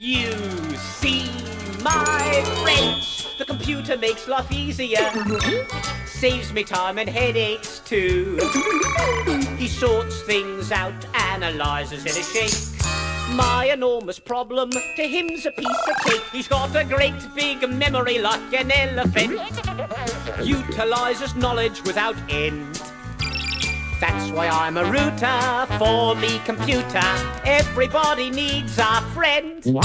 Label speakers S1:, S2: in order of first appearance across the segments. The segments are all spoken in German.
S1: You see, my friends, the computer makes life easier. Saves me time and headaches too. He sorts things out, analyzes in a shake. My enormous problem to him's a piece of cake. He's got a great big memory like an elephant. Utilizes knowledge without end. That's why I'm a router for me computer. Everybody needs a friend.
S2: Du.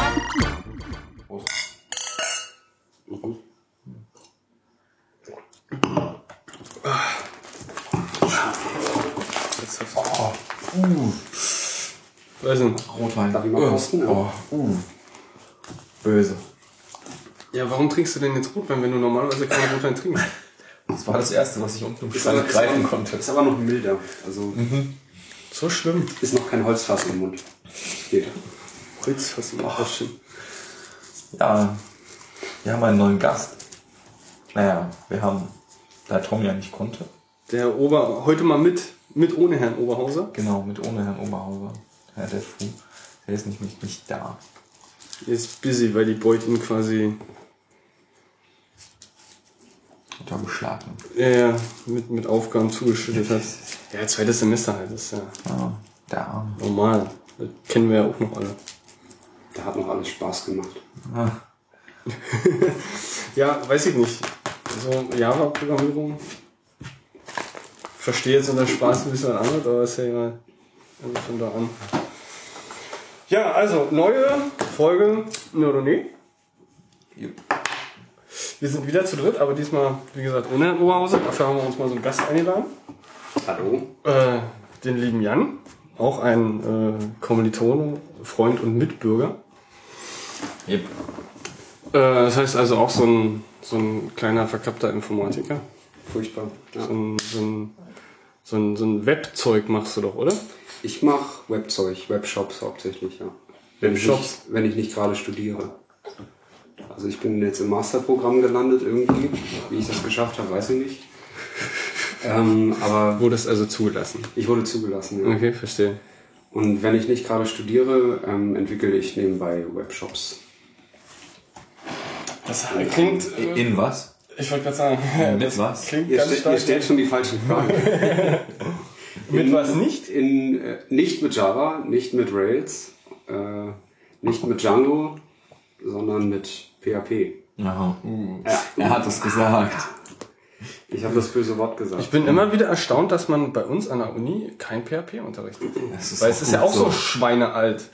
S2: Oh. Uh. Weiß nicht.
S3: Rotwein.
S4: Darf ich mal kosten?
S3: Oh, uh. Böse.
S2: Ja, warum trinkst du denn jetzt Rotwein, wenn du normalerweise keinen Rotwein trinkst?
S3: Das war das erste, was ich unten im Schrank
S4: ist,
S3: greifen konnte.
S4: ist aber noch milder. Also
S2: So schlimm.
S4: ist noch kein Holzfass im Mund. Geht.
S2: Holz, was du machst.
S3: Ja, wir haben einen neuen Gast. Naja, wir haben, da Tom ja nicht konnte,
S2: Der Ober, heute mal mit, mit ohne Herrn Oberhauser.
S3: genau, mit ohne Herrn Oberhauser, Herr Defu, der ist nämlich nicht da.
S2: Er ist busy, weil die Beut ihn quasi
S3: Untergeschlagen.
S2: ja, ja, mit, mit Aufgaben zugeschüttet hat. Ja, zweites Semester halt, das ist ja
S3: Ja, der Arme.
S2: normal. Das kennen wir ja auch noch alle.
S4: Da hat noch alles Spaß gemacht.
S3: Ah,
S2: Ja, weiß ich nicht. So Java-Programmierung. Verstehe jetzt unter Spaß ein bisschen was anderes, aber ist ja immer also von da an. Ja, also neue Folge Neuroné.
S3: jupp.
S2: Wir sind wieder zu dritt, aber diesmal, wie gesagt, ohne Herrn Oberhauser. Dafür haben wir uns mal so einen Gast eingeladen.
S4: Hallo?
S2: Äh, den lieben Jan. Auch ein äh, Kommilitone, Freund und Mitbürger.
S3: Jupp.
S2: Äh, das heißt also auch so ein, so ein kleiner verkappter Informatiker.
S4: Furchtbar. Ja.
S2: So ein, so ein, so ein, so ein Webzeug machst du doch, oder?
S4: Ich mache Webzeug, Webshops hauptsächlich, ja. Wenn ich
S2: Webshops?
S4: Wenn ich nicht gerade studiere. Also ich bin jetzt im Masterprogramm gelandet irgendwie. Wie ich das geschafft habe, weiß ich nicht. ähm, aber
S2: Wurde es also zugelassen.
S4: ich wurde zugelassen, ja.
S2: Okay, verstehe.
S4: Und wenn ich nicht gerade studiere, ähm, entwickle ich nebenbei Webshops.
S2: Das klingt.
S3: In was?
S2: ich wollte gerade sagen,
S3: Mit was?
S2: klingt
S4: Ihr,
S2: ganz
S4: ste ihr stellt schon die falschen Fragen.
S2: Mit
S4: In-
S2: was nicht?
S4: In, äh, nicht mit Java, nicht mit Rails, äh, nicht mit Django, sondern mit PHP.
S3: Aha.
S4: Ja.
S3: Er hat es gesagt.
S4: Ich habe das böse Wort gesagt.
S2: Ich bin immer wieder erstaunt, dass man bei uns an der Uni kein PHP unterrichtet. Weil es ist ja auch so
S3: so.
S2: schweinealt.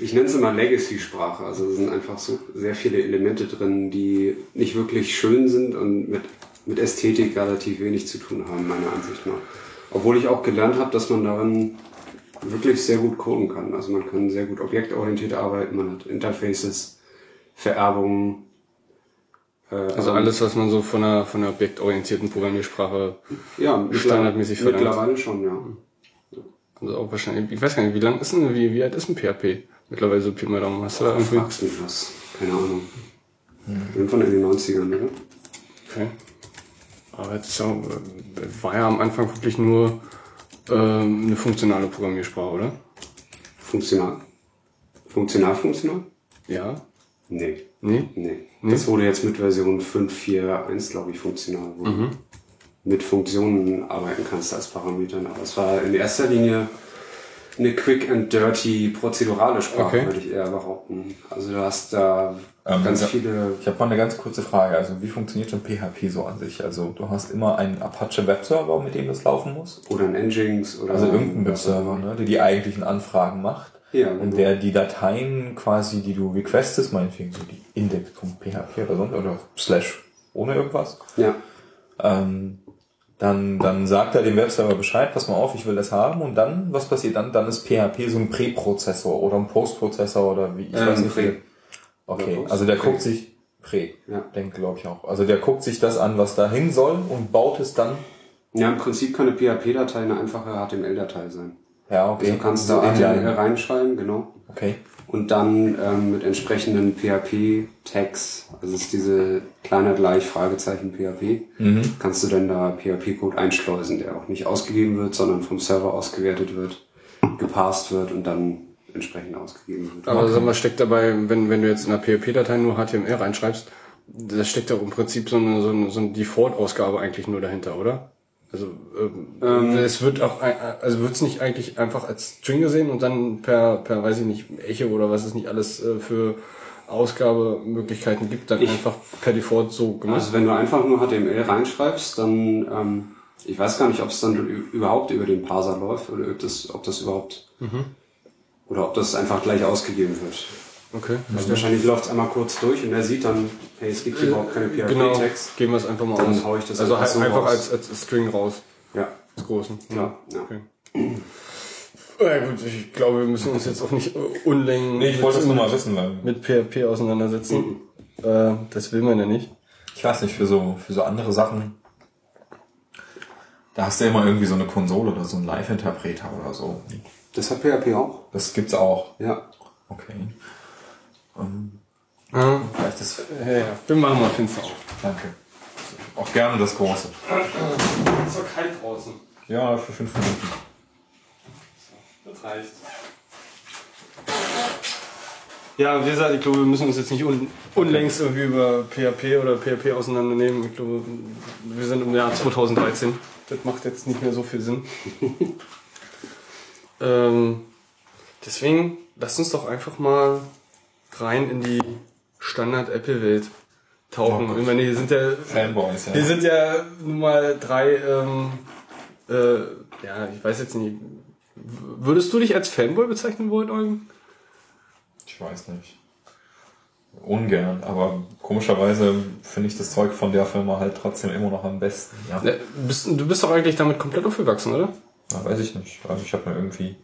S4: Ich nenne es immer Legacy-Sprache. Also es sind einfach so sehr viele Elemente drin, die nicht wirklich schön sind und mit, mit Ästhetik relativ wenig zu tun haben, meiner Ansicht nach. Obwohl ich auch gelernt habe, dass man darin wirklich sehr gut coden kann. Also man kann sehr gut objektorientiert arbeiten, man hat Interfaces, Vererbungen. Äh,
S2: Also alles, was man so von einer, von einer objektorientierten Programmiersprache,
S4: ja,
S2: standardmäßig verlangt.
S4: Mittlerweile schon, ja.
S2: also auch wahrscheinlich, ich weiß gar nicht, wie lang ist denn, wie, wie alt ist ein PHP? Mittlerweile so Pi mal Daumen. Hast du da irgendwie?
S4: Fragst mich was. Keine Ahnung. Irgendwann in den 90ern, oder?
S2: Okay. Aber jetzt ist ja, war ja am Anfang wirklich nur ähm, eine funktionale Programmiersprache, oder?
S4: Funktional. Funktional, funktional?
S2: Ja?
S4: Nee.
S2: Nee?
S4: Nee. Das wurde jetzt mit Version 5.4.1, glaube ich, funktional. Wo
S2: Mhm.
S4: du mit Funktionen arbeiten kannst als Parametern. Aber es war in erster Linie eine quick and dirty prozedurale Sprache,
S2: Okay.
S4: würde ich eher behaupten. Also du hast da
S3: Ähm,
S4: ganz viele...
S3: Ich habe mal eine ganz kurze Frage. Also wie funktioniert denn PHP so an sich? Also du hast immer einen Apache Webserver, mit dem das laufen muss.
S4: Oder ein Nginx oder...
S3: Also irgendein Webserver, ne, der die eigentlichen Anfragen macht.
S4: Ja,
S3: Und
S4: genau.
S3: der die Dateien quasi, die du requestest, meinetwegen so die index.php oder sonst oder slash ohne irgendwas,
S4: Ja.
S3: ähm, dann, dann sagt er dem Webserver Bescheid, pass mal auf, ich will das haben und dann, was passiert dann? Dann ist PHP so ein Präprozessor oder ein Postprozessor oder wie, ich
S4: Ähm,
S3: weiß nicht.
S4: Prä.
S3: Okay, also der
S4: Prä.
S3: guckt sich, Prä,
S4: Ja.
S3: denke glaube ich auch. Also der guckt sich das an, was da hin soll und baut es dann,
S4: Ja, im Prinzip kann eine PHP-Datei eine einfache HTML-Datei sein.
S3: Ja, okay.
S4: Also du kannst
S3: so
S4: da HTML
S3: inline.
S4: reinschreiben, genau.
S3: Okay.
S4: Und dann ähm, mit entsprechenden PHP-Tags, also es ist diese kleiner gleich Fragezeichen PHP, kannst du dann da PHP-Code einschleusen, der auch nicht ausgegeben wird, sondern vom Server ausgewertet wird, gepasst wird und dann entsprechend ausgegeben wird.
S2: Aber sag mal, steckt dabei, wenn, wenn du jetzt in einer PHP-Datei nur HTML reinschreibst, da steckt doch im Prinzip so eine, so eine, so eine Default-Ausgabe eigentlich nur dahinter, oder? Also ähm, es wird auch, also wird es nicht eigentlich einfach als String gesehen und dann per, per, weiß ich nicht, Echo oder was es nicht alles äh, für Ausgabemöglichkeiten gibt, dann
S4: Ich-
S2: einfach per Default so gemacht.
S4: Also wenn du einfach nur HTML reinschreibst, dann, ähm, ich weiß gar nicht, ob es dann überhaupt über den Parser läuft oder ob das, ob das überhaupt, oder ob das einfach gleich ausgegeben wird.
S2: Okay.
S4: Also wahrscheinlich läuft es einmal kurz durch und er sieht dann, hey, es gibt hier überhaupt keine
S2: Genau,
S4: PHP-Tags.
S2: geben wir es einfach mal
S4: Dann
S2: aus.
S4: hau ich das
S2: also
S4: einfach
S2: halt
S4: so
S2: einfach
S4: raus.
S2: als, als String raus,
S4: Ja,
S2: als großen.
S4: klar. Ja.
S2: Okay. Ja gut, ich glaube, wir müssen uns jetzt auch nicht äh, Unlängen
S3: Nee, ich wollte das nur
S2: mit,
S3: mal wissen, weil
S2: mit PHP auseinandersetzen. Äh, das will man ja nicht.
S3: ich weiß nicht, für so, für so andere Sachen, da hast du immer irgendwie so eine Konsole oder so einen Live-Interpreter oder so.
S4: Das hat PHP auch?
S3: Das gibt's auch.
S4: Ja.
S3: Okay. Ähm,
S2: Ja,
S3: vielleicht ist,
S2: ja, ja. Wir machen mal Fenster auf.
S3: danke. Auch gerne das große.
S2: Es ist doch kalt draußen.
S3: Ja, für fünf Minuten.
S2: Das reicht. Ja, wie gesagt, ich glaube, wir müssen uns jetzt nicht un unlängst irgendwie über PHP oder PHP auseinandernehmen. Ich glaube, wir sind im Jahr 2013. Das macht jetzt nicht mehr so viel Sinn. ähm, deswegen, lasst uns doch einfach mal rein in die Standard-Apple-Welt tauchen.
S3: Oh
S2: ich meine, hier sind ja
S3: Fanboys, ja.
S2: hier sind ja nun mal drei, ähm, äh, ja, ich weiß jetzt nicht. Würdest du dich als Fanboy bezeichnen wollen, Eugen?
S3: Ich weiß nicht. Ungern, aber komischerweise finde ich das Zeug von der Firma halt trotzdem immer noch am besten. Ja,
S2: Ja, bist, du bist doch eigentlich damit komplett aufgewachsen, oder?
S3: ja weiß ich nicht. Also ich habe mir irgendwie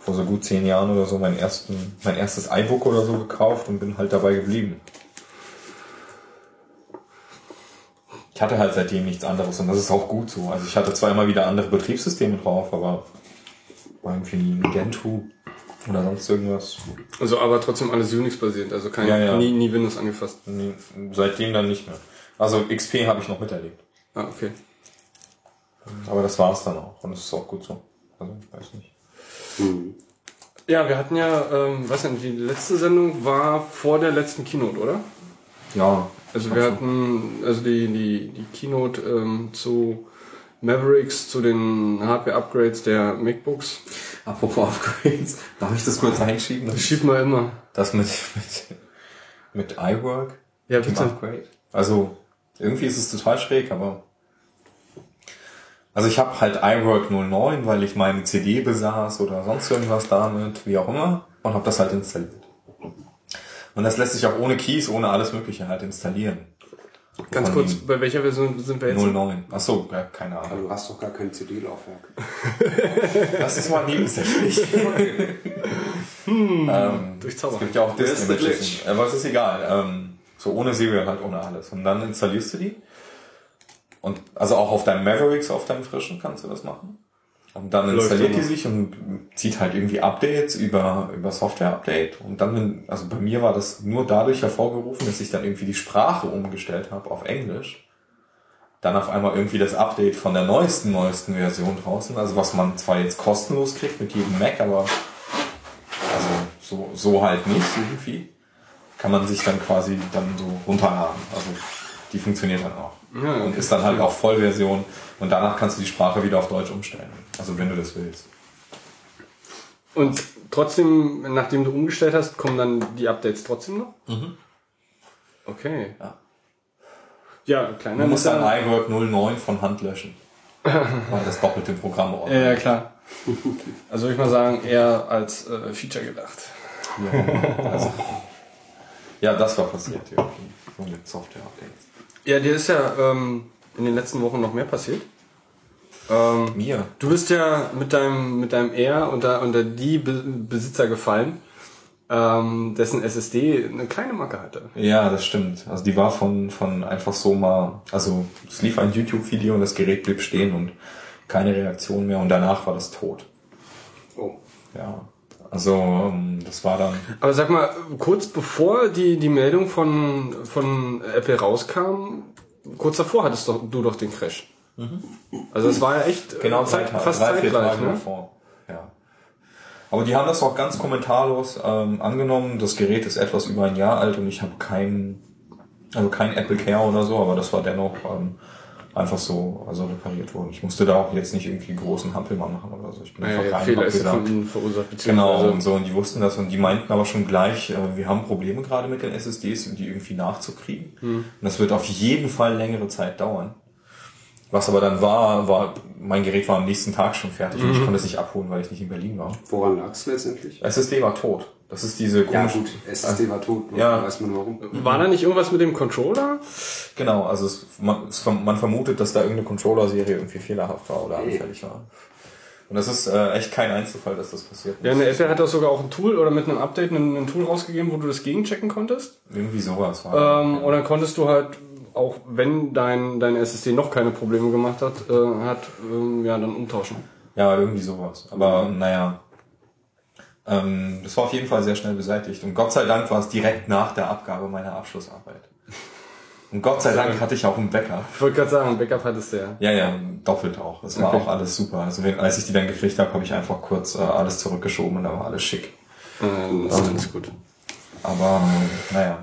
S3: vor so gut zehn Jahren oder so mein, ersten, mein erstes iBook oder so gekauft und bin halt dabei geblieben. Ich hatte halt seitdem nichts anderes und das ist auch gut so. Also ich hatte zwar immer wieder andere Betriebssysteme drauf, aber war irgendwie Gentoo oder sonst irgendwas.
S2: Also aber trotzdem alles Unix-basiert, also kein,
S3: Ja, ja.
S2: Nie, nie Windows angefasst.
S3: Nee, Seitdem dann nicht mehr. Also XP habe ich noch miterlebt.
S2: Ah, okay.
S3: Aber das war's dann auch. Und es ist auch gut so. Also, ich weiß nicht.
S2: Ja, wir hatten ja, ähm, was denn, die letzte Sendung war vor der letzten Keynote, oder?
S3: Ja.
S2: Also wir hatten, also die, die, die Keynote ähm, zu Mavericks, zu den Hardware-Upgrades der MacBooks.
S3: Apropos Upgrades, darf ich das kurz einschieben?
S2: Das schiebt man immer.
S3: Das mit, mit, mit iWork?
S2: Ja, bitte.
S3: Upgrade? Also, irgendwie ist es total schräg, aber. Also ich habe halt iWork 09, weil ich meine CD besaß oder sonst irgendwas damit, wie auch immer, und habe das halt installiert. Und das lässt sich auch ohne Keys, ohne alles Mögliche halt installieren.
S2: Ganz
S3: Von
S2: kurz, bei welcher Version sind wir jetzt?
S3: 09. Ach so, ja, keine
S4: Aber
S3: Ahnung.
S4: du hast doch gar kein CD-Laufwerk.
S3: Das ist mal nebensächlich. ähm,
S2: Durch
S3: es gibt ja auch.
S4: Glitch.
S3: Aber es ist egal. Ähm, so ohne Serial halt ohne alles. Und dann installierst du die. Und also auch auf deinem Mavericks, auf deinem frischen kannst du das machen. Und dann
S2: Läuft
S3: installiert die sich und zieht halt irgendwie Updates über, über Software-Update. Und dann, also bei mir war das nur dadurch hervorgerufen, dass ich dann irgendwie die Sprache umgestellt habe auf Englisch. Dann auf einmal irgendwie das Update von der neuesten, neuesten Version draußen. Also was man zwar jetzt kostenlos kriegt mit jedem Mac, aber also so, so halt nicht irgendwie. Kann man sich dann quasi dann so runterladen. Also die funktioniert dann auch.
S2: Ja.
S3: Und ist dann halt auch Vollversion. Und danach kannst du die Sprache wieder auf Deutsch umstellen. Also wenn du das willst.
S2: Und trotzdem, nachdem du umgestellt hast, kommen dann die Updates trotzdem noch? Okay.
S3: Ja.
S2: Ja, kleiner
S3: Du musst dann iWork 09 von Hand löschen. Weil das doppelt im Programm
S2: Ja, ja, klar. Also würde ich mal sagen, eher als äh, Feature gedacht.
S3: also, ja, das war passiert irgendwie. So mit Software-Updates.
S2: Ja, dir ist ja ähm, in den letzten Wochen noch mehr passiert. Ähm,
S3: Mir?
S2: du bist ja mit deinem, mit deinem R unter, unter die Be Besitzer gefallen, ähm, dessen SSD eine kleine Macke hatte.
S3: Ja, das stimmt. Also die war von, von einfach so mal, also es lief ein YouTube-Video und das Gerät blieb stehen und keine Reaktion mehr und danach war das tot.
S4: Oh.
S3: Ja. Also ähm, das war dann,
S2: Aber sag mal, kurz bevor die, die Meldung von, von Apple rauskam, kurz davor hattest doch, du doch den Crash. Also es war ja echt äh,
S3: genau
S2: Zeit,
S3: Tage,
S2: fast
S3: drei,
S2: zeitgleich.
S3: Tage
S2: Ne?
S3: davor. Ja. Aber die haben das auch ganz kommentarlos ähm, angenommen. Das Gerät ist etwas über ein Jahr alt und ich habe kein, also kein Apple Care oder so, aber das war dennoch ähm, einfach so also repariert worden. Ich musste da auch jetzt nicht irgendwie großen Hampelmann machen oder so. Ich bin einfach
S2: Naja,
S3: rein,
S2: Fehler
S3: hab
S2: ist ja ihnen verursacht,
S3: Genau, und so, und die wussten das und die meinten aber schon gleich, äh, wir haben Probleme gerade mit den SSDs, um die irgendwie nachzukriegen. Und das wird auf jeden Fall längere Zeit dauern. Was aber dann war, war, mein Gerät war am nächsten Tag schon fertig und ich konnte es nicht abholen, weil ich nicht in Berlin war.
S4: Woran lag es letztendlich?
S3: SSD war tot. Das ist diese
S4: Ja
S3: komische,
S4: gut, SSD war tot,
S3: Ja.
S4: weiß man warum.
S2: War da nicht irgendwas mit dem Controller?
S3: genau, also es, man, es, man vermutet, dass da irgendeine Controller-Serie irgendwie fehlerhaft war oder anfällig war. Und das ist äh, echt kein Einzelfall, dass das passiert
S2: Ja, eine Apple hat doch sogar auch ein Tool oder mit einem Update ein, ein Tool rausgegeben, wo du das gegenchecken konntest.
S3: Irgendwie sowas war.
S2: Ähm, und dann konntest du halt, auch wenn dein, dein SSD noch keine Probleme gemacht hat, äh, hat ähm, ja, dann umtauschen.
S3: Ja, irgendwie sowas. Aber naja. Ähm, das war auf jeden Fall sehr schnell beseitigt. Und Gott sei Dank war es direkt nach der Abgabe meiner Abschlussarbeit. Und Gott sei Dank hatte ich auch einen Backup.
S2: Ich wollte gerade sagen, Backup hattest du ja.
S3: Ja, ja, doppelt auch. Das war
S2: Okay.
S3: auch alles super. Also als ich die dann gekriegt habe, habe ich einfach kurz äh, alles zurückgeschoben und dann war alles schick.
S2: Äh, das ist ganz gut.
S3: Aber äh, naja.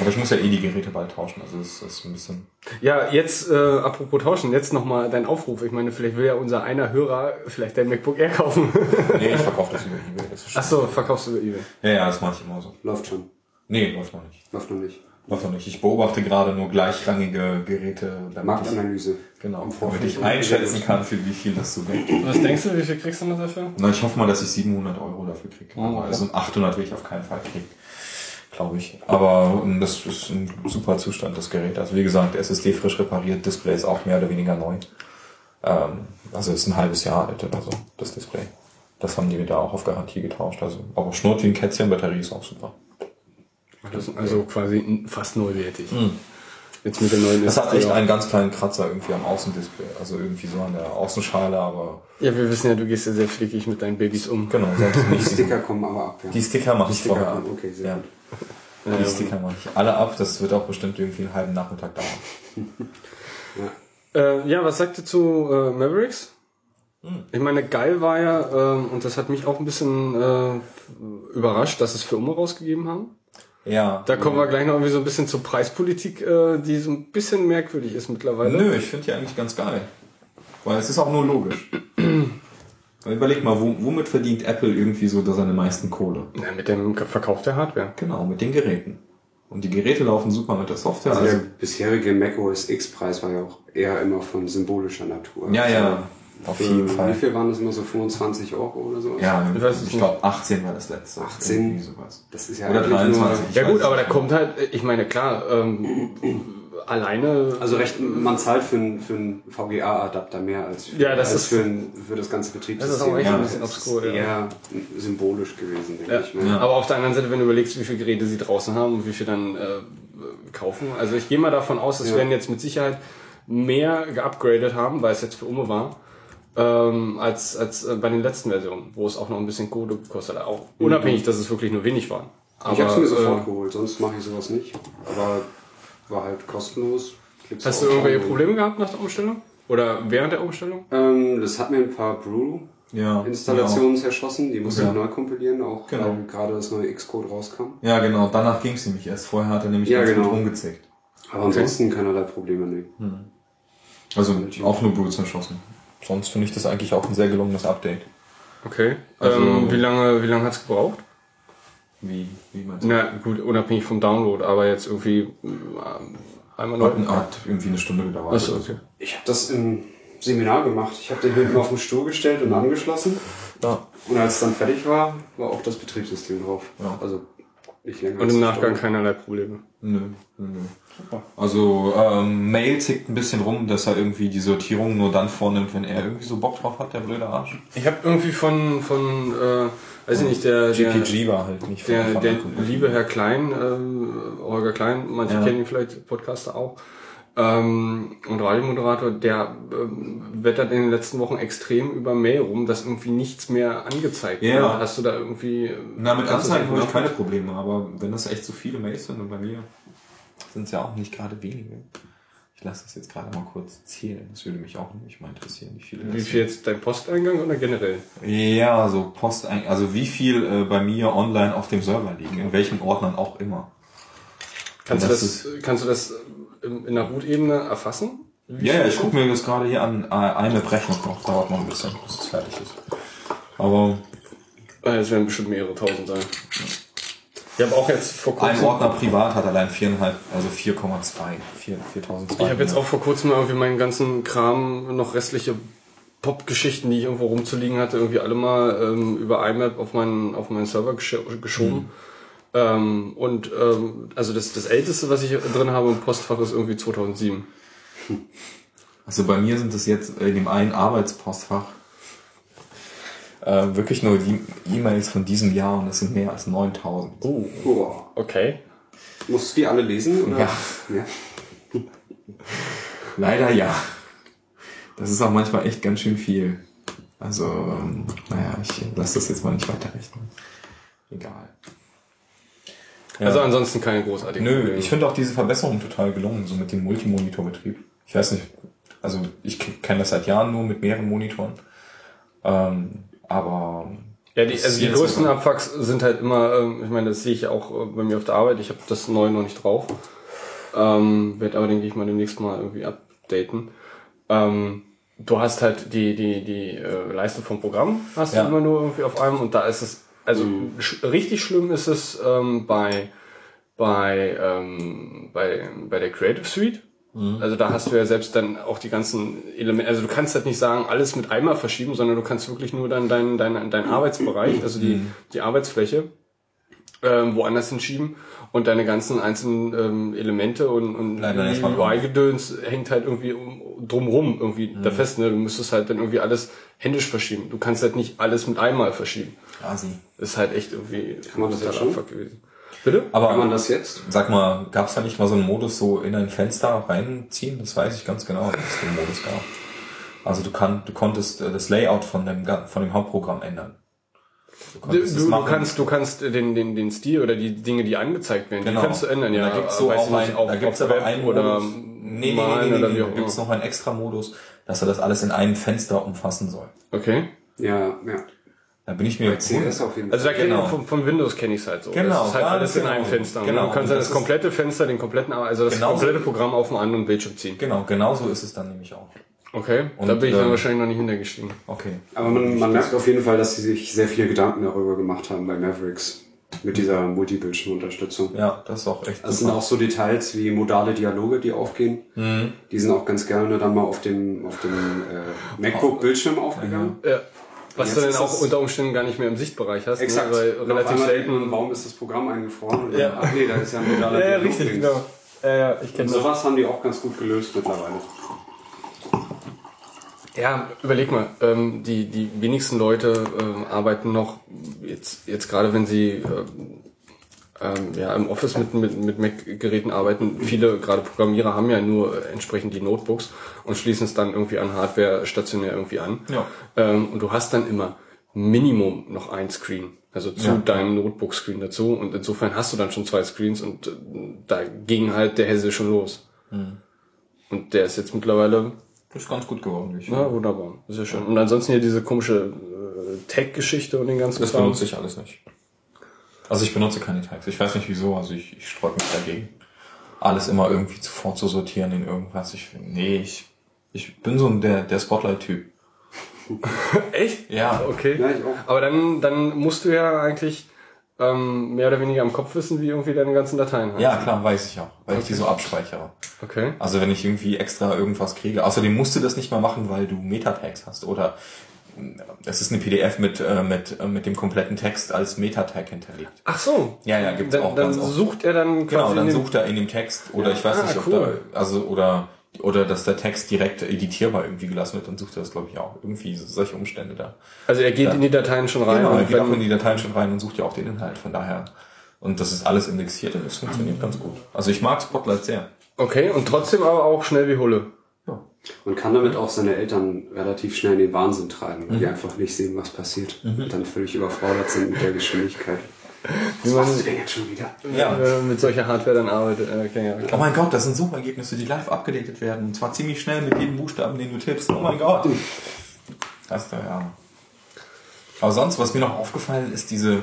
S3: Aber ich muss ja eh die Geräte bald tauschen. Also es ist ein bisschen.
S2: Ja, jetzt, äh, apropos tauschen, jetzt nochmal dein Aufruf. Ich meine, vielleicht will ja unser einer Hörer vielleicht dein MacBook Air kaufen.
S3: Nee, ich verkaufe das über Ebay. Das.
S2: Ach so, verkaufst du über eBay.
S3: Ja, ja, das mache ich immer so.
S4: Läuft schon.
S3: Nee, läuft noch nicht.
S4: Läuft noch nicht.
S3: Läuft noch nicht. Ich beobachte gerade nur gleichrangige Geräte, damit ich
S4: Marktanalyse.
S3: Genau, damit ich einschätzen kann, für wie viel das so wert ist.
S2: Was denkst du, wie viel kriegst du noch dafür?
S3: Na, ich hoffe mal, dass ich 700 Euro dafür kriege.
S2: Oh, ja.
S3: also 800 will ich auf keinen Fall kriegen, glaube ich. Aber ähm, das ist ein super Zustand, das Gerät. Also wie gesagt, SSD frisch repariert, Display ist auch mehr oder weniger neu. Ähm, also ist ein halbes Jahr alt oder so, das Display. Das haben die mir da auch auf Garantie getauscht. Also, aber schnurrt wie ein Kätzchen, Batterie ist auch super.
S2: Das ist also quasi fast neuwertig. Jetzt mit der neuen
S3: Das hat echt
S2: auch.
S3: einen ganz kleinen Kratzer irgendwie am Außendisplay. Also irgendwie so an der Außenschale, aber
S2: Ja, wir wissen ja, du gehst ja sehr flickig mit deinen Babys um.
S3: genau, sonst
S4: Die. Sticker kommen aber ab, ja.
S3: Die Sticker mache ich
S4: Sticker
S3: vorher ab.
S4: kommen, okay, sehr
S3: ja.
S4: gut.
S3: Die Sticker mache ich alle ab. Das wird auch bestimmt irgendwie einen halben Nachmittag dauern.
S2: Äh, ja, was sagt ihr zu äh, Mavericks?
S3: Hm.
S2: Ich meine, geil war ja, ähm, und das hat mich auch ein bisschen äh, überrascht, dass es für Umme rausgegeben haben.
S3: Ja.
S2: Da kommen wir gleich noch irgendwie so ein bisschen zur Preispolitik, äh, die so ein bisschen merkwürdig ist mittlerweile.
S3: Nö, ich finde die eigentlich ganz geil. Weil es ist auch nur logisch. Weil Überleg mal, wo, womit verdient Apple irgendwie so da seine meisten Kohle?
S2: Ja, mit dem Verkauf der Hardware.
S3: Genau, mit den Geräten. Und die Geräte laufen super mit der Software.
S4: Also
S3: Also,
S4: der bisherige Mac OS X-Preis war ja auch eher immer von symbolischer Natur.
S3: ja, ja,
S4: Also
S3: auf
S4: für,
S3: jeden
S4: Wie
S3: Fall.
S4: viel waren das immer so 25 Euro oder so?
S3: Ja,
S2: Ich weiß
S3: ich glaube 18 war das letzte.
S4: 18?
S3: Irgendwie sowas.
S4: Das ist ja
S3: Oder
S4: eigentlich
S3: 23. Ich
S2: Ja gut, aber da kommt halt, ich meine, klar, ähm, alleine.
S4: Also recht, man zahlt für einen für einen VGA-Adapter mehr als für,
S2: Ja, das
S4: als
S2: ist-
S4: für, ein, für das ganze Betriebssystem.
S2: auch echt
S3: ein
S2: bisschen
S4: Das
S2: obskur,
S4: ist
S2: ja.
S4: eher symbolisch gewesen, denke
S2: Ja.
S4: ich. Ne?
S2: Aber auf der anderen Seite, wenn du überlegst, wie viele Geräte sie draußen haben und wie viel dann äh, kaufen. Also ich gehe mal davon aus, es
S4: Ja.
S2: werden jetzt mit Sicherheit mehr geupgradet haben, weil es jetzt für Umme war, ähm, als, als äh, bei den letzten Versionen, wo es auch noch ein bisschen Kohle gekostet hat. Auch unabhängig, dass es wirklich nur wenig war. Aber,
S4: ich habe es mir sofort
S2: äh,
S4: geholt, sonst mache ich sowas nicht. Aber war halt kostenlos. Klickst
S2: Hast du irgendwelche Probleme gehabt nach der Umstellung? Oder während der Umstellung?
S4: Ähm, das hat mir ein paar Brew-Installationen
S3: Ja,
S4: zerschossen. Die musste
S3: Ja.
S4: ich neu kompilieren, auch
S3: Genau.
S4: weil gerade das neue Xcode rauskam.
S3: Ja, genau. Danach ging es nämlich erst. Vorher hat er nämlich
S4: Ja,
S3: ganz
S4: genau.
S3: gut rumgezickt.
S4: Aber ansonsten keinerlei Probleme, nee.
S3: Also auch nur Blut zerschossen. Sonst finde ich das eigentlich auch ein sehr gelungenes Update.
S2: Okay.
S3: Also-
S2: ähm, wie lange, wie lange hat's gebraucht?
S3: Wie, wie meinst du?
S2: Na gut, unabhängig vom Download, aber jetzt irgendwie ähm, einmal neu.
S3: Hat, hat irgendwie eine Stunde gedauert.
S2: Achso, okay.
S4: Ich habe das im Seminar gemacht. Ich habe den hinten auf den Stuhl gestellt und angeschlossen.
S3: Ja.
S4: Und als es dann fertig war, war auch das Betriebssystem drauf.
S3: Ja.
S4: Also nicht länger.
S2: Und im Nachgang
S4: Stunde.
S2: keinerlei Probleme.
S3: Nö, nö, nö. Also ähm, Mail zickt ein bisschen rum, dass er irgendwie die Sortierung nur dann vornimmt, wenn er irgendwie so Bock drauf hat, der blöde Arsch.
S2: Ich habe irgendwie von, von äh, weiß ich nicht, der, der,
S3: GPG war halt nicht von
S2: der, der liebe Herr Klein, äh, Holger Klein, manche
S3: Ja.
S2: kennen ihn vielleicht, Podcaster auch, ähm, und Radiomoderator, der ähm, wettert in den letzten Wochen extrem über Mail rum, dass irgendwie nichts mehr angezeigt
S3: Ja.
S2: wird. Hast du da irgendwie... äh,
S3: Na, mit Anzeigen habe ich keine? Probleme, aber wenn das echt so viele Mails sind und bei mir sind es ja auch nicht gerade wenige. Ich lasse das jetzt gerade mal kurz zählen. Das würde mich auch nämlich mal interessieren, wie viele.
S2: Wie viel jetzt dein Posteingang oder generell?
S3: Ja, so Post, also wie viel äh, bei mir online auf dem Server liegen, in welchen Ordnern auch immer.
S2: Kannst, du
S3: das
S2: das, kannst du das in, in der Root-Ebene erfassen? Wie
S3: Ja, ja, ich gucke mir das gerade hier an. Äh, Eine Berechnung noch, dauert noch ein bisschen, bis es fertig ist. Aber
S2: Ah, Es werden bestimmt mehrere tausend sein. Ich habe auch jetzt vor
S3: ein
S2: kurzem.
S3: Ordner privat hat allein viereinhalb, also 4,2, 4, 4.200.
S2: Ich habe jetzt auch vor kurzem irgendwie meinen ganzen Kram, noch restliche Pop-Geschichten, die ich irgendwo rumzuliegen hatte, irgendwie alle mal ähm, über IMAP auf meinen, auf meinen Server gesch geschoben. Ähm, und ähm, also das, das älteste, was ich drin habe im Postfach, ist irgendwie 2007.
S3: Also bei mir sind es jetzt in dem einen Arbeitspostfach äh, wirklich nur die E-Mails von diesem Jahr und das sind mehr als 9000.
S2: Oh,
S4: Boah.
S2: okay.
S4: Musst du die alle lesen? Oder?
S3: Ja.
S4: ja.
S3: Leider ja. Das ist auch manchmal echt ganz schön viel. Also, ähm, naja, ich lasse das jetzt mal nicht weiterrechnen. Egal. Ja.
S2: Also ansonsten keine großartigen
S3: Nö,
S2: Probleme.
S3: ich finde auch diese Verbesserung total gelungen, so mit dem Multimonitorbetrieb. Ich weiß nicht, also ich kenne das seit Jahren nur mit mehreren Monitoren. Ähm, aber
S2: Ja, die, also die größten Abfucks sind halt immer, ähm, ich meine, das sehe ich auch äh, bei mir auf der Arbeit. Ich habe das neue noch nicht drauf. Ähm, Werde aber, denke ich mal, demnächst mal irgendwie updaten. Ähm, du hast halt die, die, die äh, Leiste vom Programm, hast
S3: Ja.
S2: du immer nur irgendwie auf einem und da ist es, also sch richtig schlimm ist es ähm, bei, bei, ähm, bei, bei der Creative Suite. Also da hast du ja selbst dann auch die ganzen Elemente, also du kannst halt nicht sagen, alles mit einmal verschieben, sondern du kannst wirklich nur dann deinen dein, dein Arbeitsbereich, also die, die Arbeitsfläche, ähm, woanders hinschieben und deine ganzen einzelnen ähm, Elemente und, und
S3: erstmal drauf.
S2: UI-Gedöns hängt halt irgendwie um, drumrum irgendwie da fest, ne? Du müsstest halt dann irgendwie alles händisch verschieben. Du kannst halt nicht alles mit einmal verschieben.
S3: Asi.
S2: Das ist halt echt irgendwie
S4: Kann man das
S2: totaler
S4: schon?
S2: Abfuck gewesen. Bitte?
S3: Aber
S4: Kann man das jetzt?
S3: sag mal, gab es da nicht mal so einen Modus so in ein Fenster reinziehen? Das weiß ich ganz genau, dass es den Modus gab. Also du, kann, du konntest äh, das Layout von dem, von dem Hauptprogramm ändern. Du,
S2: Du, du, kannst, du kannst den, den, den Stil oder die Dinge, die angezeigt werden,
S3: Genau.
S2: die kannst du ändern, ja.
S3: Da gibt's so auch ein,
S2: auf-
S3: da gibt's aber einen
S2: oder
S3: Modus. Nee, nee,
S2: malen
S3: nee, nee,
S2: oder
S3: nee,
S2: wie
S3: da gibt's noch einen extra Modus, dass er das alles in einem Fenster umfassen soll.
S2: Okay.
S4: Ja, ja.
S3: Da bin ich mir
S4: CS auf jeden Fall.
S2: Also da
S3: Genau.
S2: ich, von, von Windows kenne ich es halt so.
S3: Genau,
S2: Das ist halt alles in
S3: genau.
S2: einem Fenster.
S3: Genau.
S2: Du kannst dann
S3: das
S2: das komplette Fenster, den kompletten, also das
S3: Genau so.
S2: komplette Programm auf einen anderen Bildschirm ziehen.
S3: Genau, genau so ist es dann nämlich auch.
S2: Okay.
S3: Und,
S2: da bin ich dann
S3: ähm,
S2: wahrscheinlich noch nicht hintergestiegen.
S3: Okay.
S4: Aber man, man merkt auf jeden Fall, dass sie sich sehr viele Gedanken darüber gemacht haben bei Mavericks. Mit dieser Multibildschirmunterstützung.
S3: Ja, das ist auch echt
S4: Das sind auch so Details wie modale Dialoge, die aufgehen. Die sind auch ganz gerne dann mal auf dem, auf dem äh, MacBook-Bildschirm aufgegangen.
S2: Ja. Was du dann auch unter Umständen gar nicht mehr im Sichtbereich hast.
S4: Exakt.
S2: Ne? Weil
S4: Und auf
S2: relativ selten.
S4: selten. Warum ist das Programm eingefroren?
S2: Ja.
S4: Ach nee, da ist ja ein modaler Dialog links.
S2: Ja, ja, ich kenne das.
S4: sowas haben die auch ganz gut gelöst mittlerweile.
S2: Ja, überleg mal, ähm, die, die wenigsten Leute ähm, arbeiten noch, jetzt, jetzt gerade wenn sie ähm, ähm, ja, im Office mit, mit, mit Mac-Geräten arbeiten, viele, gerade Programmierer, haben ja nur entsprechend die Notebooks und schließen es dann irgendwie an Hardware stationär irgendwie an.
S3: Ja.
S2: Ähm, und du hast dann immer Minimum noch ein Screen. Also zu
S3: Ja.
S2: deinem Notebook-Screen dazu. Und insofern hast du dann schon zwei Screens und äh, da ging halt der Hesse schon los.
S3: Hm.
S2: Und der ist jetzt mittlerweile
S3: Das ist ganz gut geworden, ich
S2: ja, wunderbar. Ja schön. Und ansonsten hier diese komische äh, Tag-Geschichte und den ganzen
S3: Das
S2: Kram.
S3: benutze ich alles nicht. Also ich benutze keine Tags. Ich weiß nicht wieso, also ich, ich sträube mich dagegen. Alles immer irgendwie sofort zu sortieren in irgendwas. Ich, nee, ich, ich bin so ein der, der Spotlight-Typ.
S2: Echt?
S3: Ja,
S2: Okay.
S4: Ja, ich auch.
S2: Aber dann, dann musst du ja eigentlich ähm, mehr oder weniger am Kopf wissen, wie irgendwie deine ganzen Dateien heißen.
S3: Ja, klar, weiß ich auch, weil ich die so abspeichere.
S2: Okay.
S3: Also wenn ich irgendwie extra irgendwas kriege. Außerdem musst du das nicht mal machen, weil du Metatags hast oder es ist eine PDF mit, äh, mit, äh, mit dem kompletten Text als Metatag hinterlegt.
S2: Ach so.
S3: Ja, ja, gibt's
S2: dann,
S3: auch
S2: Dann
S3: ganz oft.
S2: sucht er dann
S3: Genau, dann sucht er in dem Text oder ich weiß
S2: Ah,
S3: nicht, ob
S2: cool.
S3: da, also oder oder dass der Text direkt editierbar irgendwie gelassen wird, dann sucht er das glaube ich auch. Irgendwie solche Umstände da.
S2: Also er geht in die Dateien schon rein.
S3: Genau, er geht auch in die Dateien schon rein und sucht ja auch den Inhalt, von daher. Und das ist alles indexiert und das funktioniert ganz gut. Also ich mag Spotlight sehr.
S2: okay, und trotzdem aber auch schnell wie Hulle.
S4: Man kann damit auch seine Eltern relativ schnell in den Wahnsinn treiben, weil die einfach nicht sehen, was passiert. Und dann völlig überfordert sind mit der Geschwindigkeit. Was machst du denn jetzt schon wieder?
S3: Ja.
S2: äh, mit solcher Hardware dann arbeitet. Äh, okay, ja,
S3: Oh mein Gott, das sind Suchergebnisse, die live abgedatet werden. Und zwar ziemlich schnell mit jedem Buchstaben, den du tippst. Oh mein Gott. Das ist doch ja. Aber sonst, was mir noch aufgefallen ist, diese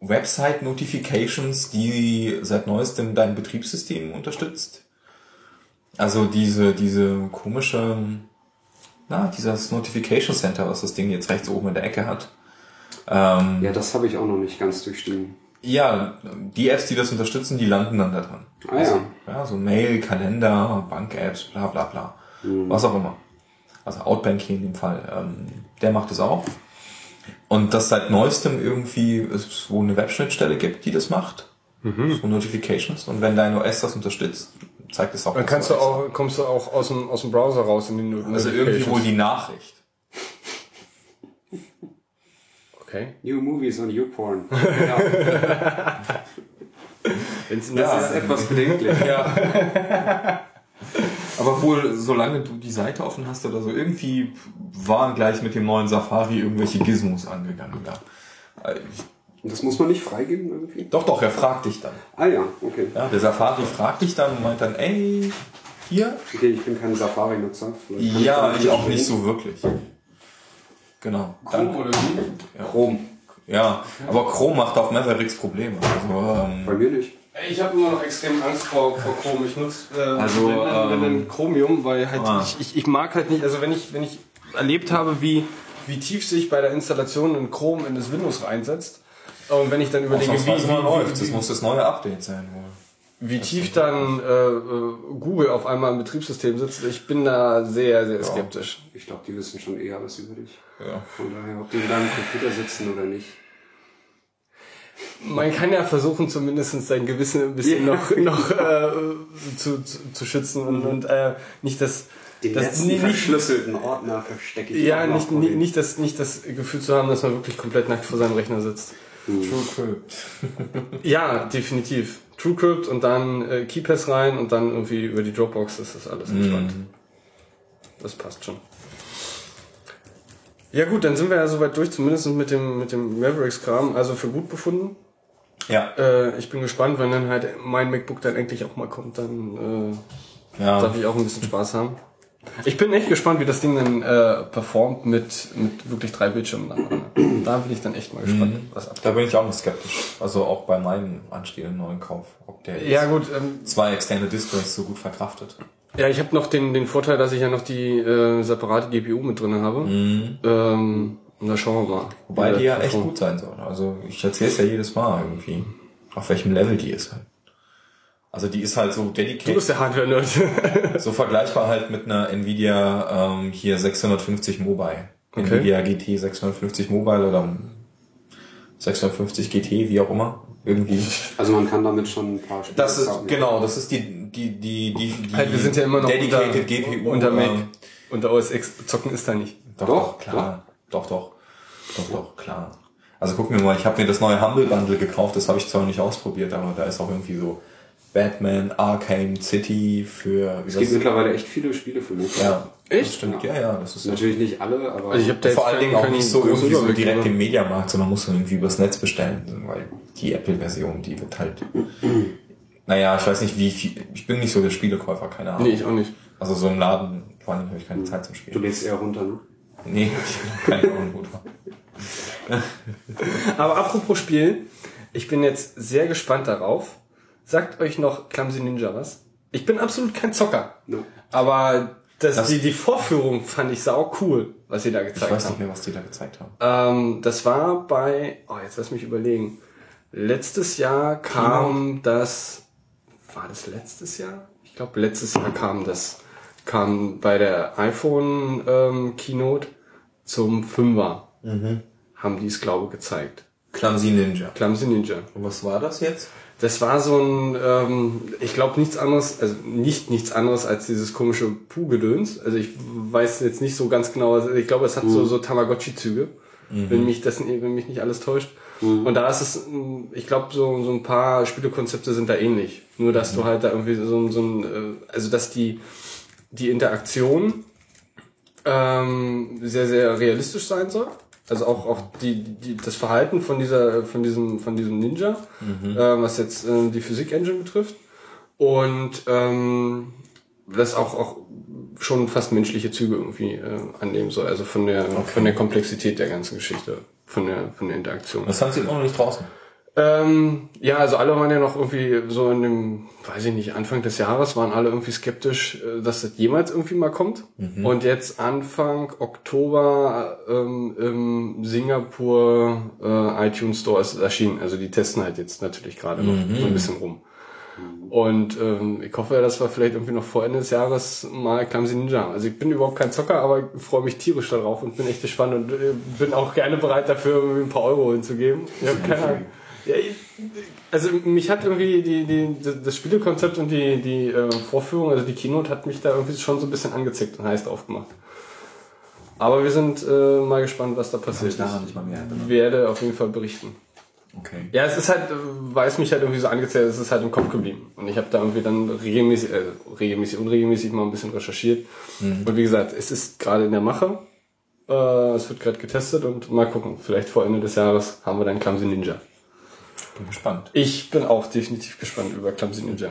S3: Website-Notifications, die seit neuestem dein Betriebssystem unterstützt. Also diese, diese komische, na, dieses Notification Center, was das Ding jetzt rechts oben in der Ecke hat. Ähm,
S4: Ja, das habe ich auch noch nicht ganz durchstiegen.
S3: ja, die Apps, die das unterstützen, die landen dann da dran.
S4: Ah ja.
S3: Ja, so Mail, Kalender, Bank-Apps, bla bla bla. Was auch immer. Also Outbank hier in dem Fall. Ähm, der macht es auch. Und das seit neuestem irgendwie es wohl eine Webschnittstelle gibt, die das macht. So Notifications. Und wenn dein OS das unterstützt, zeigt es auch.
S2: Dann kannst du auch, kommst du auch aus dem, aus dem Browser raus in den
S3: Also irgendwie wohl die Nachricht.
S2: Okay.
S4: New Movies on YouPorn. Ja,
S2: Wenn's
S4: das ist etwas bedenklich.
S3: Ja. Aber wohl, solange du die Seite offen hast oder so, irgendwie waren gleich mit dem neuen Safari irgendwelche Gizmos angegangen da.
S4: Und das muss man nicht freigeben irgendwie?
S3: Doch, doch, er fragt dich dann.
S4: Ah ja, okay.
S3: Ja, der Safari fragt dich dann und meint dann, ey, hier?
S4: Okay, ich bin kein Safari-Nutzer.
S3: Ja,
S4: da
S3: ich auch nicht so wirklich. Genau. Dann,
S2: oder wie?
S4: Chrome.
S3: ja, aber Chrome macht auf Mavericks Probleme. Also, ähm,
S4: Bei mir nicht.
S2: Ich habe immer noch extrem Angst vor, vor Chrome. Ich nutze äh,
S3: Also,
S2: wenn, wenn
S3: ähm,
S2: Chromium, weil halt
S3: ah.
S2: ich, ich, ich mag halt nicht, also wenn ich, wenn ich erlebt habe, wie, wie tief sich bei der Installation ein Chrome in das Windows reinsetzt, und wenn ich dann überlege, wie,
S3: mal läuft.
S2: wie,
S3: Das
S2: wie,
S3: muss das neue Update sein wohl.
S2: wie tief dann äh, äh, Google auf einmal im Betriebssystem sitzt, ich bin da sehr, sehr skeptisch.
S4: Ich glaube, die wissen schon eher was über dich.
S3: Ja.
S4: Von daher, ob die in deinem Computer sitzen oder nicht.
S2: Man kann ja versuchen, zumindest sein Gewissen ein bisschen
S4: Ja.
S2: noch, noch äh, zu, zu, zu schützen und, und äh, nicht das,
S4: Den
S2: das
S4: letzten
S2: nicht,
S4: verschlüsselten Ordner verstecke ich
S2: Ja, nicht, nicht, nicht, das, nicht das Gefühl zu haben, dass man wirklich komplett nackt vor seinem Rechner sitzt.
S3: TrueCrypt.
S2: Ja, definitiv. TrueCrypt und dann äh, KeyPass rein und dann irgendwie über die Dropbox ist das alles entspannt. Das passt schon. Ja gut, dann sind wir ja soweit durch, zumindest mit dem, mit dem Mavericks-Kram, also für gut befunden.
S3: Ja.
S2: Äh, ich bin gespannt, wenn dann halt mein MacBook dann endlich auch mal kommt, dann äh,
S3: Ja.
S2: darf ich auch ein bisschen Spaß haben. Ich bin echt gespannt, wie das Ding dann äh, performt mit, mit wirklich drei Bildschirmen. nacheinander. Da bin ich dann echt mal gespannt, was ab.
S3: Da bin ich auch noch skeptisch. Also auch bei meinem anstehenden neuen Kauf. Ob der jetzt
S2: Ja gut, ähm,
S3: zwei externe Displays so gut verkraftet.
S2: ja, ich habe noch den, den Vorteil, dass ich ja noch die äh, separate GPU mit drin habe. Ähm, und da schauen wir mal.
S3: Wobei die ja echt
S2: performt.
S3: gut sein soll. Also ich erzähle es ja jedes Mal irgendwie. Auf welchem Level die ist halt. Also die ist halt so
S2: Du
S3: dedicated,
S2: bist der Hardware-Nerd.
S3: so vergleichbar halt mit einer Nvidia ähm, hier 650 Mobile.
S2: Okay.
S3: Nvidia GT 650 Mobile oder 650 GT, wie auch immer. Irgendwie.
S4: Also man kann damit schon ein paar Spiele
S3: Das ist,
S4: zocken.
S3: genau, das ist die, die, die, die, die
S2: halt, wir sind ja immer noch
S3: dedicated
S2: unter,
S3: GPU.
S2: unter Mac.
S3: ähm,
S2: Unter OS X zocken ist da nicht.
S3: Doch,
S4: Doch,
S3: doch, klar. Doch, doch. Doch, doch, klar. Also gucken wir mal, ich habe mir das neue Humble Bundle gekauft, das habe ich zwar noch nicht ausprobiert, aber da ist auch irgendwie so Batman, Arkham City für wie
S4: Es gibt
S3: das,
S4: mittlerweile echt viele Spiele für mich.
S3: ja,
S2: Echt?
S3: Das stimmt, ja, ja, das ist.
S4: Natürlich nicht alle, aber
S2: Also ich hab da
S3: Vor allen Dingen auch nicht so irgendwie so direkt im Mediamarkt, sondern musst du irgendwie übers Netz bestellen, weil die Apple-Version, die wird halt, naja, ich weiß nicht wie viel, ich bin nicht so der Spielekäufer, keine Ahnung.
S2: Nee, ich auch nicht.
S3: Also so im Laden, vor allem habe ich keine Zeit zum
S4: du
S3: Spielen.
S4: lädst eher runter, ne?
S3: Nee, ich bin keine Ahnung, gut.
S2: Aber apropos Spiel, ich bin jetzt sehr gespannt darauf. Sagt euch noch Clumsy Ninja was? Ich bin absolut kein Zocker.
S4: No.
S2: Aber das,
S3: Das-
S2: die, die Vorführung fand ich sau cool, was sie da
S3: Ich
S2: gezeigt
S3: weiß nicht
S2: haben.
S3: mehr, was die da gezeigt haben.
S2: Ähm, das war bei, oh, jetzt lass mich überlegen. Letztes Jahr kam das, war das letztes Jahr? Ich glaube, letztes Jahr kam das, kam bei der iPhone ähm, Keynote zum Fünfer. Haben die es, glaube ich, gezeigt.
S3: Clumsy Ninja.
S2: Clumsy Ninja.
S3: Und was war das jetzt?
S2: Das war so ein, ähm, ich glaube nichts anderes, also nicht nichts anderes als dieses komische Puh-Gedöns. Also ich weiß jetzt nicht so ganz genau, also ich glaube, es hat so, so Tamagotchi-Züge, wenn mich das, wenn mich nicht alles täuscht. Und da ist es, ich glaube, so, so ein paar Spielekonzepte sind da ähnlich. Nur, dass du halt da irgendwie so, ein- so ein, äh, also dass die, die Interaktion ähm, sehr, sehr realistisch sein soll. Also auch, auch die, die, das Verhalten von dieser, von diesem, von diesem Ninja, äh, was jetzt äh, die Physik-Engine betrifft. Und ähm, das auch, auch schon fast menschliche Züge irgendwie äh, annehmen soll. Also von der, von der Komplexität der ganzen Geschichte, von der, von der Interaktion.
S3: Das haben sie immer noch nicht draußen.
S2: Ähm, ja, also alle waren ja noch irgendwie so in dem, weiß ich nicht, Anfang des Jahres waren alle irgendwie skeptisch, äh, dass das jemals irgendwie mal kommt. Und jetzt Anfang Oktober ähm, im Singapur äh, iTunes Store ist es erschienen. Also die testen halt jetzt natürlich gerade noch so ein bisschen rum. Und ähm, ich hoffe, dass wir vielleicht irgendwie noch vor Ende des Jahres mal Clumsy Ninja. Also ich bin überhaupt kein Zocker, aber ich freue mich tierisch darauf und bin echt gespannt und äh, bin auch gerne bereit dafür, ein paar Euro hinzugeben. Ich hab keine Ahnung. Ja, ich, also mich hat irgendwie die, die, das Spielekonzept und die, die äh, Vorführung, also die Keynote hat mich da irgendwie schon so ein bisschen angezickt und heiß aufgemacht. Aber wir sind äh, mal gespannt, was da passiert.
S3: ich nachher nicht mal mehr erinnern.
S2: Ich werde auf jeden Fall berichten.
S3: Okay.
S2: Ja, es ist halt, weil es mich halt irgendwie so angezählt, es ist halt im Kopf geblieben. Und ich habe da irgendwie dann regelmäßig, äh, regelmäßig, unregelmäßig mal ein bisschen recherchiert. Und wie gesagt, es ist gerade in der Mache. Äh, es wird gerade getestet und mal gucken. Vielleicht vor Ende des Jahres haben wir dann Clumsy Ninja.
S3: Bin gespannt.
S2: Ich bin auch definitiv gespannt über Clumsy Ninja.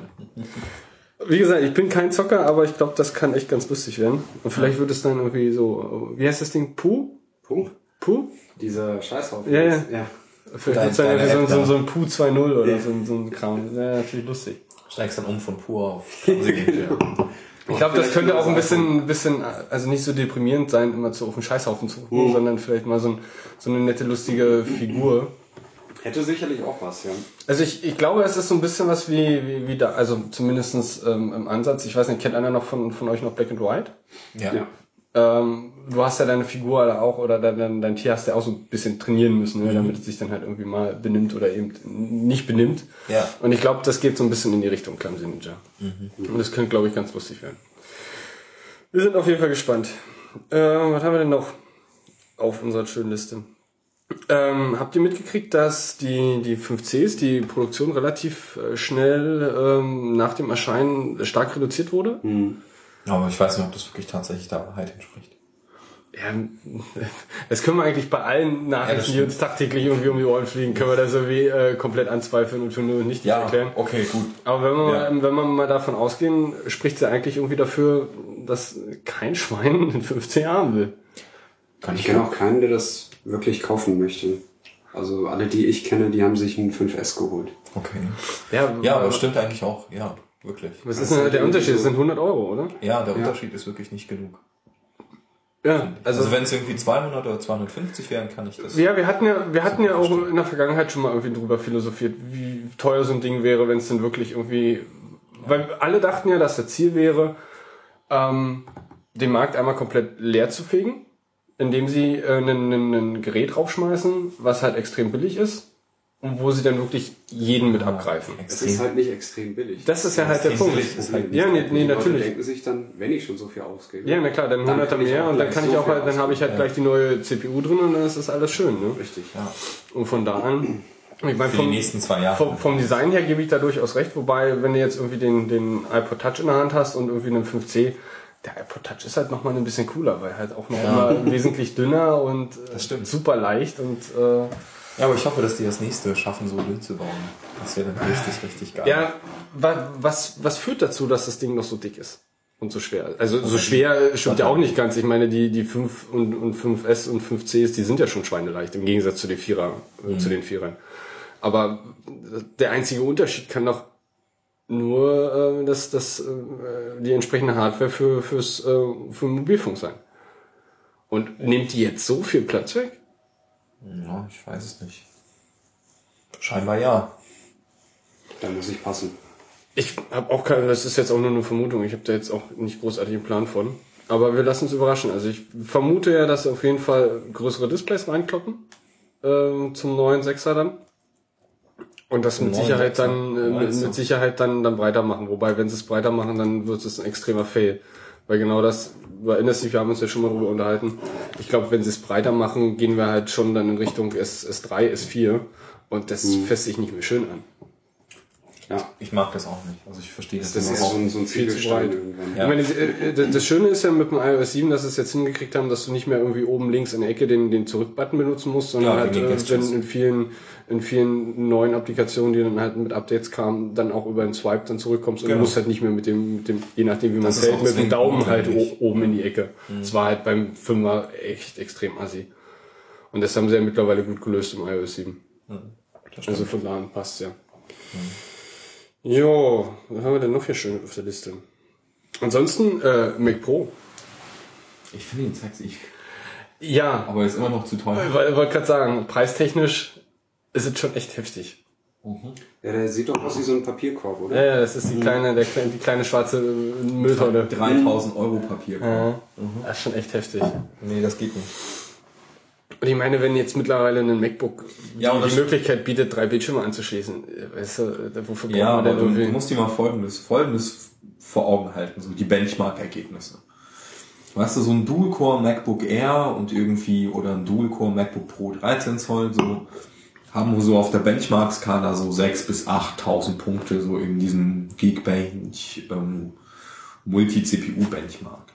S2: Wie gesagt, ich bin kein Zocker, aber ich glaube, das kann echt ganz lustig werden. Und vielleicht wird es dann irgendwie so, wie heißt das Ding? Puh?
S4: Puh.
S2: Puh?
S4: Dieser Scheißhaufen.
S2: Ja, ja.
S4: ja.
S2: Vielleicht
S3: Dein-
S2: wird es dann so, so, so ein Puh 2.0 oder so, ein- so ein Kram. Ja, natürlich lustig.
S3: Steigst dann um von pur auf Clumsy Ninja.
S2: Ich glaube, das könnte auch ein
S4: das
S2: bisschen, bisschen, also nicht so deprimierend sein, immer zu auf den Scheißhaufen zu gucken, sondern vielleicht mal so, ein, so eine nette, lustige Figur.
S4: Hätte sicherlich auch was, ja.
S2: Also ich, ich glaube, es ist so ein bisschen was wie, wie, wie da, also zumindestens ähm, im Ansatz. Ich weiß nicht, kennt einer noch von, von euch noch Black and White?
S3: Ja.
S4: Ja.
S2: Ähm, du hast ja deine Figur da auch, oder dein, dein, dein Tier hast ja auch so ein bisschen trainieren müssen, ne, damit es sich dann halt irgendwie mal benimmt oder eben nicht benimmt.
S3: Ja.
S2: Und ich glaube, das geht so ein bisschen in die Richtung Clumsy Ninja. Und das könnte, glaube ich, ganz lustig werden. Wir sind auf jeden Fall gespannt. Äh, was haben wir denn noch auf unserer schönen Liste? Ähm, habt ihr mitgekriegt, dass die, die 5Cs, die Produktion relativ äh, schnell ähm, nach dem Erscheinen stark reduziert wurde?
S3: Aber ich weiß nicht, ob das wirklich tatsächlich der Wahrheit entspricht.
S2: Ja, das können wir eigentlich bei allen
S3: Ja,
S2: Nachrichten,
S3: das
S2: die uns tagtäglich irgendwie um die Ohren fliegen, können wir das irgendwie äh, komplett anzweifeln und für nur nicht
S3: Ja,
S2: erklären.
S3: okay, gut.
S2: Aber wenn wir,
S3: Ja.
S2: mal, wenn wir mal davon ausgehen, spricht sie eigentlich irgendwie dafür, dass kein Schwein in 15 Jahren will.
S3: Kann
S4: Ich kenne auch keinen, der das wirklich kaufen möchte. Also alle, die ich kenne, die haben sich einen 5S geholt.
S3: Okay.
S2: Ja,
S3: Ja, aber stimmt eigentlich auch. Ja, wirklich.
S2: Was ist denn der Unterschied? Das sind 100 Euro, oder?
S3: Ja, der Unterschied ist wirklich nicht genug.
S2: Ja,
S3: Also,
S2: also,
S3: wenn es irgendwie 200 oder 250 wären, kann ich das.
S2: ja, wir hatten ja, wir hatten ja auch in der Vergangenheit schon mal irgendwie drüber philosophiert, wie teuer so ein Ding wäre, wenn es denn wirklich irgendwie, weil alle dachten ja, dass das Ziel wäre, ähm, den Markt einmal komplett leer zu fegen, indem sie äh, ein, Gerät raufschmeißen, was halt extrem billig ist und wo sie dann wirklich jeden mit abgreifen.
S4: Es ist halt nicht extrem billig.
S2: Das ist ja halt der Punkt.
S3: halt
S2: ja, nee, nee, natürlich.
S4: denken sich dann, wenn ich schon so viel ausgebe.
S2: Ja, na klar, dann
S4: Dann
S2: 100er
S4: kann ich
S2: mehr und dann kann ich auch halt, dann habe ich halt
S3: ausgeben.
S2: gleich die neue CPU drin und dann ist das alles schön, ne?
S4: Richtig.
S3: Ja,
S2: Und von da an, ich meine,
S3: für die
S2: vom,
S3: nächsten zwei Jahre.
S2: vom, vom Design her gebe ich da durchaus recht, wobei, wenn du jetzt irgendwie den, den iPod Touch in der Hand hast und irgendwie einen 5C, der iPod Touch ist halt nochmal ein bisschen cooler, weil halt auch noch immer wesentlich dünner und äh, super leicht und äh,
S3: Ja, aber ich hoffe, dass die das nächste schaffen, so dünn zu bauen. Das wäre dann richtig, richtig geil.
S2: ja, wa- was, was führt dazu, dass das Ding noch so dick ist? Und so schwer. Also so schwer stimmt ja auch nicht ganz. Ich meine, die, die 5 und, und 5S und 5Cs, die sind ja schon schweineleicht, im Gegensatz zu den Vierer, äh, zu den Vierern. Aber der einzige Unterschied kann doch nur äh, das, das, äh, die entsprechende Hardware für, fürs, äh, für Mobilfunk sein. Und nimmt die jetzt so viel Platz weg?
S3: Ja, ich weiß es nicht. Scheinbar ja.
S4: Da muss ich passen.
S2: Ich habe auch keine, das ist jetzt auch nur eine Vermutung, ich habe da jetzt auch nicht großartig einen Plan von. Aber wir lassen uns überraschen. Also ich vermute ja, dass auf jeden Fall größere Displays reinkloppen äh, zum neuen Sechser dann. Und das mit Sicherheit dann äh, mit, mit Sicherheit dann dann breiter machen. Wobei, wenn sie es breiter machen, dann wird es ein extremer Fail. Weil genau das, erinnerst dich, wir haben uns ja schon mal drüber unterhalten. Ich glaube, wenn sie es breiter machen, gehen wir halt schon dann in Richtung S, S3, S4. Und das
S3: Mhm.
S2: fässt sich nicht mehr schön an.
S4: Ja.
S3: Ich mag das auch nicht. Also ich verstehe das,
S4: Das ist
S3: überhaupt
S4: so ein, so ein
S2: Viel zu breit.
S3: Ja.
S2: Ich meine, äh, das das Schöne ist ja mit dem iOS 7, dass sie es jetzt hingekriegt haben, dass du nicht mehr irgendwie oben links in der Ecke den, den Zurück-Button benutzen musst, sondern
S3: Klar,
S2: halt, äh, wenn in vielen, in vielen neuen Applikationen, die dann halt mit Updates kamen, dann auch über den Swipe dann zurückkommst und
S3: Genau.
S2: du musst halt nicht mehr mit dem, mit dem je nachdem wie man
S3: Das
S2: fällt,
S3: auch
S2: mit dem Daumen halt oben in die Ecke. Das war halt beim Fünfer echt extrem assi. Und das haben sie ja mittlerweile gut gelöst im iOS 7. Also von da an passt ja. Jo, was haben wir denn noch hier schön auf der Liste? Ansonsten, äh, Mac Pro.
S3: Ich finde ihn sexy. Ich,
S2: Ja,
S3: aber er ist immer noch zu teuer.
S2: ich wollte gerade sagen, preistechnisch ist es schon echt heftig.
S4: Ja, der sieht doch aus wie so ein Papierkorb, oder?
S2: Ja, ja, das ist die kleine, der, kleine- die kleine schwarze äh, Mülltonne.
S3: 3000 Euro Papier.
S2: Ja, das ist schon echt heftig.
S3: Nee, das geht nicht.
S2: Und ich meine, wenn jetzt mittlerweile ein MacBook
S3: Ja, und
S2: die, Möglichkeit bietet, drei Bildschirme anzuschließen, äh, weißt du, wofür braucht
S3: Ja,
S2: man
S3: aber
S2: denn
S3: du,
S2: irgendwie?
S3: du musst dir mal folgendes, folgendes vor Augen halten, so die Benchmark-Ergebnisse. Weißt du, so ein Dual-Core MacBook Air und irgendwie, oder ein Dual-Core MacBook Pro 13 Zoll, so, haben so auf der Benchmark-Skala so 6.000 bis 8.000 Punkte, so in diesem Geekbench, ähm, Multi-CPU-Benchmark.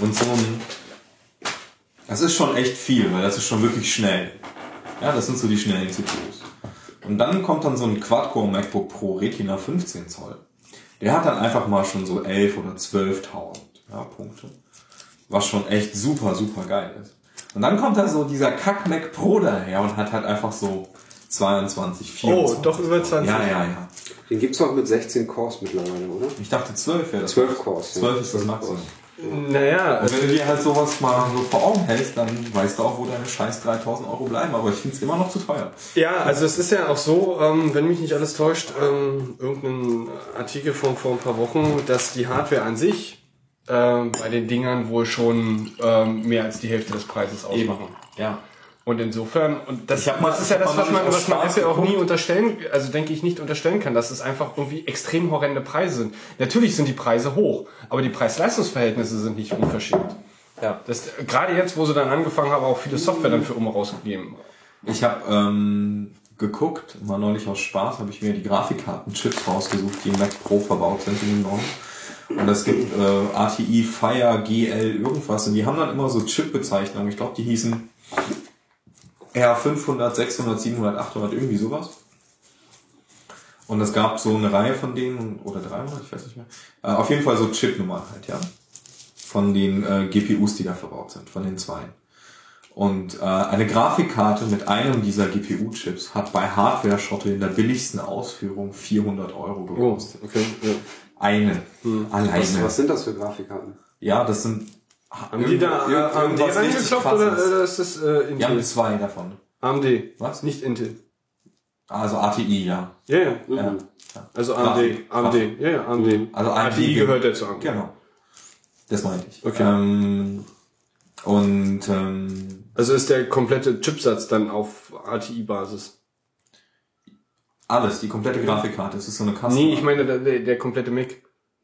S3: Und so ein, das ist schon echt viel, weil das ist schon wirklich schnell. Ja, das sind so die schnellen CPUs. Und dann kommt dann so ein Quad-Core MacBook Pro Retina 15 Zoll. Der hat dann einfach mal schon so 11 oder 12.000 ja, Punkte. Was schon echt super, super geil ist. Und dann kommt da so dieser Kack Mac Pro daher und hat halt einfach so 22, 24.
S2: Oh, doch über 20.
S3: Ja, ja, ja.
S4: Den gibt's auch mit 16 Cores mittlerweile, oder?
S3: Ich dachte 12 wäre das.
S4: 12 Cores, ja.
S3: 12 ist das
S4: 12
S3: Maximum.
S2: Naja,
S3: Und wenn du dir halt sowas mal so vor Augen hältst, dann weißt du auch, wo deine scheiß 3000 Euro bleiben. Aber ich finde es immer noch zu teuer.
S2: Ja, also es ist ja auch so, ähm, wenn mich nicht alles täuscht, ähm, irgendein Artikel von vor ein paar Wochen, dass die Hardware an sich ähm, bei den Dingern wohl schon ähm, mehr als die Hälfte des Preises ausmachen.
S3: Ja.
S2: Und insofern, und das,
S3: mal-
S2: das ist ja das, was man, was man Apple auch nie unterstellen, also denke ich nicht unterstellen kann, dass es einfach irgendwie extrem horrende Preise sind. Natürlich sind die Preise hoch, aber die Preis-Leistungs-Verhältnisse sind nicht unverschämt.
S3: Ja.
S2: Das, gerade jetzt, wo sie dann angefangen haben, auch viele Software dann für immer rausgegeben.
S3: Ich habe ähm, geguckt, mal neulich aus Spaß, habe ich mir die Grafikkarten-Chips rausgesucht, die im Mac Pro verbaut sind in den neuen. Und es gibt äh, ATI Fire GL irgendwas und die haben dann immer so Chip-Bezeichnungen. Ich glaube, die hießen R500, 600, 700, 800, irgendwie sowas. Und es gab so eine Reihe von denen, oder 300, ich weiß nicht mehr. Äh, auf jeden Fall so Chip-Nummern halt, ja. Von den äh, GPUs, die da verbaut sind, von den zwei. Und äh, eine Grafikkarte mit einem dieser GPU-Chips hat bei Hardware-Shottle in der billigsten Ausführung 400 Euro
S2: Oh,
S3: gekostet.
S2: okay. Ja.
S3: Eine. Alleine.
S4: Was, was sind das für Grafikkarten?
S3: Ja, das sind...
S2: Haben die da äh, AMD reingekloppt oder, oder ist das äh,
S3: Wir haben
S2: Intel?
S3: zwei davon.
S2: AMD.
S3: Was?
S2: Nicht Intel.
S3: Also ATI, ja.
S2: Ja, ja.
S3: ja.
S2: Also AMD.
S3: Grafik.
S2: AMD.
S3: Grafik.
S2: Ja, ja, AMD.
S3: Also AMD
S2: ATI gehört ja zu AMD.
S3: Genau. Das meinte ich.
S2: Okay.
S3: Ähm, und ähm,
S2: Also ist der komplette Chipsatz dann auf ATI-Basis?
S3: Alles, die komplette Grafikkarte. Es ist so eine Kasse.
S2: Nee, ich meine der, der, der komplette Mac.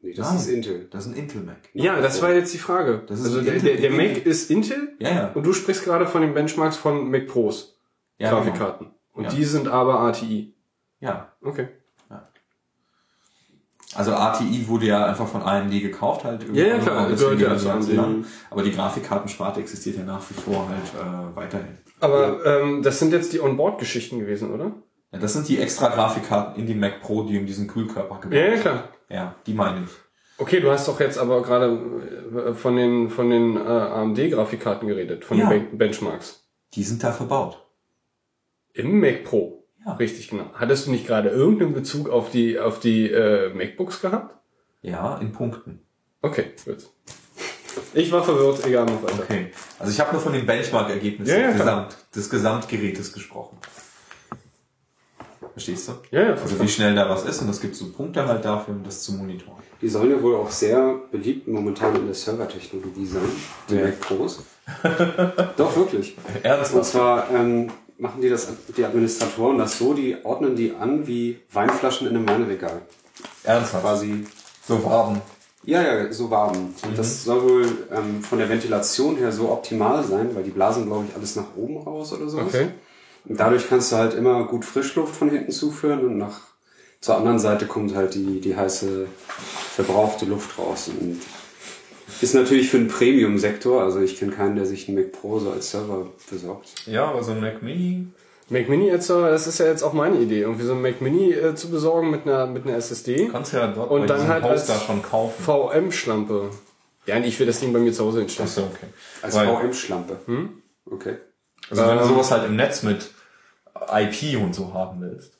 S4: Nee, das
S3: Nein.
S4: ist Intel.
S3: Das ist ein Intel Mac.
S2: Ja, das war jetzt die Frage.
S3: Das ist
S2: also der, der, der Mac ist Intel
S3: Ja, ja.
S2: und du sprichst gerade von den Benchmarks von Mac Pros.
S3: ja
S2: Grafikkarten. Und
S3: Ja.
S2: die sind aber ATI.
S3: Genau. Ja.
S2: Okay.
S3: Also ATI wurde ja einfach von AMD gekauft halt.
S2: Ja, ja, klar, gehört ja zu
S3: sie
S2: AMD.
S3: Aber die Grafikkartensparte existiert ja nach wie vor halt äh, weiterhin.
S2: Aber ähm, das sind jetzt die Onboard-Geschichten gewesen, oder?
S3: Ja, das sind die extra Grafikkarten in die Mac Pro, die um diesen Kühlkörper gebaut
S2: Ja, ja,
S3: sind.
S2: klar.
S3: Ja, die meine ich.
S2: Okay, du hast doch jetzt aber gerade äh, von den von den äh, AMD-Grafikkarten geredet, von
S3: Ja.
S2: den Ben- Benchmarks.
S3: Die sind da verbaut.
S2: Im Mac Pro.
S3: Ja.
S2: Richtig, genau. Hattest du nicht gerade irgendeinen Bezug auf die auf die äh, MacBooks gehabt?
S3: Ja, in Punkten.
S2: Okay, gut. Ich war verwirrt, egal, mach weiter.
S3: Okay. Also ich habe nur von den Benchmark-Ergebnissen
S2: Ja, ja.
S3: Gesamt, des Gesamtgerätes gesprochen. Verstehst du?
S2: Ja, ja,
S3: Also
S2: verstanden.
S3: wie schnell da was ist und es gibt so Punkte halt dafür, um das zu monitoren.
S4: Die sollen ja wohl auch sehr beliebt momentan in der Servertechnologie sein, die
S3: Ja.
S4: Mac Pros. Doch, wirklich. Und
S3: Ernsthaft?
S4: zwar ähm, machen die das, die Administratoren das so, die ordnen die an wie Weinflaschen in einem Weinregal.
S3: Ernsthaft?
S4: Quasi,
S3: So Waben.
S4: ja, ja, so Waben. Und das soll wohl ähm, von der Ventilation her so optimal sein, weil die blasen, glaube ich, alles nach oben raus oder sowas.
S2: Okay.
S4: Und dadurch kannst du halt immer gut Frischluft von hinten zuführen und nach zur anderen Seite kommt halt die, die heiße, verbrauchte Luft raus. Und ist natürlich für den Premium-Sektor, also ich kenne keinen, der sich einen Mac Pro so als Server besorgt.
S3: Ja, aber so ein Mac Mini.
S2: Mac Mini als Server, das ist ja jetzt auch meine Idee, irgendwie so ein Mac Mini äh, zu besorgen mit einer, mit einer SSD.
S3: Kannst ja dort
S2: Und
S3: bei
S2: dann halt
S3: Hoster
S2: als
S3: schon kaufen.
S2: VM-Schlampe. Ja, und ich will das Ding bei mir zu Hause installieren.
S3: Achso, okay.
S4: Als VM-Schlampe. Okay.
S3: Also wenn du
S2: Ähm,
S3: sowas halt im Netz mit IP und so haben willst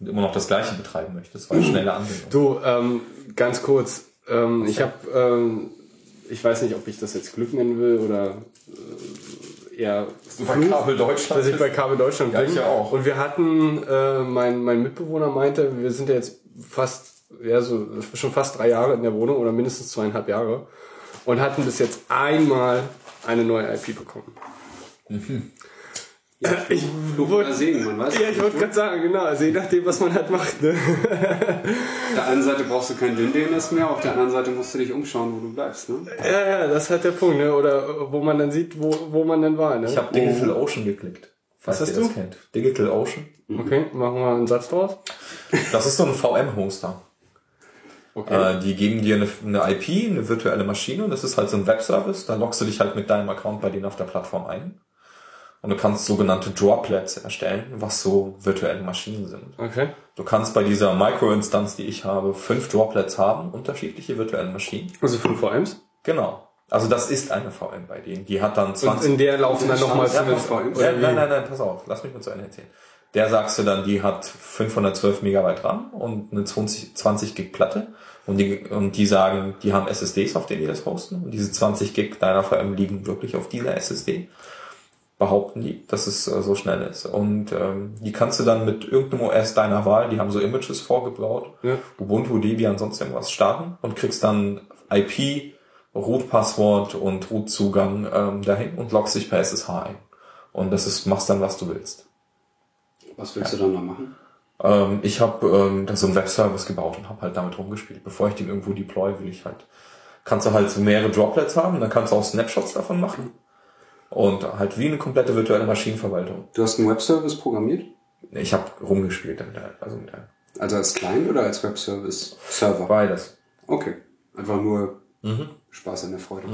S3: und immer noch das gleiche betreiben möchtest, weil schnelle Anwendung.
S2: Du, ähm, ganz kurz. Ähm, ich habe, ähm, ich weiß nicht, ob ich das jetzt Glück nennen will oder äh, eher
S3: du bei Kabel Deutschland
S2: dass ich bei Kabel Deutschland
S3: Ja,
S2: bin.
S3: ich ja auch.
S2: Und wir hatten, äh, mein, mein Mitbewohner meinte, wir sind ja jetzt fast, ja so schon fast drei Jahre in der Wohnung oder mindestens zweieinhalb Jahre und hatten bis jetzt einmal eine neue IP bekommen.
S4: Ja,
S2: Ich
S4: Fluch oder Segen, man weiß.
S2: Ja, ich wollte gerade sagen, genau. Also je nachdem, was man halt macht. Ne?
S4: Auf der einen Seite brauchst du kein DNS mehr, auf der anderen Seite musst du dich umschauen, wo du bleibst. Ne?
S2: Ja, ja, das ist halt der Punkt, ne? Oder wo man dann sieht, wo, wo man denn war, ne?
S3: Ich habe Digital Ocean geklickt. Falls
S2: Was
S3: ihr
S2: hast
S3: das
S2: du?
S3: kennt. Digital Ocean.
S2: Okay, machen wir einen Satz draus.
S3: Das ist so ein VM-Hoster.
S2: Okay.
S3: Äh, die geben dir eine, eine IP, eine virtuelle Maschine. und Das ist halt so ein Webservice. Da loggst du dich halt mit deinem Account bei denen auf der Plattform ein. Und du kannst sogenannte Droplets erstellen, was so virtuelle Maschinen sind.
S2: Okay.
S3: Du kannst bei dieser Micro-Instanz, die ich habe, fünf Droplets haben, unterschiedliche virtuelle Maschinen.
S2: Also fünf VMs.
S3: Genau. Also das ist eine VM bei denen. Die hat dann
S2: Und
S3: 20...
S2: in der laufen dann nochmal fünf
S4: VMs.
S3: Ja, nein, nein, nein, pass auf, lass mich mal zu Ende erzählen. Der sagst du dann, die hat 512 Megabyte RAM und eine 20, 20 Gig Platte und die, und die sagen, die haben SSDs, auf denen die das hosten und diese 20 Gig deiner VM liegen wirklich auf dieser SSD. Behaupten die, dass es äh, so schnell ist. Und ähm, die kannst du dann mit irgendeinem OS deiner Wahl, die haben so Images vorgebaut,
S2: Ja.
S3: Ubuntu, Debian, sonst irgendwas starten und kriegst dann IP, Root-Passwort und Root-Zugang ähm, dahin und loggst dich per SSH ein. Und das ist, machst dann, was du willst.
S4: Was willst du dann da machen?
S3: Ähm, ich habe ähm, da so einen Webservice gebaut und habe halt damit rumgespielt. Bevor ich den irgendwo deploy, will ich halt, kannst du halt so mehrere Droplets haben, dann kannst du auch Snapshots davon machen. Und halt wie eine komplette virtuelle Maschinenverwaltung.
S4: Du hast einen Webservice programmiert?
S3: Ich habe rumgespielt damit, halt, also mit einem.
S4: Also als Client oder als Webservice-Server?
S3: Beides.
S4: Okay. Einfach nur Spaß an der Freude.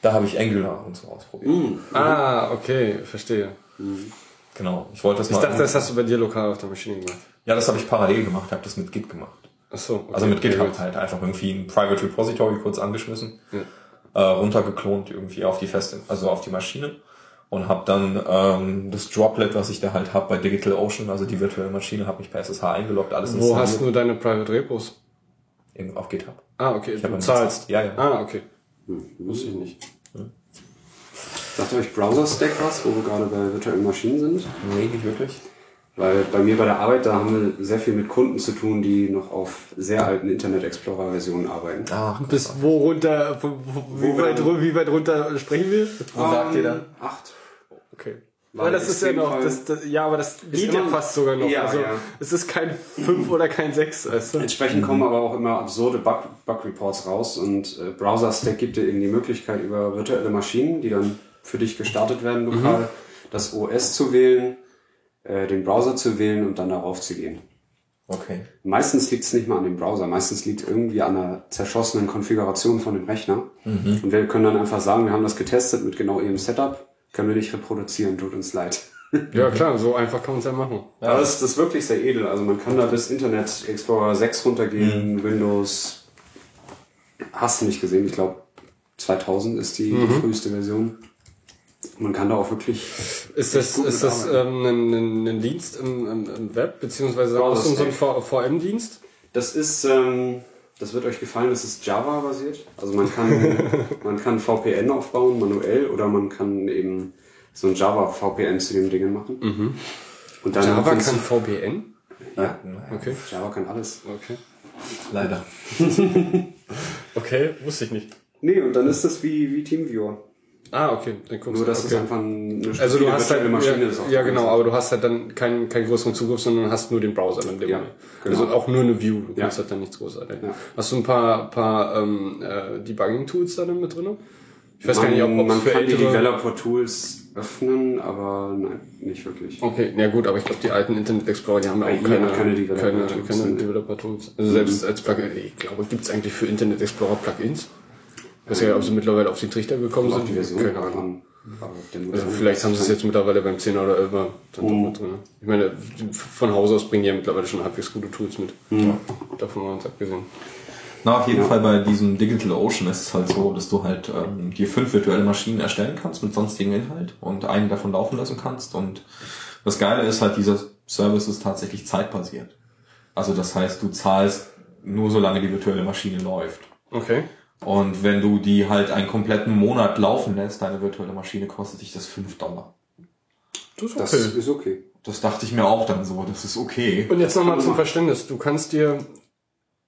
S3: Da habe ich Angular und so ausprobiert.
S2: Ah, okay, verstehe.
S3: Genau. Ich wollte das
S2: Ich
S3: mal.
S2: dachte, das hast du bei dir lokal auf der Maschine gemacht.
S3: ja, das habe ich parallel gemacht, habe das mit Git gemacht.
S2: Ach so. Okay.
S3: Also mit
S2: Ja,
S3: GitHub
S2: gut.
S3: halt einfach irgendwie ein Private Repository kurz angeschmissen,
S2: Ja.
S3: Äh, runtergeklont irgendwie auf die feste, also auf die Maschine und habe dann ähm, das Droplet, was ich da halt habe bei DigitalOcean, also die virtuelle Maschine, habe mich per SSH eingeloggt, alles
S2: Wo
S3: installiert.
S2: hast du deine Private Repos?
S3: Irgendwo auf GitHub.
S2: Ah, okay,
S3: hab
S2: du zahlst.
S3: Ja, ja.
S2: Ah, okay. Wusste ich nicht.
S4: Sagt euch Browser-Stack was, wo wir gerade bei virtuellen Maschinen sind?
S3: Nee, nicht wirklich.
S4: Weil bei mir bei der Arbeit, da haben wir sehr viel mit Kunden zu tun, die noch auf sehr alten Internet Explorer-Versionen arbeiten.
S3: Ach,
S2: Bis wo runter, wo, wo, wie, weit, wie weit runter sprechen wir?
S3: wo sagt ihr dann?
S4: Acht.
S2: Okay. Ja, das ist ja noch, das, das, ja, aber das geht ja fast sogar noch.
S4: Ja,
S2: also,
S4: ja.
S2: es ist kein 5 oder kein 6, weißt du?
S4: Entsprechend kommen aber auch immer absurde Bug, Bug Reports raus und äh, Browser Stack gibt dir eben die Möglichkeit über virtuelle Maschinen, die dann für dich gestartet werden lokal, das OS zu wählen, äh, den Browser zu wählen und dann darauf zu gehen.
S3: Okay.
S4: Meistens liegt es nicht mal an dem Browser, meistens liegt irgendwie an einer zerschossenen Konfiguration von dem Rechner. Und wir können dann einfach sagen, wir haben das getestet mit genau ihrem Setup, können wir nicht reproduzieren, tut uns leid.
S2: Ja, klar, so einfach kann man es ja machen.
S4: Aber das, das ist wirklich sehr edel. Also man kann da bis Internet Explorer 6 runtergehen, Windows. Hast du nicht gesehen? Ich glaube 2000 ist die, die früheste Version. Man kann da auch wirklich.
S2: Ist das, ist das ähm, ein, ein, ein Dienst im, im, im Web, beziehungsweise auch so, so ein VM-Dienst?
S4: Das ist, ähm, das wird euch gefallen, das ist Java basiert. Also man kann, man kann VPN aufbauen, manuell, oder man kann eben so ein Java VPN zu den Dingen machen. Und dann
S2: Java kann VPN?
S4: ja,
S2: Okay.
S4: Java kann alles.
S2: Okay.
S3: Leider.
S2: Okay, wusste ich nicht.
S4: Nee, und dann ist das wie, wie TeamViewer.
S2: Ah, okay. Dann guckst
S4: Nur,
S2: du.
S4: dass
S2: okay.
S4: es einfach eine
S2: Also du hast halt,
S4: Maschine
S2: ja,
S4: ist.
S2: ja genau, aber du hast halt dann keinen, keinen größeren Zugriff, sondern hast nur den Browser dann in dem
S4: Ja, genau.
S2: Also auch nur eine View, du
S4: Ja.
S2: kannst halt dann nichts großartig.
S4: Ja.
S2: Hast du ein paar, paar ähm, äh, Debugging-Tools da dann mit drin? Ich weiß gar nicht, ob
S4: man,
S2: ob's
S4: man
S2: für
S4: kann die
S2: ältere-
S4: Developer Tools öffnen, aber nein, nicht wirklich.
S2: Okay, ja gut, aber ich glaube, die alten Internet Explorer, die haben ja auch keine,
S4: keine Developer-Tools.
S2: Developer-Tools. Also selbst als Plugin, ich glaube, gibt's eigentlich für Internet Explorer Plugins? Ich weiß ja, ob sie mittlerweile auf den Trichter gekommen sind.
S4: die Version
S2: Keine Ahnung. Also vielleicht haben sie es jetzt mittlerweile beim 10er oder 11er dann
S4: Mhm.
S2: doch mit drin. Ich meine, von Haus aus bringen die ja mittlerweile schon halbwegs gute Tools mit.
S4: Mhm.
S2: Davon mal uns abgesehen.
S3: Na, auf jeden Fall bei diesem Digital Ocean ist es halt so, dass du halt ähm, dir fünf virtuelle Maschinen erstellen kannst mit sonstigem Inhalt und einen davon laufen lassen kannst. Und das Geile ist halt, dieser Service ist tatsächlich zeitbasiert. Also das heißt, du zahlst nur solange die virtuelle Maschine läuft.
S2: Okay.
S3: Und wenn du die halt einen kompletten Monat laufen lässt, deine virtuelle Maschine, kostet dich das 5 Dollar.
S2: Das ist
S4: Das
S2: okay.
S4: ist okay.
S3: Das dachte ich mir auch dann so, das ist okay.
S2: Und jetzt nochmal zum Verständnis. Du kannst dir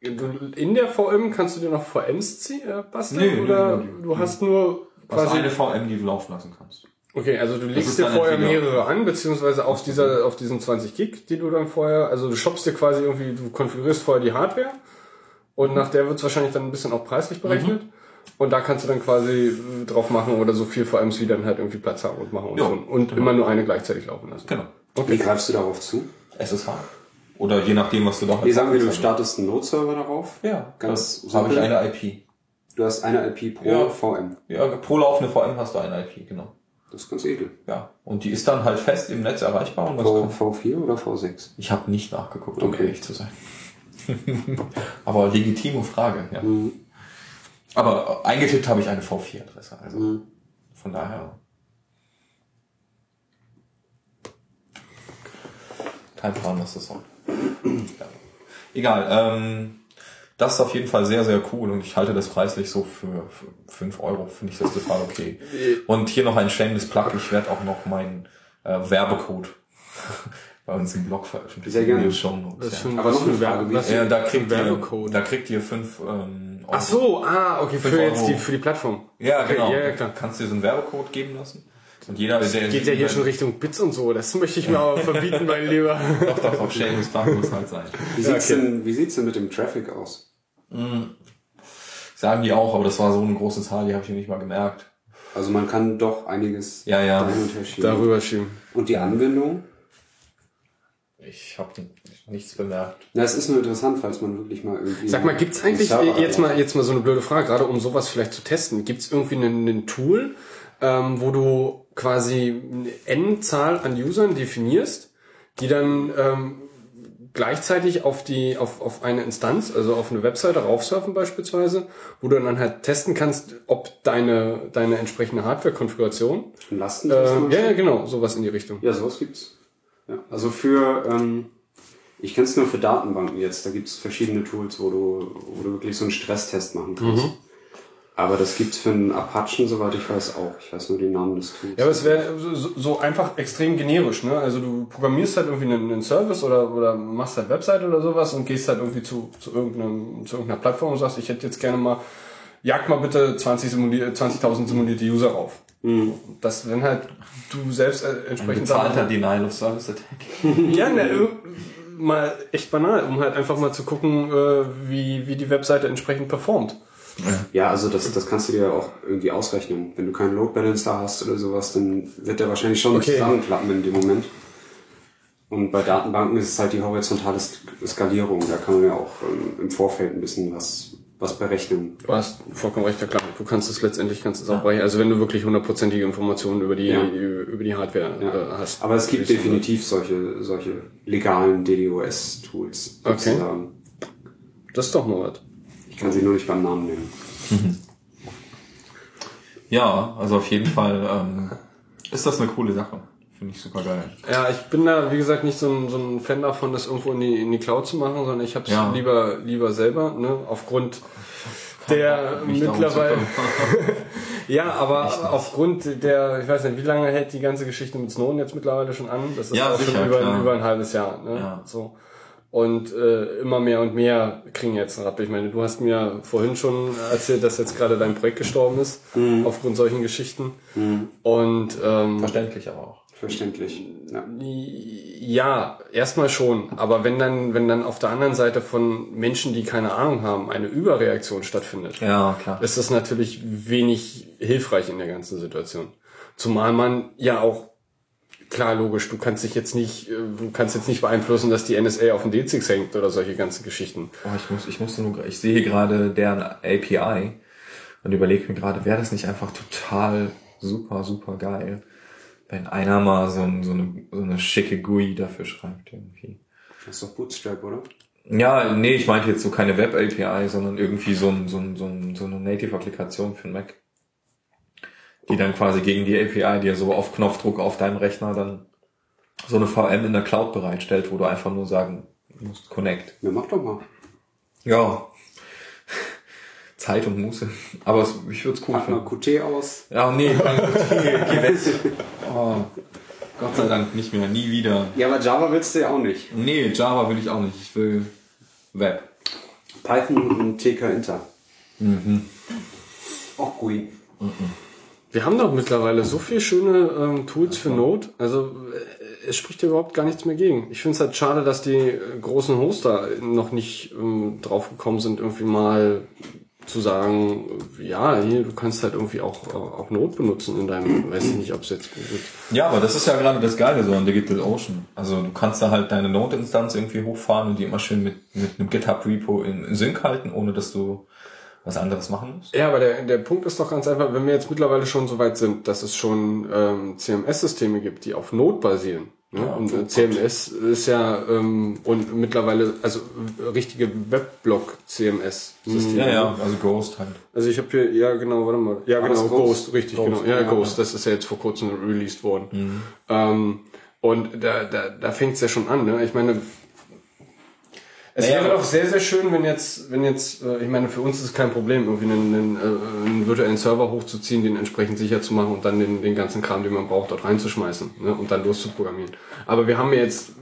S2: in der VM kannst du dir noch VMs ziehen, äh, basteln?
S3: Nee,
S2: oder
S3: nee, nee.
S2: du hast nur
S3: Du hast
S2: quasi
S3: eine VM, die du laufen lassen kannst.
S2: Okay, also du legst dir vorher
S3: entweder-
S2: mehrere an, beziehungsweise auf dieser, auf diesen 20 Gig, die du dann vorher, also du shoppst dir quasi irgendwie, du konfigurierst vorher die Hardware und nach der wird's wahrscheinlich dann ein bisschen auch preislich berechnet. Und da kannst du dann quasi äh, drauf machen oder so viel VMs, wie dann halt irgendwie Platz haben und machen und
S3: Ja,
S2: so. Und immer nur eine gleichzeitig laufen lassen.
S3: Genau.
S4: Wie greifst du darauf zu?
S3: SSH. Oder je nachdem, was du da
S4: Wie sagen wir, du
S3: hast.
S4: startest einen Node-Server darauf?
S3: Ja,
S4: Ganz
S3: ganz habe ich eine IP.
S4: Du hast eine IP pro
S3: Ja.
S4: VM.
S3: Ja, pro laufende VM hast du eine IP, genau.
S4: Das ist ganz edel.
S3: Ja. Und die ist dann halt fest im Netz erreichbar und das
S4: V,
S3: kommt.
S4: V4 oder V6?
S3: Ich habe nicht nachgeguckt, um
S4: Okay.
S3: ehrlich zu sein. Aber legitime Frage, ja.
S4: Mhm.
S3: Aber äh, eingetippt habe ich eine V4-Adresse, also
S4: Mhm.
S3: von daher. Kein Plan, was das soll. ja. Egal, ähm, das ist auf jeden Fall sehr, sehr cool und ich halte das preislich so für, für 5 Euro, finde ich das total okay. Und hier noch ein shameless Plug, ich werde auch noch meinen äh, Werbecode bei uns im Blog veröffentlichen.
S4: Sehr gerne.
S3: in den Shownotes,
S2: Das ist
S3: ja.
S2: schon,
S4: Aber noch eine
S2: ein
S4: Frage, wie
S3: Ja, da kriegt ihr,
S2: Werbecode.
S3: da kriegt ihr fünf ähm, Euro.
S2: Ach so, ah, okay, für
S3: Fünf
S2: jetzt die,
S3: Euro.
S2: für die Plattform.
S3: Ja,
S2: okay,
S3: genau.
S2: Ja, ja, klar.
S3: Kannst dir so einen Werbecode geben lassen. Und jeder, der
S2: Geht ja hier schon Richtung Bits und so, das möchte ich mir aber verbieten, mein Lieber.
S3: Doch, doch, doch, Shameless Plug muss halt sein.
S4: Wie sieht's, denn, wie sieht's denn mit dem Traffic aus?
S3: Sagen die auch, aber das war so eine große Zahl, die habe ich mir nicht mal gemerkt.
S4: Also man kann doch einiges
S3: Ja, ja.
S4: hin und her schieben.
S2: Darüber schieben.
S4: Und die Anbindung?
S3: Ich habe nichts bemerkt.
S4: Na, es ist nur interessant, falls man wirklich mal irgendwie...
S2: Sag mal, gibt's eigentlich jetzt mal jetzt mal so eine blöde Frage, gerade um sowas vielleicht zu testen, gibt's irgendwie ein, Tool, ähm, wo du quasi eine N-Zahl an Usern definierst, die dann ähm, gleichzeitig auf die auf, auf eine Instanz, also auf eine Webseite raufsurfen beispielsweise, wo du dann halt testen kannst, ob deine deine entsprechende Hardware-Konfiguration,
S4: Lastentest?
S2: äh, ja, ja genau, sowas in die Richtung.
S4: Ja, sowas gibt's. Ja, also für, ähm, ich kenne es nur für Datenbanken jetzt. Da gibt's verschiedene Tools, wo du, wo du wirklich so einen Stresstest machen kannst.
S2: Mhm.
S4: Aber das gibt's für einen Apachen, soweit ich weiß, auch. Ich weiß nur den Namen des Tools.
S2: Ja, aber es wäre so, so einfach extrem generisch, ne? Also du programmierst halt irgendwie einen, einen Service oder, oder machst halt Website oder sowas und gehst halt irgendwie zu, zu, irgendeinem, zu irgendeiner Plattform und sagst, ich hätte jetzt gerne mal, jag mal bitte 20 simulier- 20.000 simulierte User auf. Das wenn halt du selbst äh,
S3: Ein
S2: entsprechend
S3: bezahlter Denial of Service Attack.
S2: ja, ne, mal echt banal, um halt einfach mal zu gucken, äh, wie, wie die Webseite entsprechend performt.
S4: Ja, also das, das kannst du dir ja auch irgendwie ausrechnen. Wenn du keinen Load Balancer hast oder sowas, dann wird der wahrscheinlich schon
S2: Okay.
S4: zusammenklappen in dem Moment. Und bei Datenbanken ist es halt die horizontale Sk- Skalierung. Da kann man ja auch ähm, im Vorfeld ein bisschen was, was berechnen.
S2: Du hast vollkommen recht, ja klar. Du kannst es letztendlich kannst es auch berechnen. Also wenn du wirklich hundertprozentige Informationen über die
S4: Ja.
S2: über die Hardware
S4: Ja.
S2: äh, hast.
S4: Aber es gibt definitiv solche, solche legalen DDoS-Tools.
S2: Okay.
S4: sozusagen.
S2: sagen. Das ist doch mal was.
S4: Ich kann sie nur nicht beim Namen nennen.
S3: Ja, also auf jeden Fall ähm, ist das eine coole Sache. Finde ich super geil.
S2: Ja, ich bin da, wie gesagt, nicht so ein, so ein Fan davon, das irgendwo in die, in die Cloud zu machen, sondern ich habe es
S3: Ja.
S2: lieber, lieber selber, ne, aufgrund der mittlerweile, ja, aber aufgrund der, ich weiß nicht, wie lange hält die ganze Geschichte mit Snowden jetzt mittlerweile schon an? Das ist
S3: Ja,
S2: auch
S3: sicher,
S2: schon über,
S3: klar.
S2: über ein halbes Jahr, ne,
S3: Ja.
S2: so. Und äh, immer mehr und mehr kriegen jetzt einen Rappel. Ich meine, du hast mir vorhin schon erzählt, dass jetzt gerade dein Projekt gestorben ist,
S3: Mhm.
S2: aufgrund solchen Geschichten. Und ähm,
S3: Verständlich aber auch.
S4: Verständlich. Ja.
S2: Ja, erstmal schon. Aber wenn dann, wenn dann auf der anderen Seite von Menschen, die keine Ahnung haben, eine Überreaktion stattfindet,
S3: Ja, klar.
S2: ist das natürlich wenig hilfreich in der ganzen Situation. Zumal man ja auch, klar, logisch, du kannst dich jetzt nicht, äh, du kannst jetzt nicht beeinflussen, dass die NSA auf den D6 hängt oder solche ganzen Geschichten.
S3: Oh, ich muss, ich musste nur, ich sehe gerade deren API und überlege mir gerade, wäre das nicht einfach total super, super geil, wenn einer mal so, ein, so, eine, so eine schicke GUI dafür schreibt irgendwie.
S4: Das ist doch Bootstrap, oder?
S3: Ja, nee, ich meinte jetzt so keine Web-API, sondern irgendwie so, ein, so, ein, so, ein, so eine Native-Applikation für den Mac. Die dann quasi gegen die API dir so auf Knopfdruck auf deinem Rechner dann so eine VM in der Cloud bereitstellt, wo du einfach nur sagen musst, Connect.
S4: Ja, mach doch mal.
S3: Ja. Zeit und Muße. Aber es, ich würde es cool
S4: Pack mal
S3: finden.
S4: Qt aus.
S3: Ja, nee, geh weg. Oh, Gott sei Dank nicht mehr, nie wieder.
S4: Ja, aber Java willst du ja auch nicht.
S3: Nee, Java will ich auch nicht. Ich will Web.
S4: Python und TK Inter. Mhm. Auch GUI.
S2: Wir haben doch mittlerweile so viele schöne ähm, Tools für Node. Also äh, es spricht ja überhaupt gar nichts mehr gegen. Ich finde es halt schade, dass die äh, großen Hoster noch nicht ähm, drauf gekommen sind, irgendwie mal zu sagen, ja, hier, du kannst halt irgendwie auch, äh, auch Node benutzen in deinem, weiß ich nicht, ob es jetzt gut wird.
S3: Ja, aber das ist ja gerade das Geile so an Digital Ocean. Also du kannst da halt deine Node-Instanz irgendwie hochfahren und die immer schön mit, mit einem GitHub-Repo in, in Sync halten, ohne dass du was anderes machen musst.
S2: Ja, aber der, der Punkt ist doch ganz einfach, wenn wir jetzt mittlerweile schon so weit sind, dass es schon ähm, CMS-Systeme gibt, die auf Node basieren. Ne? und äh, CMS ist ja ähm, und mittlerweile also äh, richtige Webblock-CMS-Systeme.
S3: Ja, ja, also Ghost halt.
S2: Also ich habe hier, ja genau, warte mal. Ja, genau, Ghost,
S4: Ghost?
S2: richtig,
S3: Ghost,
S2: genau. Ja,
S4: ja,
S2: Ghost, das ist ja jetzt vor kurzem released worden. Ähm, und da, da, da fängt's ja schon an, ne? Ich meine, es
S3: Naja,
S2: wäre doch sehr, sehr schön, wenn jetzt, wenn jetzt, äh, ich meine, für uns ist es kein Problem, irgendwie einen, einen, äh, einen virtuellen Server hochzuziehen, den entsprechend sicher zu machen und dann den, den ganzen Kram, den man braucht, dort reinzuschmeißen ne? und dann loszuprogrammieren. Aber wir haben ja jetzt,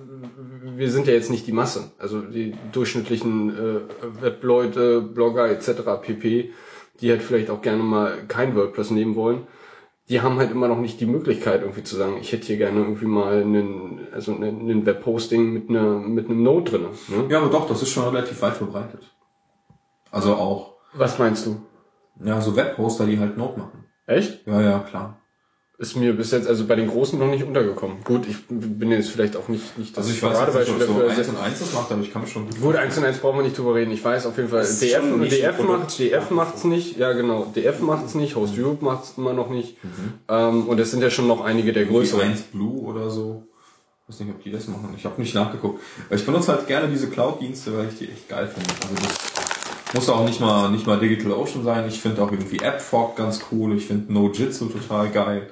S2: wir sind ja jetzt nicht die Masse. Also die durchschnittlichen äh, Webleute, Blogger etc. pp., die halt vielleicht auch gerne mal kein WordPress nehmen wollen, die haben halt immer noch nicht die Möglichkeit irgendwie zu sagen, ich hätte hier gerne irgendwie mal einen, also einen Webhosting mit einer mit einem Node drin. Ne?
S3: Ja, aber doch, das ist schon relativ weit verbreitet. Also auch,
S2: Was meinst du?
S3: ja, so Webhoster, die halt Node machen.
S2: Echt?
S3: Ja, ja, klar.
S2: Ist mir bis jetzt also bei den Großen noch nicht untergekommen. Gut, ich bin jetzt vielleicht auch nicht, nicht das
S3: Also ich weiß
S2: Paradebeispiel
S3: so
S2: dafür.
S3: 1 und 1 das macht, aber ich kann mir schon...
S2: Gut, 1 und 1 brauchen wir nicht drüber reden. Ich weiß auf jeden Fall,
S4: ist
S2: DF, DF macht, DF macht's nicht. Ja, genau. DF macht's nicht. Host Europe macht's immer noch nicht. Ähm, und es sind ja schon noch einige der
S3: Größe
S2: größeren.
S3: 1 Blue oder so. Ich weiß nicht, ob die das machen. Ich habe nicht nachgeguckt. Ich benutze halt gerne diese Cloud-Dienste, weil ich die echt geil finde. Also das muss auch nicht mal nicht mal Digital Ocean sein. Ich finde auch irgendwie AppFog ganz cool. Ich finde Nojitsu total geil.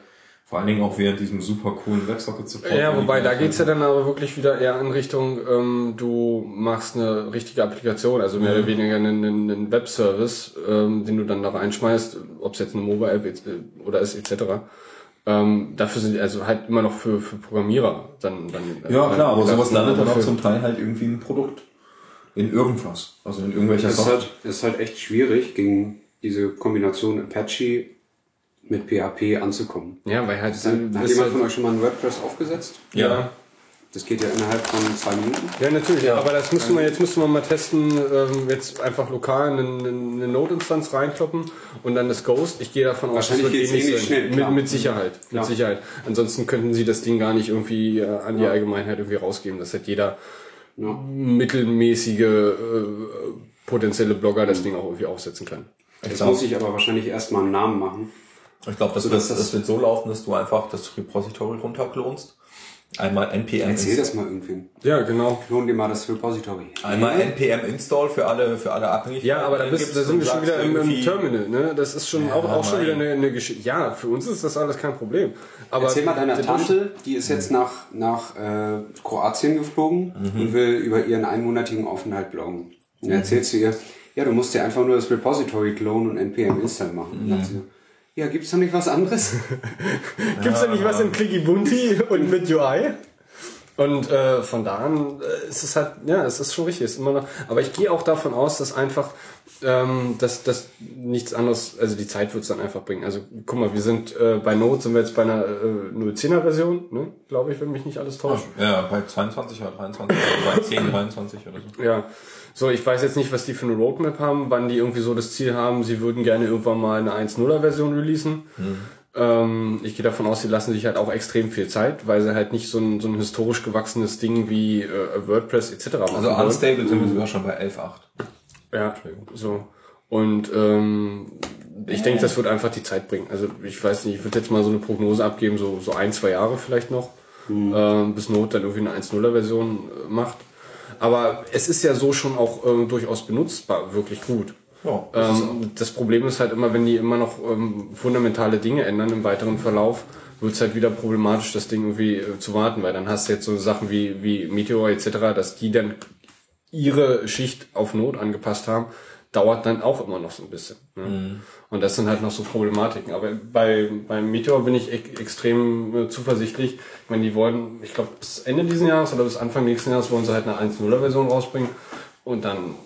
S3: Vor allen Dingen auch während diesem super coolen WebSocket-Support.
S2: Ja, wobei da geht's ja dann aber wirklich wieder eher in Richtung, ähm, du machst eine richtige Applikation, also mehr oder weniger einen, einen Webservice, ähm, den du dann da reinschmeißt, ob es jetzt eine Mobile-App äh, oder ist etc. Ähm, dafür sind die also halt immer noch für, für Programmierer dann, dann
S3: Ja, klar, aber sowas landet dann auch zum Teil halt irgendwie ein Produkt. In irgendwas. Also in irgendwelcher
S4: Es ist
S3: Software.
S4: halt, es ist halt echt schwierig, gegen diese Kombination Apache mit PHP anzukommen.
S2: Ja, weil halt,
S4: Hat, hat jemand
S2: halt
S4: von euch schon mal ein WordPress aufgesetzt?
S2: ja.
S4: Das geht ja innerhalb von zwei Minuten.
S2: Ja, natürlich, aber das müsste man, jetzt müsste man mal testen, ähm, jetzt einfach lokal eine, eine Node-Instanz reinkloppen und dann das Ghost. Ich gehe davon aus, das wird
S4: eh
S2: ähnlich
S4: nicht
S2: sein.
S4: schnell,
S2: mit, mit Sicherheit, mit
S4: Klar.
S2: Sicherheit. Ansonsten könnten sie das Ding gar nicht irgendwie äh, an die Allgemeinheit irgendwie rausgeben, dass halt jeder mittelmäßige äh, potenzielle Blogger das Ding auch irgendwie aufsetzen kann.
S4: Das muss ich aber wahrscheinlich erstmal einen Namen machen.
S3: Ich glaube, das,
S4: dass
S3: wird, das wird so laufen, dass du einfach das Repository runterklonst. Einmal npm
S4: Erzähl das mal irgendwem.
S2: Ja, genau.
S4: Klon dir mal das Repository.
S3: Einmal npm install für alle für alle Abhängigkeiten.
S2: Ja, aber da, bist, da sind wir schon wieder im, im
S3: irgendwie-
S2: Terminal, ne? Das ist schon auch, auch schon wieder eine, eine Geschichte. Ja, für uns ist das alles kein Problem. Aber
S4: Erzähl mal deiner Tante, die ist jetzt nach, nach äh, Kroatien geflogen und will über ihren einmonatigen Aufenthalt bloggen. Und dann erzählst du ihr, ja, du musst dir einfach nur das Repository klonen und npm install machen. Und dann sagt sie, ja, gibt's da nicht was anderes?
S2: Gibt's da nicht was in Clicky Bunti und mit UI? Und äh, von da an äh, ist es halt, ja, es ist schon richtig, ist immer noch. Aber ich gehe auch davon aus, dass einfach, ähm, dass, dass nichts anderes, also die Zeit wird es dann einfach bringen. Also guck mal, wir sind äh, bei Node sind wir jetzt bei einer äh, 010er Version, ne? glaube ich, wenn mich nicht alles täuscht.
S3: Ja, bei 22 oder 23 oder bei 10, 23 oder so.
S2: Ja. So, ich weiß jetzt nicht, was die für eine Roadmap haben, wann die irgendwie so das Ziel haben, sie würden gerne irgendwann mal eine 1.0er Version releasen. Ähm, ich gehe davon aus, sie lassen sich halt auch extrem viel Zeit, weil sie halt nicht so ein, so ein historisch gewachsenes Ding wie äh, WordPress etc. machen
S3: Also unstable sind wir sogar schon bei 11.8.
S2: Ja, so. Und ähm, ich denke, das wird einfach die Zeit bringen. Also ich weiß nicht, ich würde jetzt mal so eine Prognose abgeben, so, so ein, zwei Jahre vielleicht noch, ähm, bis Not dann irgendwie eine 1.0er Version äh, macht. Aber es ist ja so schon auch ähm, durchaus benutzbar, wirklich gut.
S3: Ja, das
S2: Ähm, das Problem ist halt immer, wenn die immer noch ähm, fundamentale Dinge ändern im weiteren Verlauf, wird es halt wieder problematisch, das Ding irgendwie äh, zu warten, weil dann hast du jetzt so Sachen wie, wie Meteor etc., dass die dann ihre Schicht auf Not angepasst haben, dauert dann auch immer noch so ein bisschen. Ne? Und das sind halt noch so Problematiken. Aber bei, beim Meteor bin ich e extrem äh, zuversichtlich. Ich meine, die wollen, ich glaube, bis Ende dieses Jahres oder bis Anfang nächsten Jahres wollen sie halt eine 1.0er Version rausbringen. Und dann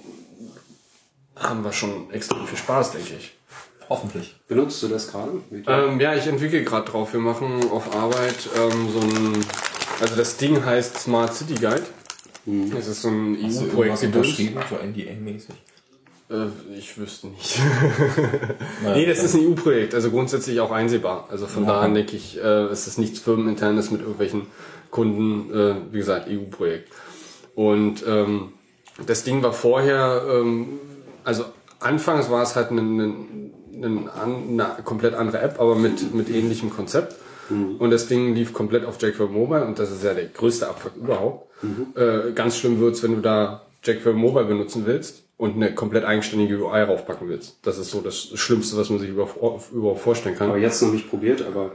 S2: haben wir schon extrem viel Spaß, denke ich.
S3: Hoffentlich.
S4: Benutzt du das gerade?
S2: Ähm, ja, ich entwickle gerade drauf. Wir machen auf Arbeit ähm, so ein, also das Ding heißt Smart City Guide. Das ist so ein
S3: Hast du
S2: EU-Projekt. gedöns.
S3: unterschrieben, so NDA-mäßig?
S2: Äh, ich wüsste nicht. nee, das ist ein EU-Projekt, also grundsätzlich auch einsehbar. Also von
S3: Ja.
S2: daher denke ich, äh, es ist nichts Firmeninternes mit irgendwelchen Kunden, äh, wie gesagt, EU-Projekt. Und ähm, das Ding war vorher, ähm, also anfangs war es halt eine, eine, eine, komplett andere App, aber mit, mit ähnlichem Konzept. Und das Ding lief komplett auf jQuery Mobile und das ist ja der größte Abfuck überhaupt. Äh, ganz schlimm wird's, wenn du da jQuery Mobile benutzen willst und eine komplett eigenständige UI raufpacken willst. Das ist so das Schlimmste, was man sich überhaupt überhaupt vorstellen kann.
S4: Aber jetzt noch nicht probiert, aber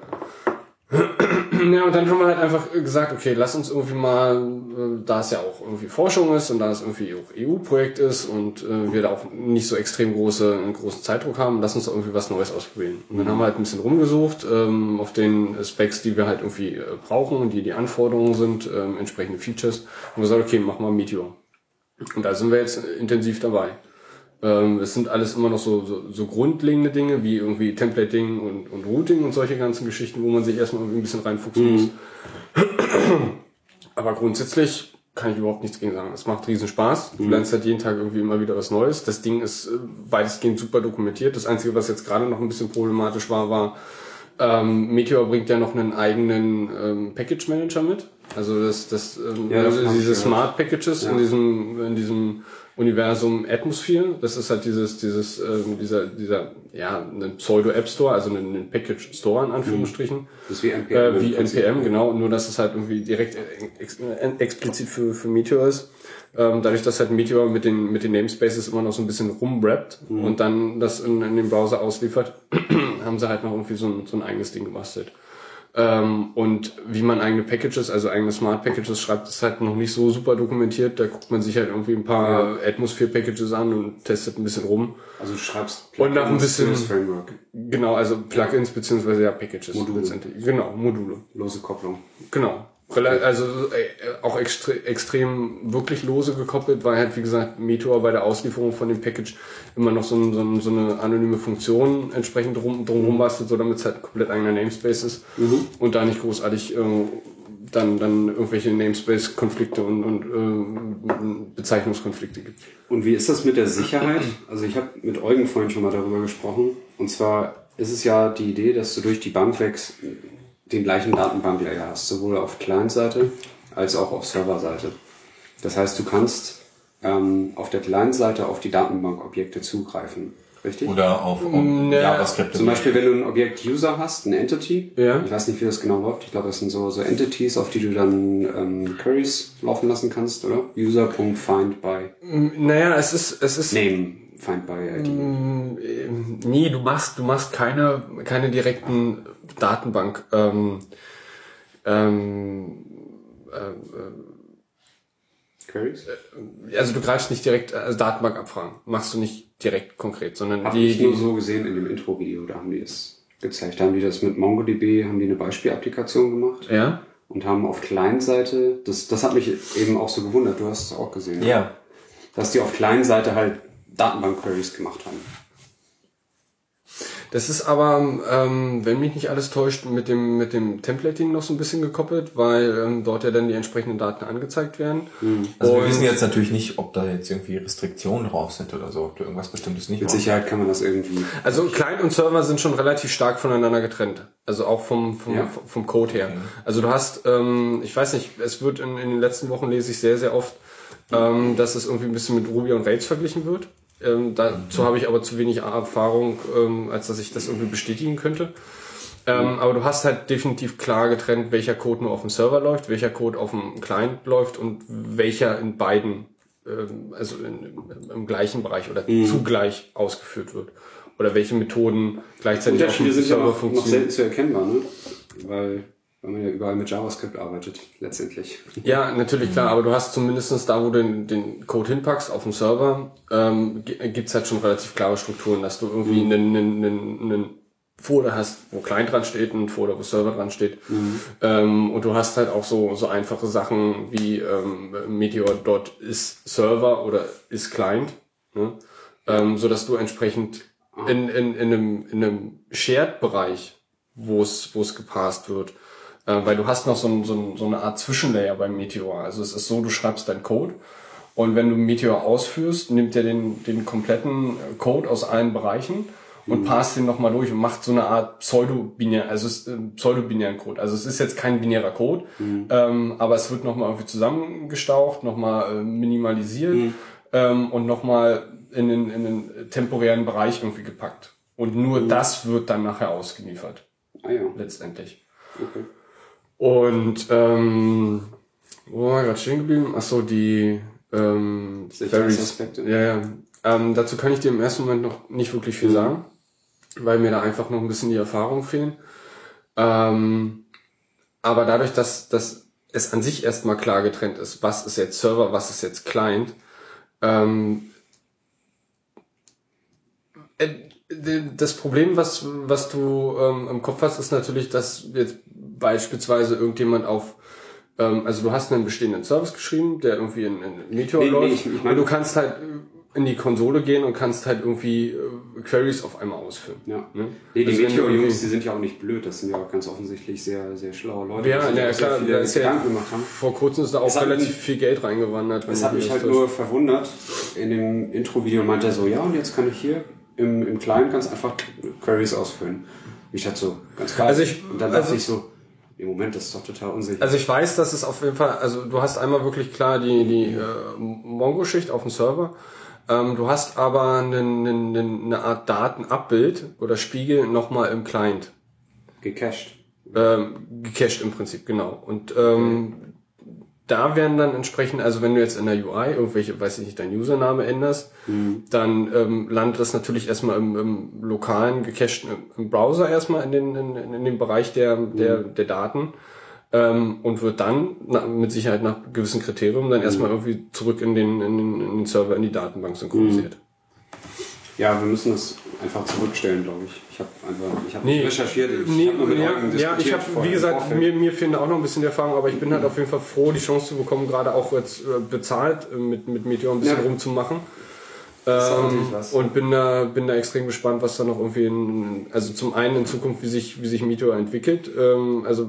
S2: Ja, und dann haben wir halt einfach gesagt, okay, lass uns irgendwie mal, äh, da es ja auch irgendwie Forschung ist und da es irgendwie auch EU-Projekt ist und äh, wir da auch nicht so extrem große, großen Zeitdruck haben, lass uns irgendwie was Neues ausprobieren. Und dann haben wir halt ein bisschen rumgesucht ähm, auf den Specs, die wir halt irgendwie äh, brauchen und die die Anforderungen sind, ähm, entsprechende Features. Und wir gesagt, okay, mach mal Meteor. Und da sind wir jetzt intensiv dabei. Ähm, es sind alles immer noch so, so, so grundlegende Dinge wie irgendwie Templating und, und Routing und solche ganzen Geschichten, wo man sich erstmal irgendwie ein bisschen reinfuchsen muss. Aber grundsätzlich kann ich überhaupt nichts gegen sagen. Es macht riesen Spaß. Du lernst halt jeden Tag irgendwie immer wieder was Neues. Das Ding ist äh, weitestgehend super dokumentiert. Das Einzige, was jetzt gerade noch ein bisschen problematisch war, war, ähm, Meteor bringt ja noch einen eigenen ähm, Package Manager mit. Also das, das ähm,
S4: Ja,
S2: also
S4: hab ich
S2: diese. Smart Packages in diesem in diesem Universum Atmosphere. Das ist halt dieses dieses ähm, dieser dieser ja ein Pseudo App Store, also ein, ein Package Store in Anführungsstrichen.
S4: das ist wie NPM.
S2: Äh, wie. NPM, genau, nur dass es halt irgendwie direkt ex explizit für, für Meteor ist. Ähm, dadurch, dass halt Meteor mit den, mit den Namespaces immer noch so ein bisschen rumwrappt und dann das in, in den Browser ausliefert, haben sie halt noch irgendwie so ein, so ein eigenes Ding gebastelt. Ähm, und wie man eigene Packages, also eigene Smart Packages schreibt, ist halt noch nicht so super dokumentiert. Da guckt man sich halt irgendwie ein paar Atmosphere Packages an und testet ein bisschen rum.
S4: Also du schreibst
S2: Und nach ein
S4: Plugins
S2: bisschen-
S4: Framework.
S2: Genau, also Plugins beziehungsweise ja Packages.
S4: Module.
S2: Genau, Module.
S4: Lose Kopplung.
S2: Genau. Also äh, auch extre extrem wirklich lose gekoppelt, weil halt wie gesagt Meteor bei der Auslieferung von dem Package immer noch so, ein, so, ein, so eine anonyme Funktion entsprechend drum, drumherum bastelt, so damit es halt komplett eigener Namespace ist und da nicht großartig äh, dann, dann irgendwelche Namespace-Konflikte und, und äh, Bezeichnungskonflikte gibt.
S4: Und wie ist das mit der Sicherheit? Also ich habe mit Eugen vorhin schon mal darüber gesprochen. Und zwar ist es ja die Idee, dass du durch die Bank weg den gleichen Datenbanklayer hast, sowohl auf Client-Seite als auch auf Server-Seite. Das heißt, du kannst ähm, auf der Client-Seite auf die Datenbankobjekte zugreifen. Richtig?
S3: Oder auf, auf JavaScript.
S4: Zum Beispiel, wenn du ein Objekt User hast, ein Entity,
S2: Ja.
S4: ich weiß nicht, wie das genau läuft, ich glaube, das sind so, so Entities, auf die du dann ähm, Queries laufen lassen kannst, oder? User.findby.
S2: Naja, es ist, es ist
S4: Name find by ID.
S2: Ähm, Nee, du machst, du machst keine, keine direkten Datenbank. Ähm, ähm,
S4: Queries?
S2: also du greifst nicht direkt also Datenbankabfragen, machst du nicht direkt konkret, sondern
S4: Hab
S2: die,
S4: ich nur so gesehen in dem Intro-Video, da haben die es gezeigt. Da haben die das mit MongoDB, haben die eine Beispielapplikation gemacht.
S2: ja.
S4: und haben auf Client-Seite, das, das hat mich eben auch so gewundert, du hast es auch gesehen.
S3: Ja.
S4: Dass die auf Client-Seite halt Datenbank-Queries gemacht haben.
S2: Das ist aber, ähm, wenn mich nicht alles täuscht, mit dem, mit dem Templating noch so ein bisschen gekoppelt, weil ähm, dort ja dann die entsprechenden Daten angezeigt werden.
S3: Also wir
S2: Und-
S3: wissen jetzt natürlich nicht, ob da jetzt irgendwie Restriktionen drauf sind oder so, ob da irgendwas Bestimmtes nicht
S4: Mit
S3: drauf
S4: Sicherheit kann man das irgendwie.
S2: Also Client und Server sind schon relativ stark voneinander getrennt. Also auch vom, vom,
S4: Ja.
S2: vom Code her. Also du hast, ähm, ich weiß nicht, es wird in, in den letzten Wochen lese ich sehr, sehr oft, ähm, dass es irgendwie ein bisschen mit Ruby und Rails verglichen wird. Ähm, dazu habe ich aber zu wenig Erfahrung, ähm, als dass ich das irgendwie bestätigen könnte. Ähm, aber du hast halt definitiv klar getrennt, welcher Code nur auf dem Server läuft, welcher Code auf dem Client läuft und welcher in beiden, ähm, also in, im, gleichen Bereich oder zugleich ausgeführt wird. Oder welche Methoden gleichzeitig auf dem
S4: Unterschiede sind ja
S2: Server
S4: noch, noch
S2: funktionieren.
S4: selten zu erkennbar, ne? Weil, weil man ja überall mit JavaScript arbeitet, letztendlich.
S2: Ja, natürlich klar, aber du hast zumindestens da, wo du den, den Code hinpackst auf dem Server, ähm, gi- gibt's halt schon relativ klare Strukturen, dass du irgendwie einen, einen, einen, einen Folder hast, wo Client dran steht, ein Folder, wo Server dran steht. Ähm, und du hast halt auch so, so einfache Sachen wie ähm, Meteor dort ist Server oder ist Client, ne? ähm, so dass du entsprechend in, in, in einem, in einem Shared-Bereich, wo es, wo es gepasst wird, äh, weil du hast noch so, ein, so, ein, so eine Art Zwischenlayer beim Meteor. Also es ist so, du schreibst deinen Code und wenn du Meteor ausführst, nimmt er den, den kompletten äh, Code aus allen Bereichen und passt den nochmal durch und macht so eine Art pseudo-binär, also äh, pseudo-binären Code. Also es ist jetzt kein binärer Code, ähm, aber es wird nochmal irgendwie zusammengestaucht, nochmal äh, minimalisiert ähm, und nochmal in den, in den temporären Bereich irgendwie gepackt. Und nur das wird dann nachher ausgeliefert,
S4: Ah ja,
S2: letztendlich.
S4: okay.
S2: Und ähm, wo war ich gerade stehen geblieben? Achso, die ähm,
S4: Sicherheitsaspekte.
S2: Ja, ja. Ähm, dazu kann ich dir im ersten Moment noch nicht wirklich viel sagen, weil mir da einfach noch ein bisschen die Erfahrung fehlen. Ähm, aber dadurch, dass, dass es an sich erstmal klar getrennt ist, was ist jetzt Server, was ist jetzt Client, ähm, äh, das Problem, was, was du ähm, im Kopf hast, ist natürlich, dass jetzt beispielsweise irgendjemand auf, ähm, also du hast einen bestehenden Service geschrieben, der irgendwie in, in Meteor
S4: Nee, nee,
S2: läuft
S4: ich- ich mein-
S2: und du kannst halt in die Konsole gehen und kannst halt irgendwie äh, Queries auf einmal ausführen.
S4: Ja.
S2: Ne?
S4: Nee, die
S2: Also
S4: Meteor-Jungs, die sind ja auch nicht blöd. Das sind ja auch ganz offensichtlich sehr, sehr schlaue Leute,
S2: Ja,
S4: die
S2: ja, klar, da ist ja,
S4: Gedanken gemacht haben.
S2: vor kurzem ist da auch relativ
S4: mich-
S2: viel Geld reingewandert.
S4: Es hat
S2: mich
S4: halt
S2: das
S4: nur verwundert. In dem Intro-Video meinte er so, ja, und jetzt kann ich hier im, im Client ganz einfach Queries ausfüllen. Ich dachte so, ganz geil.
S2: Also ich-
S4: und dann dachte
S2: also-
S4: ich so, im Moment, das ist doch total unsicher.
S2: Also ich weiß, dass es auf jeden Fall, also du hast einmal wirklich klar die, die äh, Mongo-Schicht auf dem Server. Ähm, du hast aber einen, einen, eine Art Datenabbild oder Spiegel nochmal im Client.
S4: Gecached.
S2: Ähm, gecached im Prinzip, genau. Und ähm, da werden dann entsprechend, also wenn du jetzt in der UI irgendwelche, weiß ich nicht, deinen Username änderst, dann ähm, landet das natürlich erstmal im, im lokalen gecachten im Browser erstmal in den, in, in dem Bereich der, der, der Daten ähm, und wird dann na, mit Sicherheit nach gewissen Kriterien dann erstmal irgendwie zurück in den, in, den, in den Server, in die Datenbank synchronisiert.
S4: Ja, wir müssen das einfach zurückstellen, glaube ich. Ich habe einfach, ich habe
S2: Nee.
S4: nicht recherchiert. Ich
S2: Nee,
S4: hab nur mit
S2: ja,
S4: Eugen
S2: ja, ich habe, wie gesagt, mir, mir fehlen da auch noch ein bisschen die Erfahrung, aber ich bin halt auf jeden Fall froh, die Chance zu bekommen, gerade auch jetzt äh, bezahlt äh, mit, mit Meteor ein bisschen
S4: Ja.
S2: rumzumachen. Ähm, und bin da, bin da extrem gespannt, was da noch irgendwie, in, also zum einen in Zukunft, wie sich, wie sich Meteor entwickelt. Ähm, also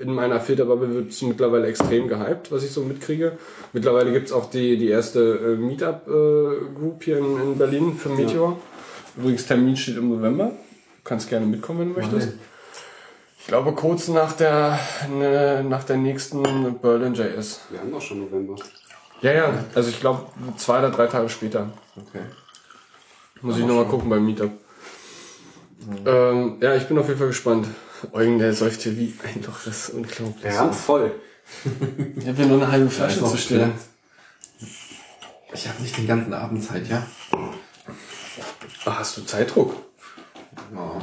S2: in meiner Filterbubble wird es mittlerweile extrem gehypt, was ich so mitkriege. Mittlerweile gibt's auch die, die erste äh, Meetup-Group hier in, in Berlin für Meteor. Übrigens, Termin steht im November. Du kannst gerne mitkommen, wenn du möchtest. Ich glaube, kurz nach der, ne, nach der nächsten Berlin JS.
S4: Wir haben doch schon November.
S2: Ja, ja, also ich glaube, zwei oder drei Tage später.
S3: Okay.
S2: Muss ich nochmal gucken beim Meetup. Ähm, ja, ich bin auf jeden Fall gespannt. Eugen, der säuft wie ein Loch, das ist unglaublich.
S4: Ja, voll.
S2: Ich habe hier nur eine halbe Flasche zu stellen.
S3: Ich habe nicht den ganzen Abend Zeit, ja?
S2: Ach, hast du Zeitdruck?
S3: Oh,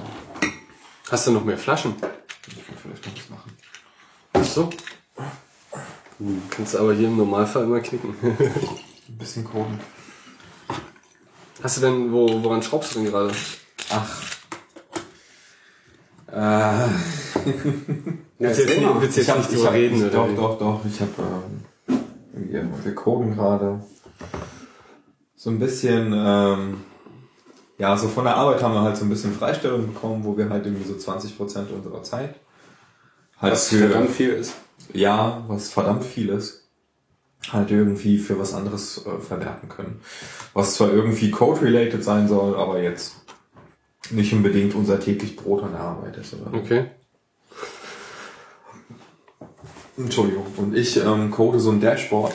S2: Hast du noch mehr Flaschen?
S3: ich kann vielleicht noch was machen.
S2: Ach so. Hm, Kannst du aber hier im Normalfall immer knicken.
S3: Ein bisschen Kohlen.
S2: Hast du denn, wo, woran schraubst du denn gerade?
S3: Ach. Äh,
S4: Ja,
S2: Willst jetzt,
S4: mal.
S2: willst jetzt
S3: hab-
S2: nicht drüber reden, oder?
S3: Doch, doch, doch. Ich habe, ähm, wir, wir gerade so ein bisschen, ähm, ja, so von der Arbeit haben wir halt so ein bisschen Freistellung bekommen, wo wir halt irgendwie so 20 Prozent unserer Zeit halt
S4: Was verdammt viel ist.
S3: ja, was verdammt viel ist, halt irgendwie für was anderes äh, verwerten können. Was zwar irgendwie code-related sein soll, aber jetzt nicht unbedingt unser täglich Brot an der Arbeit ist. Oder?
S2: Okay.
S3: Entschuldigung. Und ich ähm, code so ein Dashboard,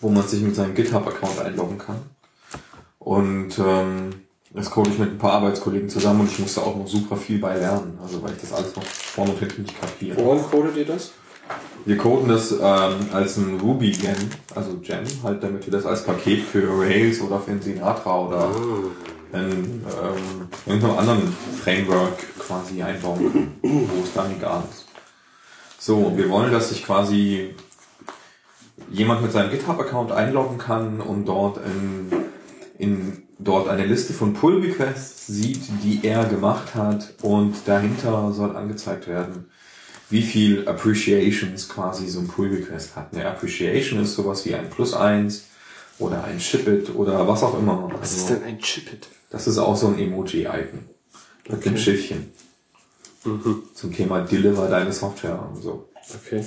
S3: wo man sich mit seinem GitHub-Account einloggen kann. Und ähm, das code ich mit ein paar Arbeitskollegen zusammen und ich musste auch noch super viel bei lernen, also weil ich das alles noch vorne und hinten nicht kapiere.
S4: Worauf codet ihr das?
S3: Wir coden das ähm, als ein Ruby-Gem, also Gem, halt damit wir das als Paket für Rails oder für Sinatra oder in ähm, irgendeinem anderen Framework quasi einbauen können, wo es dann egal ist. So, und wir wollen, dass sich quasi jemand mit seinem GitHub-Account einloggen kann und dort in, in dort eine Liste von Pull-Requests sieht, die er gemacht hat und dahinter soll angezeigt werden, wie viel Appreciations quasi so ein Pull-Request hat. Eine Appreciation ist sowas wie ein Plus eins oder ein Ship-It oder was auch immer.
S2: Was
S3: Also,
S2: ist denn ein Chipit?
S3: Das ist auch so ein Emoji-Icon. Mit dem Schiffchen. Zum Thema Deliver deine Software und so.
S2: Okay.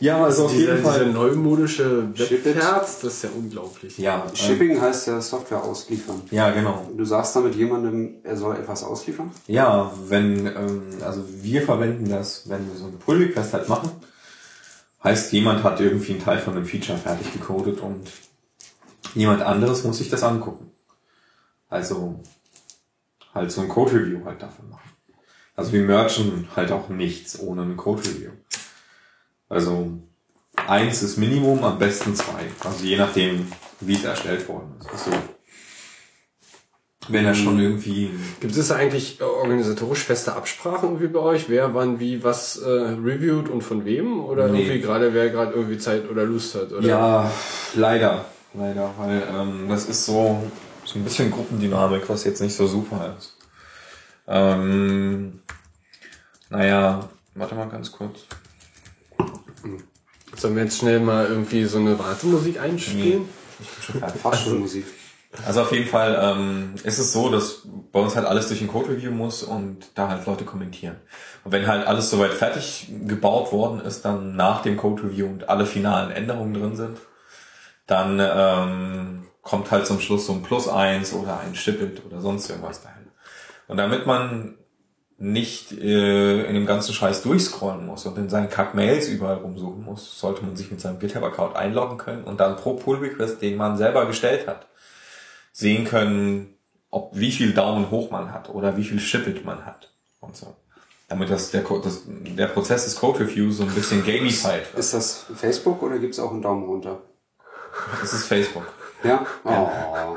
S3: Ja, also auf jeden Fall.
S2: dieser neumodische? Webherz, das ist ja unglaublich.
S3: ja, ähm,
S4: Shipping heißt ja Software ausliefern.
S3: ja, genau.
S4: Du sagst damit jemandem, er soll etwas ausliefern?
S3: Ja, wenn, ähm, also wir verwenden das, wenn wir so einen Pull-Request halt machen, heißt jemand hat irgendwie einen Teil von einem Feature fertig gecodet und jemand anderes muss sich das angucken. Also halt so ein Code-Review halt davon machen. Also wir merchen halt auch nichts ohne ein Code-Review. Also eins ist Minimum, am besten zwei. Also je nachdem, wie es erstellt worden ist. Also, wenn er schon irgendwie
S2: Gibt es da eigentlich organisatorisch feste Absprachen irgendwie bei euch? Wer wann wie was äh, reviewt und von wem? Oder
S3: Nee.
S2: irgendwie gerade wer gerade irgendwie Zeit oder Lust hat? Oder?
S3: Ja, leider. Leider, weil ähm, das ist so, so ein bisschen Gruppendynamik, was jetzt nicht so super ist. Ähm, naja, warte mal ganz kurz.
S2: Sollen wir jetzt schnell mal irgendwie so eine Wartemusik einspielen?
S3: Ich bin schon fertig.
S4: Fahrstuhlmusik.
S3: Also auf jeden Fall ähm, ist es so, dass bei uns halt alles durch ein Code-Review muss und da halt Leute kommentieren. Und wenn halt alles soweit fertig gebaut worden ist, dann nach dem Code-Review und alle finalen Änderungen drin sind, dann ähm, kommt halt zum Schluss so ein Plus eins oder ein Ship-It oder sonst irgendwas dahin. Und damit man nicht äh, in dem ganzen Scheiß durchscrollen muss und in seinen Kack-Mails überall rumsuchen muss, sollte man sich mit seinem GitHub-Account einloggen können und dann pro Pull-Request, den man selber gestellt hat, sehen können, ob wie viel Daumen hoch man hat oder wie viel Ship-It man hat und so. Damit das der, das, der Prozess des Code-Reviews so ein bisschen gamified wird.
S4: Ist das Facebook oder gibt's auch einen Daumen runter?
S3: Das ist Facebook.
S4: Ja? Oh,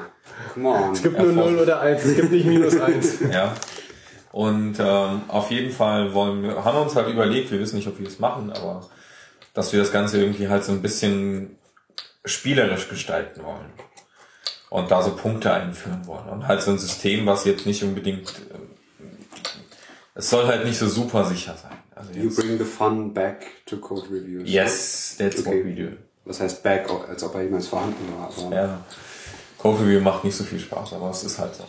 S4: come on.
S2: Es gibt nur 0 oder 1, es gibt nicht minus 1.
S3: Ja. Und ähm, auf jeden Fall wollen wir, haben wir uns halt überlegt, wir wissen nicht, ob wir das machen, aber dass wir das Ganze irgendwie halt so ein bisschen spielerisch gestalten wollen. Und da so Punkte einführen wollen. Und halt so ein System, was jetzt nicht unbedingt. ähm, Es soll halt nicht so super sicher sein. Also
S4: You bring the fun back to code reviews.
S3: yes, that's what
S4: Okay.
S3: we do.
S4: Das heißt back, als ob er jemals vorhanden war. Aber
S3: Ja. Code Review macht nicht so viel Spaß, aber es ist halt so.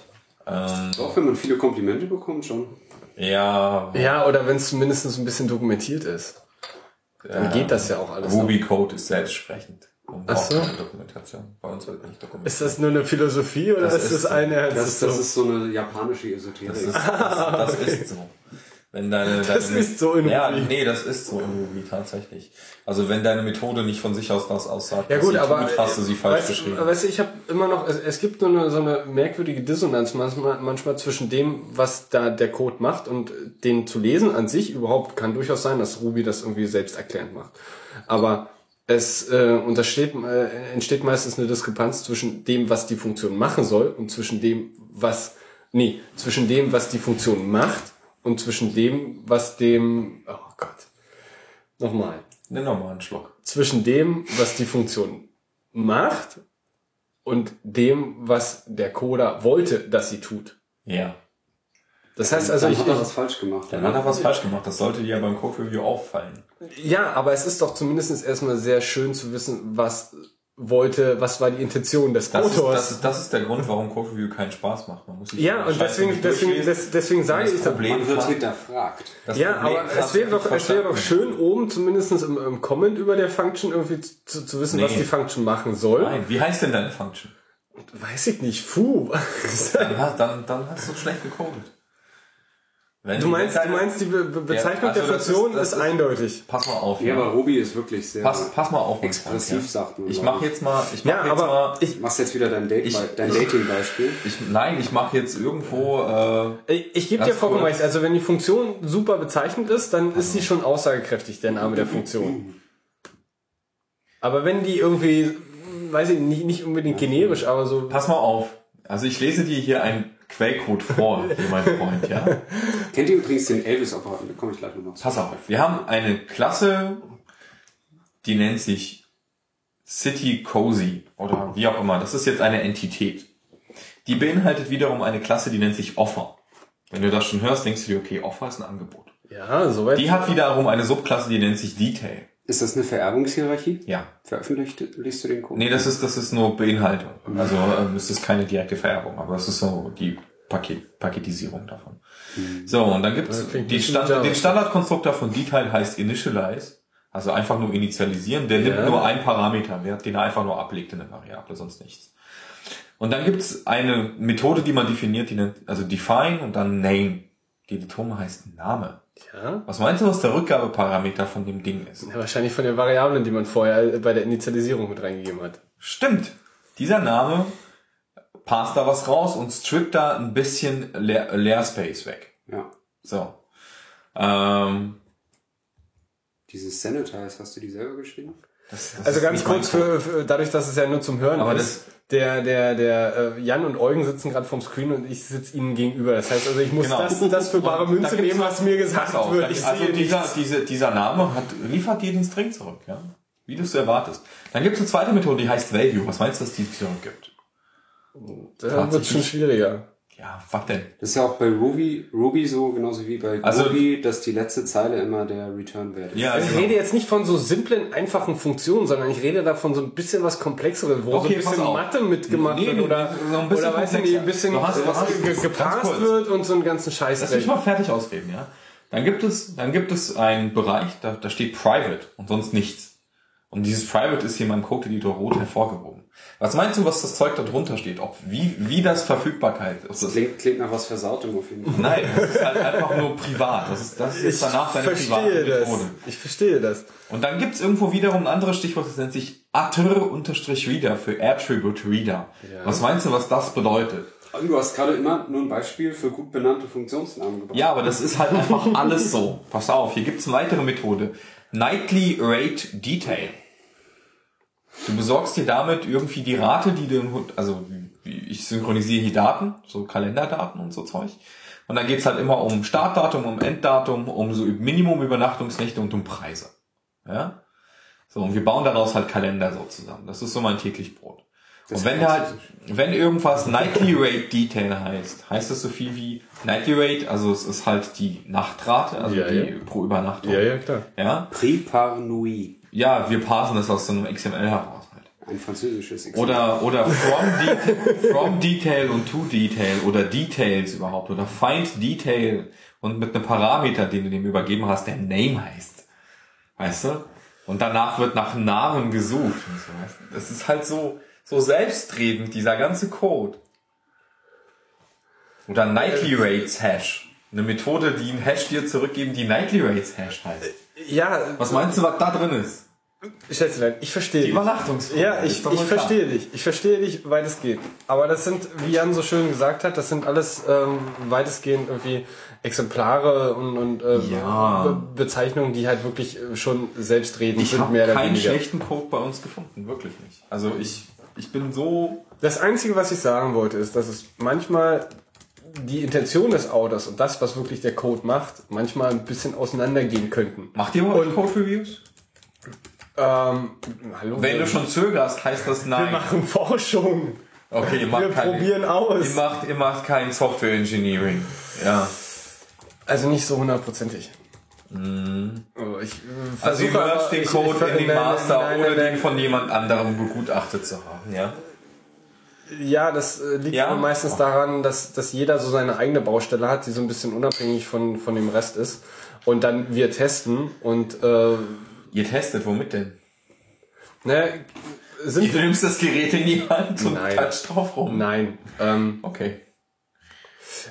S3: Ähm,
S4: Auch wenn man viele Komplimente bekommt, schon.
S3: ja,
S2: Ja, oder wenn es zumindest ein bisschen dokumentiert ist. Dann geht das ja auch alles.
S3: Ruby Code ist selbstsprechend. Und
S2: Ach so.
S3: keine Dokumentation. Bei uns wird nicht dokumentiert.
S2: Ist das nur eine Philosophie oder
S3: Das
S2: ist
S3: ist
S2: das
S3: so.
S2: eine?
S4: Das, das ist so eine japanische Esoterik.
S3: Das ist, das, das ist so. Wenn deine, deine
S2: Das ist so in
S3: Ja,
S2: Ruby.
S3: nee, das ist so in Ruby tatsächlich. Also wenn deine Methode nicht von sich aus das aussagt,
S2: Ja gut, aber
S3: tut, hast du sie falsch
S2: weißt,
S3: geschrieben.
S2: Weißt du, ich habe immer noch, es, es gibt nur eine, so eine merkwürdige Dissonanz manchmal, manchmal zwischen dem, was da der Code macht und den zu lesen an sich überhaupt kann durchaus sein, dass Ruby das irgendwie selbsterklärend macht. Aber es äh, untersteht, äh, entsteht meistens eine Diskrepanz zwischen dem, was die Funktion machen soll und zwischen dem, was nee, zwischen dem, was die Funktion macht und zwischen dem, was dem oh Gott. Nochmal
S3: Nimm noch mal einen Schluck.
S2: zwischen dem, was die Funktion macht und dem, was der Coder wollte, dass sie tut.
S3: Ja.
S2: Das heißt also,
S4: Dann
S2: ich,
S4: hat er was falsch gemacht.
S3: Dann hat er was falsch gemacht. Das sollte dir ja beim Code Review auffallen.
S2: ja, aber es ist doch zumindest erstmal sehr schön zu wissen, was wollte, was war die Intention des
S3: Das
S2: Autors.
S3: das, ist, das ist der Grund, warum Code Review keinen Spaß macht. Man muss sich
S2: ja, und
S3: Scheiße
S2: deswegen, deswegen, des, deswegen sage
S3: Das
S2: ich,
S3: Problem-
S4: Man wird
S3: hat-
S4: hinterfragt.
S3: Das
S2: ja,
S3: Problem
S2: aber es
S3: hast
S2: wäre doch, es wäre doch schön oben, zumindest im, im Comment über der Function irgendwie zu, zu wissen, was
S3: Nee.
S2: die Function machen soll.
S3: Nein, wie heißt denn deine Function?
S2: Weiß ich nicht, puh.
S3: Dann, hast- dann, dann hast du schlecht gecodet. Wenn
S2: Du meinst, du meinst, die Be Be Bezeichnung
S3: also
S2: der Funktion
S3: ist-
S2: ist, eindeutig.
S3: Pass mal auf.
S4: Ja, aber Ruby ist wirklich sehr
S3: pass, pass mal auf.
S4: expressiv, sagt man.
S3: Ich mache jetzt mal, ich mach
S2: Ja,
S3: jetzt
S2: aber
S3: mal,
S2: ich,
S4: Du machst jetzt wieder dein, Date
S3: Ich-
S4: dein Dating-Beispiel.
S3: ich, nein, ich mache jetzt irgendwo, äh,
S2: ich, ich gebe dir vollkommen recht. Also wenn die Funktion super bezeichnet ist, dann ist sie schon aussagekräftig, der Name der Funktion. Aber wenn die irgendwie, weiß ich nicht, nicht unbedingt generisch, aber so.
S3: pass mal auf. Also ich lese dir hier einen Quellcode vor, hier mein Freund, ja.
S4: Kennt ihr übrigens den Elvis-Operaten? Da komme ich gleich nochmal zu.
S3: Pass auf. Wir haben eine Klasse, die nennt sich City Cozy oder wie auch immer. Das ist jetzt eine Entität. Die beinhaltet wiederum eine Klasse, die nennt sich Offer. Wenn du das schon hörst, denkst du dir, okay, Offer ist ein Angebot.
S2: Ja, soweit.
S3: Die hat wiederum eine Subklasse, die nennt sich Detail.
S4: Ist das eine Vererbungshierarchie?
S3: Ja.
S4: Veröffentlicht liest du den Code?
S3: Nee, das ist, das ist nur Beinhaltung. Also ähm, es ist keine direkte Vererbung, aber es ist so die Paket, Paketisierung davon. So, und dann gibt's die Stand, den Standardkonstruktor von Detail heißt Initialize, also einfach nur initialisieren. Der nimmt
S2: Ja.
S3: nur einen Parameterwert, den er einfach nur ablegt in eine Variable, sonst nichts. Und dann gibt's eine Methode, die man definiert, die nennt, also define und dann name. Die Diatome heißt Name.
S2: ja.
S3: Was meinst du, was der Rückgabeparameter von dem Ding ist?
S2: ja, wahrscheinlich von den Variablen, die man vorher bei der Initialisierung mit reingegeben hat.
S3: Stimmt. Dieser Name passt da was raus und strippt da ein bisschen Leer, Leerspace weg.
S4: Ja.
S3: So. Ähm,
S4: Dieses Sanitize, hast du die selber geschrieben?
S3: das, das
S2: Also ganz kurz, für, für, dadurch, dass es ja nur zum Hören
S3: Aber
S2: ist, der, der, der äh, Jan und Eugen sitzen gerade vorm Screen und ich sitze ihnen gegenüber. Das heißt also, ich muss
S3: Genau.
S2: das, das für bare Münze nehmen, was mir gesagt
S3: auf,
S2: wird. Ich
S3: also
S2: sehe
S3: dieser, diese, dieser Name hat, liefert dir den String zurück, ja? Wie du es erwartest. Dann gibt es eine zweite Methode, die heißt Value. Was meinst du, dass die zurückgibt?
S2: Da wird schon schwieriger.
S3: Ja, was denn?
S4: Das ist ja auch bei Ruby, Ruby so, genauso wie bei
S3: Also-
S4: Ruby, dass die letzte Zeile immer der Return-Wert ist.
S3: Ja,
S2: Also ich
S3: genau.
S2: rede jetzt nicht von so simplen, einfachen Funktionen, sondern ich rede da von so ein bisschen was Komplexeres, wo
S3: Okay,
S2: so ein bisschen. Mathe mitgemacht
S3: Nee,
S2: wird
S3: nee,
S2: oder,
S3: so ein bisschen
S2: oder weiß ich nicht, ein bisschen.
S3: Du hast- du hast-
S2: ge- gepasst wird und so einen ganzen Scheiß
S3: Lass mich mal fertig ausreden, ja. Dann gibt es, dann gibt es einen Bereich, da, da steht Private und sonst nichts. Und dieses Private ist hier in meinem Code-Editor rot hervorgehoben. Was meinst du, was das Zeug da drunter steht? Ob, wie, wie das Verfügbarkeit ist? Das,
S4: Klingt, klingt nach was Versautem auf jeden Fall.
S3: nein, das ist halt einfach nur privat. Das ist, das ist jetzt danach deine private
S2: verstehe das.
S3: Methode.
S2: Ich verstehe das.
S3: Und dann gibt's irgendwo wiederum ein anderes Stichwort, das nennt sich Attr-Reader für Attribute Reader. Was meinst du, was das bedeutet?
S4: Du hast gerade immer nur ein Beispiel für gut benannte Funktionsnamen gebracht.
S3: Ja, aber das ist halt einfach alles so. Pass auf, hier gibt's eine weitere Methode. Nightly Rate Detail. Du besorgst dir damit irgendwie die Rate, die du, also wie- ich synchronisiere hier Daten, so Kalenderdaten und so Zeug. Und dann geht's halt immer um Startdatum, um Enddatum, um so Minimum-Übernachtungsnächte und um Preise. Ja? So, und wir bauen daraus halt Kalender so zusammen. Das ist so mein täglich Brot.
S4: Das
S3: und wenn da halt, wenn irgendwas Nightly Rate Detail heißt, heißt das so viel wie Nightly Rate, also es ist halt die Nachtrate, also
S2: Ja,
S3: die
S2: ja.
S3: pro Übernachtung.
S2: Ja, ja, klar.
S3: Ja?
S4: Prix par nuit.
S3: Ja, wir parsen das aus so einem XML heraus halt.
S4: Ein französisches Exempel.
S3: Oder, oder from, de from Detail und to Detail oder Details überhaupt oder find Detail und mit einem Parameter, den du dem übergeben hast, der Name heißt. Weißt du? Und danach wird nach Namen gesucht so. Das ist halt so, so selbstredend, dieser ganze Code. Oder Nightly Rates Hash. Eine Methode, die einen Hash dir zurückgeben, die Nightly Rates Hash heißt.
S2: Ja,
S3: Was meinst du, was da drin ist?
S2: Schätzelein, ich verstehe
S3: Die
S2: dich.
S3: Übernachtungsform.
S2: Ja, ich, ich verstehe dich. Ich verstehe dich, weit es geht. Aber das sind, wie Jan so schön gesagt hat, das sind alles ähm, weitestgehend irgendwie Exemplare und, und äh,
S3: Ja.
S2: Be Bezeichnungen, die halt wirklich äh, schon selbstredend
S3: Ich
S2: sind,
S3: habe
S2: mehr oder
S3: keinen schlechten Code bei uns gefunden, wirklich nicht. Also ich, ich bin so.
S2: Das Einzige, was ich sagen wollte, ist, dass es manchmal die Intention des Autors und das, was wirklich der Code macht, manchmal ein bisschen auseinandergehen könnten.
S3: Macht ihr mal Code Reviews?
S2: Ähm, hallo?
S3: Wenn du schon zögerst, heißt das
S2: wir
S3: nein.
S2: machen Forschung.
S3: Okay, ihr macht
S2: Wir
S3: keine,
S2: probieren aus.
S3: Ihr macht, ihr macht kein Software Engineering. Ja.
S2: Also nicht so hundertprozentig.
S3: Mhm.
S2: Oh, ich äh,
S3: Also ihr mercht den
S2: ich-
S3: Code
S2: ich-
S3: in den
S2: nein, nein,
S3: Master,
S2: nein,
S3: ohne
S2: nein,
S3: den
S2: nein.
S3: von jemand anderem begutachtet zu haben, ja?
S2: Ja, das äh, liegt
S3: Ja?
S2: meistens daran, dass, dass jeder so seine eigene Baustelle hat, die so ein bisschen unabhängig von, von dem Rest ist. Und dann wir testen und äh,
S3: Ihr testet, womit denn?
S2: ne, sind
S3: Du nimmst das Gerät in die Hand und
S2: Nein.
S3: touchst drauf rum.
S2: Nein. Ähm,
S3: Okay.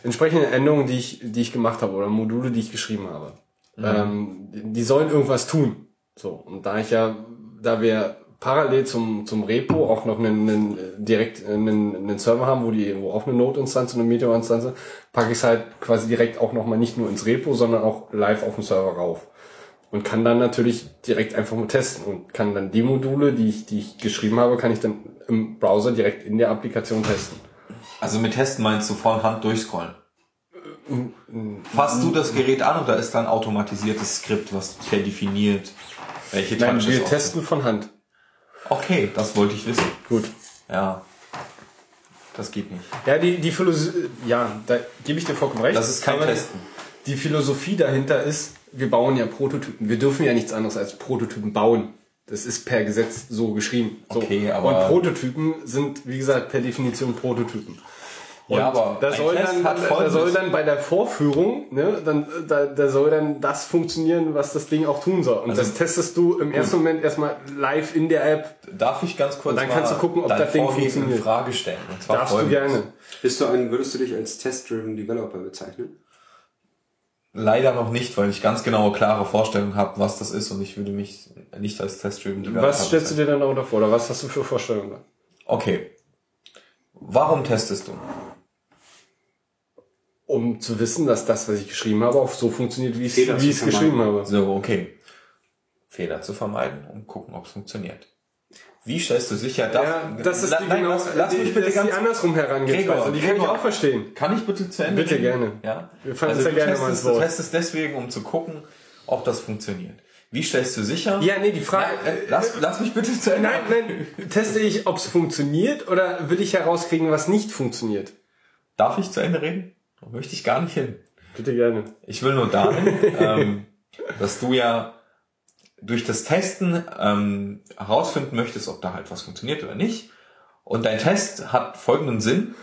S2: entsprechende Änderungen, die ich, die ich gemacht habe oder Module, die ich geschrieben habe, ähm, die sollen irgendwas tun. So und da ich ja, da wir parallel zum zum Repo auch noch einen, einen äh, direkt einen, einen Server haben, wo die wo auch eine Node-Instanz und eine Meteor-Instanz, sind, packe ich es halt quasi direkt auch noch mal nicht nur ins Repo, sondern auch live auf dem Server rauf und kann dann natürlich direkt einfach mal testen und kann dann die Module, die ich die ich geschrieben habe, kann ich dann im Browser direkt in der Applikation testen.
S3: Also mit Testen meinst du von Hand durchscrollen? Fasst du das Gerät an oder ist da ein automatisiertes Skript, was definiert, welche
S2: Nein, wir testen von Hand.
S3: Okay, das wollte ich wissen.
S2: Gut.
S3: Ja. Das geht nicht.
S2: Ja, die, die Philosophie, ja, da gebe ich dir vollkommen recht.
S3: Das ist kein Testen.
S2: Die Philosophie dahinter ist, wir bauen ja Prototypen. Wir dürfen ja nichts anderes als Prototypen bauen. Das ist per Gesetz so geschrieben. So.
S3: Okay, aber-
S2: Und Prototypen sind, wie gesagt, per Definition Prototypen. Und
S3: Ja, aber
S2: da soll, dann,
S3: hat
S2: da soll dann bei der Vorführung, ne, dann, da, da soll dann das funktionieren, was das Ding auch tun soll. Und
S3: Also-
S2: das testest du im ersten Moment erstmal live in der App.
S3: Darf ich ganz kurz
S2: dann
S3: mal
S2: kannst du gucken, ob das Ding funktioniert.
S3: in Frage stellen? Und zwar
S2: Darfst du gerne.
S4: Bist du ein, würdest du dich als Test-Driven Developer bezeichnen?
S3: Leider noch nicht, weil ich ganz genaue, klare Vorstellungen habe, was das ist und ich würde mich nicht als Test-Driven Developer
S2: Was stellst du dir dann darunter vor? Oder was hast du für Vorstellungen?
S3: Okay. Warum testest du?
S2: Um zu wissen, dass das, was ich geschrieben habe, auch so funktioniert, wie ich es geschrieben habe.
S3: So, okay. Fehler zu vermeiden und gucken, ob es funktioniert. Wie stellst du sicher, dass...
S2: Ja, das ist die
S3: nein,
S2: genau,
S3: lass, lass
S2: die,
S3: mich bitte
S2: ist
S3: ganz...
S2: die andersrum herangehensweise.
S3: Gregor,
S2: die kann ich
S3: Gregor.
S2: auch verstehen.
S3: Kann ich bitte zu Ende
S2: Bitte gerne.
S3: Ja?
S2: Wir fallen
S3: also
S2: ja
S3: du
S2: gerne mal
S3: testest,
S2: ins Wort.
S3: Du testest deswegen, um zu gucken, ob das funktioniert. Wie stellst du sicher?
S2: Ja, nee, die Frage...
S3: Nein, äh, lass, lass mich bitte zu Ende.
S2: Nein, nein, teste ich, ob es funktioniert oder will ich herauskriegen, was nicht funktioniert?
S3: Darf ich zu Ende reden? Da möchte ich gar nicht hin.
S2: Bitte gerne.
S3: Ich will nur dahin, ähm, dass du ja durch das Testen ähm, herausfinden möchtest, ob da halt was funktioniert oder nicht. Und dein Test hat folgenden Sinn.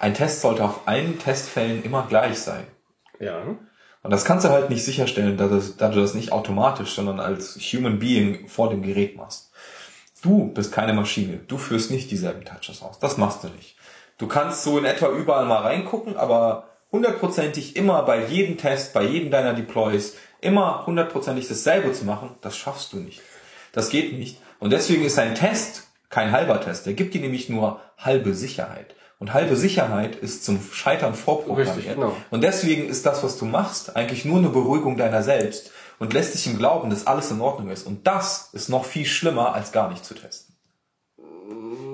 S3: Ein Test sollte auf allen Testfällen immer gleich sein.
S2: Ja.
S3: Und das kannst du halt nicht sicherstellen, da, du das nicht automatisch, sondern als Human Being vor dem Gerät machst. Du bist keine Maschine. Du führst nicht dieselben Touches aus. Das machst du nicht. Du kannst so in etwa überall mal reingucken, aber hundertprozentig immer bei jedem Test, bei jedem deiner Deploys, immer hundertprozentig dasselbe zu machen, das schaffst du nicht. Das geht nicht. Und deswegen ist ein Test kein halber Test. Der gibt dir nämlich nur halbe Sicherheit. Und halbe Sicherheit ist zum Scheitern vorprogrammiert.
S2: Richtig, genau.
S3: Und deswegen ist das, was du machst, eigentlich nur eine Beruhigung deiner selbst und lässt dich im Glauben, dass alles in Ordnung ist. Und das ist noch viel schlimmer, als gar nicht zu testen.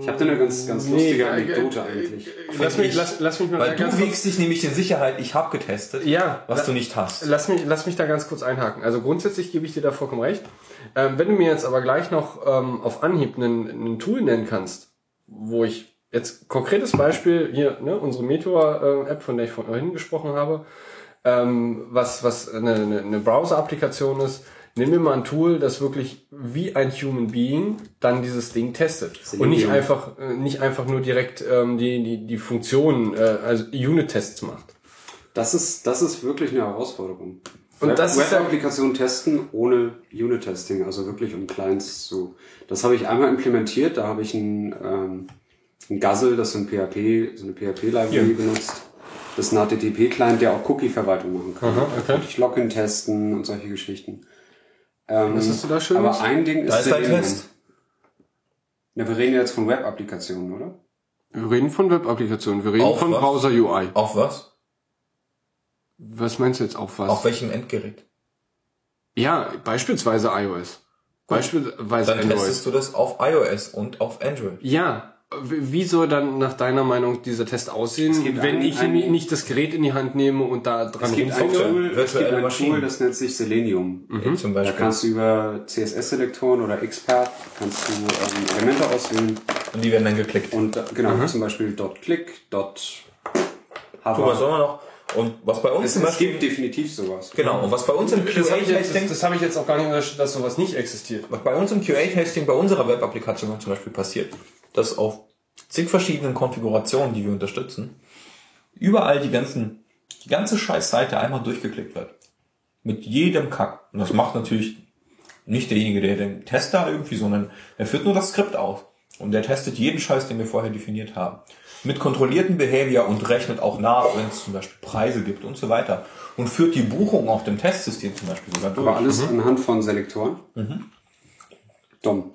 S4: Ich habe da eine ganz, ganz
S2: Nee,
S4: lustige
S2: äh,
S4: Anekdote
S2: äh,
S4: eigentlich.
S2: Lass mich, lass, lass mich mal
S3: Weil du wiegst dich nämlich in Sicherheit, ich habe getestet,
S2: Ja,
S3: was du nicht hast.
S2: Lass mich, lass mich da ganz kurz einhaken. Also grundsätzlich gebe ich dir da vollkommen recht. Ähm, wenn du mir jetzt aber gleich noch ähm, auf Anhieb einen Tool nennen kannst, wo ich jetzt konkretes Beispiel hier, ne, unsere Meteor-App, von der ich vorhin gesprochen habe, ähm, was, was eine, eine, eine Browser-Applikation ist, nimm mir mal ein Tool, das wirklich wie ein Human Being dann dieses Ding testet. Und nicht einfach, äh, nicht einfach nur direkt ähm, die, die, die Funktionen, äh, also Unit-Tests macht.
S4: Das ist, das ist wirklich eine Herausforderung.
S2: Und
S4: Web-
S2: das ist
S4: Web-Applikationen testen ohne Unit-Testing, also wirklich um Clients zu. Das habe ich einmal implementiert, da habe ich ein, ähm, ein Guzzle, das so ein PHP, so eine PHP-Library benutzt. Das ist ein HTTP-Client, der auch Cookie-Verwaltung machen kann.
S2: Aha,
S4: Da konnte ich Login testen und solche Geschichten. Ähm,
S2: Was hast du da Schönes?
S4: Aber ein Ding ist
S3: Da ist dein. Test.
S4: Ja, wir reden jetzt von Web-Applikationen, oder?
S2: Wir reden von Web-Applikationen, wir reden
S3: Auf
S2: von
S3: was?
S2: Browser UI.
S3: Auf was?
S2: Was meinst du jetzt auf was?
S3: Auf welchem Endgerät?
S2: ja, beispielsweise iOS. Beispielsweise
S3: Dann
S2: Android.
S3: testest du das auf iOS und auf Android.
S2: Ja, wie soll dann nach deiner Meinung dieser Test aussehen, wenn
S4: ein-
S2: ich
S4: ein-
S2: nicht das Gerät in die Hand nehme und da dran
S4: Es gibt ein? Tool, es gibt
S3: virtuelle
S4: ein. Tool, das nennt sich Selenium.
S3: Zum
S4: Da
S3: Beispiel.
S4: kannst du über CSS-Selektoren oder Expert kannst du ähm, Elemente auswählen
S3: Und die werden dann geklickt.
S4: und genau zum Beispiel dot .click, dot
S3: Guck mal,
S4: hover.
S3: sollen wir noch, Und was bei uns
S4: Es,
S3: zum
S4: es gibt definitiv sowas.
S3: genau, und was bei uns im
S2: Das habe ich, jetzt-
S3: QA-Testing,
S2: das, das hab ich jetzt auch gar nicht unterstellt, dass sowas nicht existiert.
S3: was bei uns im QA-Testing bei unserer Web-Applikation zum Beispiel passiert, dass auf zig verschiedenen Konfigurationen, die wir unterstützen, überall die ganzen, die ganze scheiß Seite einmal durchgeklickt wird. Mit jedem Kack. Und das macht natürlich nicht derjenige, der den Tester irgendwie, sondern er führt nur das Skript aus. Und der testet jeden Scheiß, den wir vorher definiert haben. Mit kontrollierten Behavior und rechnet auch nach, wenn es zum Beispiel Preise gibt und so weiter. Und führt die Buchung auf dem Testsystem zum Beispiel sogar durch.
S4: Aber alles anhand von Selektoren. Dumm.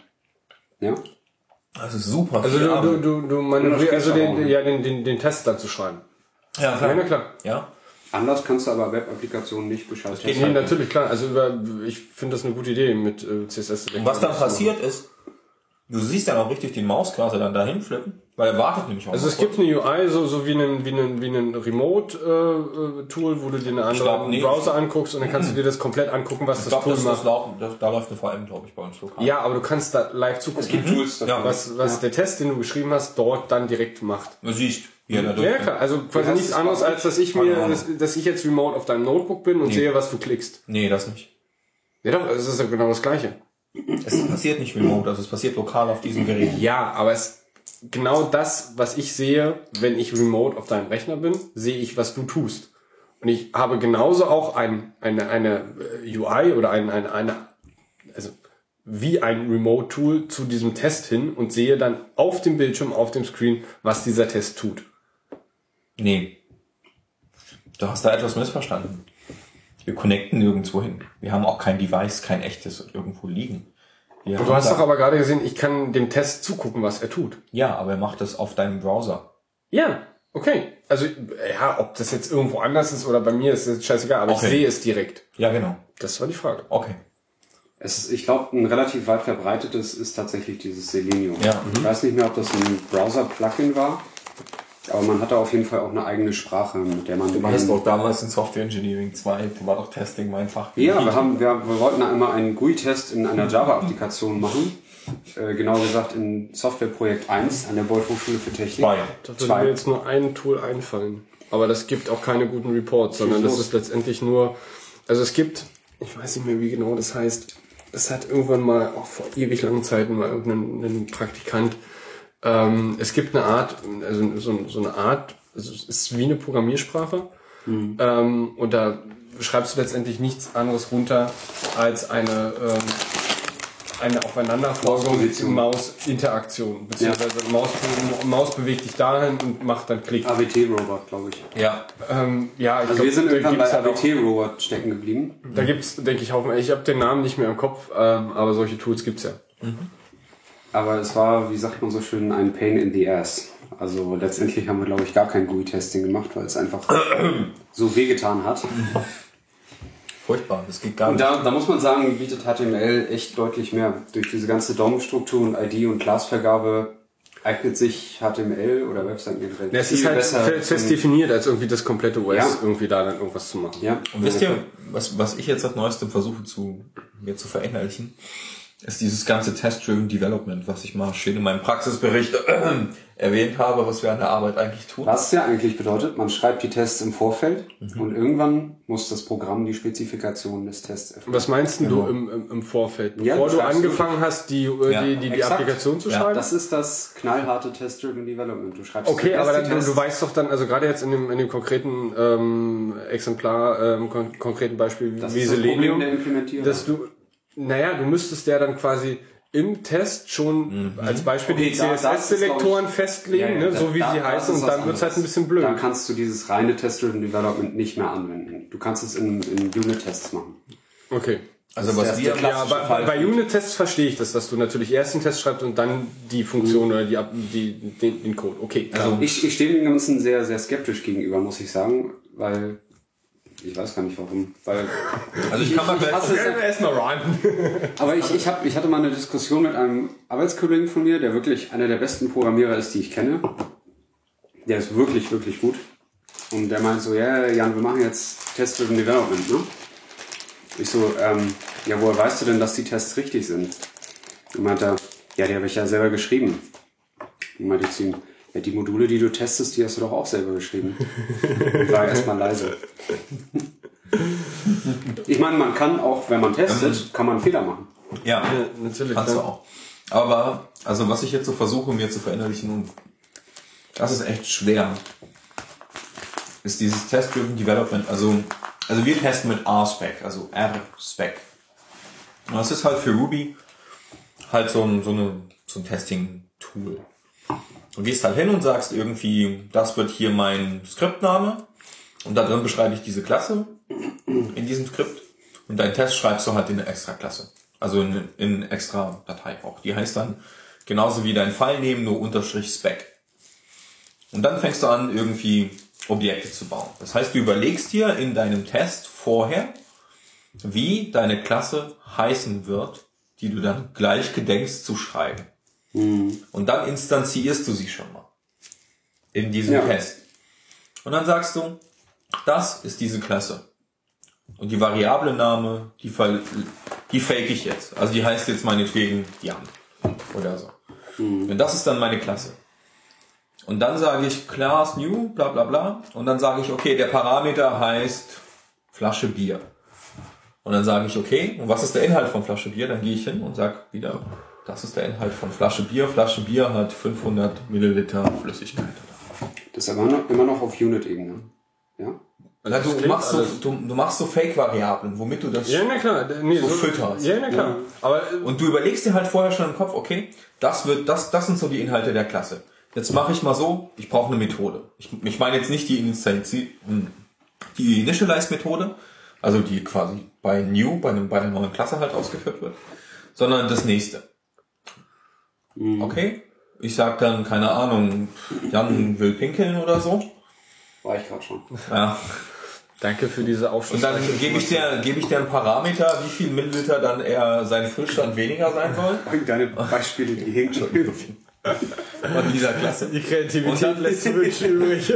S4: Ja?
S3: Das ist super.
S2: Also du, du, du, du manövrierst, also den, ja, den, den, den Test dann zu schreiben.
S3: ja, klar.
S2: Ja, klar.
S3: Ja.
S4: Anders kannst du aber Web-Applikationen nicht Bescheid
S3: geht
S2: Nee,
S4: testen.
S2: natürlich, klar. Also über, ich finde das eine gute Idee mit äh, CSS.
S3: Und was dann passiert ist, du siehst dann auch richtig den Mauscursor dann dahin flippen, weil er wartet nämlich auch
S2: Also es gibt eine UI, so, so wie einen, wie einen, wie einen Remote-Tool, wo du dir einen
S3: glaub
S2: anderen
S3: nicht.
S2: Browser anguckst und dann kannst du dir das komplett angucken, was
S3: Ich
S2: das
S3: glaube,
S2: Tool
S3: das, das
S2: macht.
S3: laufen, das, da läuft eine VM, glaube ich, bei uns lokal.
S2: Ja, aber du kannst da live zugucken.
S4: Es gibt Tools dafür.
S3: Ja,
S2: was, was der Test, den du geschrieben hast, dort dann direkt macht.
S3: Du siehst, wie er da
S2: Ja,
S3: durchfällt.
S2: klar. Also quasi nichts
S4: es
S2: anderes, als dass ich mir, dass, dass ich jetzt remote auf deinem Notebook bin und sehe, was du klickst.
S3: Nee, das nicht.
S2: Ja doch, es ist ja genau das Gleiche.
S3: Es passiert nicht remote, also es passiert lokal auf diesem Gerät.
S2: Ja, aber es genau das, was ich sehe, wenn ich remote auf deinem Rechner bin, sehe ich, was du tust. Und ich habe genauso auch ein, eine, eine äh, UI oder ein, eine, eine, also wie ein Remote-Tool zu diesem Test hin und sehe dann auf dem Bildschirm, auf dem Screen, was dieser Test tut.
S3: Nee. Du hast da etwas missverstanden. Wir connecten nirgendwo hin. Wir haben auch kein Device, kein echtes irgendwo liegen. Wir
S2: Du hast doch aber gerade gesehen, ich kann dem Test zugucken, was er tut.
S3: Ja, aber er macht das auf deinem Browser.
S2: Ja, okay. Also, ja, ob das jetzt irgendwo anders ist oder bei mir ist jetzt scheißegal, aber
S3: Okay.
S2: ich sehe es direkt.
S3: Ja, genau.
S2: Das war die Frage.
S3: Okay.
S4: Es, ist- ich glaube, ein relativ weit verbreitetes ist tatsächlich dieses Selenium.
S3: Ja.
S4: Ich weiß nicht mehr, ob das ein Browser-Plugin war, aber man hatte auf jeden Fall auch eine eigene Sprache, mit der man...
S3: Du warst doch damals in Software Engineering 2, du war doch Testing mein Fach.
S4: Ja, wir, haben, wir, wir wollten einmal einen GUI-Test in einer Java-Applikation machen. Äh, genauer gesagt in Softwareprojekt 1 an der Beuth Hochschule für Technik.
S3: Zwei.
S2: Da würde
S4: Zwei.
S2: mir jetzt nur ein Tool einfallen. Aber das gibt auch keine guten Reports, sondern das ist letztendlich nur, also es gibt, ich weiß nicht mehr, wie genau das heißt, es hat irgendwann mal, auch vor ewig langen Zeiten, mal irgendein ein Praktikant, ähm, es gibt eine Art, also so, so eine Art, also es ist wie eine Programmiersprache, ähm, und da schreibst du letztendlich nichts anderes runter als eine, ähm, eine Aufeinanderfolgung. Maus-Interaktion. Beziehungsweise Maus, Maus bewegt dich dahin und macht dann Klick.
S4: AWT-Robot, glaube ich.
S3: Ja.
S2: Ähm, ja, ich
S4: Also
S2: glaub,
S4: wir sind
S2: da
S4: irgendwann bei
S2: halt
S4: AWT-Robot stecken geblieben.
S2: Da gibt's, denke ich, Haufen. Ich habe den Namen nicht mehr im Kopf, ähm, aber solche Tools gibt's ja.
S4: Aber es war, wie sagt man so schön, ein Pain in the Ass. Also letztendlich haben wir, glaube ich, gar kein GUI-Testing gemacht, weil es einfach so wehgetan hat.
S3: Furchtbar, das geht gar
S4: Und
S3: nicht.
S4: da, da muss man sagen, bietet HTML echt deutlich mehr. Durch diese ganze DOM-Struktur und ID- und Classvergabe eignet sich HTML oder Webseiten generell
S2: Ja, es
S4: viel
S2: ist halt fest definiert, als irgendwie das komplette OS
S4: Ja.
S2: irgendwie da dann irgendwas zu machen.
S4: Ja,
S3: Und wisst ihr, was, was ich jetzt seit neuestem versuche zu, mir zu verinnerlichen, ist dieses ganze Test-Driven Development, was ich mal schön in meinem Praxisbericht erwähnt habe, was wir an der Arbeit eigentlich tun.
S4: Was ja eigentlich bedeutet, man schreibt die Tests im Vorfeld
S2: Mhm.
S4: und irgendwann muss das Programm die Spezifikation des Tests erfüllen.
S2: Was meinst denn
S3: Genau.
S2: du im, im, im Vorfeld?
S4: Ja,
S2: Bevor
S4: du
S2: du angefangen hast, die, äh,
S3: Ja,
S2: die, die, die. Applikation zu
S3: Ja,
S2: schreiben?
S4: Das ist das knallharte Test-Driven Development. Du schreibst
S2: Okay, aber dann, du,
S4: Tests.
S2: du weißt doch dann, also gerade jetzt in dem, in dem konkreten ähm, Exemplar, ähm, kon konkreten Beispiel
S4: das
S2: wie
S4: ist das Problem
S2: Selenium,
S4: der Implementierung.
S2: dass du, naja, du müsstest ja dann quasi im Test schon als Beispiel
S4: Okay,
S2: die
S4: da-
S2: CSS-Selektoren festlegen,
S4: Ja, ja,
S2: ne, so wie
S4: da-
S2: sie heißen, und dann wird's halt ein bisschen blöd.
S4: Dann kannst du dieses reine Test-Driven Development nicht mehr anwenden. Du kannst es in, in Unit-Tests machen.
S2: Okay.
S3: Also
S4: Das
S3: was
S4: ist
S3: wir,
S2: Ja, bei, bei Unit-Tests verstehe ich das, dass du natürlich erst den Test schreibst und dann die Funktion oder die, Ab- die, den, den Code. Okay.
S3: Also-
S4: Ich, ich stehe dem Ganzen sehr, sehr skeptisch gegenüber, muss ich sagen, weil ich weiß gar nicht warum. Weil
S3: also ich kann mal
S4: ich es,
S2: erstmal run.
S4: aber ich, ich, hab, ich hatte mal eine Diskussion mit einem Arbeitskollegen von mir, der wirklich einer der besten Programmierer ist, die ich kenne. Der ist wirklich, wirklich gut. Und der meint so, ja, Jan, wir machen jetzt Test-Driven Development, ne? Ich so, ähm, ja, woher weißt du denn, dass die Tests richtig sind? Und meinte er, ja, die habe ich ja selber geschrieben. Und meinte ich zu ihm, Ja, die Module, die du testest, die hast du doch auch selber geschrieben. War erstmal leise. Ich meine, man kann auch, wenn man testet, kann man Fehler machen.
S3: Ja,
S2: Ja, natürlich.
S3: kannst du auch. Aber, also was ich jetzt so versuche, mir zu verinnerlichen, und das ist echt schwer, ist dieses Test-Driven Development. Also, also wir testen mit R-Spec, also R-Spec. Und das ist halt für Ruby halt so ein, so eine, so ein Testing-Tool. Du gehst halt hin und sagst irgendwie, das wird hier mein Skriptname und da drin beschreibe ich diese Klasse in diesem Skript und deinen Test schreibst du halt in eine extra Klasse. Also in, in extra Datei auch. Die heißt dann genauso wie dein File nehmen, nur Unterstrich Spec. Und dann fängst du an, irgendwie Objekte zu bauen. Das heißt, du überlegst dir in deinem Test vorher, wie deine Klasse heißen wird, die du dann gleich gedenkst zu schreiben. Und dann instanzierst du sie schon mal in diesem
S4: Ja.
S3: Test. Und dann sagst du, das ist diese Klasse. Und die Variable Name, die, die fake ich jetzt. Also die heißt jetzt meinetwegen Jan oder so. Und das ist dann meine Klasse. Und dann sage ich Class New, bla bla bla. Und dann sage ich, okay, der Parameter heißt Flasche Bier. Und dann sage ich, okay, und was ist der Inhalt von Flasche Bier? Dann gehe ich hin und sage wieder, das ist der Inhalt von Flasche Bier. Flasche Bier hat 500 Milliliter Flüssigkeit.
S4: Das ist aber noch, immer noch auf Unit-Ebene. Ja?
S3: Ja, du, machst so, du, du machst so Fake-Variablen, womit du das
S2: Ja, na klar. Nee,
S3: so fütterst.
S2: Ja, na klar. Aber äh,
S3: Und du überlegst dir halt vorher schon im Kopf, okay, das wird, das, das sind so die Inhalte der Klasse. Jetzt mache ich mal so, ich brauche eine Methode. Ich, ich meine jetzt nicht die Initialize, die Initialize-Methode, also die quasi bei New, bei, einem, bei einer neuen Klasse halt ausgeführt wird, sondern das nächste. Okay? Ich sag dann, keine Ahnung, Jan will pinkeln oder so.
S4: War ich gerade schon.
S3: Ja.
S2: danke für diese
S3: Und
S2: aufschlussreiche
S3: dann gebe ich dir, gebe ich dir einen Parameter, wie viel Milliliter dann er sein Füllstand weniger sein soll.
S4: Deine Beispiele, die hinken schon.
S3: Von dieser Klasse.
S2: Die Kreativität
S3: Und dann-
S2: lässt zu wünschen übrig.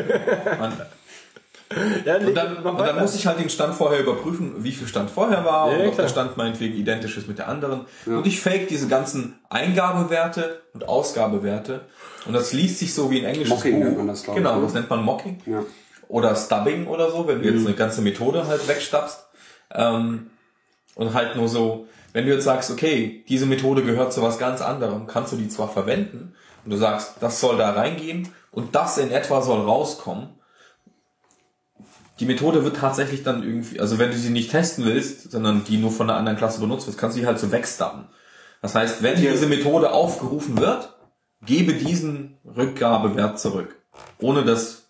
S2: Ja,
S3: Und dann, und dann muss ich halt den Stand vorher überprüfen, wie viel Stand vorher war
S2: Ja,
S3: und ob
S2: klar.
S3: der Stand meinetwegen identisch ist mit der anderen. Und ich fake diese ganzen Eingabewerte und Ausgabewerte. Und das liest sich so wie ein englisches
S4: Mocking
S3: Buch.
S4: nennt man das, ich,
S3: genau,
S4: ne?
S3: das nennt man Mocking.
S4: Ja.
S3: Oder Stubbing oder so, wenn du jetzt eine ganze Methode halt wegstappst. Ähm, und halt nur so, wenn du jetzt sagst, okay, diese Methode gehört zu was ganz anderem, kannst du die zwar verwenden und du sagst, das soll da reingehen und das in etwa soll rauskommen. Die Methode wird tatsächlich dann irgendwie, also wenn du sie nicht testen willst, sondern die nur von einer anderen Klasse benutzt wird, kannst du die halt so wegstappen. Das heißt, wenn diese Methode aufgerufen wird, gebe diesen Rückgabewert zurück, ohne dass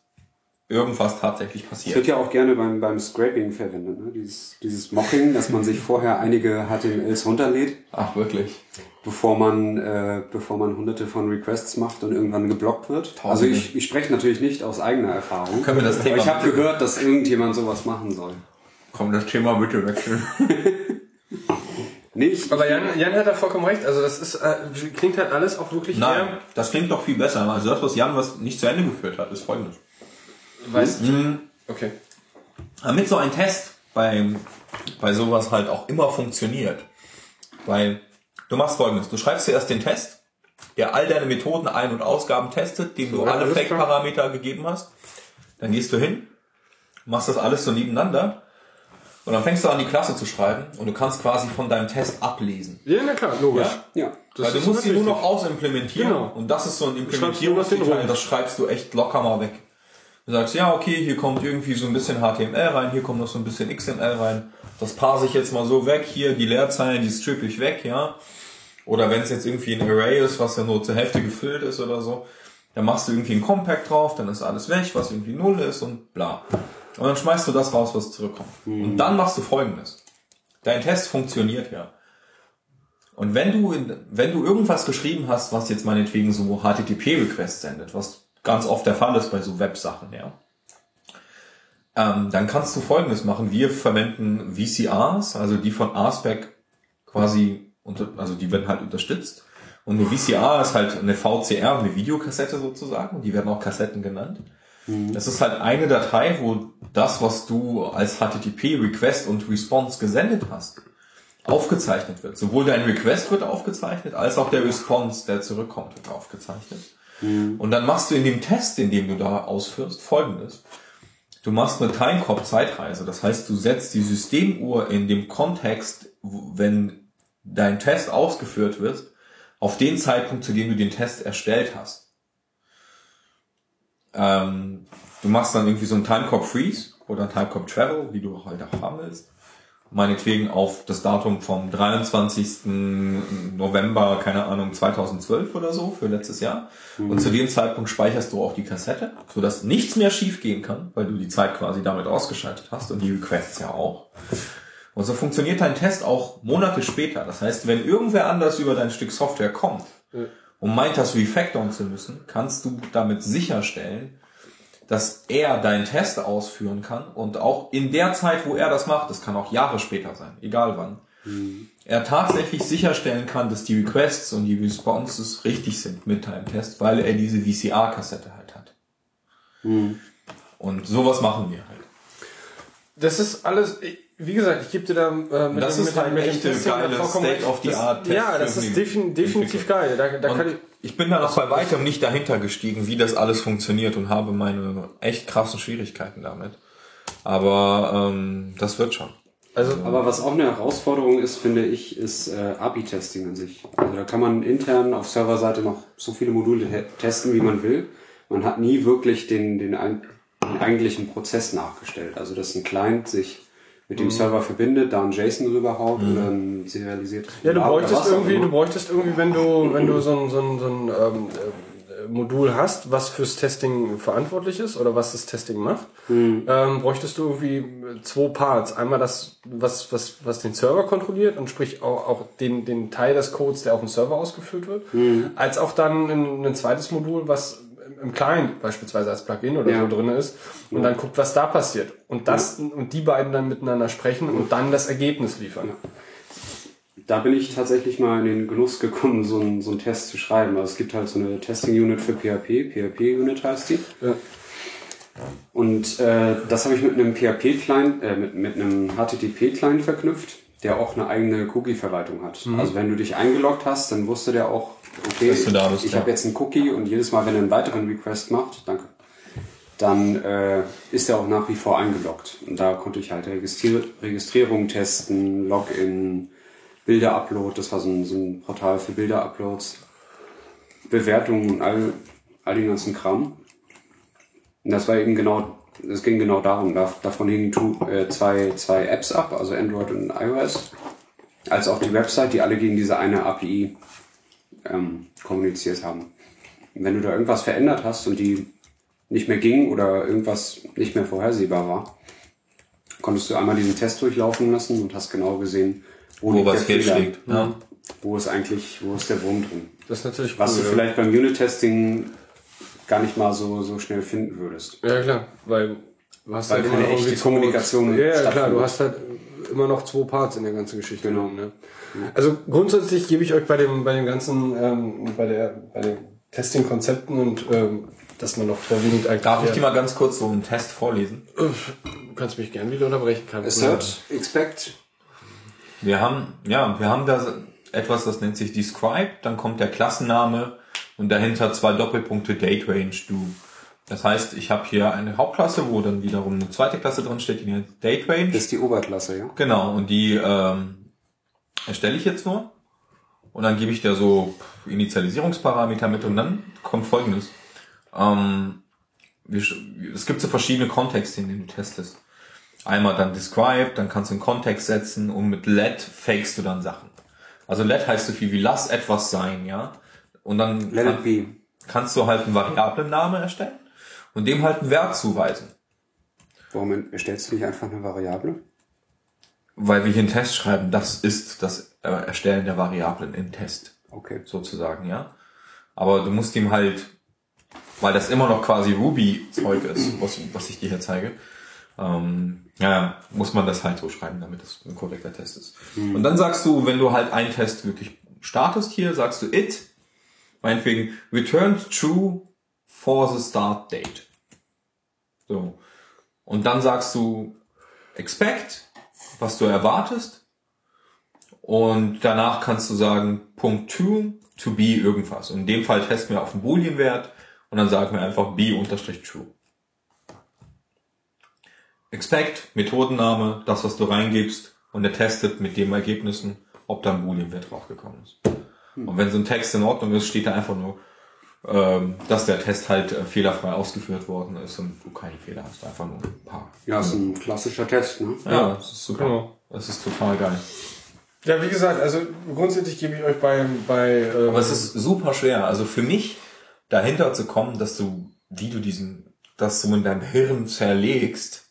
S3: irgendwas tatsächlich
S4: Das
S3: passiert.
S4: wird ja auch gerne beim, beim Scraping verwendet, ne? dieses, dieses Mocking, dass man sich vorher einige HTMLs runterlädt,
S3: Ach, wirklich?
S4: bevor man, äh, bevor man hunderte von Requests macht und irgendwann geblockt wird. Also
S3: Tausende.
S4: ich, ich spreche natürlich nicht aus eigener Erfahrung.
S3: Können wir das Thema
S4: aber ich habe gehört, dass irgendjemand sowas machen soll.
S3: Komm, das Thema bitte wechseln.
S4: Nicht?
S2: Aber Jan, Jan hat da vollkommen recht. Also das ist äh, klingt halt alles auch wirklich
S3: Nein,
S2: eher,
S3: das klingt doch viel besser. Also das, was Jan was nicht zu Ende geführt hat, ist folgendes.
S2: Weißt
S3: Mhm.
S2: Okay.
S3: Damit so ein Test bei, bei sowas halt auch immer funktioniert. Weil du machst folgendes. Du schreibst zuerst den Test, der all deine Methoden Ein- und Ausgaben testet, dem du
S2: Ja,
S3: alle. Fake-Parameter gegeben hast. Dann gehst du hin, machst das alles so nebeneinander und dann fängst du an, die Klasse zu schreiben und du kannst quasi von deinem Test ablesen.
S2: Ja, na klar, logisch.
S3: Ja?
S4: Ja.
S2: Das
S3: Weil du
S2: ist
S3: musst sie nur noch ausimplementieren
S2: Genau.
S3: und das ist so ein Implementierungsdetail, das schreibst du echt locker mal weg. Du sagst, ja, okay, hier kommt irgendwie so ein bisschen HTML rein, hier kommt noch so ein bisschen XML rein. Das parse ich jetzt mal so weg, hier die Leerzeilen, die strippe ich weg, ja. Oder wenn es jetzt irgendwie ein Array ist, was ja nur zur Hälfte gefüllt ist oder so, dann machst du irgendwie ein Compact drauf, dann ist alles weg, was irgendwie null ist und bla. Und dann schmeißt du das raus, was zurückkommt. Und dann machst du folgendes. Dein Test funktioniert ja. Und wenn du, in, wenn du irgendwas geschrieben hast, was jetzt meinetwegen so HTTP-Requests sendet, was ganz oft der Fall ist bei so Websachen, ja, ähm, dann kannst du Folgendes machen. Wir verwenden VCRs, also die von RSpec quasi, unter, also die werden halt unterstützt. Und eine VCR ist halt eine VCR, eine Videokassette sozusagen. Die werden auch Kassetten genannt. Das ist halt eine Datei, wo das, was du als HTTP-Request und Response gesendet hast, aufgezeichnet wird. Sowohl dein Request wird aufgezeichnet, als auch der Response, der zurückkommt, wird aufgezeichnet. Und dann machst du in dem Test, in dem du da ausführst, folgendes. Du machst eine Timecop-Zeitreise. Das heißt, du setzt die Systemuhr in dem Kontext, wenn dein Test ausgeführt wird, auf den Zeitpunkt, zu dem du den Test erstellt hast. Ähm, du machst dann irgendwie so einen Timecop Freeze oder einen Timecop Travel, wie du halt auch haben willst meinetwegen auf das Datum vom 23. November, keine Ahnung, 2012 oder so für letztes Jahr. Mhm. Und zu dem Zeitpunkt speicherst du auch die Kassette, sodass nichts mehr schiefgehen kann, weil du die Zeit quasi damit ausgeschaltet hast und die Requests ja auch. Und so funktioniert dein Test auch Monate später. Das heißt, wenn irgendwer anders über dein Stück Software kommt ja. und meint, das refactoren zu müssen, kannst du damit sicherstellen, dass er deinen Test ausführen kann und auch in der Zeit, wo er das macht, das kann auch Jahre später sein, egal wann, mhm. er tatsächlich sicherstellen kann, dass die Requests und die Responses richtig sind mit deinem Test, weil er diese VCR-Kassette halt hat. Mhm. Und sowas machen wir halt.
S2: Das ist alles, wie gesagt, ich gebe dir da äh,
S3: mit Das dem, ist mit halt echt geile State of the Art
S2: Test. Ja, das ist defin definitiv geil. Da, da kann ich,
S3: ich bin da noch bei weitem nicht dahinter gestiegen, wie das alles funktioniert und habe meine echt krassen Schwierigkeiten damit. Aber ähm, das wird schon.
S4: Also, aber was auch eine Herausforderung ist, finde ich, ist äh, API-Testing an sich. Also da kann man intern auf Serverseite noch so viele Module testen, wie man will. Man hat nie wirklich den, den, den eigentlichen Prozess nachgestellt. Also dass ein Client sich mit dem mhm. Server verbindet, da ein JSON rüberhaut mhm. oder ein serialisiertes
S2: Ja, du bräuchtest irgendwie, du bräuchtest irgendwie, wenn du, wenn du so ein, so ein, so ein ähm, äh, Modul hast, was fürs Testing verantwortlich ist oder was das Testing macht, mhm. ähm, bräuchtest du irgendwie zwei Parts. Einmal das, was, was, was den Server kontrolliert und sprich auch, auch den, den Teil des Codes, der auf dem Server ausgeführt wird, mhm. als auch dann ein, ein zweites Modul, was im Client beispielsweise als Plugin oder ja. so drin ist und ja. dann guckt, was da passiert. Und das ja. und die beiden dann miteinander sprechen und dann das Ergebnis liefern.
S4: Da bin ich tatsächlich mal in den Genuss gekommen, so einen, so einen Test zu schreiben. Also es gibt halt so eine Testing-Unit für PHP, PHP-Unit heißt die. Und äh, das habe ich mit einem PHP-Client, äh, mit, mit einem HTTP-Client verknüpft, der auch eine eigene Cookie-Verwaltung hat. Mhm. Also wenn du dich eingeloggt hast, dann wusste der auch, okay, bist, ich ja. habe jetzt einen Cookie und jedes Mal, wenn er einen weiteren Request macht, danke, dann äh, ist er auch nach wie vor eingeloggt. Und da konnte ich halt Registrier Registrierung testen, Login, Bilder-Upload, das war so ein, so ein Portal für Bilder-Uploads, Bewertungen und all, all den ganzen Kram. Und das war eben genau, es ging genau darum, davon hingen äh, zwei, zwei Apps ab, also Android und iOS, als auch die Website, die alle gegen diese eine API ähm, kommuniziert haben. wenn du da irgendwas verändert hast und die nicht mehr ging oder irgendwas nicht mehr vorhersehbar war, konntest du einmal diesen Test durchlaufen lassen und hast genau gesehen,
S3: wo, wo was fehlschlägt. Ja.
S4: Wo ist eigentlich, wo ist der Wurm drin?
S2: Das ist natürlich
S4: Was cool, du vielleicht beim Unit-Testing gar nicht mal so, so schnell finden würdest.
S2: Ja, klar, weil
S4: du hast weil halt keine echte Kommunikation
S2: Ja, klar, du hast halt immer noch zwei Parts in der ganzen Geschichte. Genau. Ne? Also grundsätzlich gebe ich euch bei dem, bei dem ganzen, ähm, bei der, bei den Testing-Konzepten und ähm, dass man noch vorwiegend
S3: eigentlich. Darf ich dir mal ganz kurz so einen Test vorlesen?
S2: Du kannst mich gerne wieder unterbrechen.
S4: Kein Assert, expect.
S3: Wir haben, ja, wir haben da etwas, das nennt sich Describe, dann kommt der Klassenname und dahinter zwei Doppelpunkte Date Range Do. Das heißt, ich habe hier eine Hauptklasse, wo dann wiederum eine zweite Klasse drin steht, die Date Range.
S4: Das ist die Oberklasse, ja.
S3: Genau, und die ähm, erstelle ich jetzt nur. Und dann gebe ich da so Initialisierungsparameter mit und dann kommt folgendes. Ähm, es gibt so verschiedene Kontexte, in denen du testest. Einmal dann describe, dann kannst du einen Kontext setzen und mit let fakest du dann Sachen. Also let heißt so viel wie lass etwas sein, ja. Und dann
S4: kann,
S3: kannst du halt einen Variablenname erstellen und dem halt einen Wert zuweisen.
S4: Warum erstellst du nicht einfach eine Variable?
S3: Weil wir hier einen Test schreiben, das ist das Erstellen der Variablen im Test.
S4: Okay.
S3: Sozusagen, ja. Aber du musst ihm halt, weil das immer noch quasi Ruby-Zeug ist, was, was ich dir hier zeige, ähm, ja, muss man das halt so schreiben, damit das ein korrekter Test ist. Mhm. Und dann sagst du, wenn du halt einen Test wirklich startest hier, sagst du it, meinetwegen returned true for the start date. So. Und dann sagst du expect, was du erwartest. Und danach kannst du sagen Punkt 2 to be irgendwas. Und in dem Fall testen wir auf einen Boolean-Wert und dann sagen wir einfach b unterstrich true. Expect, Methodenname, das, was du reingibst und er testet mit den Ergebnissen, ob da ein Boolean-Wert rausgekommen ist. Und wenn so ein Text in Ordnung ist, steht da einfach nur, ähm, dass der Test halt äh, fehlerfrei ausgeführt worden ist und du keine Fehler hast. Einfach nur ein paar.
S4: Ja, ist ein klassischer Test, ne?
S3: Ja, das ist super.
S2: Genau.
S3: Das ist total geil.
S2: Ja, wie gesagt, also grundsätzlich gebe ich euch bei, bei ähm,
S3: Aber es ist super schwer. Also für mich dahinter zu kommen, dass du, wie du diesen, dass du in deinem Hirn zerlegst.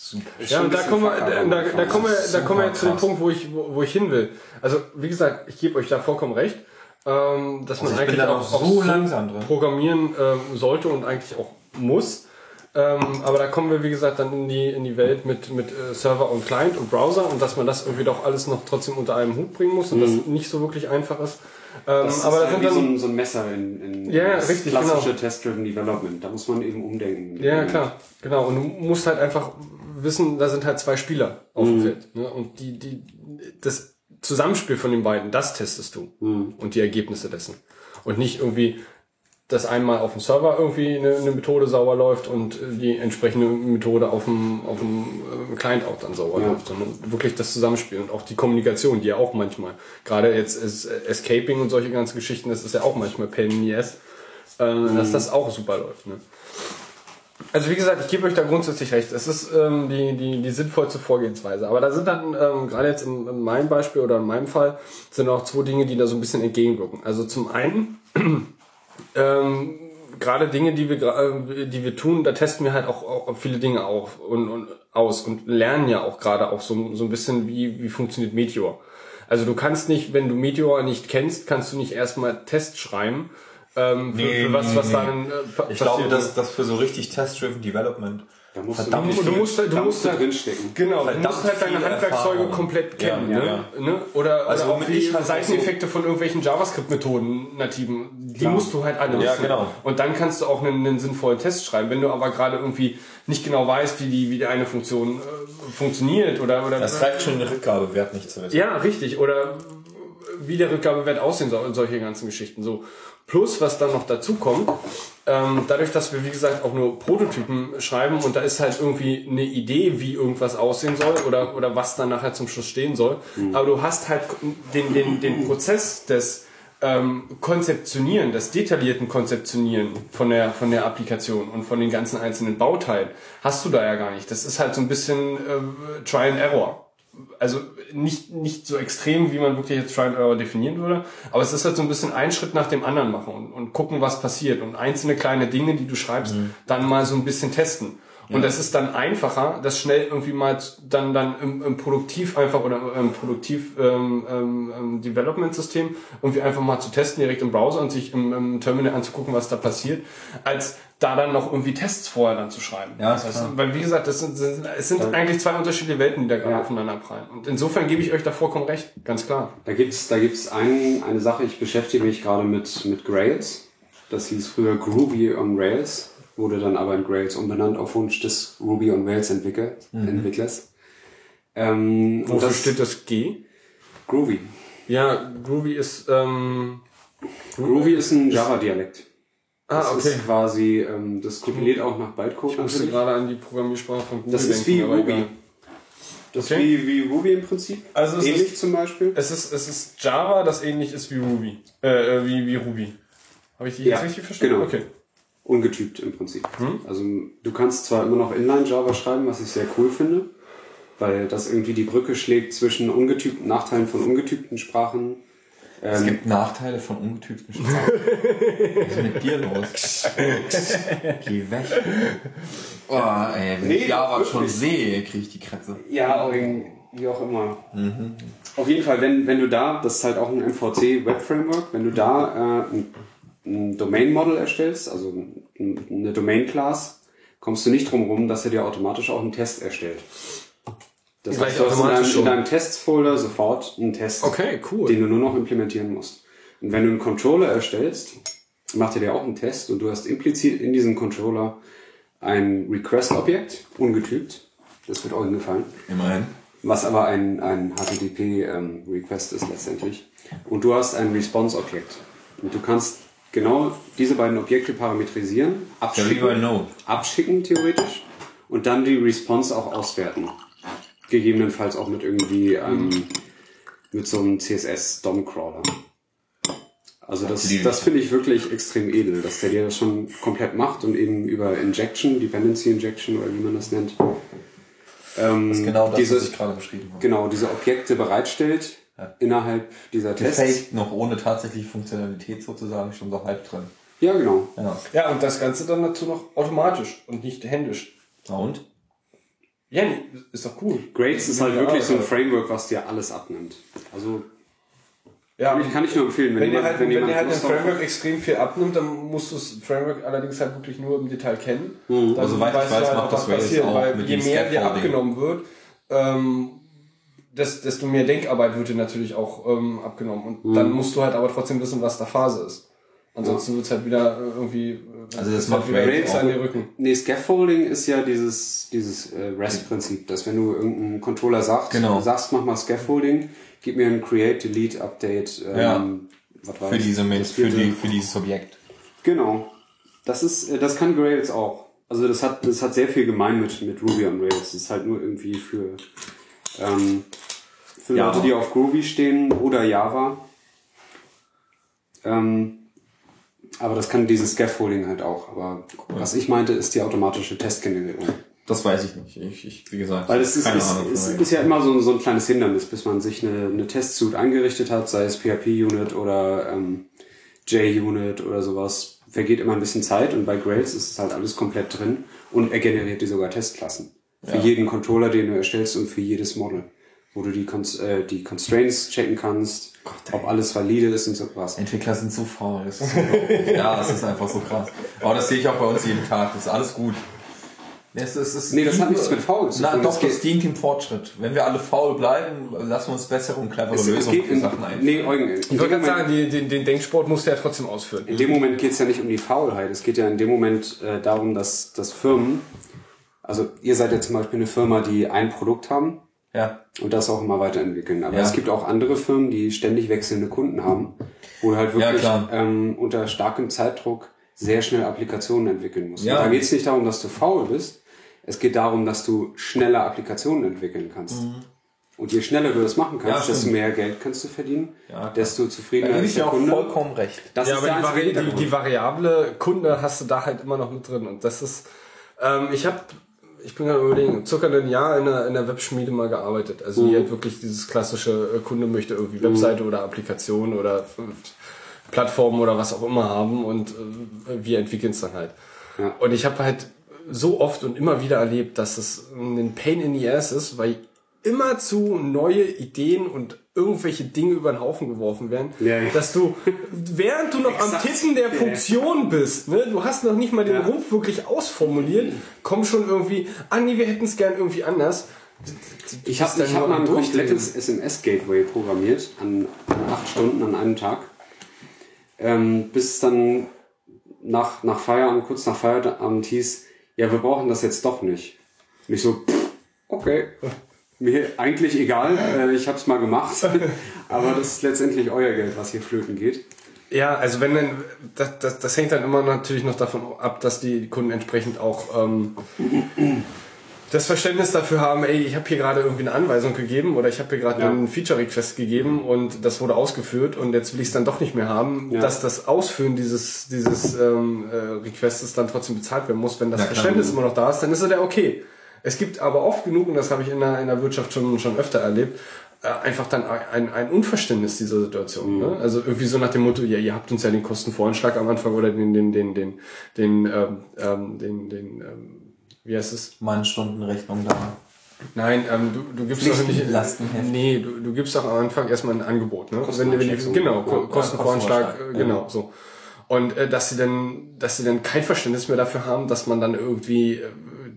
S3: Super.
S2: Ja, und da kommen wir, da, da, da kommen wir, da kommen wir jetzt zu dem. Punkt, wo ich, wo, wo ich hin will. Also, wie gesagt, ich gebe euch da vollkommen recht, ähm, dass man
S3: Also bin
S2: eigentlich auch,
S3: so langsam drin.
S2: programmieren ähm, sollte und eigentlich auch muss. Ähm, aber da kommen wir, wie gesagt, dann in die, in die Welt mit, mit äh, Server und Client und Browser und dass man das irgendwie doch alles noch trotzdem unter einem Hut bringen muss und das nicht so wirklich einfach ist. Ähm,
S4: Das
S2: aber
S4: ist
S2: da sind
S4: wie
S2: dann,
S4: so ein, so ein Messer in, in
S2: ja,
S4: das
S2: richtig,
S4: klassische
S2: genau.
S4: Test-Driven Development. Da muss man eben umdenken.
S2: Ja, klar, genau. Und du musst halt einfach wissen, da sind halt zwei Spieler auf dem Feld. Ne? Und die, die, das Zusammenspiel von den beiden, das testest du. Und die Ergebnisse dessen. Und nicht irgendwie, dass einmal auf dem Server irgendwie eine, eine Methode sauber läuft und äh, die entsprechende Methode auf dem, auf dem äh, Client auch dann sauber
S4: Ja.
S2: läuft, sondern wirklich das Zusammenspiel und auch die Kommunikation, die ja auch manchmal, gerade jetzt ist Escaping und solche ganzen Geschichten, das ist ja auch manchmal Pain in the Ass, äh, dass das auch super läuft. Ne? Also wie gesagt, ich gebe euch da grundsätzlich recht. Es ist ähm, die, die, die sinnvollste Vorgehensweise. Aber da sind dann, ähm, gerade jetzt in, in meinem Beispiel oder in meinem Fall, sind auch zwei Dinge, die da so ein bisschen entgegenwirken. Also zum einen, ähm, gerade Dinge, die wir, äh, die wir tun, da testen wir halt auch, auch viele Dinge auf und, und aus und lernen ja auch gerade auch so, so ein bisschen, wie, wie funktioniert Meteor. Also du kannst nicht, wenn du Meteor nicht kennst, kannst du nicht erstmal Test schreiben. Ähm, für,
S3: Nee,
S2: für was, was
S3: nee.
S2: dann äh,
S3: Ich glaube, dass das für so richtig Test-Driven Development
S4: Da musst
S3: verdammt
S4: du,
S2: du musst halt, du
S4: da
S2: musst
S4: musst du
S2: halt
S4: drinstecken.
S2: Genau, du
S3: Verdammt
S2: musst halt deine
S3: viel
S2: Handwerkszeuge
S3: Erfahrung.
S2: komplett
S3: Ja,
S2: kennen.
S3: ja,
S2: ne?
S3: ja.
S2: Ne? Oder,
S3: Also
S2: oder auch die
S3: ich halt
S2: Seiteneffekte von irgendwelchen JavaScript-Methoden nativen, die
S4: Klar.
S2: musst du halt alle
S3: Ja, genau.
S2: Und dann kannst du auch einen, einen sinnvollen Test schreiben. Wenn du aber gerade irgendwie nicht genau weißt, wie die, wie die eine Funktion äh, funktioniert oder, oder
S3: Das reicht schon, den Rückgabewert nicht zu wissen.
S2: ja, richtig. Oder wie der Rückgabewert aussehen soll und solche ganzen Geschichten. So. Plus, was dann noch dazu kommt, ähm, dadurch, dass wir, wie gesagt, auch nur Prototypen schreiben und da ist halt irgendwie eine Idee, wie irgendwas aussehen soll oder, oder was dann nachher zum Schluss stehen soll. Aber du hast halt den, den, den Prozess des ähm, Konzeptionieren, des detaillierten Konzeptionieren von der, von der Applikation und von den ganzen einzelnen Bauteilen hast du da ja gar nicht. Das ist halt so ein bisschen äh, Try and Error also nicht, nicht so extrem, wie man wirklich jetzt Try and Error definieren würde, aber es ist halt so ein bisschen ein Schritt nach dem anderen machen und, und gucken, was passiert und einzelne kleine Dinge, die du schreibst, dann mal so ein bisschen testen. Und es ist dann einfacher, das schnell irgendwie mal dann dann im, im Produktiv einfach oder im Produktiv ähm, ähm, ähm, Development System irgendwie einfach mal zu testen direkt im Browser und sich im, im Terminal anzugucken, was da passiert, als da dann noch irgendwie Tests vorher dann zu schreiben.
S3: Ja,
S2: das,
S3: klar.
S2: weil wie gesagt, das sind, sind es sind eigentlich zwei unterschiedliche Welten, die da gerade
S4: Ja.
S2: aufeinander prallen. Und insofern gebe ich euch da vollkommen recht, ganz klar.
S4: Da gibt's, da gibt's ein, eine Sache, ich beschäftige mich gerade mit, mit Grails. Das hieß früher Groovy on Rails, wurde dann aber in Grails umbenannt auf Wunsch des Ruby on Rails Entwickler, Entwicklers. Ähm, und
S2: Wofür
S4: das
S2: steht das G?
S4: Groovy.
S2: Ja, Groovy ist, ähm,
S4: Groovy ist ein Java-Dialekt.
S2: ah,
S4: Das
S2: okay.
S4: ist quasi, ähm, das kompiliert auch nach Bytecode
S2: Ich musste gerade an die Programmiersprache von Google
S4: Das ist
S2: denken,
S4: wie Ruby. Das ist
S2: Okay.
S4: wie, wie Ruby im Prinzip.
S2: Also es
S4: Ähnlich
S2: ist-
S4: zum Beispiel.
S2: Es ist, es ist Java, das ähnlich ist wie Ruby. Äh, äh, wie, wie Ruby. Habe ich die jetzt
S4: Ja,
S2: richtig verstanden?
S4: genau.
S2: Okay.
S4: Ungetypt im Prinzip.
S2: Hm?
S4: Also du kannst zwar immer noch Inline-Java schreiben, was ich sehr cool finde, weil das irgendwie die Brücke schlägt zwischen ungetypten Nachteilen von ungetypten Sprachen.
S3: Es
S4: Ähm,
S3: gibt Nachteile von ungetypten Sprachen. Was ist mit dir los? Geh weg. Oh, ey, wenn
S4: Nee,
S3: ich Java
S4: wirklich.
S3: schon sehe, kriege ich die Kratze.
S4: ja, wie auch immer. Auf jeden Fall, wenn, wenn du da, das ist halt auch ein MVC Web Framework, wenn du da äh, ein, ein Domain Model erstellst, also ein, eine Domain Class, kommst du nicht drum rum, dass er dir automatisch auch einen Test erstellt. Das
S2: Gleich
S4: heißt, du hast in
S2: automatisch
S4: deinem,
S2: schon.
S4: in deinem Tests-Folder sofort einen Test,
S2: Okay, cool.
S4: den du nur noch implementieren musst. Und wenn du einen Controller erstellst, macht er dir auch einen Test und du hast implizit in diesem Controller ein Request-Objekt, ungetypt, das wird euch gefallen,
S3: Immerhin.
S4: was aber ein, ein HTTP-Request ist letztendlich. und du hast ein Response-Objekt. Und du kannst genau diese beiden Objekte parametrisieren, abschicken, abschicken theoretisch und dann die Response auch auswerten. Gegebenenfalls auch mit irgendwie ähm, mit so einem CSS-DOM-Crawler. Also das, das finde ich wirklich extrem edel, dass der dir das schon komplett macht und eben über Injection, Dependency Injection oder wie man das nennt, ähm,
S3: Das ist genau das,
S4: diese,
S3: was ich gerade beschrieben habe.
S4: genau diese Objekte bereitstellt innerhalb dieser Tests.
S3: Gefaked noch ohne tatsächliche Funktionalität sozusagen schon so halb drin.
S4: Ja, genau.
S3: Ja.
S2: Ja, und das Ganze dann dazu noch automatisch und nicht händisch.
S3: Na und?
S2: Ja, ist doch cool.
S4: Grades ist halt
S2: Ja,
S4: wirklich so ein
S2: also-
S4: Framework, was dir alles abnimmt. Also
S2: Ja,
S4: ich kann ich nur empfehlen, wenn,
S2: wenn dir halt,
S4: wenn
S2: wenn halt ein
S4: Lust drauf hat.
S2: Framework extrem viel abnimmt, dann musst du das Framework allerdings halt wirklich nur im Detail kennen.
S4: Mhm.
S3: Also soweit ich
S2: weißt du
S3: weiß,
S2: halt
S3: macht das Rails
S2: passiert,
S3: auch
S2: weil
S3: mit
S2: je
S3: dem
S2: mehr dir abgenommen wird, ähm, des- desto mehr Denkarbeit wird dir natürlich auch ähm, abgenommen. Und
S3: Mhm.
S2: dann musst du halt aber trotzdem wissen, was da Phase ist. Ansonsten wird's halt wieder äh, irgendwie äh,
S3: Also das
S2: wird's
S3: macht
S2: halt wieder
S3: Rails
S2: an den Rücken.
S4: Nee, Scaffolding ist ja dieses, dieses äh, REST-Prinzip, dass wenn du irgendeinem Controller sagst,
S3: Genau.
S4: sagst, mach mal Scaffolding, gib mir ein Create, Delete, Update, ähm,
S3: Ja.
S4: was war
S3: Für
S4: das?
S3: diese
S4: Das
S3: für die, für dieses Objekt.
S4: Genau. Das ist, äh, das kann Grails auch. Also das hat, das hat sehr viel gemein mit, mit Ruby on Rails. Das ist halt nur irgendwie für, ähm, für
S3: Java.
S4: Leute, die auf Groovy stehen oder Java. Ähm, aber das kann dieses Scaffolding halt auch. Aber was ich meinte, ist die automatische Testgenerierung.
S3: Das weiß ich nicht. Ich, ich wie gesagt,
S4: Weil es ist,
S3: keine
S4: ist,
S3: Ahnung.
S4: ist, ist ja immer so, so ein kleines Hindernis, bis man sich eine, eine Testsuite eingerichtet hat, sei es PHP-Unit oder ähm, JUnit oder sowas. Vergeht immer ein bisschen Zeit und bei Grails ist es halt alles komplett drin und er generiert dir sogar Testklassen. Für
S3: Ja.
S4: jeden Controller, den du erstellst und für jedes Model. Wo du die, Cons äh, die Constraints checken kannst, ob alles valide ist und so was.
S3: Entwickler sind so faul. Das ist so ja, das ist einfach so krass. Aber das sehe ich auch bei uns jeden Tag. Das ist alles gut. Es, es, ist
S4: Nee, das hat nichts mit faul zu
S3: Na,
S4: tun.
S3: doch,
S4: Das
S3: dient dem Fortschritt. Wenn wir alle faul bleiben, lassen wir uns bessere und clevere
S4: Es, es
S3: Lösungen
S4: geht
S3: für
S4: in,
S3: Sachen ein.
S4: nee, Eugen,
S2: Ich gerade
S4: Moment-
S2: sagen, die, den, den Denksport musst du ja trotzdem ausführen.
S4: In dem Moment geht es ja nicht um die Faulheit. Es geht ja in dem Moment äh, darum, dass, dass Firmen, also ihr seid ja zum Beispiel eine Firma, die ein Produkt haben
S3: Ja.
S4: und das auch immer weiterentwickeln. Aber
S3: Ja.
S4: es gibt auch andere Firmen, die ständig wechselnde Kunden haben, wo du halt wirklich
S3: klar.
S4: ähm, unter starkem Zeitdruck sehr schnell Applikationen entwickeln musst.
S3: Ja.
S4: Und da geht es nicht darum, dass du faul bist. Es geht darum, dass du schneller Applikationen entwickeln kannst. Und je schneller du das machen
S3: Mhm. Ja,
S4: kannst,
S3: stimmt.
S4: desto mehr Geld kannst du verdienen,
S3: Ja,
S4: desto
S3: Da
S4: zufriedener
S3: gebe
S4: ist
S3: ich
S4: der
S3: dir auch
S4: Kunde.
S3: vollkommen recht.
S4: Das
S2: ja,
S4: ist
S2: aber die, Vari die, die Variable Kunde hast du da halt immer noch mit drin. Und das ist, ähm, ich habe, ich bin gerade überlegen, circa ein Jahr in einer, in der Webschmiede mal gearbeitet. Also
S4: Mhm.
S2: die halt wirklich dieses klassische äh, Kunde möchte irgendwie Webseite oder Applikation oder äh, Plattformen oder was auch immer haben und äh, wir entwickeln es dann halt.
S4: Ja.
S2: Und ich habe halt so oft und immer wieder erlebt, dass es ein Pain in the Ass ist, weil immerzu neue Ideen und irgendwelche Dinge über den Haufen geworfen werden,
S4: Ja, ja.
S2: dass du, während du noch am. Tippen der. Funktion bist, ne, du hast noch nicht mal den
S4: Ja.
S2: Rumpf wirklich ausformuliert, komm schon irgendwie, ah nee, wir hätten es gern irgendwie anders.
S4: Ich
S2: bist
S4: habe ich hab mal ein
S2: Durchdrehen.
S4: komplettes SMS-Gateway programmiert, an, an acht Stunden an einem Tag. Ähm, bis dann nach, nach Feierabend, kurz nach Feierabend hieß, ja, wir brauchen das jetzt doch nicht. Und ich so, pff, okay, mir eigentlich egal, äh, ich habe es mal gemacht, aber das ist letztendlich euer Geld, was hier flöten geht.
S2: Ja, also wenn dann, das, das, das hängt dann immer natürlich noch davon ab, dass die Kunden entsprechend auch ähm, das Verständnis dafür haben, ey, ich habe hier gerade irgendwie eine Anweisung gegeben oder ich habe hier gerade
S4: Ja.
S2: einen Feature-Request gegeben und das wurde ausgeführt und jetzt will ich es dann doch nicht mehr haben,
S4: Ja.
S2: dass das Ausführen dieses, dieses ähm, äh, Requestes dann trotzdem bezahlt werden muss. Wenn das
S3: Ja, klar.
S2: Verständnis immer noch da ist, dann ist es ja okay. Es gibt aber oft genug, und das habe ich in der, in der Wirtschaft schon, schon öfter erlebt, äh, einfach dann ein, ein Unverständnis dieser Situation. Ne? Also irgendwie so nach dem Motto, ja, ihr habt uns ja den Kostenvoranschlag am Anfang oder den, den, den, den, den, ähm, ähm, den, den ähm, wie heißt es?
S3: Meine Stundenrechnung da.
S2: Nein, ähm, du, du gibst doch nicht. Nee, du, du gibst doch am Anfang erstmal ein Angebot, ne? Wenn, wenn die, genau, Ko
S4: Ja,
S2: Kostenvoranschlag, äh, genau, so. Und äh, dass sie dann, dass sie dann kein Verständnis mehr dafür haben, dass man dann irgendwie äh,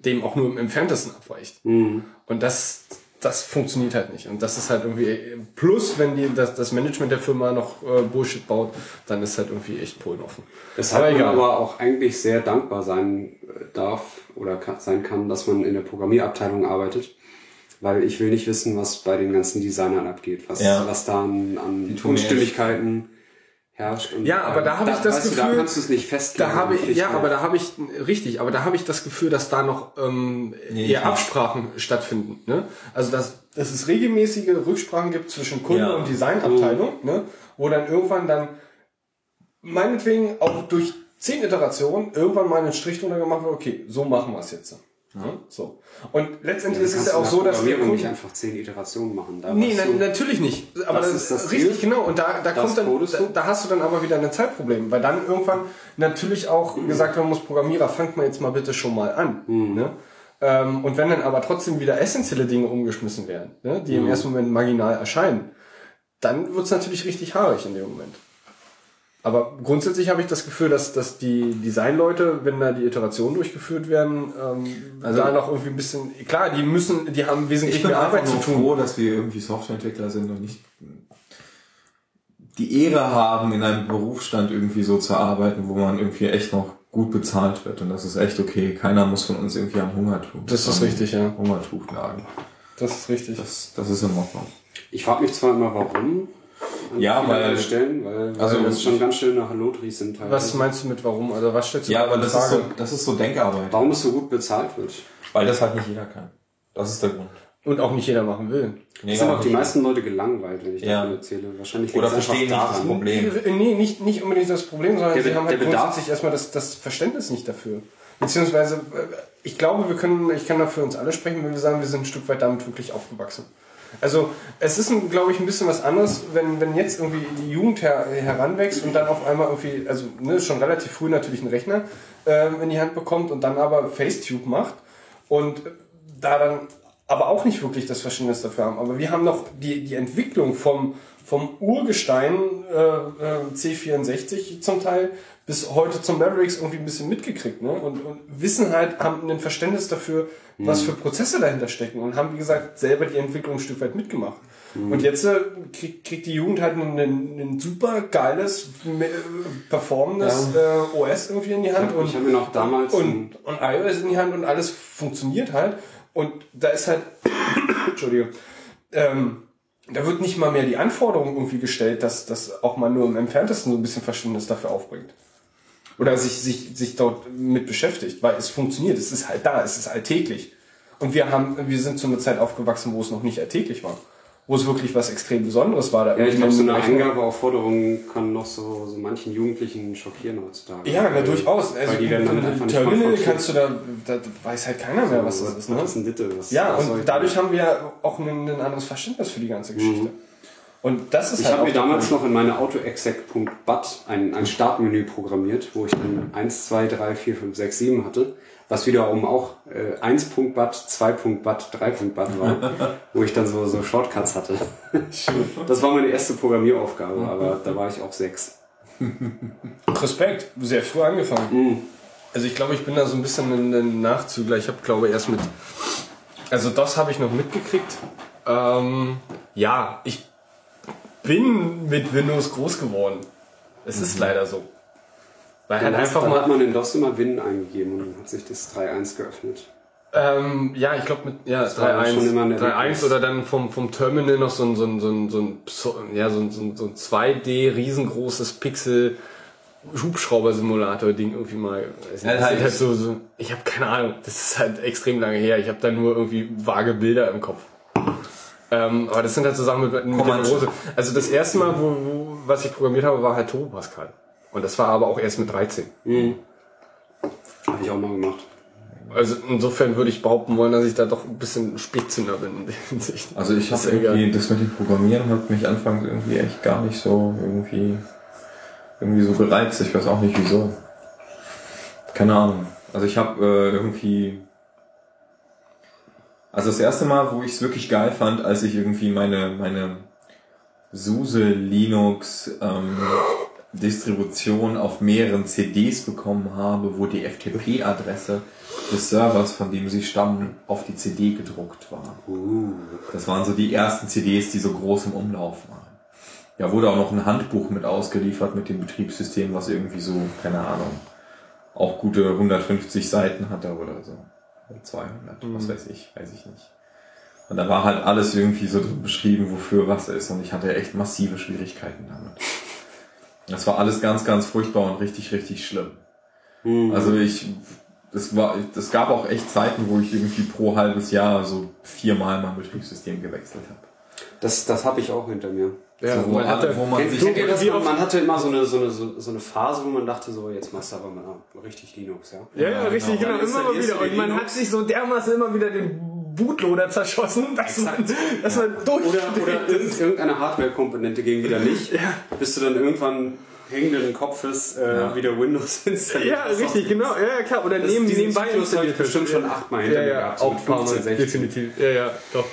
S2: dem auch nur im entferntesten abweicht.
S4: Mhm.
S2: Und das, das funktioniert halt nicht. Und das ist halt irgendwie, plus wenn die, das, das Management der Firma noch äh, Bullshit baut, dann ist halt irgendwie echt Polen offen.
S4: Weshalb man aber auch eigentlich sehr dankbar sein äh, darf oder kann, sein kann, dass man in der Programmierabteilung arbeitet. Weil ich will nicht wissen, was bei den ganzen Designern abgeht, was,
S3: Ja.
S4: was da an, an Unstimmigkeiten herrscht. Und,
S2: Ja, aber da habe ich das
S4: weißt
S2: Gefühl,
S4: Du, da kannst du es nicht festlegen.
S2: Da habe ich, ja,
S4: Pflichten.
S2: aber da habe ich, richtig, aber da habe ich das Gefühl, dass da noch ähm,
S3: Nee,
S2: eher Absprachen stattfinden. Ne? Also dass, dass es regelmäßige Rücksprachen gibt zwischen Kunden
S3: Ja.
S2: und Designabteilung, ne? wo dann irgendwann dann meinetwegen auch durch zehn Iterationen irgendwann mal einen Strich drunter gemacht wird, okay, so machen wir es jetzt. Ne? So. Und letztendlich ist es ja auch so, dass wir
S4: nicht einfach zehn Iterationen machen. Da
S2: Nee, na, natürlich nicht. Aber
S4: Das ist das
S2: ist
S4: Ziel.
S2: richtig, genau. Und da, da
S4: Das
S2: kommt dann, da, da hast du dann aber wieder ein Zeitproblem, weil dann irgendwann natürlich auch gesagt werden muss, Programmierer, fangt mal jetzt mal bitte schon mal an.
S4: Mhm.
S2: Ne? Ähm, und wenn dann aber trotzdem wieder essentielle Dinge umgeschmissen werden, ne, die im
S4: Mhm.
S2: ersten Moment marginal erscheinen, dann wird's natürlich richtig haarig in dem Moment. Aber grundsätzlich habe ich das Gefühl, dass, dass die Designleute, wenn da die Iterationen durchgeführt werden, ähm,
S3: Also-
S2: da noch irgendwie ein bisschen, klar, die müssen, die haben wesentlich
S3: Ich bin
S2: mehr
S3: einfach
S2: Arbeit zu
S3: nur
S2: tun.
S3: froh, dass wir irgendwie Softwareentwickler sind und nicht die Ehre haben, in einem Berufsstand irgendwie so zu arbeiten, wo man irgendwie echt noch gut bezahlt wird. Und das ist echt okay. Keiner muss von uns irgendwie am Hungertuch.
S2: Das ist richtig, ja.
S3: Hungertuch nagen.
S2: Das ist richtig.
S3: Das, das ist in Ordnung.
S4: Ich frage mich zwar immer, warum. An
S3: Ja, weil-
S4: Stellen, weil, weil
S3: also-
S4: das schon ganz schön nach Lotris sind teilweise.
S2: Was meinst du mit warum? Also was stellst du
S3: Ja, aber das ist,
S2: Frage?
S3: so, das ist so Denkarbeit.
S4: Warum es so gut bezahlt wird.
S3: Weil das halt nicht jeder kann. Das ist der Grund.
S2: Und auch nicht jeder machen will.
S3: Nee,
S4: Es sind
S3: aber
S4: auch die meisten Leute gelangweilt, wenn ich
S3: Ja.
S4: davon erzähle. Wahrscheinlich
S3: Oder verstehen nicht das
S4: daran.
S3: Problem.
S2: Nee, nicht, nicht unbedingt das Problem, sondern
S4: Der
S2: sie
S4: Be-
S2: haben halt
S4: der Bedarf-
S2: grundsätzlich erstmal das, das Verständnis nicht dafür. Beziehungsweise, äh, ich glaube, wir können, ich kann da für uns alle sprechen, wenn wir sagen, wir sind ein Stück weit damit wirklich aufgewachsen. Also, es ist, glaube ich, ein bisschen was anderes, wenn, wenn jetzt irgendwie die Jugend her, heranwächst und dann auf einmal irgendwie, also ne, schon relativ früh natürlich einen Rechner ähm, in die Hand bekommt und dann aber Facetube macht und da dann aber auch nicht wirklich das Verständnis dafür haben. Aber wir haben noch die, die Entwicklung vom, vom Urgestein äh, äh, C64 zum Teil bis heute zum Mavericks irgendwie ein bisschen mitgekriegt. Ne? Und, und wissen halt, haben ein Verständnis dafür, was für Prozesse dahinter stecken und haben, wie gesagt, selber die Entwicklung ein Stück weit mitgemacht. Und jetzt äh, kriegt, kriegt die Jugend halt ein, ein, ein super geiles, äh, performendes äh, OS irgendwie in die Hand.
S4: Ich
S2: und
S4: habe mir noch damals
S2: und, und iOS in die Hand und alles funktioniert halt. Und da ist halt, Entschuldige, ähm, da wird nicht mal mehr die Anforderung irgendwie gestellt, dass das auch mal nur im entferntesten so ein bisschen Verständnis dafür aufbringt. Oder sich, sich, sich dort mit beschäftigt, weil es funktioniert, es ist halt da, es ist alltäglich. Und wir haben, wir sind zu einer Zeit aufgewachsen, wo es noch nicht alltäglich war. Wo es wirklich was extrem Besonderes war. Da
S4: Ja, ich glaube, so eine
S2: Rechner-
S4: Eingabeaufforderung kann noch so, so manchen Jugendlichen schockieren heutzutage.
S2: Ja, na, durchaus. Also,
S4: die werden damit einfach
S2: Terminal kannst du da, da weiß halt keiner mehr, was das ist. Ne?
S4: Was ist denn Ditte?
S2: Ja, und dadurch haben wir auch ein, ein anderes Verständnis für die ganze Geschichte. Und das ist
S4: Ich
S2: halt
S4: habe mir damals noch in meine autoexec.bat ein, ein Startmenü programmiert, wo ich dann 1, 2, 3, 4, 5, 6, 7 hatte, was wiederum auch äh, 1.bat, 2.bat, 3.bat war, wo ich dann so, so Shortcuts hatte. Das war meine erste Programmieraufgabe, aber da war ich auch 6.
S2: Respekt, sehr früh angefangen. Also ich glaube, ich bin da so ein bisschen ein, ein Nachzügler. Ich habe, glaube erst mit, also das habe ich noch mitgekriegt. Ähm, ja, ich bin mit Windows groß geworden. Es ist leider so. Weil halt einfach
S4: dann hat
S2: mal,
S4: man in DOS immer Win eingegeben und dann hat sich das 3.1 geöffnet.
S2: ähm, ja, ich glaube mit, ja,
S4: war dann schon immer ein
S2: 3.1
S4: Erlebnis.
S2: 3.1 oder dann vom, vom Terminal noch so ein, so ein, so ein, so ein, ja, so ein, so ein, so ein 2D riesengroßes Pixel Hubschrauber-Simulator-Ding irgendwie mal. Also
S3: Ja,
S2: das
S3: halt-
S2: halt so, so, ich habe keine Ahnung, das ist halt extrem lange her. Ich habe da nur irgendwie vage Bilder im Kopf. Ähm, aber das sind halt so Sachen mit, mit der. Neurose. Also das erste Mal, wo, wo, was ich programmiert habe, war halt Turbo Pascal. Und das war aber auch erst mit 13.
S4: Habe ich auch mal gemacht.
S2: Also insofern würde ich behaupten wollen, dass ich da doch ein bisschen Spätzünder bin in der Hinsicht.
S3: Also ich habe
S2: egal.
S3: irgendwie, das mit dem Programmieren hat mich anfangs irgendwie echt gar nicht so irgendwie, irgendwie so gereizt. Ich weiß auch nicht wieso. Keine Ahnung. Also ich habe äh, irgendwie, also das erste Mal, wo ich es wirklich geil fand, als ich irgendwie meine, meine SUSE Linux ähm, Distribution auf mehreren CDs bekommen habe, wo die FTP-Adresse des Servers, von dem sie stammen, auf die CD gedruckt war. Das waren so die ersten CDs, die so groß im Umlauf waren. Ja, wurde auch noch ein Handbuch mit ausgeliefert mit dem Betriebssystem, was irgendwie so, keine Ahnung, auch gute 150 Seiten hatte oder so. Oder 200, was weiß ich, weiß ich nicht. Und da war halt alles irgendwie so drin beschrieben, wofür was ist. Und ich hatte echt massive Schwierigkeiten damit. Das war alles ganz, ganz furchtbar und richtig, richtig schlimm. Mhm. Also ich, das war, es gab auch echt Zeiten, wo ich irgendwie pro halbes Jahr so viermal mein Betriebssystem gewechselt habe.
S4: Das, das habe ich auch hinter mir.
S3: Ja, so, wo, man hatte, wo man, sich
S4: das, man, man hatte immer so eine, so, eine, so, eine Phase, wo man dachte, so jetzt machst du aber mal richtig Linux, ja?
S2: Ja, ja, richtig, genau, genau immer mal wieder. Und man hat sich so dermaßen immer wieder den Bootloader zerschossen, dass Exakt. man, dass ja. man durch
S4: Oder, oder irgendeine Hardware-Komponente ging wieder nicht, ja. bis du dann irgendwann hängenden Kopfes äh, ja. wieder Windows
S2: installiert Ja, richtig, genau. Ja, ja klar. Oder das, neben, nebenbei
S4: installiert. bestimmt schon achtmal hinter
S2: ja, mir gehabt. Auch 15, 16. Definitiv. Ja, ja, doch.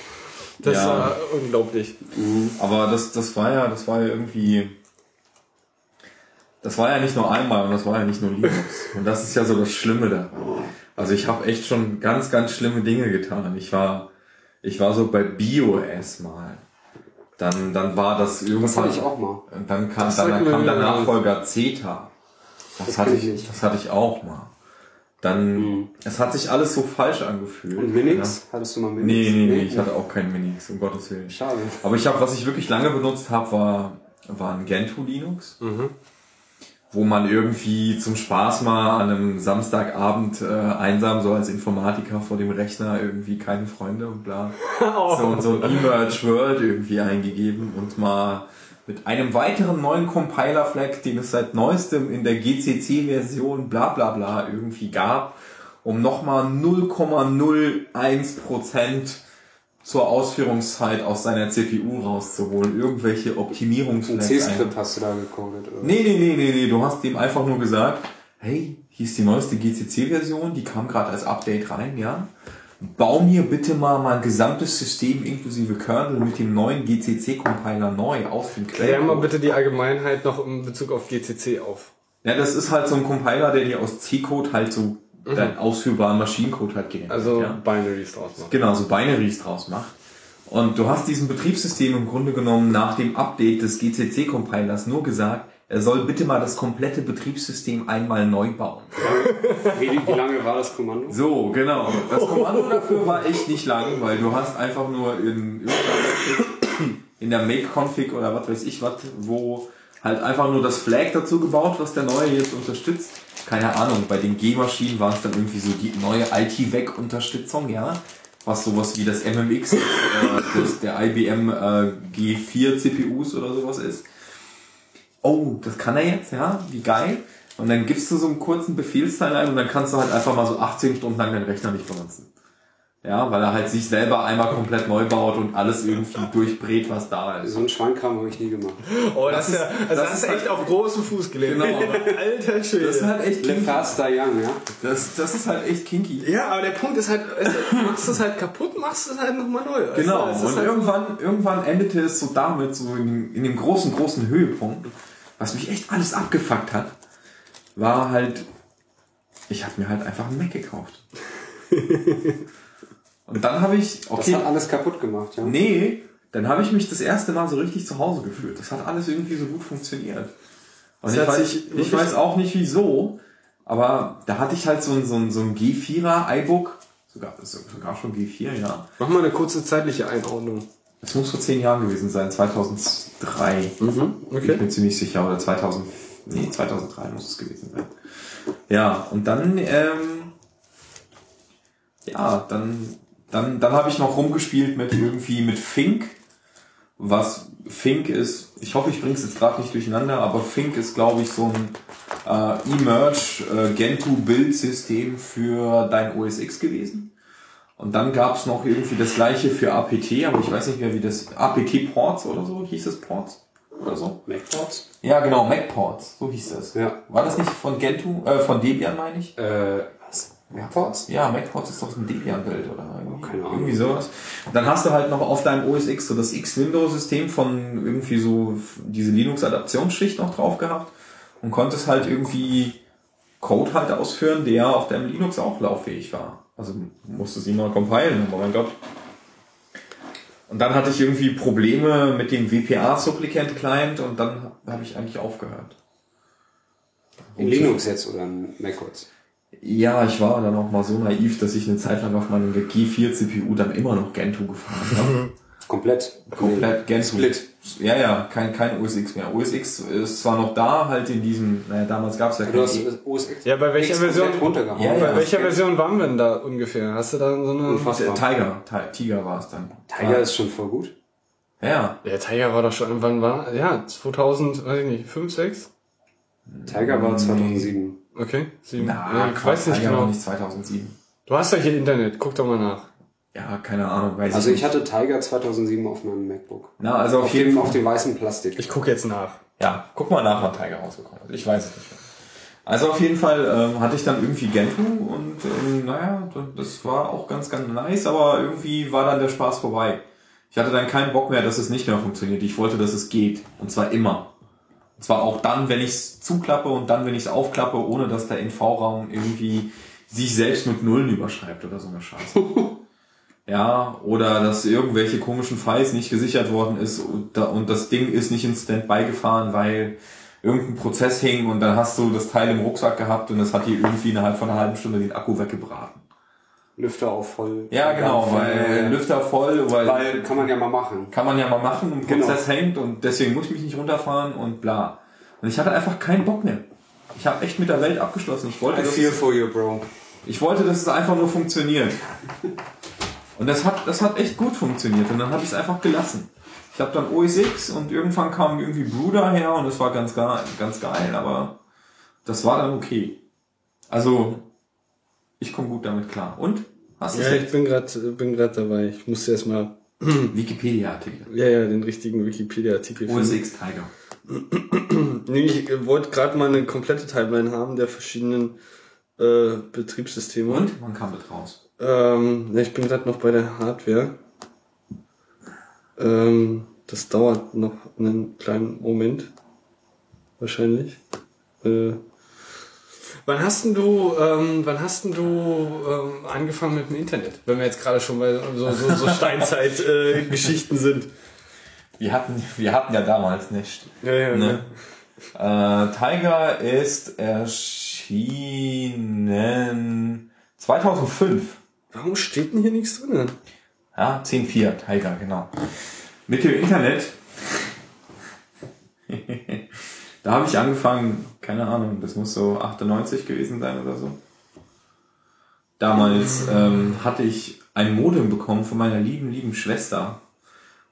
S2: Das ja. war unglaublich.
S3: Mhm. Aber das, das war ja, das war ja irgendwie, das war ja nicht nur einmal und das war ja nicht nur Linux. Und das ist ja so das Schlimme da. Also ich habe echt schon ganz, ganz schlimme Dinge getan. Ich war, ich war so bei BioS mal. Dann, dann war das irgendwann. Das
S4: hatte ich auch mal.
S3: Dann kam, dann, kam der Nachfolger Zeta. Das, das hatte ich, das hatte ich auch mal. Dann, mhm. es hat sich alles so falsch angefühlt.
S4: Und Minix? Ja. Hattest du mal Minix?
S3: Nee, nee, nee, ich hatte auch keinen Minix, um Gottes Willen.
S4: Schade.
S3: Aber ich habe, was ich wirklich lange benutzt habe, war, war ein Gentoo Linux. Mhm. Wo man irgendwie zum Spaß mal an einem Samstagabend äh, einsam so als Informatiker vor dem Rechner irgendwie keine Freunde und bla. oh. So, so ein Emerge World irgendwie eingegeben und mal mit einem weiteren neuen Compiler-Flag, den es seit neuestem in der GCC-Version bla bla bla irgendwie gab, um nochmal 0,01% zur Ausführungszeit aus seiner CPU rauszuholen. Irgendwelche Optimierungsflags.
S4: Ein C-Skript hast du da gecodet, oder?
S3: Nee, nee, nee, nee, nee. Du hast dem einfach nur gesagt, hey, hier ist die neueste GCC-Version, die kam gerade als Update rein, ja bau mir bitte mal mein gesamtes System inklusive Kernel mit dem neuen GCC-Compiler neu aus dem
S2: Quellcode. Klär mal bitte die Allgemeinheit noch in Bezug auf GCC auf.
S3: Ja, das ist halt so ein Compiler, der dir aus C-Code halt so mhm. deinen ausführbaren Maschinencode halt generiert.
S2: Also
S3: ja?
S2: Binaries draus macht.
S3: Genau, so Binaries draus macht. Und du hast diesem Betriebssystem im Grunde genommen nach dem Update des GCC-Compilers nur gesagt, er soll bitte mal das komplette Betriebssystem einmal neu bauen.
S4: Wie, wie, lange war das Kommando?
S3: So, genau. Das Kommando dafür war echt nicht lang, weil du hast einfach nur in, in der Make-Config oder was weiß ich was, wo halt einfach nur das Flag dazu gebaut, was der neue jetzt unterstützt. Keine Ahnung, bei den G-Maschinen war es dann irgendwie so die neue IT-Vec-Unterstützung, ja was sowas wie das MMX, äh, das, der IBM äh, G4 CPUs oder sowas ist oh, das kann er jetzt, ja, wie geil. Und dann gibst du so einen kurzen Befehlsteil ein und dann kannst du halt einfach mal so 18 Stunden lang deinen Rechner nicht benutzen. Ja, weil er halt sich selber einmal komplett neu baut und alles irgendwie durchbrät, was da ist.
S4: So einen Schwankkram habe ich nie gemacht.
S2: Oh, das, das ist, ja, also das, das ist echt halt, auf großem Fuß gelegt. Genau.
S4: Alter Schwede. Das ist halt echt kinky. faster young, ja.
S3: Das, das ist halt echt kinky.
S2: Ja, aber der Punkt ist halt, machst du es halt kaputt, machst du es halt nochmal neu.
S3: Genau. und halt irgendwann, so irgendwann endete es so damit, so in, in dem großen, großen Höhepunkt, was mich echt alles abgefuckt hat, war halt, ich habe mir halt einfach einen Mac gekauft. Und dann habe ich,
S4: okay. Das hat alles kaputt gemacht, ja?
S3: Nee, dann habe ich mich das erste Mal so richtig zu Hause gefühlt. Das hat alles irgendwie so gut funktioniert. Und ich weiß, ich weiß auch nicht wieso, aber da hatte ich halt so ein, so ein, so ein G4er iBook, sogar, sogar schon G4, ja.
S2: Mach mal eine kurze zeitliche Einordnung.
S3: Das muss vor zehn Jahren gewesen sein, 2003.
S2: Mhm, okay.
S3: Ich bin ziemlich sicher, oder 2000, nee, 2003 muss es gewesen sein. Ja, und dann, ähm, ja, dann, dann, dann habe ich noch rumgespielt mit irgendwie mit Fink. Was Fink ist, ich hoffe, ich bringe es jetzt gerade nicht durcheinander, aber Fink ist, glaube ich, so ein äh, Emerge äh, Gentoo Build System für dein OS X gewesen. Und dann gab es noch irgendwie das gleiche für APT, aber ich weiß nicht mehr, wie das APT Ports oder so hieß es Ports oder so.
S4: Mac Ports?
S3: Ja, genau, Mac Ports, so hieß das.
S4: Ja.
S3: War das nicht von Gentoo, äh, von Debian meine ich?
S4: Äh?
S3: MacPorts? Ja, MacPorts ist doch so ein Debian-Bild oder
S4: irgendwie, Keine Ahnung.
S3: irgendwie sowas. Dann hast du halt noch auf deinem OS X so das X-Window-System von irgendwie so diese Linux-Adaptionsschicht noch drauf gehabt und konntest halt irgendwie Code halt ausführen, der auf deinem Linux auch lauffähig war. Also musste sie mal compilen, oh mein Gott. Und dann hatte ich irgendwie Probleme mit dem WPA-Supplicant Client und dann habe ich eigentlich aufgehört.
S4: In Linux jetzt oder in macOS?
S3: Ja, ich war dann auch mal so naiv, dass ich eine Zeit lang auf meinem G4 CPU dann immer noch Gentoo gefahren habe.
S4: Komplett.
S3: Komplett Gentoo.
S4: Split.
S3: Ja, ja, kein, kein OS X mehr. OS X ist zwar noch da, halt in diesem, naja, damals gab es ja
S4: Du
S3: kein
S4: hast
S3: E-
S4: OS X
S2: Ja, bei welcher
S4: X
S2: Version-
S4: runtergehauen.
S3: Ja, ja.
S2: Bei welcher Version waren wir denn da ungefähr? Hast du da so eine...
S4: Unfassbar.
S3: Tiger, Ti- Tiger war es dann.
S4: Tiger ist schon voll gut.
S3: Ja,
S2: Der Tiger war doch schon, wann war, ja, 2000, weiß ich nicht, 5, 6?
S4: Tiger war 2007.
S2: Okay, 7.
S3: na,
S2: ich weiß nicht genau.
S3: war nicht 2007.
S2: Du hast doch hier Internet, guck doch mal nach.
S3: Ja, keine Ahnung, weiß
S4: Also
S3: ich
S4: ich
S3: nicht.
S4: hatte Tiger 2007 auf meinem MacBook.
S3: Na, also auf,
S4: Auf
S3: jeden
S4: dem,
S3: Fall.
S4: auf dem weißen Plastik.
S2: Ich guck jetzt nach.
S3: Ja, guck mal nach, wann Tiger rausgekommen ist. Ich weiß es nicht mehr. Also auf jeden Fall ähm, hatte ich dann irgendwie Gentoo und ähm, naja, das war auch ganz, ganz nice, aber irgendwie war dann der Spaß vorbei. Ich hatte dann keinen Bock mehr, dass es nicht mehr funktioniert. Ich wollte, dass es geht. Und zwar immer. Und zwar auch dann, wenn ich es zuklappe und dann, wenn ich es aufklappe, ohne dass der NV-Raum irgendwie sich selbst mit Nullen überschreibt oder so eine Scheiße. Ja, oder dass irgendwelche komischen Files nicht gesichert worden ist und, da, und das Ding ist nicht in Standby gefahren, weil irgendein Prozess hing und dann hast du das Teil im Rucksack gehabt und es hat dir irgendwie innerhalb von einer halben Stunde den Akku weggebraten.
S4: Lüfter auf voll.
S3: Ja, genau, weil
S4: Ja.
S3: Lüfter voll, weil,
S4: Weil kann man ja mal machen.
S3: kann man ja mal machen und
S4: Genau.
S3: Prozess hängt und deswegen muss ich mich nicht runterfahren und bla. Und ich hatte einfach keinen Bock mehr. Ich habe echt mit der Welt abgeschlossen. Ich wollte,
S4: I
S3: dass
S4: feel
S3: es,
S4: for you, bro.
S3: ich wollte, dass es einfach nur funktioniert. Und das hat, das hat echt gut funktioniert und dann habe ich es einfach gelassen. Ich habe dann OS X und irgendwann kam irgendwie Bruder her und das war ganz, ganz geil, aber das war dann okay. Also, ich komme gut damit klar. Und? Hast du
S2: Ja, ich bin gerade bin grad dabei. Ich musste erstmal
S3: Wikipedia-Artikel.
S2: ja, ja, den richtigen Wikipedia-Artikel
S3: OS
S2: finden.
S3: X Tiger.
S2: Nee, ich wollte gerade mal eine komplette Timeline haben der verschiedenen äh, Betriebssysteme.
S3: Und? Wann kam das raus?
S2: Ähm, ich bin gerade noch bei der Hardware. Ähm, das dauert noch einen kleinen Moment. Wahrscheinlich. Äh, wann hast denn du, ähm, wann hast denn du ähm, angefangen mit dem Internet? Wenn wir jetzt gerade schon bei so, so, so Steinzeit-Geschichten sind.
S3: Wir hatten, wir hatten ja damals nicht.
S2: Ja, ja,
S3: Ne? Äh, Tiger ist erschienen 2005.
S2: Warum steht denn hier nichts drin?
S3: Ja, 10.4, Tiger, genau. Mit dem Internet. da habe ich angefangen, keine Ahnung, das muss so 98 gewesen sein oder so. Damals ähm, hatte ich ein Modem bekommen von meiner lieben, lieben Schwester.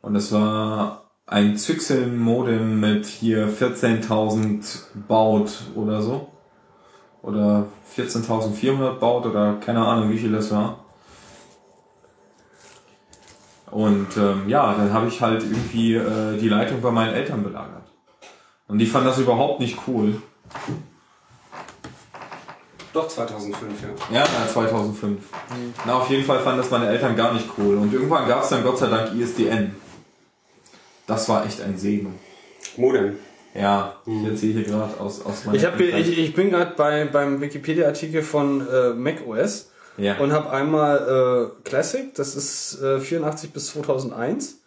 S3: Und das war ein Zyxel-Modem mit hier 14.000 Baut oder so. Oder 14.400 Baut oder keine Ahnung, wie viel das war. Und ähm, ja, dann habe ich halt irgendwie äh, die Leitung bei meinen Eltern belagert. Und die fanden das überhaupt nicht cool.
S4: Doch 2005, ja.
S3: Ja, ja, 2005. Na, auf jeden Fall fanden das meine Eltern gar nicht cool. Und irgendwann gab es dann Gott sei Dank ISDN. Das war echt ein Segen.
S4: Modem.
S3: Ja, ich erzähle hier gerade aus, aus meiner
S2: Ich, hab, ich, ich bin gerade bei, beim Wikipedia-Artikel von äh, macOS
S3: ja.
S2: und habe einmal äh, Classic, das ist äh, 84 bis 2001.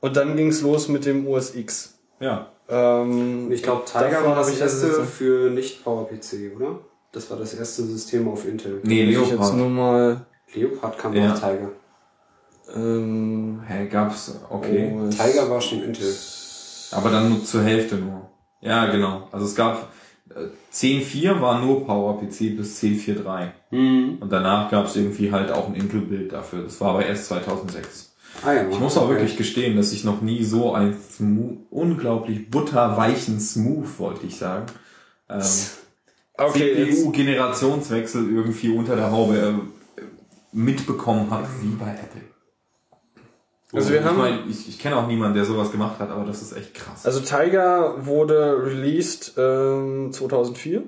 S2: Und dann ging es los mit dem OS X.
S3: ja.
S2: Ähm,
S4: Ich glaube, Tiger war das
S2: ich
S4: erste
S2: also-
S4: für Nicht-Power-PC, oder? Das war das erste System auf Intel.
S3: Nee,
S2: muss ich jetzt
S3: Leopard.
S2: nur mal.
S4: Leopard kam
S3: Ja.
S4: nach Tiger.
S2: Ähm,
S3: Hä, gab's, okay.
S2: OS
S4: Tiger war schon Intel.
S3: Aber dann nur zur Hälfte nur. Ja, genau. Also es gab äh, 10.4 war nur PowerPC bis 10.4.3.
S4: Mhm.
S3: Und danach gab es irgendwie halt auch ein Intel-Bild dafür. Das war aber erst 2006.
S4: Ah ja.
S3: Ich muss auch wirklich gestehen, dass ich noch nie so einen smooth, unglaublich butterweichen Smooth, wollte ich sagen, ähm,
S2: Okay,
S3: CPU-Generationswechsel irgendwie unter der Haube äh, mitbekommen habe, wie bei Apple.
S2: Also wir
S3: ich
S2: haben-
S3: mein, ich, ich kenne auch niemanden, der sowas gemacht hat, aber das ist echt krass.
S2: also Tiger wurde released ähm, 2004.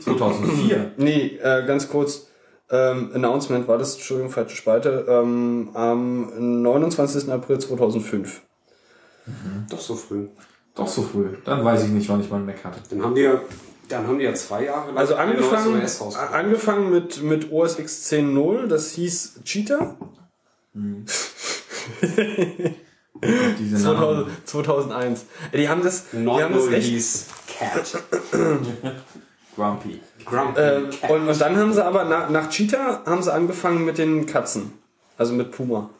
S3: 2004.
S2: Nee, äh, ganz kurz. Ähm, Announcement war das, Entschuldigung, falsche Spalte, ähm, am 29. April 2005.
S4: Doch so früh.
S3: Doch so früh. Dann weiß ich nicht, wann ich meinen Mac hatte.
S4: Dann haben die ja, dann haben die ja zwei Jahre lang
S2: Also angefangen, angefangen mit, mit OS X 10.0, das hieß Cheetah.
S3: Diese Namen.
S2: 2000, 2001. Die haben das, die haben das echt,
S4: hieß Cat.
S3: Grumpy.
S2: Äh, und, und dann haben sie aber nach, nach Cheetah haben sie angefangen mit den Katzen. Also mit Puma.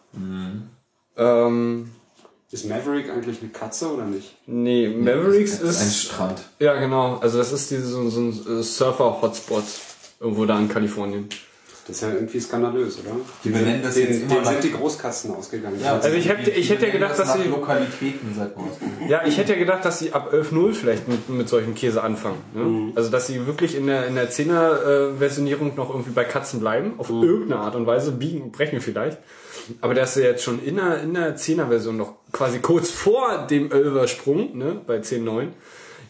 S2: Ähm,
S4: Ist Maverick eigentlich eine Katze oder nicht?
S2: nee, Mavericks
S3: Ein
S2: ist.
S3: Strand.
S2: Ja, genau. Also das ist diese, so, so ein äh, Surfer-Hotspot. Irgendwo da in Kalifornien.
S4: Das ist ja irgendwie skandalös, oder?
S3: Die benennen das
S4: den,
S3: jetzt immer
S4: denen sind die Großkatzen ausgegangen.
S2: Also ich hätte, ich hätte ja gedacht, dass
S3: nach
S2: sie.
S3: Lokalitäten seit Moskau.
S2: Ja, ich hätte ja gedacht, dass sie ab 11.0 vielleicht mit, mit solchen Käse anfangen. Ne? Also dass sie wirklich in der, in der 10er-Versionierung noch irgendwie bei Katzen bleiben, auf irgendeine Art und Weise, biegen und brechen vielleicht. Aber dass sie jetzt schon in der, in der 10er-Version noch quasi kurz vor dem 11er-Sprung, ne, bei 10.9,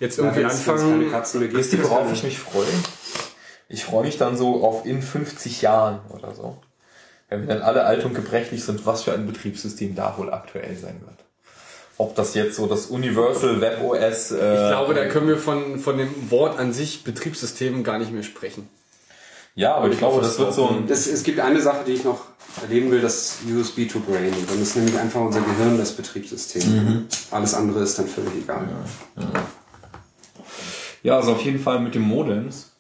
S2: jetzt irgendwie
S4: keine
S2: anfangen.
S4: Ist
S3: worauf
S4: keine-
S3: ich mich freue? Ich freue mich dann so auf in 50 Jahren oder so. Wenn wir dann alle alt und gebrechlich sind, was für ein Betriebssystem da wohl aktuell sein wird. Ob das jetzt so das Universal Web OS. Äh,
S2: Ich glaube, da können wir von, von dem Wort an sich Betriebssystem gar nicht mehr sprechen.
S3: Ja, aber ich glaube, das wird so ein.
S4: Das, es gibt eine Sache, die ich noch erleben will, das USB to Brain. Und dann ist nämlich einfach unser Gehirn das Betriebssystem. Alles andere ist dann völlig egal.
S3: Ja, also auf jeden Fall mit dem Modems.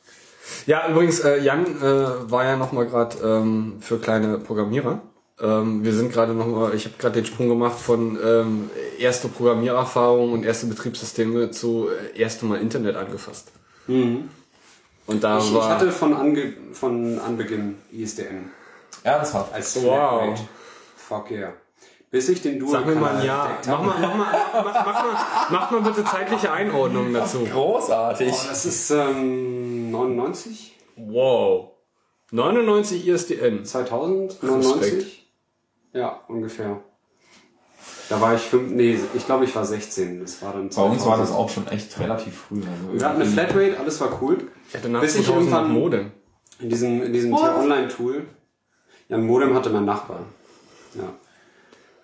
S2: Ja, übrigens, äh, Jan äh, war ja noch mal gerade ähm, für kleine Programmierer. Ähm, wir sind gerade noch mal, ich habe gerade den Sprung gemacht von ähm, erste Programmiererfahrung und erste Betriebssysteme zu äh, erste Mal Internet angefasst. Und da
S4: Ich, ich
S2: war
S4: hatte von, Ange von Anbeginn ISDN
S3: Ernsthaft.
S4: als
S2: Wow.
S4: Fuck yeah. Bis ich den Dual
S2: Sag mir mal ein Ja. Mach mal, mach mal, mach, mach mal, mach mal bitte zeitliche Einordnungen dazu.
S3: Großartig.
S4: Oh, das ist ähm, 99?
S2: Wow. 99 ISDN.
S4: 2000?
S2: Respekt.
S4: 99? Ja, ungefähr. Da war ich fünf, nee, ich glaube, ich war 16. Das war dann
S3: Bei uns war das
S4: 2000.
S3: auch schon echt relativ früh. Also
S4: Wir hatten eine Flatrate, alles war cool.
S2: Ich hatte nach
S4: Bis ich
S2: 2000
S4: irgendwann-
S2: Modem.
S4: In diesem, in diesem Tier-Online-Tool. Ja, ein Modem hatte mein Nachbar. Ja.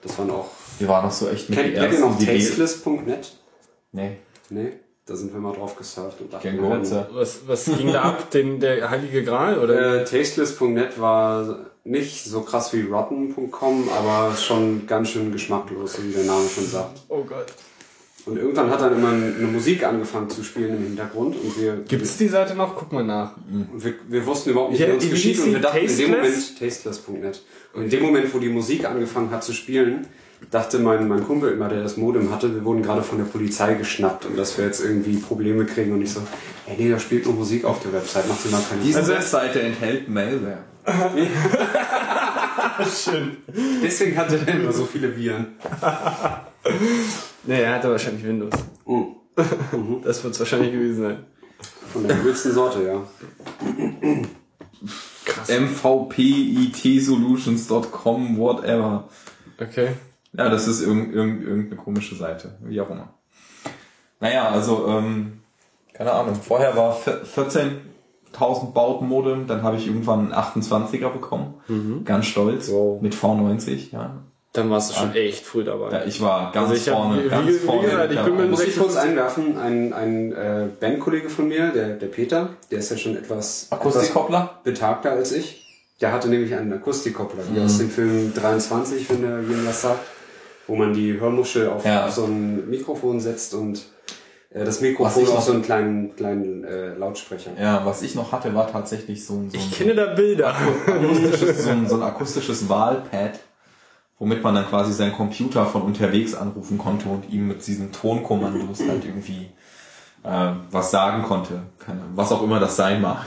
S4: Das waren auch.
S3: Wir waren noch so echt mit
S4: Kennt,
S3: die
S4: kennt ihr
S3: ersten,
S4: noch tasteless.net?
S3: Nee,
S4: Nee, da sind wir mal drauf gesurft und dachten, wir.
S2: Was, was ging da ab? Den, der Heilige Gral? Oder?
S4: Äh, tasteless.net war nicht so krass wie rotten.com, aber schon ganz schön geschmacklos, wie der Name schon sagt.
S2: oh Gott.
S4: Und irgendwann hat dann immer eine Musik angefangen zu spielen im Hintergrund und wir,
S2: Gibt's die Seite noch? Guck mal nach.
S4: und wir, wir wussten überhaupt nicht,
S2: Ja,
S4: wie uns geschieht und wir dachten in dem
S2: Tasteless?
S4: Moment, tasteless.net. Und in dem Moment, wo die Musik angefangen hat zu spielen, dachte mein, mein Kumpel immer, der das Modem hatte, wir wurden gerade von der Polizei geschnappt und dass wir jetzt irgendwie Probleme kriegen und ich so, ey nee, da spielt nur Musik auf der Website, mach dir mal keine
S3: Diese
S4: Sorgen.
S3: Webseite enthält Malware.
S4: Deswegen hatte der immer so viele Viren.
S2: Nee, er hatte wahrscheinlich Windows.
S4: Mhm.
S2: Das wird's wahrscheinlich gewesen sein.
S4: Von der übelsten Sorte, ja.
S2: Krass.
S3: mvpitsolutions.com, whatever.
S2: Okay.
S3: Ja, das ist irgend, irgend, irgendeine komische Seite, wie auch immer. Naja, also, ähm, keine Ahnung, vorher war vier- 14.000 Bauten Modem, dann habe ich irgendwann einen 28er bekommen, ganz stolz,
S2: Wow.
S3: mit V90, ja.
S2: Dann warst du schon echt früh dabei.
S3: ja ich war ganz
S2: Also ich hab-
S3: vorne,
S2: wie-
S3: ganz
S2: wie
S3: vorne.
S2: gesagt, ich
S3: mit
S2: bin mir
S3: dabei.
S4: Muss ich kurz einwerfen, ein, ein äh, Bandkollege von mir, der, der Peter, der ist ja schon etwas, etwas
S3: Akustikkoppler?
S4: betagter als ich. Der hatte nämlich einen Akustikkoppler, wie
S3: Mhm.
S4: aus dem Film 23, wenn der jedem was sagt, wo man die Hörmuschel auf,
S3: Ja.
S4: auf so ein Mikrofon setzt und äh, das Mikrofon auf so einen kleinen, kleinen äh, Lautsprecher.
S3: Ja, was ich noch hatte, war tatsächlich so ein, so ein,
S2: Ich kenne da Bilder.
S3: akustisches, so, ein, so ein akustisches Wahlpad, womit man dann quasi seinen Computer von unterwegs anrufen konnte und ihm mit diesen Tonkommandos halt irgendwie äh, was sagen konnte. Keine, was auch immer das sein mag.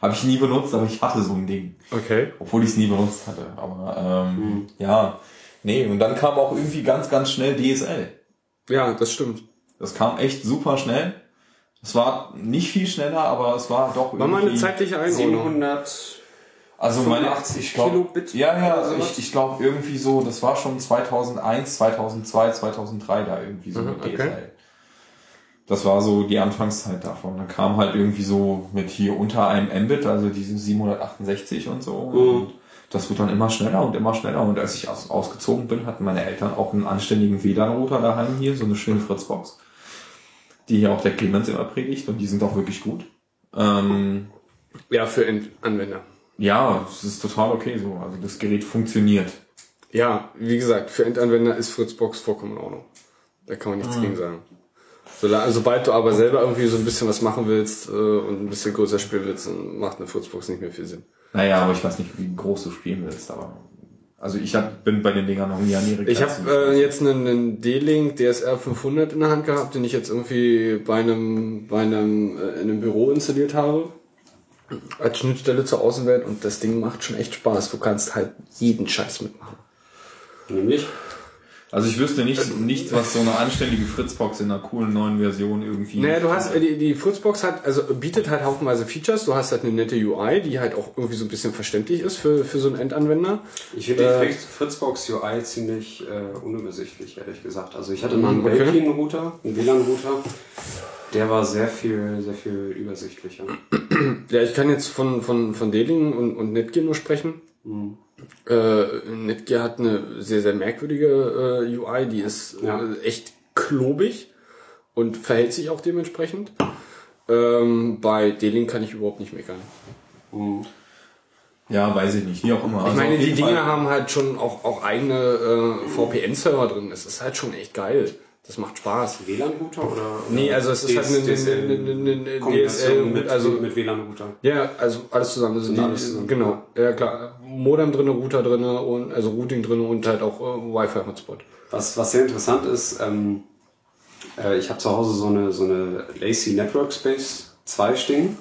S3: Habe ich nie benutzt, aber ich hatte so ein Ding.
S2: Okay.
S3: Obwohl ich es nie benutzt hatte. Aber ähm, ja, nee, und dann kam auch irgendwie ganz, ganz schnell DSL.
S2: Ja, das stimmt.
S3: Das kam echt super schnell. Es war nicht viel schneller, aber es war doch
S2: War mal eine
S3: irgendwie-
S2: zeitliche Einordnung.
S4: 700
S3: Also meine
S4: 85
S3: ich glaub,
S4: Kilobit
S3: Ja, ja,
S4: sowas?
S3: ich, ich glaube irgendwie so, das war schon 2001, 2002, 2003 da irgendwie so
S2: Mhm,
S3: mit
S2: okay.
S3: DSL. Das war so die Anfangszeit davon. Dann kam halt irgendwie so mit hier unter einem Mbit, also diese 768 und so.
S4: Mhm.
S3: Und das wird dann immer schneller und immer schneller. Und als ich aus, ausgezogen bin, hatten meine Eltern auch einen anständigen WLAN-Router daheim hier, so eine schöne Fritzbox. Die hier auch der Clemens immer predigt und die sind auch wirklich gut. Ähm,
S2: Ja, für Anwender.
S3: Ja, es ist total okay so. Also das Gerät funktioniert.
S2: Ja, wie gesagt, für Endanwender ist Fritzbox vollkommen in Ordnung. Da kann man nichts gegen sagen. Solange, sobald du aber selber irgendwie so ein bisschen was machen willst äh, und ein bisschen größer spielen willst, dann macht eine Fritzbox nicht mehr viel Sinn.
S3: Naja, aber ich weiß nicht, wie groß du spielen willst, aber. Also ich hab, bin bei den Dingern noch nie an die
S2: Ich habe äh, jetzt einen, einen D-Link DSR 500 in der Hand gehabt, den ich jetzt irgendwie bei einem, bei einem, äh, in einem Büro installiert habe. Als Schnittstelle zur Außenwelt und das Ding macht schon echt Spaß. Du kannst halt jeden Scheiß mitmachen.
S4: Nämlich?
S3: Also ich wüsste nicht, nichts, was so eine anständige Fritzbox in einer coolen neuen Version irgendwie.
S2: Naja, du hast, äh, die, die Fritzbox hat, also bietet halt haufenweise Features. Du hast halt eine nette UI, die halt auch irgendwie so ein bisschen verständlich ist für, für so einen Endanwender.
S4: Ich finde die
S2: Äh,
S4: Fritz- Fritzbox UI ziemlich äh, unübersichtlich, ehrlich gesagt. Also ich hatte mal einen
S2: Mhm, okay.
S4: Belkin-Router, einen WLAN-Router. Der war sehr viel, sehr viel übersichtlicher.
S2: Ja, ich kann jetzt von, von, von D-Link und, und Netgear nur sprechen. Äh, Netgear hat eine sehr, sehr merkwürdige äh, UI, die ist
S4: Ja.
S2: äh, echt klobig und verhält sich auch dementsprechend. Ähm, bei D-Link kann ich überhaupt nicht meckern.
S3: Ja, weiß ich nicht, wie auch immer.
S2: Ich
S3: Also
S2: meine, die Dinge haben halt schon auch, auch eigene äh, VPN-Server drin. Das ist halt schon echt geil. Das macht Spaß.
S4: WLAN-Router oder?
S2: Nee, also es ist halt eine- DSL
S4: mit,
S2: also-
S4: mit WLAN-Router.
S2: Ja, also alles zusammen. Also
S4: Sind
S2: die,
S4: alles zusammen,
S2: genau, ja klar. Modem drinne, Router drinne und also Routing drinne und halt auch äh, Wi-Fi-Hotspot.
S4: Was, was sehr interessant ist, ähm, äh, ich habe zu Hause so eine, so eine Lacy Network Space 2 stehen.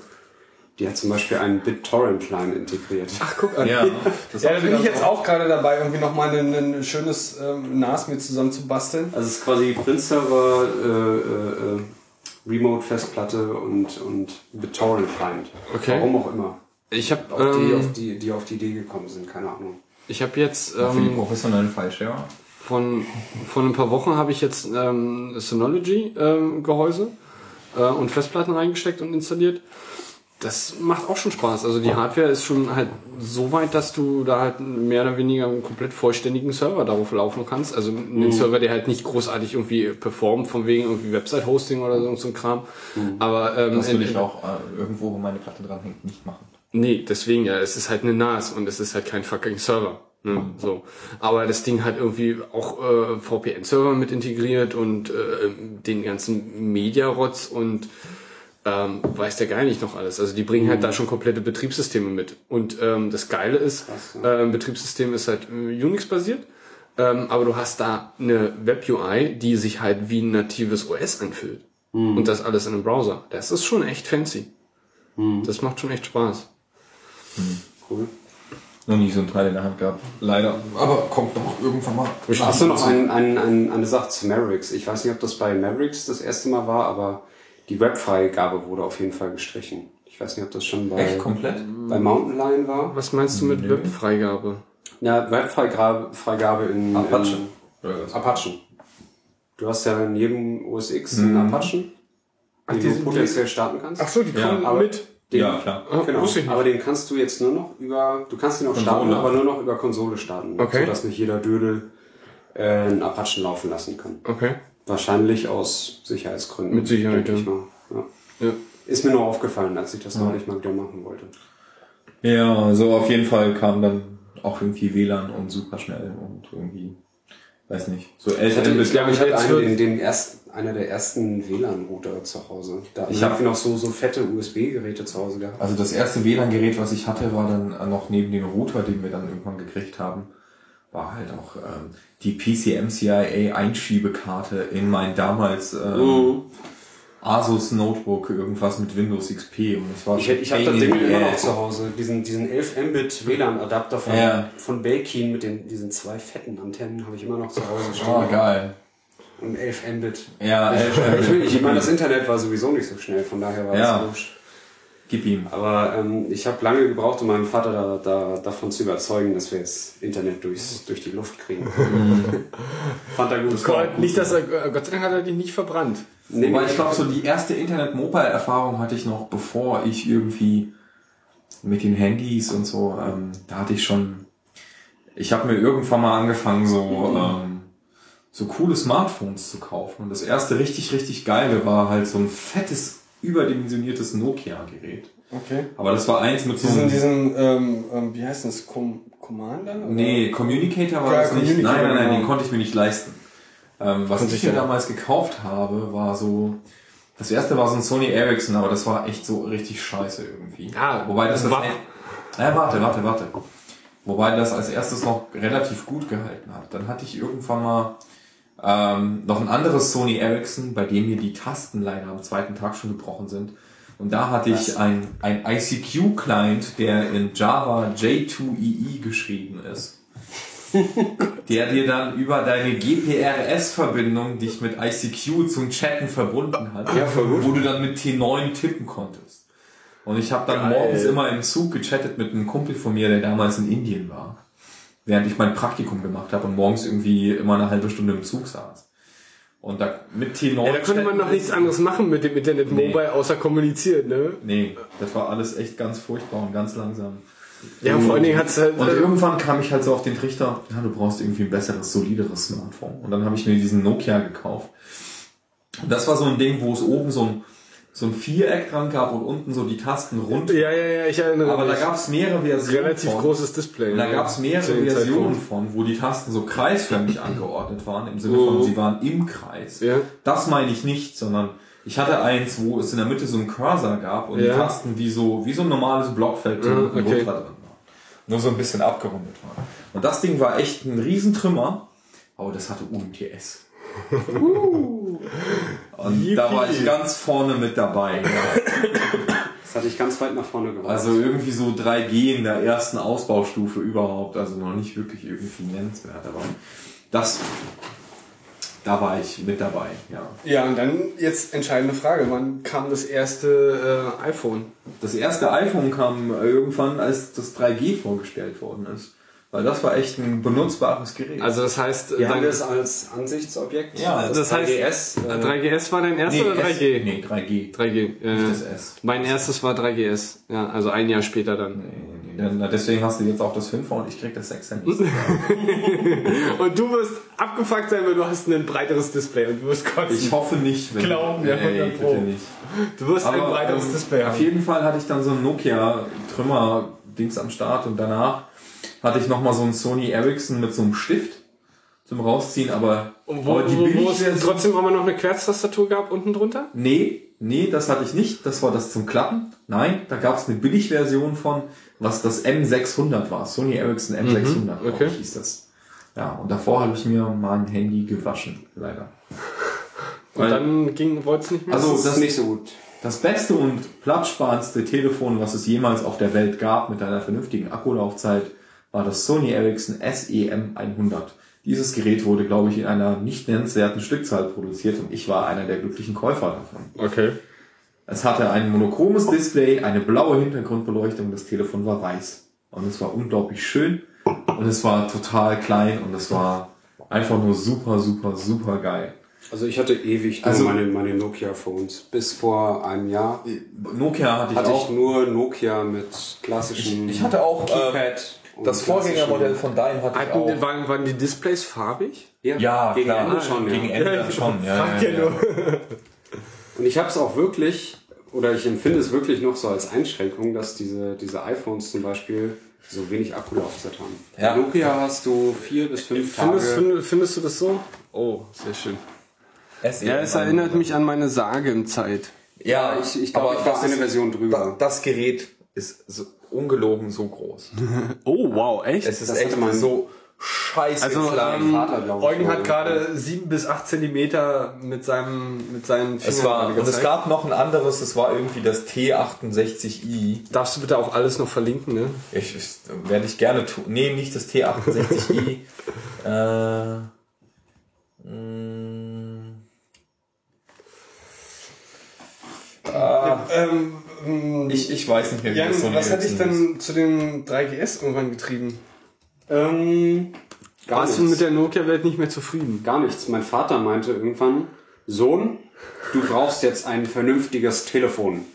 S4: Die hat zum Beispiel einen BitTorrent-Client integriert.
S2: Ach, guck an.
S3: Ja, das
S2: Ja, da
S3: ich
S2: bin ich jetzt auch gerade dabei, irgendwie nochmal ein, ein schönes ähm, NAS mir zusammen zu basteln.
S4: Also es ist quasi Print-Server, äh, äh, äh, Remote-Festplatte und, und BitTorrent-Client.
S2: Okay.
S4: Warum auch immer.
S2: Ich habe
S4: Auf die,
S2: ähm,
S4: auf die, die auf die Idee gekommen sind, keine Ahnung.
S2: ich habe jetzt
S3: Für die
S2: ähm,
S3: professionellen File-Share.
S2: von von ein paar Wochen habe ich jetzt ähm, Synology ähm, Gehäuse äh, und Festplatten reingesteckt und installiert. Das macht auch schon Spaß. Also die Hardware ist schon halt so weit, dass du da halt mehr oder weniger einen komplett vollständigen Server darauf laufen kannst. Also einen Server, der halt nicht großartig irgendwie performt, von wegen irgendwie Website-Hosting oder so, so ein Kram. Aber ähm,
S3: Das
S2: in-
S3: ich auch äh, irgendwo, wo meine Platte dran hängt, nicht machen.
S2: Nee, deswegen ja, es ist halt eine NAS und es ist halt kein fucking Server. Ne? So. Aber das Ding hat irgendwie auch äh, VPN-Server mit integriert und äh, den ganzen Media-Rotz und ähm, weiß der Geil nicht noch alles. Also die bringen halt da schon komplette Betriebssysteme mit. Und ähm, das Geile ist,
S4: Krass,
S2: äh, Betriebssystem ist halt äh, Unix-basiert, ähm, aber du hast da eine Web-UI, die sich halt wie ein natives OS anfühlt. Und das alles in einem Browser. Das ist schon echt fancy. Das macht schon echt Spaß.
S4: Cool.
S3: Noch nie so ein Teil in der Hand gehabt. Leider. Aber kommt noch irgendwann mal.
S4: Hast du noch ein, ein, ein, eine Sache zu Mavericks? Ich weiß nicht, ob das bei Mavericks das erste Mal war, aber die Webfreigabe wurde auf jeden Fall gestrichen. Ich weiß nicht, ob das schon bei,
S3: Echt komplett?
S4: bei Mountain Lion war.
S2: Was meinst du mit Webfreigabe?
S4: Ja, Webfreigabe Freigabe in
S3: Apache.
S4: In? Apachen. Du hast ja in jedem OS X einen Apachen, den
S2: die
S4: du potenziell starten kannst.
S2: Ach so, die
S3: Ja,
S2: kommen mit.
S4: Den,
S3: Ja, klar.
S2: Ah,
S4: Genau,
S2: wusste ich nicht.
S4: aber den kannst du jetzt nur noch über, du kannst ihn auch starten,
S3: Konsole.
S4: aber nur noch über Konsole starten,
S2: Okay.
S4: sodass nicht jeder Dödel äh, einen Apachen laufen lassen kann.
S2: Okay.
S4: Wahrscheinlich aus Sicherheitsgründen.
S2: Mit Sicherheit, ja.
S4: Ja.
S2: Ja.
S4: Ist mir nur aufgefallen, als ich das neulich mal wieder machen wollte.
S3: Ja, so auf jeden Fall kam dann auch irgendwie WLAN und super schnell und irgendwie, weiß nicht, so
S4: Ich hatte,
S3: 11
S4: ich glaube, ich hatte einen, den, den ersten, einer der ersten WLAN-Router zu Hause. Da
S3: Ich
S4: ich
S3: hab-
S4: habe noch so, so fette USB-Geräte zu Hause gehabt.
S3: Also das erste WLAN-Gerät, was ich hatte, war dann noch neben dem Router, den wir dann irgendwann gekriegt haben, war halt auch ähm, die PCM-CIA-Einschiebekarte in mein damals ähm, Asus Notebook, irgendwas mit Windows XP. Und das war
S4: Ich, ich habe das
S3: in
S4: Ding immer noch zu Hause. Diesen, diesen 11 Mbit WLAN-Adapter von,
S3: Ja.
S4: von Belkin mit den, diesen zwei fetten Antennen habe ich immer noch zu Hause stehen.
S3: Oh, geil.
S4: Und 11 Mbit.
S3: Ja,
S4: Ich,
S3: 11
S4: ich,
S3: Mbit.
S4: ich, ich meine, das Internet war sowieso nicht so schnell, von daher war
S3: Ja.
S4: das wurscht.
S3: Gib ihm.
S4: Aber ähm, ich habe lange gebraucht, um meinen Vater da, da, davon zu überzeugen, dass wir jetzt Internet durchs, durch die Luft kriegen. Fand er gut.
S2: Gott, nicht, dass er, Gott sei Dank hat er dich nicht verbrannt.
S4: Nee,
S3: Wobei ich glaube, so die erste Internet-Mobile-Erfahrung hatte ich noch, bevor ich irgendwie mit den Handys und so, ähm, da hatte ich schon, ich habe mir irgendwann mal angefangen, so, ähm, so coole Smartphones zu kaufen. Und das erste richtig, richtig geile war halt so ein fettes, überdimensioniertes Nokia-Gerät.
S2: Okay.
S3: Aber das war eins mit so
S2: Diesen,
S3: einem...
S2: diesen, ähm, ähm, wie heißt das, Com Commander? oder?
S3: Nee, Communicator war
S2: Ja,
S3: das nicht. Nein, nein, nein,
S2: genau.
S3: den konnte ich mir nicht leisten. Ähm, was ich mir damals gekauft habe, war so, das erste war so ein Sony Ericsson, aber das war echt so richtig scheiße irgendwie.
S2: Ja,
S3: wobei das, das
S2: war-
S3: ja, warte, warte, warte. Wobei das als erstes noch relativ gut gehalten hat. Dann hatte ich irgendwann mal ähm, noch ein anderes Sony Ericsson, bei dem mir die Tasten leider am zweiten Tag schon gebrochen sind. Und da hatte ich ein, ein ICQ-Client, der in Java J2EE geschrieben ist. der dir dann über deine GPRS-Verbindung dich mit ICQ zum Chatten verbunden hat.
S4: Ja.
S3: Wo du dann mit T9 tippen konntest. Und ich habe dann
S2: Geil.
S3: morgens immer im Zug gechattet mit einem Kumpel von mir, der damals in Indien war. Während ich mein Praktikum gemacht habe und morgens irgendwie immer eine halbe Stunde im Zug saß. Und da mit T9.
S2: Ja, da konnte man noch nichts anderes machen mit dem Internet
S3: Nee.
S2: Mobile, außer kommunizieren, ne?
S3: Nee, das war alles echt ganz furchtbar und ganz langsam.
S2: Ja, vor allen Dingen hat's halt,
S3: Und
S2: äh,
S3: irgendwann kam ich halt so auf den Trichter, ja, du brauchst irgendwie ein besseres, solideres Smartphone. Und dann habe ich mir diesen Nokia gekauft. Und das war so ein Ding, wo es oben so ein, so ein Viereck dran gab und unten so die Tasten rund.
S2: ja, ja, ja, ich erinnere
S3: Aber da
S2: mich.
S3: gab es mehrere Versionen.
S2: relativ
S3: von.
S2: großes Display.
S3: Und da gab es mehrere Versionen von, wo die Tasten so kreisförmig angeordnet waren, im Sinne von,
S2: Mhm.
S3: sie waren im Kreis.
S2: Ja.
S3: Das meine ich nicht, sondern ich hatte eins, wo es in der Mitte so einen Cursor gab und
S2: Ja.
S3: die Tasten wie so, wie so ein normales Blockfeld
S2: Ja,
S3: unten
S2: okay.
S3: drin waren. Nur so ein bisschen abgerundet war. Und das Ding war echt ein Riesentrümmer, aber das hatte UMTS. und da war ich ganz vorne mit dabei. Ja.
S4: Das hatte ich ganz weit nach vorne gebracht.
S3: Also irgendwie so 3G in der ersten Ausbaustufe überhaupt, also noch nicht wirklich irgendwie nennenswert, aber das, da war ich mit dabei, ja.
S2: Ja, und dann jetzt entscheidende Frage. Wann kam das erste äh, iPhone?
S3: Das erste iPhone kam irgendwann, als das 3G vorgestellt worden ist. Weil das war echt ein benutzbares Gerät.
S2: Also das heißt,
S4: wir haben
S2: dein,
S4: das als Ansichtsobjekt.
S3: Ja,
S2: das heißt,
S4: 3GS, äh,
S2: 3GS war dein erstes oder 3G?
S3: S, nee, 3G.
S2: 3G. Äh,
S3: Nicht das S.
S2: Mein erstes war 3GS. Ja, also ein Jahr später dann.
S3: Nee, nee, nee. Deswegen hast du jetzt auch das 5er und ich krieg das 6er nicht.
S2: Und du wirst abgefuckt sein, weil du hast ein breiteres Display und du wirst kotzen.
S3: Ich hoffe nicht. Wenn,
S2: Glauben wir,
S3: nee,
S2: 100 Pro.
S3: bitte nicht.
S2: du wirst ein breiteres
S3: ähm,
S2: Display
S3: Auf
S2: haben.
S3: jeden Fall hatte ich dann so ein Nokia-Trümmer-Dings am Start und danach hatte ich nochmal so ein Sony Ericsson mit so einem Stift zum Rausziehen, aber,
S2: Und wo,
S3: aber die
S2: wo, wo es
S3: Billigversion-
S2: trotzdem aber noch eine Querztastatur gab unten drunter?
S3: Nee, nee, das hatte ich nicht. Das war das zum Klappen. Nein, da gab es eine Billigversion von, was das M600 war. Sony Ericsson M600, glaub
S2: okay.
S3: ich, hieß das. Ja, und davor habe ich mir mein Handy gewaschen, leider.
S2: Und
S3: Weil-
S2: dann ging, wollte es nicht mehr.
S3: Also
S4: das ist
S3: das,
S4: nicht so gut.
S3: das beste und platzsparendste Telefon, was es jemals auf der Welt gab, mit einer vernünftigen Akkulaufzeit, war das Sony Ericsson E SEM100. Dieses Gerät wurde, glaube ich, in einer nicht nennenswerten Stückzahl produziert und ich war einer der glücklichen Käufer davon.
S2: okay.
S3: Es hatte ein monochromes Display, eine blaue Hintergrundbeleuchtung, das Telefon war weiß. Und es war unglaublich schön und es war total klein und es war einfach nur super, super, super geil.
S4: Also ich hatte ewig nur
S3: Also-
S4: meine, meine Nokia-Phones. Bis vor einem Jahr
S3: Nokia hatte ich
S4: hatte
S3: auch.
S4: ich nur Nokia mit klassischen
S3: Ich hatte auch,
S4: Keypad. Und
S3: das Vorgängermodell von Dime hatte ich auch.
S2: Hatten, waren, waren die Displays farbig?
S4: Ja,
S3: Ja,
S4: gegen
S3: klar.
S4: Ende schon, ja.
S3: Gegen Ende dann schon. Ja, ja,
S2: ja
S3: ja.
S2: nur.
S4: Und ich habe es auch wirklich, oder ich empfinde es wirklich noch so als Einschränkung, dass diese, diese iPhones zum Beispiel so wenig Akkulaufzeit haben.
S3: Ja.
S4: Bei Nokia hast du vier bis fünf
S2: Findest,
S4: Tage.
S2: find, findest du das so? Oh, sehr schön.
S3: SE
S2: Ja, es erinnert mich an meine Sage-Zeit.
S3: Ja,
S4: ich, ich glaube,
S3: aber
S4: ich war eine Version drüber.
S3: Das Gerät ist so ungelogen so groß.
S2: Oh, wow, echt?
S3: Es ist
S4: Das
S3: echt so scheiße
S2: Also,
S3: klein.
S2: ähm,
S4: Vater, ich,
S2: Eugen hat gerade 7 bis 8 Zentimeter mit, seinem, mit seinen Fingern
S3: Es war, und es gab noch ein anderes, es war irgendwie das T68i.
S2: Darfst du bitte auch alles noch verlinken, ne?
S3: Ich, ich werde ich gerne tun. Nee, nicht das T68i. äh, mh,
S2: Ähm,
S3: ich, ich weiß nicht mehr, wie
S2: Jan,
S3: das so
S2: was hat dich denn zu dem 3GS irgendwann getrieben?
S4: Ähm, gar
S2: Warst du
S4: nichts.
S2: mit der Nokia-Welt nicht mehr zufrieden?
S4: Gar nichts. Mein Vater meinte irgendwann, Sohn, du brauchst jetzt ein vernünftiges Telefon.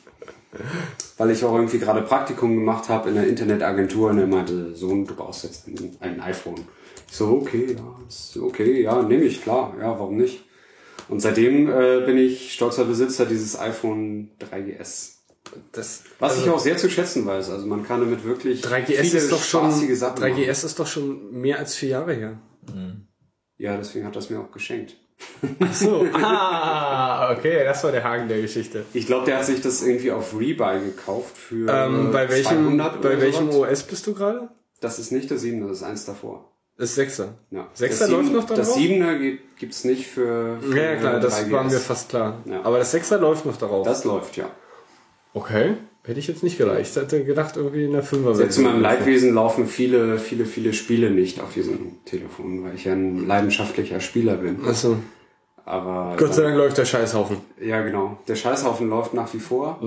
S4: Weil ich auch irgendwie gerade Praktikum gemacht habe in der Internetagentur und er meinte, Sohn, du brauchst jetzt ein, ein iPhone. Ich so, okay, ja, ist okay, ja, nehme ich, klar, ja, warum nicht? Und seitdem äh, bin ich stolzer Besitzer dieses iPhone 3GS.
S2: Das,
S4: Was
S2: also
S4: ich auch sehr zu schätzen weiß. Also man kann damit wirklich
S2: 3GS
S4: viele
S2: ist doch schon
S4: spaßige Sachen
S2: 3GS
S4: machen.
S2: ist doch schon mehr als vier Jahre her.
S4: Ja, deswegen hat das mir auch geschenkt.
S2: Ach so. Ah, okay, das war der Haken der Geschichte.
S4: Ich glaube, der hat sich das irgendwie auf Rebuy gekauft für
S2: Ähm, bei welchem,
S4: 200 oder
S2: bei welchem
S4: sowas.
S2: OS bist du gerade?
S4: Das ist nicht der 7er, das ist eins davor.
S2: Das ist 6er.
S4: Ja.
S2: Sechser
S4: Das
S2: läuft
S4: Sieben-
S2: noch da
S4: Das
S2: drauf?
S4: 7er geht, gibt's nicht für, für
S2: Ja, klar, das
S4: 3GS.
S2: war mir fast klar.
S4: Ja.
S2: Aber das 6er läuft noch darauf.
S4: Das läuft, ja.
S2: Okay. Hätte ich jetzt nicht gedacht. Ich hätte gedacht, irgendwie in der 5er
S4: Selbst in meinem Leidwesen laufen viele, viele, viele Spiele nicht auf diesem Telefon, weil ich ja ein leidenschaftlicher Spieler bin.
S2: Achso.
S4: Aber
S2: Gott sei Dank läuft der Scheißhaufen.
S4: ja, genau. Der Scheißhaufen läuft nach wie vor.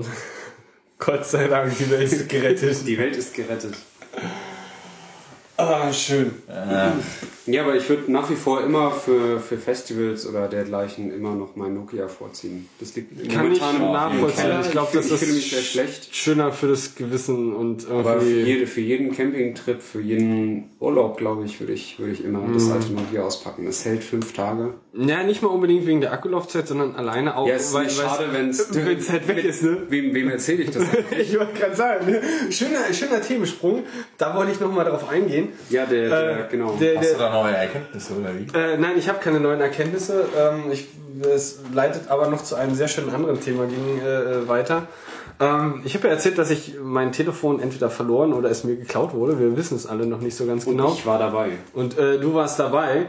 S2: Gott sei Dank, die Welt ist gerettet.
S4: Die Welt ist gerettet.
S2: Ah, schön.
S4: Ja, aber ich würde nach wie vor immer für, für Festivals oder dergleichen immer noch mein Nokia vorziehen. Das liegt
S2: Kann ich
S4: momentan im
S2: nachvollziehen.
S4: Keller.
S2: Ich glaube, das
S4: ich
S2: ist
S4: mich sehr schlecht.
S2: schöner für das Gewissen und
S4: Aber für, jede, für jeden Campingtrip, für jeden Urlaub, glaube ich, würde ich, würde ich immer das
S2: Mhm.
S4: alte Nokia auspacken. Das hält fünf Tage.
S2: Ja, nicht mal unbedingt wegen der Akkulaufzeit, sondern alleine auch,
S4: Ja, es ist
S2: weil
S4: nicht schade, wenn es
S2: halt weg ist, ne?
S4: Wem, wem erzähle ich das?
S2: Ich wollte gerade sagen, ne? schöner, schöner Themensprung. Da wollte ich noch mal drauf eingehen.
S4: Ja, der, der
S2: Äh,
S4: genau.
S2: Der,
S3: Hast du da neue Erkenntnisse oder wie?
S2: äh, nein, ich habe keine neuen Erkenntnisse. Ähm, ich, es leitet aber noch zu einem sehr schönen anderen Thema gegen, äh, weiter. Ähm, ich habe ja erzählt, dass ich mein Telefon entweder verloren oder es mir geklaut wurde. Wir wissen es alle noch nicht so ganz
S4: Und
S2: genau.
S4: ich war dabei.
S2: Und äh, du warst dabei.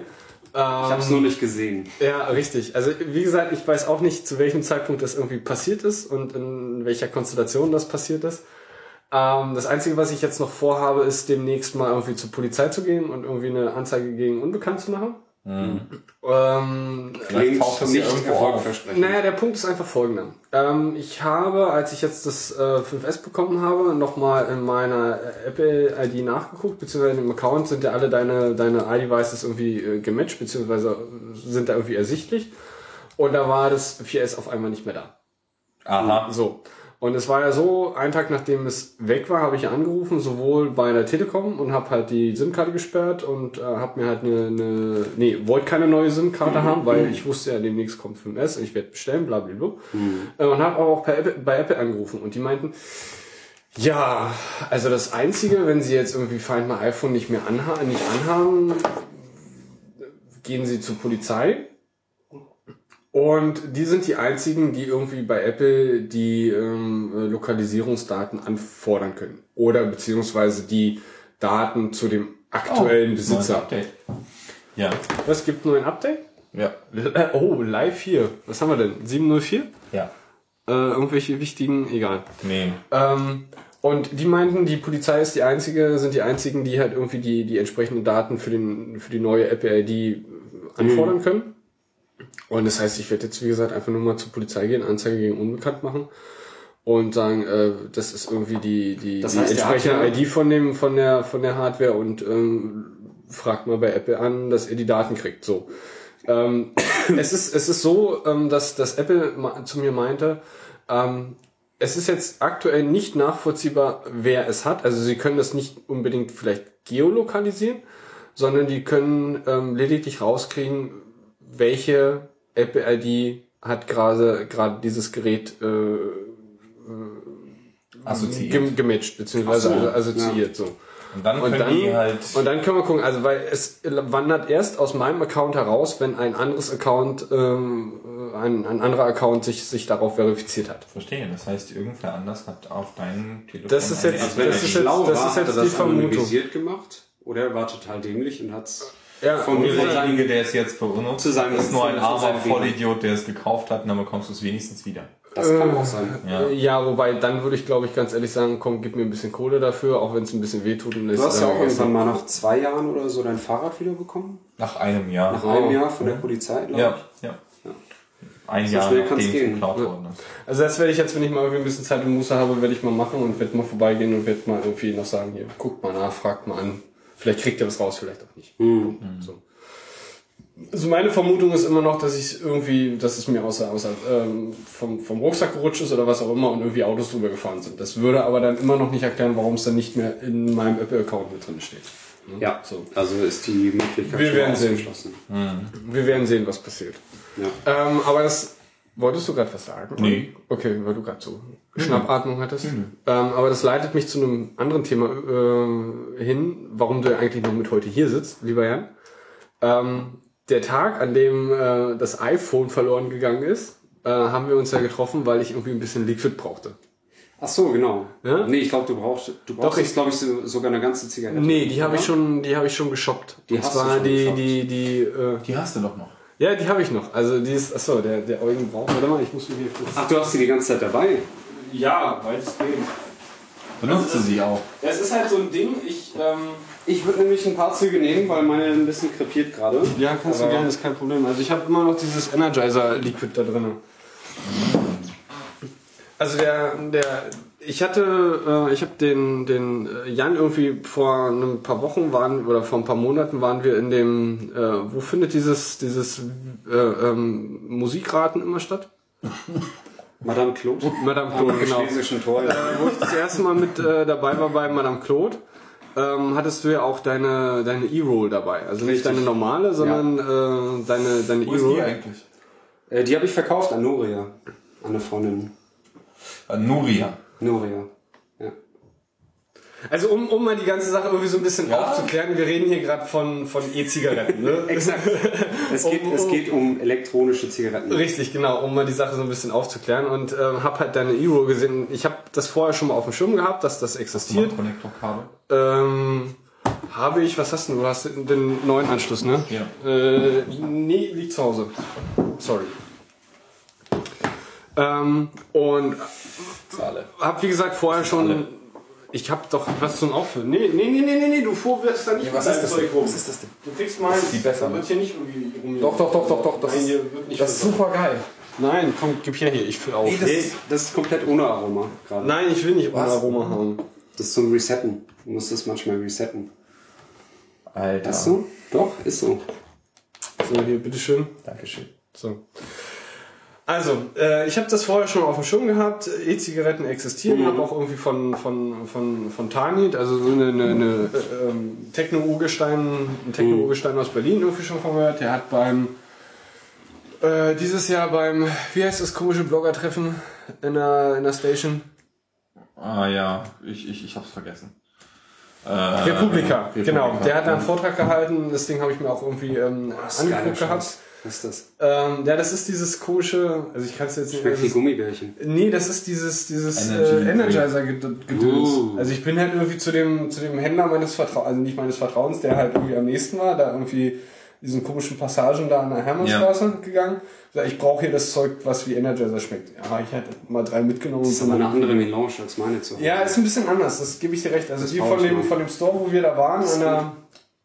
S4: Ich habe es nur nicht gesehen.
S2: Ja, richtig. Also wie gesagt, ich weiß auch nicht, zu welchem Zeitpunkt das irgendwie passiert ist und in welcher Konstellation das passiert ist. Ähm, das Einzige, was ich jetzt noch vorhabe, ist demnächst mal irgendwie zur Polizei zu gehen und irgendwie eine Anzeige gegen Unbekannt zu machen. Ähm,
S4: Klingt
S3: taucht das
S4: nicht erfolgversprechend.
S2: naja, der Punkt ist einfach folgender. Ähm, ich habe, als ich jetzt das äh, 5S bekommen habe, nochmal in meiner Apple-ID nachgeguckt, beziehungsweise im Account sind ja alle deine, deine iDevices irgendwie äh, gematcht, beziehungsweise sind da irgendwie ersichtlich. Und da war das 4S auf einmal nicht mehr da.
S3: Aha.
S2: So. Und es war ja so, einen Tag nachdem es weg war, habe ich angerufen, sowohl bei der Telekom und habe halt die SIM-Karte gesperrt und äh, habe mir halt eine, eine nee, wollte keine neue SIM-Karte haben, weil ich wusste ja, demnächst kommt 5S, ich werde bestellen, bla bla bla. Äh, Und habe aber auch bei Apple, bei Apple angerufen und die meinten, ja, also das Einzige, wenn Sie jetzt irgendwie Find My iPhone nicht mehr anha nicht anhaben, gehen Sie zur Polizei. Und die sind die einzigen, die irgendwie bei Apple die ähm, äh, Lokalisierungsdaten anfordern können. Oder beziehungsweise die Daten zu dem aktuellen
S3: Neues
S2: Besitzer.
S3: Update. Ja.
S2: Was gibt nur ein Update?
S3: Ja.
S2: Äh, Oh, live hier. Was haben wir denn? 704?
S3: Ja.
S2: Äh, irgendwelche wichtigen, egal.
S3: Nee.
S2: Ähm, und die meinten, die Polizei ist die einzige, sind die einzigen, die halt irgendwie die, die entsprechenden Daten für, den, für die neue Apple ID anfordern können. Und das heißt, ich werde jetzt, wie gesagt, einfach nur mal zur Polizei gehen, Anzeige gegen Unbekannt machen und sagen, äh, das ist irgendwie die, die,
S4: Das
S2: die
S4: heißt, hat
S2: entsprechende ID von dem, von der, von der Hardware und ähm, fragt mal bei Apple an, dass ihr die Daten kriegt. So. Ähm, es ist, es ist so, ähm, dass, dass Apple zu mir meinte, ähm, es ist jetzt aktuell nicht nachvollziehbar, wer es hat. Also sie können das nicht unbedingt vielleicht geolokalisieren, sondern die können ähm, lediglich rauskriegen, welche Apple-ID hat gerade gerade dieses Gerät äh,
S3: Assoziiert.
S2: gem gematcht, beziehungsweise
S4: so,
S2: also assoziiert so.
S3: Und dann
S2: Und
S3: können
S2: dann,
S3: halt.
S2: und dann können wir gucken, also weil es wandert erst aus meinem Account heraus, wenn ein anderes Account, ähm, ein, ein anderer Account sich, sich darauf verifiziert hat.
S3: Verstehe. Das heißt, irgendwer anders hat auf deinem Telefon.
S2: Das ist jetzt-
S3: App
S4: Wenn
S2: das
S4: er
S2: ist jetzt- das ist
S4: hat
S2: jetzt
S4: er
S2: die
S4: das
S2: Vermutung.
S4: anonymisiert gemacht. Oder er war total dämlich und hat's
S2: Ja,
S4: Von
S3: derjenige, der es jetzt benutzt,
S4: Zu seinem-
S3: ist nur ein armer. Vollidiot, der es gekauft hat, und dann bekommst du es wenigstens wieder.
S4: Das kann auch sein.
S3: Ja.
S2: Ja, wobei dann würde ich, glaube ich, ganz ehrlich sagen, komm, gib mir ein bisschen Kohle dafür, auch wenn es ein bisschen wehtut. Und
S4: Du hast ja auch irgendwann mal nach zwei Jahren oder so dein Fahrrad wiederbekommen.
S3: Nach einem Jahr.
S4: Nach einem Jahr von der Polizei, glaube
S3: Ja, ja. Ein
S4: So
S3: Jahr
S4: schnell
S3: nachdem es
S4: gehen.
S3: geklaut worden ist.
S2: Also das werde ich jetzt, wenn ich mal irgendwie ein bisschen Zeit und Muße habe, werde ich mal machen und werde mal vorbeigehen und werde mal irgendwie noch sagen, hier, guckt mal nach, fragt mal an. Vielleicht kriegt ihr was raus, vielleicht auch nicht. So. Also meine Vermutung ist immer noch, dass ich irgendwie, dass es mir außer, außer ähm, vom, vom Rucksack gerutscht ist oder was auch immer und irgendwie Autos drüber gefahren sind. Das würde aber dann immer noch nicht erklären, warum es dann nicht mehr in meinem Apple-Account mit drin steht.
S4: ich. Ja,
S2: So.
S4: also ist die Möglichkeit
S2: Wir werden sehen.
S4: ausgeschlossen.
S2: Wir werden sehen, was passiert.
S4: Ja.
S2: Ähm, aber das, wolltest du gerade was sagen?
S3: Nee.
S2: Okay, weil du gerade so Schnappatmung hattest. Ähm, aber das leitet mich zu einem anderen Thema äh, hin, warum du eigentlich noch mit heute hier sitzt, lieber Jan. Ähm, der Tag, an dem äh, das iPhone verloren gegangen ist, äh, haben wir uns ja getroffen, weil ich irgendwie ein bisschen Liquid brauchte.
S4: Ach so, genau.
S2: Ja?
S4: Nee, ich glaube, du brauchst, du brauchst
S2: Doch,
S4: jetzt,
S2: ich-
S4: glaube ich, so, sogar eine ganze Zigarette.
S2: Nee, die habe ich schon, die habe ich schon geshoppt.
S4: Die
S2: Und
S4: hast du
S2: zwar
S4: schon
S2: die,
S4: geshoppt.
S2: die, die, äh,
S3: Die hast du doch noch.
S2: Ja, die habe ich noch. Also die ist, achso, der, der Eugen braucht. Warte mal, ich muss mir hier kurz.
S4: Ach, du hast sie die ganze Zeit dabei?
S2: Ja, weitestgehend.
S3: Benutzt du sie auch?
S2: Es ist halt so ein Ding, ich, ähm,
S4: Ich würde nämlich ein paar Züge nehmen, weil meine ein bisschen krepiert gerade.
S2: ja, kannst du
S4: Aber-
S2: gerne, ist kein Problem. Also ich habe immer noch dieses Energizer Liquid da drin. Also der, der, ich hatte, äh, ich habe den, den äh, Jan irgendwie vor ein paar Wochen waren oder vor ein paar Monaten waren wir in dem, äh, wo findet dieses, dieses äh, ähm, Musikraten immer statt?
S4: Madame Claude?
S2: Madame
S4: Am
S2: Claude, genau.
S4: Schlesischen Tor.
S2: Äh, wo ich das erste Mal mit äh, dabei war bei Madame Claude, ähm, hattest du ja auch deine, deine E-Roll dabei. Also nicht
S4: Richtig.
S2: deine normale, sondern äh, deine, deine
S3: Wo ist die
S2: E-Roll.
S3: eigentlich?
S4: Äh, die habe ich verkauft an Noria. An eine Freundin.
S3: Äh, Nuria.
S4: Noria. Ja.
S2: Also um, um mal die ganze Sache irgendwie so ein bisschen aufzuklären, wir reden hier gerade von, von E-Zigaretten. Ne?
S4: Exakt. Es geht,
S2: Um-
S4: es geht um elektronische Zigaretten.
S2: Richtig, genau, um mal die Sache so ein bisschen aufzuklären. Und ähm, habe halt deine E-Roll gesehen. Ich habe das vorher schon mal auf dem Schirm gehabt, dass das existiert.
S3: Konnektorkabel.
S2: Ähm, habe ich, was hast du? Du hast den neuen Anschluss, ne?
S3: Ja.
S2: Äh, nee, liegt zu Hause. Sorry. Ähm, und
S3: Alle.
S2: hab wie gesagt vorher schon. Ich hab doch was zum Auffüllen. Nee, nee, nee, nee, nee, nee du wirst da nicht
S3: was
S2: mit
S3: ist das
S2: Zeug rum.
S3: Was ist das denn?
S2: Du kriegst meins.
S3: die besser,
S2: Da
S3: ne?
S2: wird hier nicht irgendwie rum.
S3: Doch, doch, doch, doch, doch. Das
S2: Nein,
S3: ist,
S2: hier wird nicht
S3: das ist super geil.
S2: Nein, komm, gib her hier, ich fülle auf.
S3: Nee, das-
S4: Nee, das ist komplett ohne Aroma gerade.
S2: Nein, ich will nicht ohne
S3: Was?
S2: Aroma haben.
S4: Das ist zum Resetten. Du musst das manchmal resetten.
S3: Alter.
S4: Ist so? Doch, ist so.
S2: So, hier, bitteschön.
S3: Dankeschön.
S2: So. Also, äh, ich habe das vorher schon auf dem Schirm gehabt. E-Zigaretten existieren. Ich habe auch irgendwie von, von, von, von Tanit, also so eine, eine, eine äh, Techno-Urgestein, ein Techno-Urgestein aus Berlin irgendwie schon von gehört. Der hat beim äh, dieses Jahr beim, wie heißt das komische Blogger-Treffen in der, in der Station?
S3: Ah ja, ich, ich, ich hab's vergessen. Äh,
S2: Republika,
S3: Republika,
S2: genau. Der hat da einen
S3: ja.
S2: Vortrag gehalten, das Ding habe ich mir auch irgendwie ähm, angeguckt gehabt.
S4: Was ist das?
S2: Ähm, ja, das ist dieses komische, also ich kann es jetzt nicht
S4: Schmeckt wie
S2: das
S4: Gummibärchen.
S2: Nee, das ist dieses, dieses
S3: Energy
S2: äh, Energizer-Gedöns.
S4: Uh.
S2: Also ich bin halt irgendwie zu dem, zu dem Händler meines Vertrauens, also nicht meines Vertrauens, der halt irgendwie am nächsten war, da irgendwie diesen komischen Passagen da an der Hermannstraße gegangen. Sag, Ich brauche hier das Zeug, was wie Energizer schmeckt. Ja, ich hätte mal drei mitgenommen.
S4: Das ist aber
S2: so.
S4: eine andere Melange als meine zu Hause.
S2: Ja, ist ein bisschen anders, das gebe ich dir recht. Also die
S4: brauch
S2: von dem,
S4: mal.
S2: von dem Store, wo wir da waren, an der,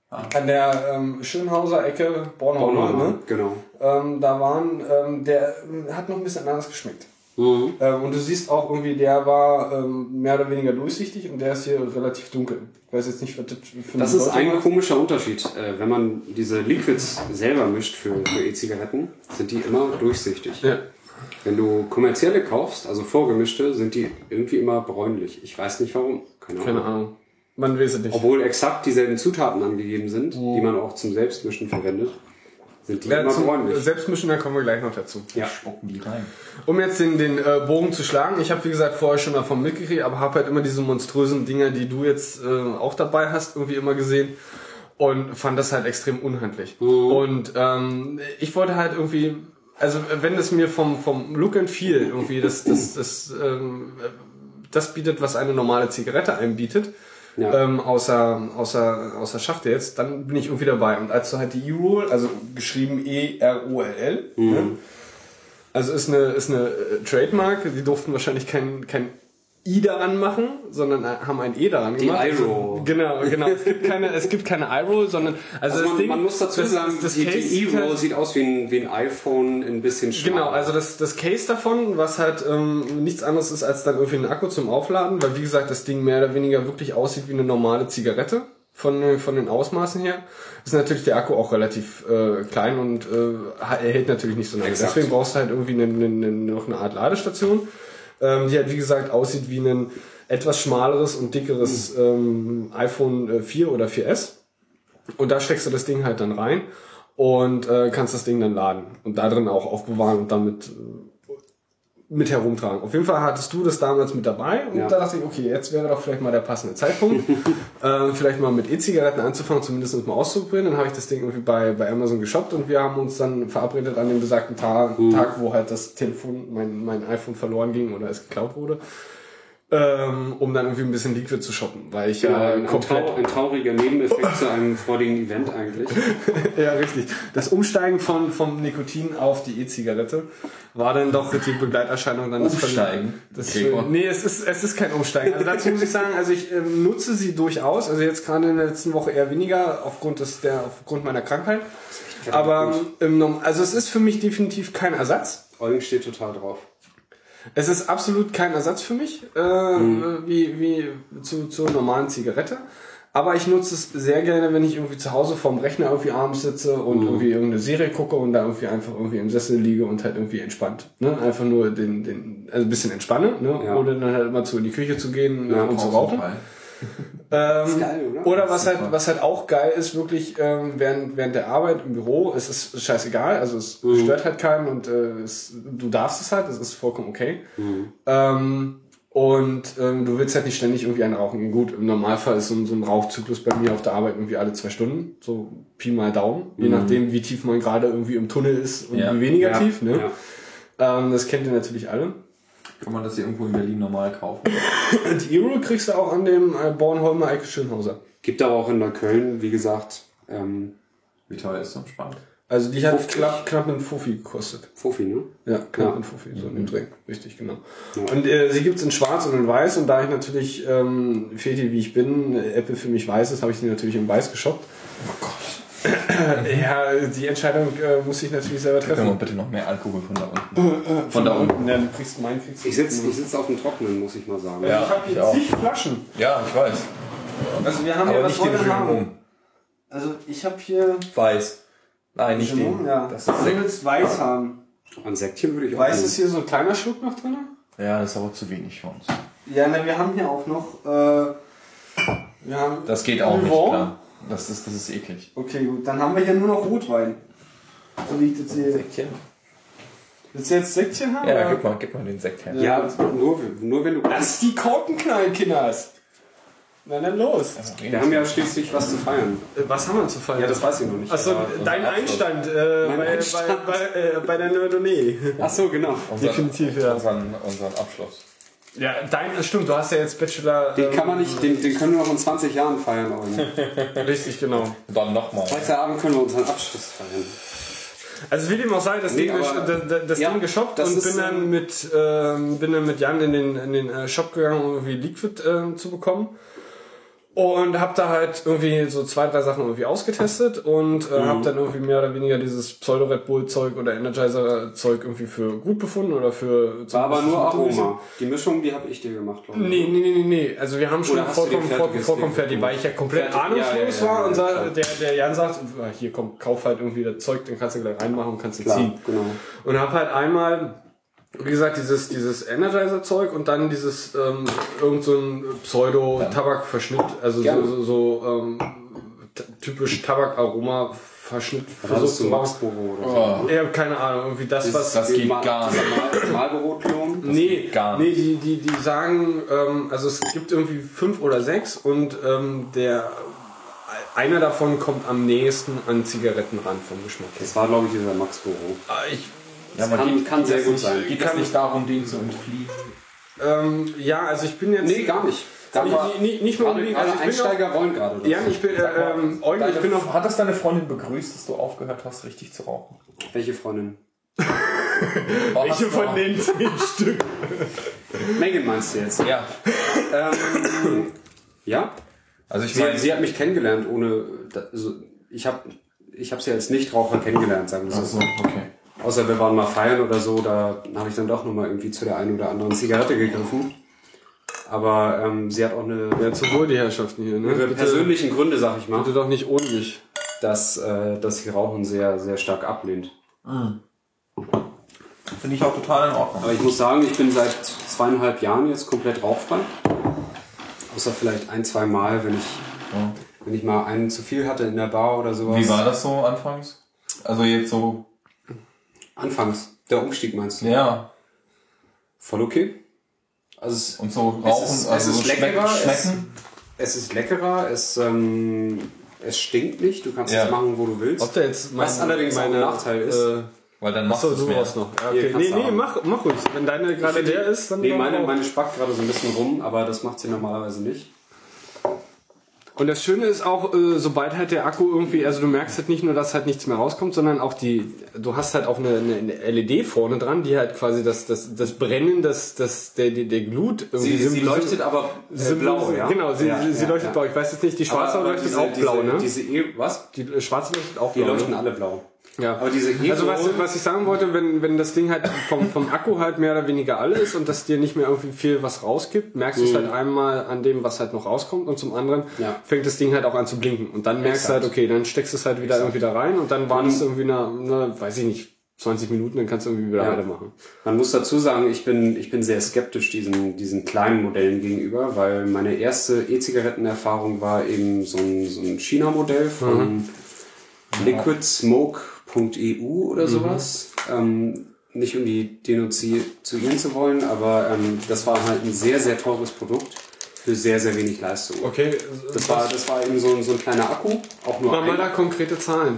S2: an der ähm, Schönhauser Ecke, Bornholm,
S4: Bornholm,
S2: ne?
S4: genau.
S2: ähm, da waren, ähm, der ähm, hat noch ein bisschen anders geschmeckt.
S4: Mhm.
S2: Ähm, und du siehst auch irgendwie, der war ähm, mehr oder weniger durchsichtig und der ist hier relativ dunkel. Ich weiß jetzt nicht, was das für
S4: Das ist ein komischer Unterschied. Äh, wenn man diese Liquids selber mischt für, für E-Zigaretten, sind die immer durchsichtig.
S2: Ja.
S4: Wenn du kommerzielle kaufst, also vorgemischte, sind die irgendwie immer bräunlich. Ich weiß nicht warum. Keine Ahnung.
S2: Keine Ahnung. Man weiß es nicht.
S4: Obwohl exakt dieselben Zutaten angegeben sind, die man auch zum Selbstmischen verwendet, sind die
S2: Ja,
S4: immer
S2: zum
S4: bräunlich.
S2: Selbstmischen, da kommen wir gleich noch dazu.
S4: Ja.
S3: Spucken die rein.
S2: Um jetzt den, den äh, Bogen zu schlagen, ich habe wie gesagt vorher schon davon mitgekriegt, aber habe halt immer diese monströsen Dinger, die du jetzt äh, auch dabei hast, irgendwie immer gesehen und fand das halt extrem unhandlich. Und ähm, ich wollte halt irgendwie, also wenn es mir vom, vom Look and Feel irgendwie das, das, das, ähm, das bietet, was eine normale Zigarette einem bietet,
S4: Ja.
S2: ähm, außer, außer, außer Schachtel jetzt, dann bin ich irgendwie dabei. Und als du halt die E-Roll, also geschrieben E-R-O-L-L, ne? Also ist eine, ist eine äh, Trademark, die durften wahrscheinlich kein, kein I daran machen, sondern äh, haben ein E daran
S4: Die
S2: gemacht.
S4: iRoll.
S2: Genau, genau. Es gibt keine, es gibt keine iRoll, sondern also,
S4: Also
S2: das
S4: man,
S2: Ding,
S4: man muss dazu
S2: das,
S4: sagen,
S2: das, das
S4: die,
S2: Case
S4: die
S2: sieht
S4: E-Roll sieht aus wie ein, wie ein iPhone, ein bisschen schmaler.
S2: Genau, also das, das Case davon, was halt ähm, nichts anderes ist als dann irgendwie ein Akku zum Aufladen, weil wie gesagt das Ding mehr oder weniger wirklich aussieht wie eine normale Zigarette von, von den Ausmaßen her, ist natürlich der Akku auch relativ äh, klein und äh, er hält natürlich nicht so lange. Deswegen brauchst du halt irgendwie eine, eine, noch eine Art Ladestation, ähm, die halt wie gesagt aussieht wie ein etwas schmaleres und dickeres ähm, iPhone äh, 4 oder 4S. Und da steckst du das Ding halt dann rein und äh, kannst das Ding dann laden und da drin auch aufbewahren und damit äh, mit herumtragen. Auf jeden Fall hattest du das damals mit dabei und
S4: Ja.
S2: da dachte ich, okay, jetzt wäre doch vielleicht mal der passende Zeitpunkt, äh, vielleicht mal mit E-Zigaretten anzufangen, zumindest mal auszuprobieren. Dann habe ich das Ding irgendwie bei, bei Amazon geshoppt und wir haben uns dann verabredet an dem besagten Tag,
S4: Mhm.
S2: Tag wo halt das Telefon, mein, mein iPhone verloren ging oder es geklaut wurde, ähm, um dann irgendwie ein bisschen Liquid zu shoppen, weil ich
S4: Genau,
S2: ja
S4: ein, ein,
S2: komplett...
S4: ein trauriger Nebeneffekt zu einem freudigen Event eigentlich.
S2: Ja, richtig. Das Umsteigen von, vom Nikotin auf die E-Zigarette war dann doch die Begleiterscheinung dann das
S3: Umsteigen?
S2: Das,
S3: Gregor.
S2: nee, es ist, es ist kein Umsteigen. Also dazu muss ich sagen, also ich ähm, nutze sie durchaus, also jetzt gerade in der letzten Woche eher weniger aufgrund des, der, aufgrund meiner Krankheit. Aber ähm, also es ist für mich definitiv kein Ersatz.
S4: Eugen steht total drauf.
S2: Es ist absolut kein Ersatz für mich, äh, wie, wie zu, zur normalen Zigarette. Aber ich nutze es sehr gerne, wenn ich irgendwie zu Hause vorm Rechner irgendwie abends sitze und irgendwie irgendeine Serie gucke und da irgendwie einfach irgendwie im Sessel liege und halt irgendwie entspannt. Ne? Einfach nur den, den, also ein bisschen entspanne, ne?
S4: Ja.
S2: Ohne dann halt immer zu in die Küche zu gehen
S4: Ja,
S2: und zu rauchen. Ähm,
S4: geil, oder?
S2: oder was halt, was halt auch geil ist, wirklich ähm, während, während der Arbeit im Büro, es ist scheißegal, also es
S4: Mhm.
S2: stört halt keinen und äh, es, du darfst es halt, das ist vollkommen okay.
S4: Mhm.
S2: Ähm, und ähm, du willst halt nicht ständig irgendwie einen rauchen. Gut, im Normalfall ist so, ein- so ein Rauchzyklus bei mir auf der Arbeit irgendwie alle zwei Stunden, so Pi mal Daumen, je nachdem, wie tief man gerade irgendwie im Tunnel ist und
S3: Ja.
S2: wie weniger
S4: Mhm. Ja,
S2: tief. Ne?
S4: ja.
S2: Ähm, das kennt ihr natürlich alle.
S3: Kann man das hier irgendwo in Berlin normal kaufen?
S2: Und Hero kriegst du auch an dem äh, Bornholmer Eike Schönhauser.
S4: Gibt aber auch in Neukölln, wie gesagt, ähm,
S3: Wie teuer ist so ein Spann?
S2: Also die hat
S4: 50.
S2: knapp, knapp einen Fuffi gekostet.
S4: Fofi, ne?
S2: Ja, knapp
S4: Ja.
S2: einen Fuffi, so in dem Dreh. Richtig, genau.
S4: Ja.
S2: Und äh, sie gibt's in schwarz und in weiß und da ich natürlich, ähm, Feti wie ich bin, Apple für mich weiß ist, habe ich die natürlich in weiß geshoppt. Oh Gott. Ja, die Entscheidung äh, muss ich natürlich selber
S3: Können wir
S2: treffen.
S3: bitte noch mehr Alkohol von da unten?
S2: Von
S3: da unten.
S2: Ja, du kriegst meinen kriegst.
S4: Ich sitze ich sitz auf dem Trockenen, muss ich mal sagen.
S3: Ja.
S2: Ich habe hier
S3: auch.
S2: zig Flaschen.
S3: Ja, ich weiß.
S2: Also wir haben
S3: Aber
S2: hier was
S3: nicht den
S2: wollen wir haben? Also ich habe hier
S3: Weiß. Nein, nicht
S2: Genum,
S3: den.
S2: ja.
S3: Das ist
S2: du willst weiß haben.
S4: An Säckchen würde ich auch
S2: Weiß
S4: nehmen.
S2: ist hier so ein kleiner Schluck noch drin?
S3: Ja, das ist aber zu wenig für uns.
S2: Ja, na, wir haben hier auch noch. Äh, wir haben
S3: Das geht auch nicht,
S2: Vivant.
S3: klar. Das ist, das ist eklig.
S2: Okay, gut. Dann haben wir hier nur noch Rotwein. So wie ich das sehe.
S3: Säckchen?
S2: Willst du jetzt Säckchen haben?
S3: Ja,
S2: oder?
S3: gib mal, gib mal den Sekt her.
S4: Ja, nur, nur wenn du.
S2: Lass die Korken knallen, Kinders. Na dann los.
S4: Wir haben ja schließlich was zu feiern.
S2: Äh, Was haben wir zu feiern?
S4: Ja, das weiß ich noch nicht.
S2: Achso, dein. Einstand, äh, bei,
S4: Einstand.
S2: Bei, bei, äh, bei der Nerdonee.
S4: Ach so, genau.
S3: Unseren,
S2: Definitiv, ja.
S3: Unseren, unseren Abschluss.
S2: Ja, dein, stimmt, du hast ja jetzt Bachelor.
S4: Den
S2: ähm,
S4: kann man nicht, den, den können wir noch in 20 Jahren feiern.
S2: Richtig, genau.
S3: Dann nochmal.
S4: Heute Abend können wir unseren Abschluss feiern.
S2: Also wie dem auch sei, das,
S4: Nee,
S2: Ding,
S4: aber-
S2: das, das- das
S4: ja,
S2: Ding geshoppt
S4: das
S2: und bin dann
S4: ähm,
S2: mit ähm, bin dann mit Jan in den in den äh, Shop gegangen, um irgendwie Liquid äh, zu bekommen. Und habe da halt irgendwie so zwei, drei Sachen irgendwie ausgetestet und äh,
S4: Mhm.
S2: habe dann irgendwie mehr oder weniger dieses Pseudo-Red Bull-Zeug oder Energizer-Zeug irgendwie für gut befunden oder für...
S4: War aber nur. Aroma. Die Mischung, die habe ich dir gemacht, glaube ich.
S2: Nee, nee, nee, nee, nee. Also wir haben schon vollkommen, vollkommen, vollkommen fertig, weil ich ja komplett ahnungslos war und der, der Jan sagt, "Ah, hier komm, kauf halt irgendwie das Zeug, dann kannst du gleich reinmachen und kannst du ziehen.
S4: genau.
S2: Und habe halt einmal, wie gesagt, dieses, dieses Energizer-Zeug und dann dieses ähm, irgend so ein Pseudo-Tabak-Verschnitt, also so,
S4: Gerne.
S2: so, so ähm, t- typisch Tabak-Aroma-Verschnitt
S4: Das
S2: versucht zu
S4: so
S2: machen.
S4: Oder so.
S3: Oh,
S2: Ich habe keine Ahnung, irgendwie das, was...
S3: das geht
S4: Mal-
S3: gar nicht.
S4: Marlboro-Klon.
S2: Nee,
S3: geht gar
S2: nee
S3: nicht.
S2: die, die, die sagen, ähm, also es gibt irgendwie fünf oder sechs und ähm, der einer davon kommt am nächsten an Zigaretten ran vom Geschmack her.
S4: Das war, glaube ich, dieser Maxboro.
S2: Ah, Ich,
S3: Ja, man
S4: Kann,
S3: geht,
S4: kann sehr
S3: das
S4: gut sein.
S3: Geht es nicht darum, den zu entfliehen?
S2: ähm, ja, also ich bin jetzt
S4: Nee, gar nicht. Gar
S2: Nee,
S4: nicht.
S2: nicht
S4: Gerade,
S2: unbedingt. Also ich bin
S4: Einsteiger wollen gerade das.
S2: Ja, ich bin, äh, ähm, Eugen, ich bin noch.
S3: hat das deine Freundin begrüßt, dass du aufgehört hast, richtig zu rauchen?
S4: Welche Freundin?
S2: Welche von den zehn Stück?
S4: Megan meinst du jetzt?
S3: Ja.
S4: Ähm, ja.
S3: Also ich
S4: Sie,
S3: meine,
S4: sie hat mich kennengelernt ohne. Also ich habe ich hab sie als Nichtraucher kennengelernt, sagen wir
S3: Ach
S4: so.
S3: so, okay.
S4: Außer wir waren mal feiern oder so, da habe ich dann doch nochmal irgendwie zu der einen oder anderen Zigarette gegriffen. Aber ähm, sie hat auch eine
S2: Ja, zum Wohl die Herrschaften hier, ne?
S4: ihre persönlichen Gründe, sag ich mal,
S2: bitte doch nicht ohne mich.
S4: dass, äh, dass sie Rauchen sehr, sehr stark ablehnt.
S3: Finde ich auch total in Ordnung.
S4: Aber ich muss sagen, ich bin seit zweieinhalb Jahren jetzt komplett rauchfrei. Außer vielleicht ein, zwei Mal, wenn ich,
S3: Ja.
S4: wenn ich mal einen zu viel hatte in der Bar oder sowas.
S3: Wie war das so anfangs? Also jetzt so,
S4: Anfangs. Der Umstieg meinst du?
S3: ja.
S4: Voll okay. Also es,
S3: Und so rauchen,
S4: es ist,
S3: also
S4: es ist
S3: so
S4: leckerer,
S3: schmecken.
S4: es, es ist leckerer, es, ähm, es stinkt nicht, du kannst
S3: Ja.
S4: es machen, wo du willst.
S2: Ob da jetzt
S4: Was allerdings auch ein Nachteil ist.
S2: Äh,
S3: Weil dann machst
S2: achso,
S3: du
S2: brauchst noch. Ja, okay. Nee, nee, mach, mach ruhig. Wenn deine gerade der ist, dann
S4: Nee, meine, meine spackt gerade so ein bisschen rum, aber das macht sie normalerweise nicht.
S2: Und das Schöne ist auch, äh, sobald halt der Akku irgendwie, also du merkst halt nicht nur, dass halt nichts mehr rauskommt, sondern auch die, du hast halt auch eine, eine LED vorne dran, die halt quasi das, das, das Brennen, das, das, der, der, der Glut irgendwie
S4: Sie, sie leuchtet aber äh, blau, ja?
S2: Genau, sie,
S4: ja,
S2: sie, sie
S4: ja,
S2: leuchtet blau. Ich weiß jetzt nicht, die schwarze
S4: Aber- aber
S2: leuchtet
S4: diese-
S2: auch blau,
S4: diese,
S2: ne?
S4: Diese e was?
S2: die äh, schwarze leuchtet auch
S4: Die
S2: blau.
S4: leuchten
S2: ne?
S4: alle blau.
S2: Ja.
S4: Aber diese e
S2: also was, was ich sagen wollte, wenn, wenn das Ding halt vom, vom Akku halt mehr oder weniger alle ist und dass dir nicht mehr irgendwie viel was rausgibt, merkst du es halt einmal an dem, was halt noch rauskommt und zum anderen
S4: Ja.
S2: fängt das Ding halt auch an zu blinken und dann merkst
S4: Exakt.
S2: du halt, okay, dann steckst du es halt wieder irgendwie da rein und dann wartest du irgendwie eine, eine, weiß ich nicht, 20 Minuten, dann kannst du irgendwie wieder
S4: Ja.
S2: weitermachen.
S4: Man muss dazu sagen, ich bin, ich bin sehr skeptisch diesen, diesen kleinen Modellen gegenüber, weil meine erste E-Zigarettenerfahrung war eben so ein, so ein China-Modell von liquidsmoke.eu oder sowas. Ähm, nicht um die denunzieren zu wollen, aber ähm, das war halt ein sehr, sehr teures Produkt für sehr, sehr wenig Leistung.
S2: Okay,
S4: Das war, das war eben so, ein- so ein kleiner Akku, auch nur
S2: mal, mal da konkrete Zahlen.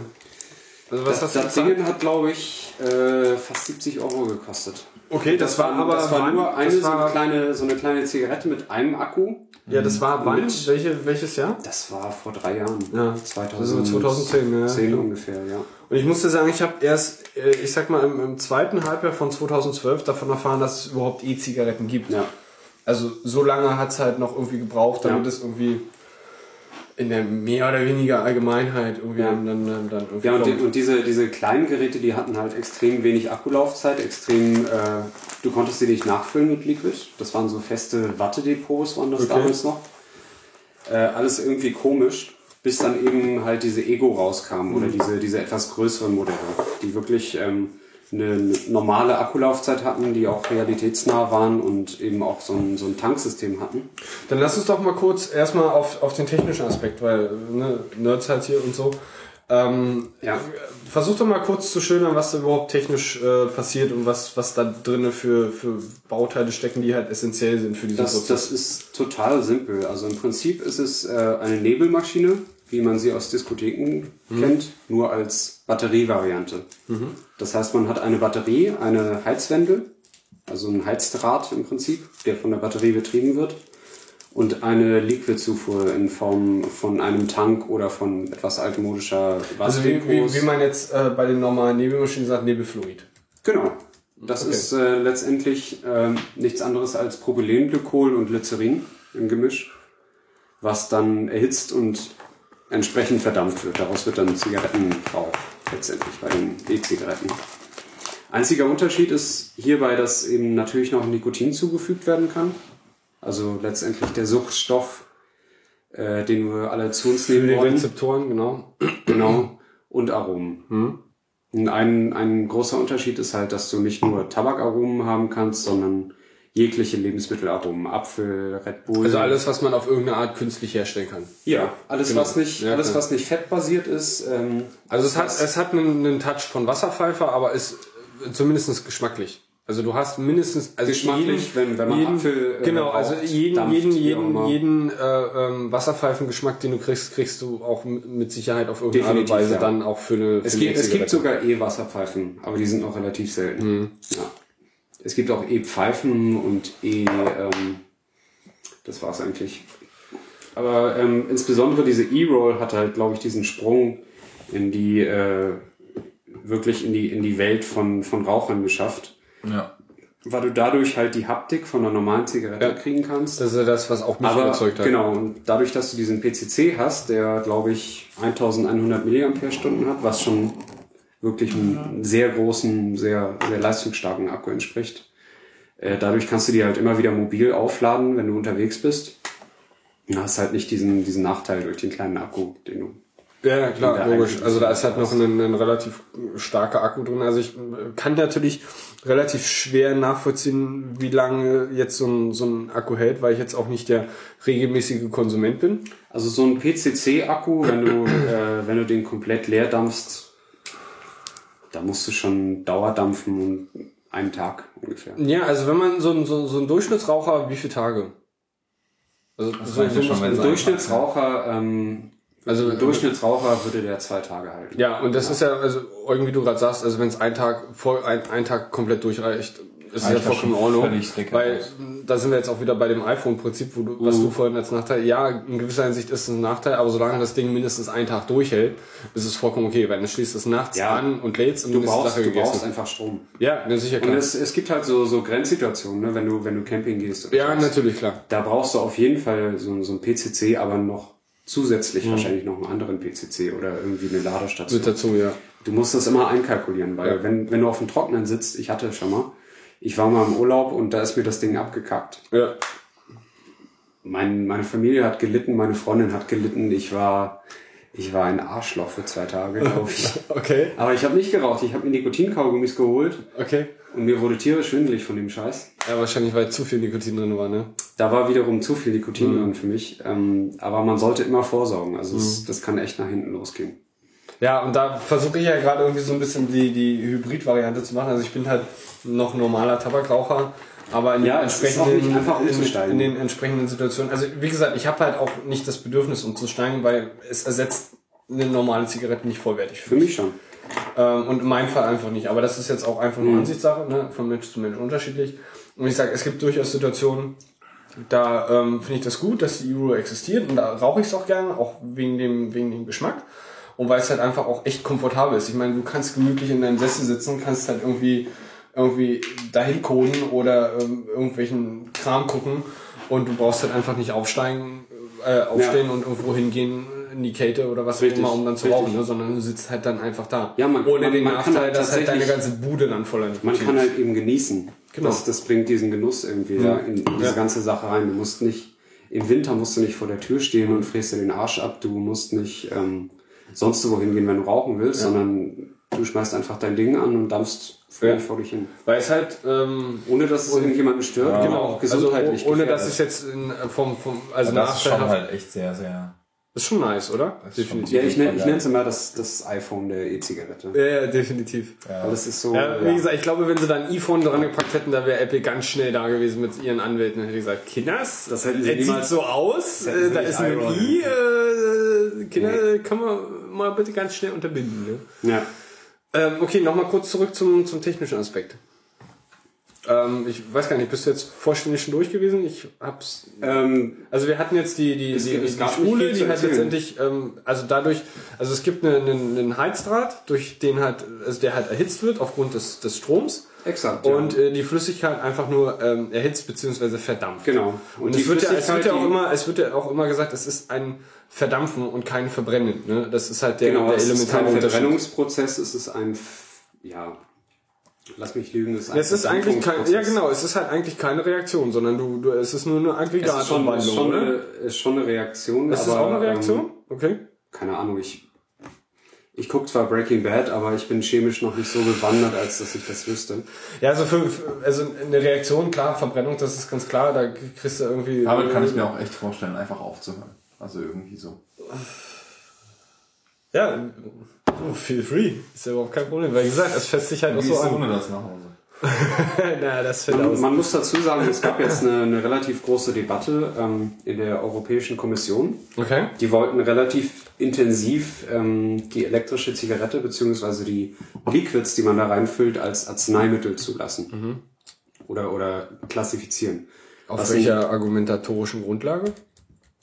S2: Also was
S4: Das,
S2: hast du
S4: das? Ding hat, glaube ich, äh, fast 70 Euro gekostet.
S2: Okay, das, war aber
S4: das war nur eine
S2: das
S4: so, eine kleine, so eine kleine Zigarette mit einem Akku.
S2: Ja, das war wann? Welche, welches Jahr?
S4: Das war vor drei Jahren.
S2: Ja.
S4: 2000,
S2: Also 2010, ja.
S4: 10 ungefähr, ja.
S2: Und ich musste sagen, ich habe erst, äh, ich sag mal, im, im zweiten Halbjahr von 2012 davon erfahren, dass es überhaupt E-Zigaretten gibt.
S4: Ja.
S2: Also so lange hat es halt noch irgendwie gebraucht, damit
S4: Ja.
S2: es irgendwie in der mehr oder weniger Allgemeinheit irgendwie
S4: Ja.
S2: dann, dann, dann, irgendwie
S4: Ja, und, die, und diese, diese kleinen Geräte, die hatten halt extrem wenig Akkulaufzeit, extrem, äh, du konntest sie nicht nachfüllen mit Liquid. Das waren so feste Wattedepots, waren das
S2: Okay.
S4: damals noch. Äh, alles irgendwie komisch, bis dann eben halt diese Ego rauskam oder diese, diese etwas größeren Modelle, die wirklich ähm, eine normale Akkulaufzeit hatten, die auch realitätsnah waren und eben auch so ein, so ein Tanksystem hatten.
S2: Dann lass uns doch mal kurz erstmal auf, auf den technischen Aspekt, weil ne, Nerds halt hier und so. Ähm,
S4: Ja.
S2: Versuch doch mal kurz zu schildern, was da überhaupt technisch äh, passiert und was, was da drinnen für, für Bauteile stecken, die halt essentiell sind für diesen
S4: Das,
S2: Prozess.
S4: das ist total simpel. Also im Prinzip ist es äh, eine Nebelmaschine, wie man sie aus Diskotheken kennt, nur als Batterievariante. Das heißt, man hat eine Batterie, eine Heizwende, also ein Heizdraht im Prinzip, der von der Batterie betrieben wird, und eine Liquidzufuhr in Form von einem Tank oder von etwas altmodischer
S2: also wie, wie, wie man jetzt äh, bei den normalen Nebelmaschinen sagt, Nebelfluid.
S4: Genau. Das
S2: Okay.
S4: ist äh, letztendlich ähm, nichts anderes als Propylenglykol und Glycerin im Gemisch, was dann erhitzt und entsprechend verdampft wird. Daraus wird dann Zigarettenrauch letztendlich bei den E-Zigaretten. Einziger Unterschied ist hierbei, dass eben natürlich noch Nikotin zugefügt werden kann. Also letztendlich der Suchtstoff, äh, den wir alle zu uns nehmen
S2: die
S4: wollen.
S2: Rezeptoren, genau.
S4: Genau. Und Aromen. Und ein, ein großer Unterschied ist halt, dass du nicht nur Tabakaromen haben kannst, sondern jegliche Lebensmittelaromen. Apfel, Red Bull.
S2: Also alles, was man auf irgendeine Art künstlich herstellen kann.
S4: Ja, alles,
S2: Genau.
S4: was nicht,
S2: Ja,
S4: alles, was nicht fettbasiert ist. Ähm,
S2: Also es hat, es hat einen, einen Touch von Wasserpfeife, aber ist äh, zumindest geschmacklich. Also du hast mindestens also
S4: Geschmacklich, wenn- wenn man Apfel, äh,
S2: genau also jeden
S4: dampft,
S2: jeden
S4: auch
S2: jeden jeden äh, ähm, Wasserpfeifengeschmack, den du kriegst, kriegst du auch mit Sicherheit auf irgendeine Art und Weise
S4: ja.
S2: dann auch für eine. Für
S4: es,
S2: eine
S4: gibt, es gibt sogar E-Wasserpfeifen, aber die sind noch relativ selten.
S2: Mhm.
S4: Ja. Es gibt auch E-Pfeifen und E... Ähm, das war's eigentlich. Aber ähm, insbesondere diese E-Roll hat halt, glaube ich, diesen Sprung in die äh, wirklich in die in die Welt von von Rauchern geschafft,
S3: Ja.
S4: weil du dadurch halt die Haptik von einer normalen Zigarette
S2: Ja.
S4: kriegen kannst.
S2: Das ist ja das, was auch mich
S4: Aber
S2: überzeugt hat.
S4: genau, und dadurch, dass du diesen PCC hast, der glaube ich 1100 mAh hat, was schon wirklich einem sehr großen, sehr, sehr leistungsstarken Akku entspricht. Äh, dadurch kannst du die halt immer wieder mobil aufladen, wenn du unterwegs bist. Und hast halt nicht diesen, diesen Nachteil durch den kleinen Akku, den du
S2: Ja, klar, logisch. Also da ist halt noch ein, ein relativ starker Akku drin. Also ich äh, kann natürlich relativ schwer nachvollziehen, wie lange jetzt so ein, so ein Akku hält, weil ich jetzt auch nicht der regelmäßige Konsument bin.
S4: Also so ein PCC-Akku, wenn du, äh, wenn du den komplett leer dampfst, da musst du schon Dauerdampfen und einen Tag ungefähr.
S2: Ja, also wenn man so ein, so, so ein Durchschnittsraucher, wie viele Tage? Also so,
S3: ja schon,
S2: so,
S3: wenn
S4: Ein Durchschnittsraucher, ähm,
S2: also
S4: ein Durchschnittsraucher würde der zwei Tage halten.
S2: Ja, und das ist ja, also irgendwie du gerade sagst, also wenn es ein Tag voll ein, ein Tag komplett durchreicht, ist ja vollkommen in Ordnung. Weil
S3: aus.
S2: da sind wir jetzt auch wieder bei dem iPhone-Prinzip, wo du, was
S4: Mhm.
S2: du vorhin als Nachteil, ja, in gewisser Hinsicht ist es ein Nachteil, aber solange das Ding mindestens einen Tag durchhält, ist es vollkommen okay, weil dann schließt es nachts
S4: Ja.
S2: an und lädst und
S4: Du brauchst, du brauchst einfach Strom.
S2: Ja, ne, sicher
S4: Und
S2: klar.
S4: es, es gibt halt so, so Grenzsituationen, ne? wenn du, wenn du Camping gehst.
S2: Ja,
S4: sowas.
S2: natürlich, klar.
S4: Da brauchst du auf jeden Fall so, so ein PCC, aber noch zusätzlich
S2: Mhm.
S4: wahrscheinlich noch einen anderen PCC oder irgendwie eine Ladestation.
S2: Mit dazu, ja.
S4: Du musst das immer einkalkulieren, weil
S2: Ja.
S4: wenn, wenn du auf dem Trocknen sitzt, ich hatte schon mal, ich war mal im Urlaub und da ist mir das Ding abgekackt.
S2: Ja.
S4: Mein, meine Familie hat gelitten, meine Freundin hat gelitten, ich war, ich war ein Arschloch für zwei Tage, glaube ich.
S2: Okay.
S4: Aber ich habe nicht geraucht, ich habe mir Nikotinkaugummis geholt
S2: Okay.
S4: und mir wurde tierisch schwindelig von dem Scheiß.
S2: Ja, wahrscheinlich, weil zu viel Nikotin drin war, ne?
S4: Da war wiederum zu viel Nikotin
S2: Mhm.
S4: drin für mich. Ähm, aber man sollte immer vorsorgen. Also es, das kann echt nach hinten losgehen.
S2: Ja, und da versuche ich ja gerade irgendwie so ein bisschen die, die Hybrid-Variante zu machen. Also ich bin halt noch normaler Tabakraucher, aber in,
S4: Ja,
S2: den, entsprechenden, in, in den entsprechenden Situationen. Also wie gesagt, ich habe halt auch nicht das Bedürfnis umzusteigen, weil es ersetzt eine normale Zigarette nicht vollwertig für
S4: Für
S2: mich.
S4: schon.
S2: Ähm, und in meinem Fall einfach nicht. Aber das ist jetzt auch einfach nur Ansichtssache, ne? von Mensch zu Mensch unterschiedlich. Und ich sage, es gibt durchaus Situationen, da ähm, finde ich das gut, dass die Euro existiert und da rauche ich es auch gerne, auch wegen dem, wegen dem Geschmack. Und weil es halt einfach auch echt komfortabel ist. Ich meine, du kannst gemütlich in deinem Sessel sitzen, kannst halt irgendwie irgendwie dahin coden oder ähm, irgendwelchen Kram gucken und du brauchst halt einfach nicht aufsteigen, äh, aufstehen und irgendwo hingehen in die Kälte oder was auch
S4: Richtig,
S2: immer, um dann zu
S4: richtig.
S2: rauchen, ne? sondern du sitzt halt dann einfach da.
S4: Ja, man-
S2: Ohne
S4: man-
S2: den
S4: man kann
S2: Nachteil, dass halt deine ganze Bude dann voller
S4: Man
S2: Nikotin
S4: kann
S2: ist.
S4: halt eben genießen.
S2: Genau.
S4: Das, das bringt diesen Genuss irgendwie da in, in diese
S2: Ja.
S4: ganze Sache rein. Du musst nicht, im Winter musst du nicht vor der Tür stehen und fräst dir den Arsch ab. Du musst nicht ähm, sonst wohin gehen, wenn du rauchen willst, sondern du schmeißt einfach dein Ding an und dampfst
S2: Ja.
S4: vor dich hin.
S2: Weil es halt, ähm,
S4: Ohne dass es irgendjemanden stört,
S2: genau,
S4: auch gesundheitlich
S2: also, ohne
S4: gefährdet.
S2: dass es jetzt in, äh, vom, vom, also
S3: das ist schon halt echt sehr, sehr.
S2: ist schon nice, oder?
S3: Schon-
S4: Ja, ich, nenn, ich nenne es immer das, das iPhone der E-Zigarette.
S2: Ja, ja, definitiv.
S4: Weil das ist so.
S2: Ja, wie
S4: ja.
S2: gesagt, ich glaube, wenn sie da ein iPhone dran gepackt hätten, da wäre Apple ganz schnell da gewesen mit ihren Anwälten. Hätte gesagt, Kinders,
S4: Das hätten sie
S2: es sieht so aus, äh, da ist ein. I, äh, Kinder, kann man mal bitte ganz schnell unterbinden. Ne?
S4: ja.
S2: Ähm, okay, nochmal kurz zurück zum, zum technischen Aspekt. Ähm, ich weiß gar nicht, bist du jetzt vollständig schon durch gewesen? Ich hab's.
S4: Ähm,
S2: Also wir hatten jetzt die, die,
S4: Es
S2: die, die,
S4: es
S2: die hat letztendlich, ähm, also dadurch, also es gibt einen, einen, einen Heizdraht, durch den halt, also der halt erhitzt wird aufgrund des, des Stroms.
S4: Exakt.
S2: Und
S4: ja.
S2: äh, die Flüssigkeit einfach nur ähm, erhitzt bzw. verdampft.
S4: genau.
S2: Und,
S4: die
S2: es, wird ja, es wird ja auch immer, es wird ja auch immer gesagt, es ist ein Verdampfen und kein Verbrennen. Ne? Das ist halt der,
S4: Genau,
S2: der
S4: es ist
S2: elementare
S4: kein
S2: Unterschied.
S4: Verbrennungsprozess, es ist ein, F- ja, lass mich lügen, es ist ein
S2: Es ist eigentlich kein, ja genau, es ist halt eigentlich keine Reaktion, sondern du, du es ist nur eine
S4: Es ist schon, ist, schon eine, ist schon eine Reaktion.
S2: Ist das
S4: aber,
S2: auch eine Reaktion?
S4: Ähm,
S2: Okay.
S4: keine Ahnung, ich, ich gucke zwar Breaking Bad, aber ich bin chemisch noch nicht so bewandert, als dass ich das wüsste.
S2: Ja, also für, also eine Reaktion, klar, Verbrennung, das ist ganz klar, da kriegst du irgendwie.
S3: Damit kann ich mir auch echt vorstellen, einfach aufzuhören. Also irgendwie so.
S2: Ja, feel free. Ist ja überhaupt kein Problem. Weil wie gesagt, es fässt sich halt auch so
S3: ohne das nach Hause?
S2: Na, das
S4: Man, man muss dazu sagen, es gab jetzt eine, eine relativ große Debatte ähm, in der Europäischen Kommission.
S2: Okay.
S4: Die wollten relativ intensiv ähm, die elektrische Zigarette beziehungsweise die Liquids, die man da reinfüllt, als Arzneimittel zulassen. Oder, oder klassifizieren.
S2: Auf
S4: Was
S2: welcher argumentatorischen Grundlage?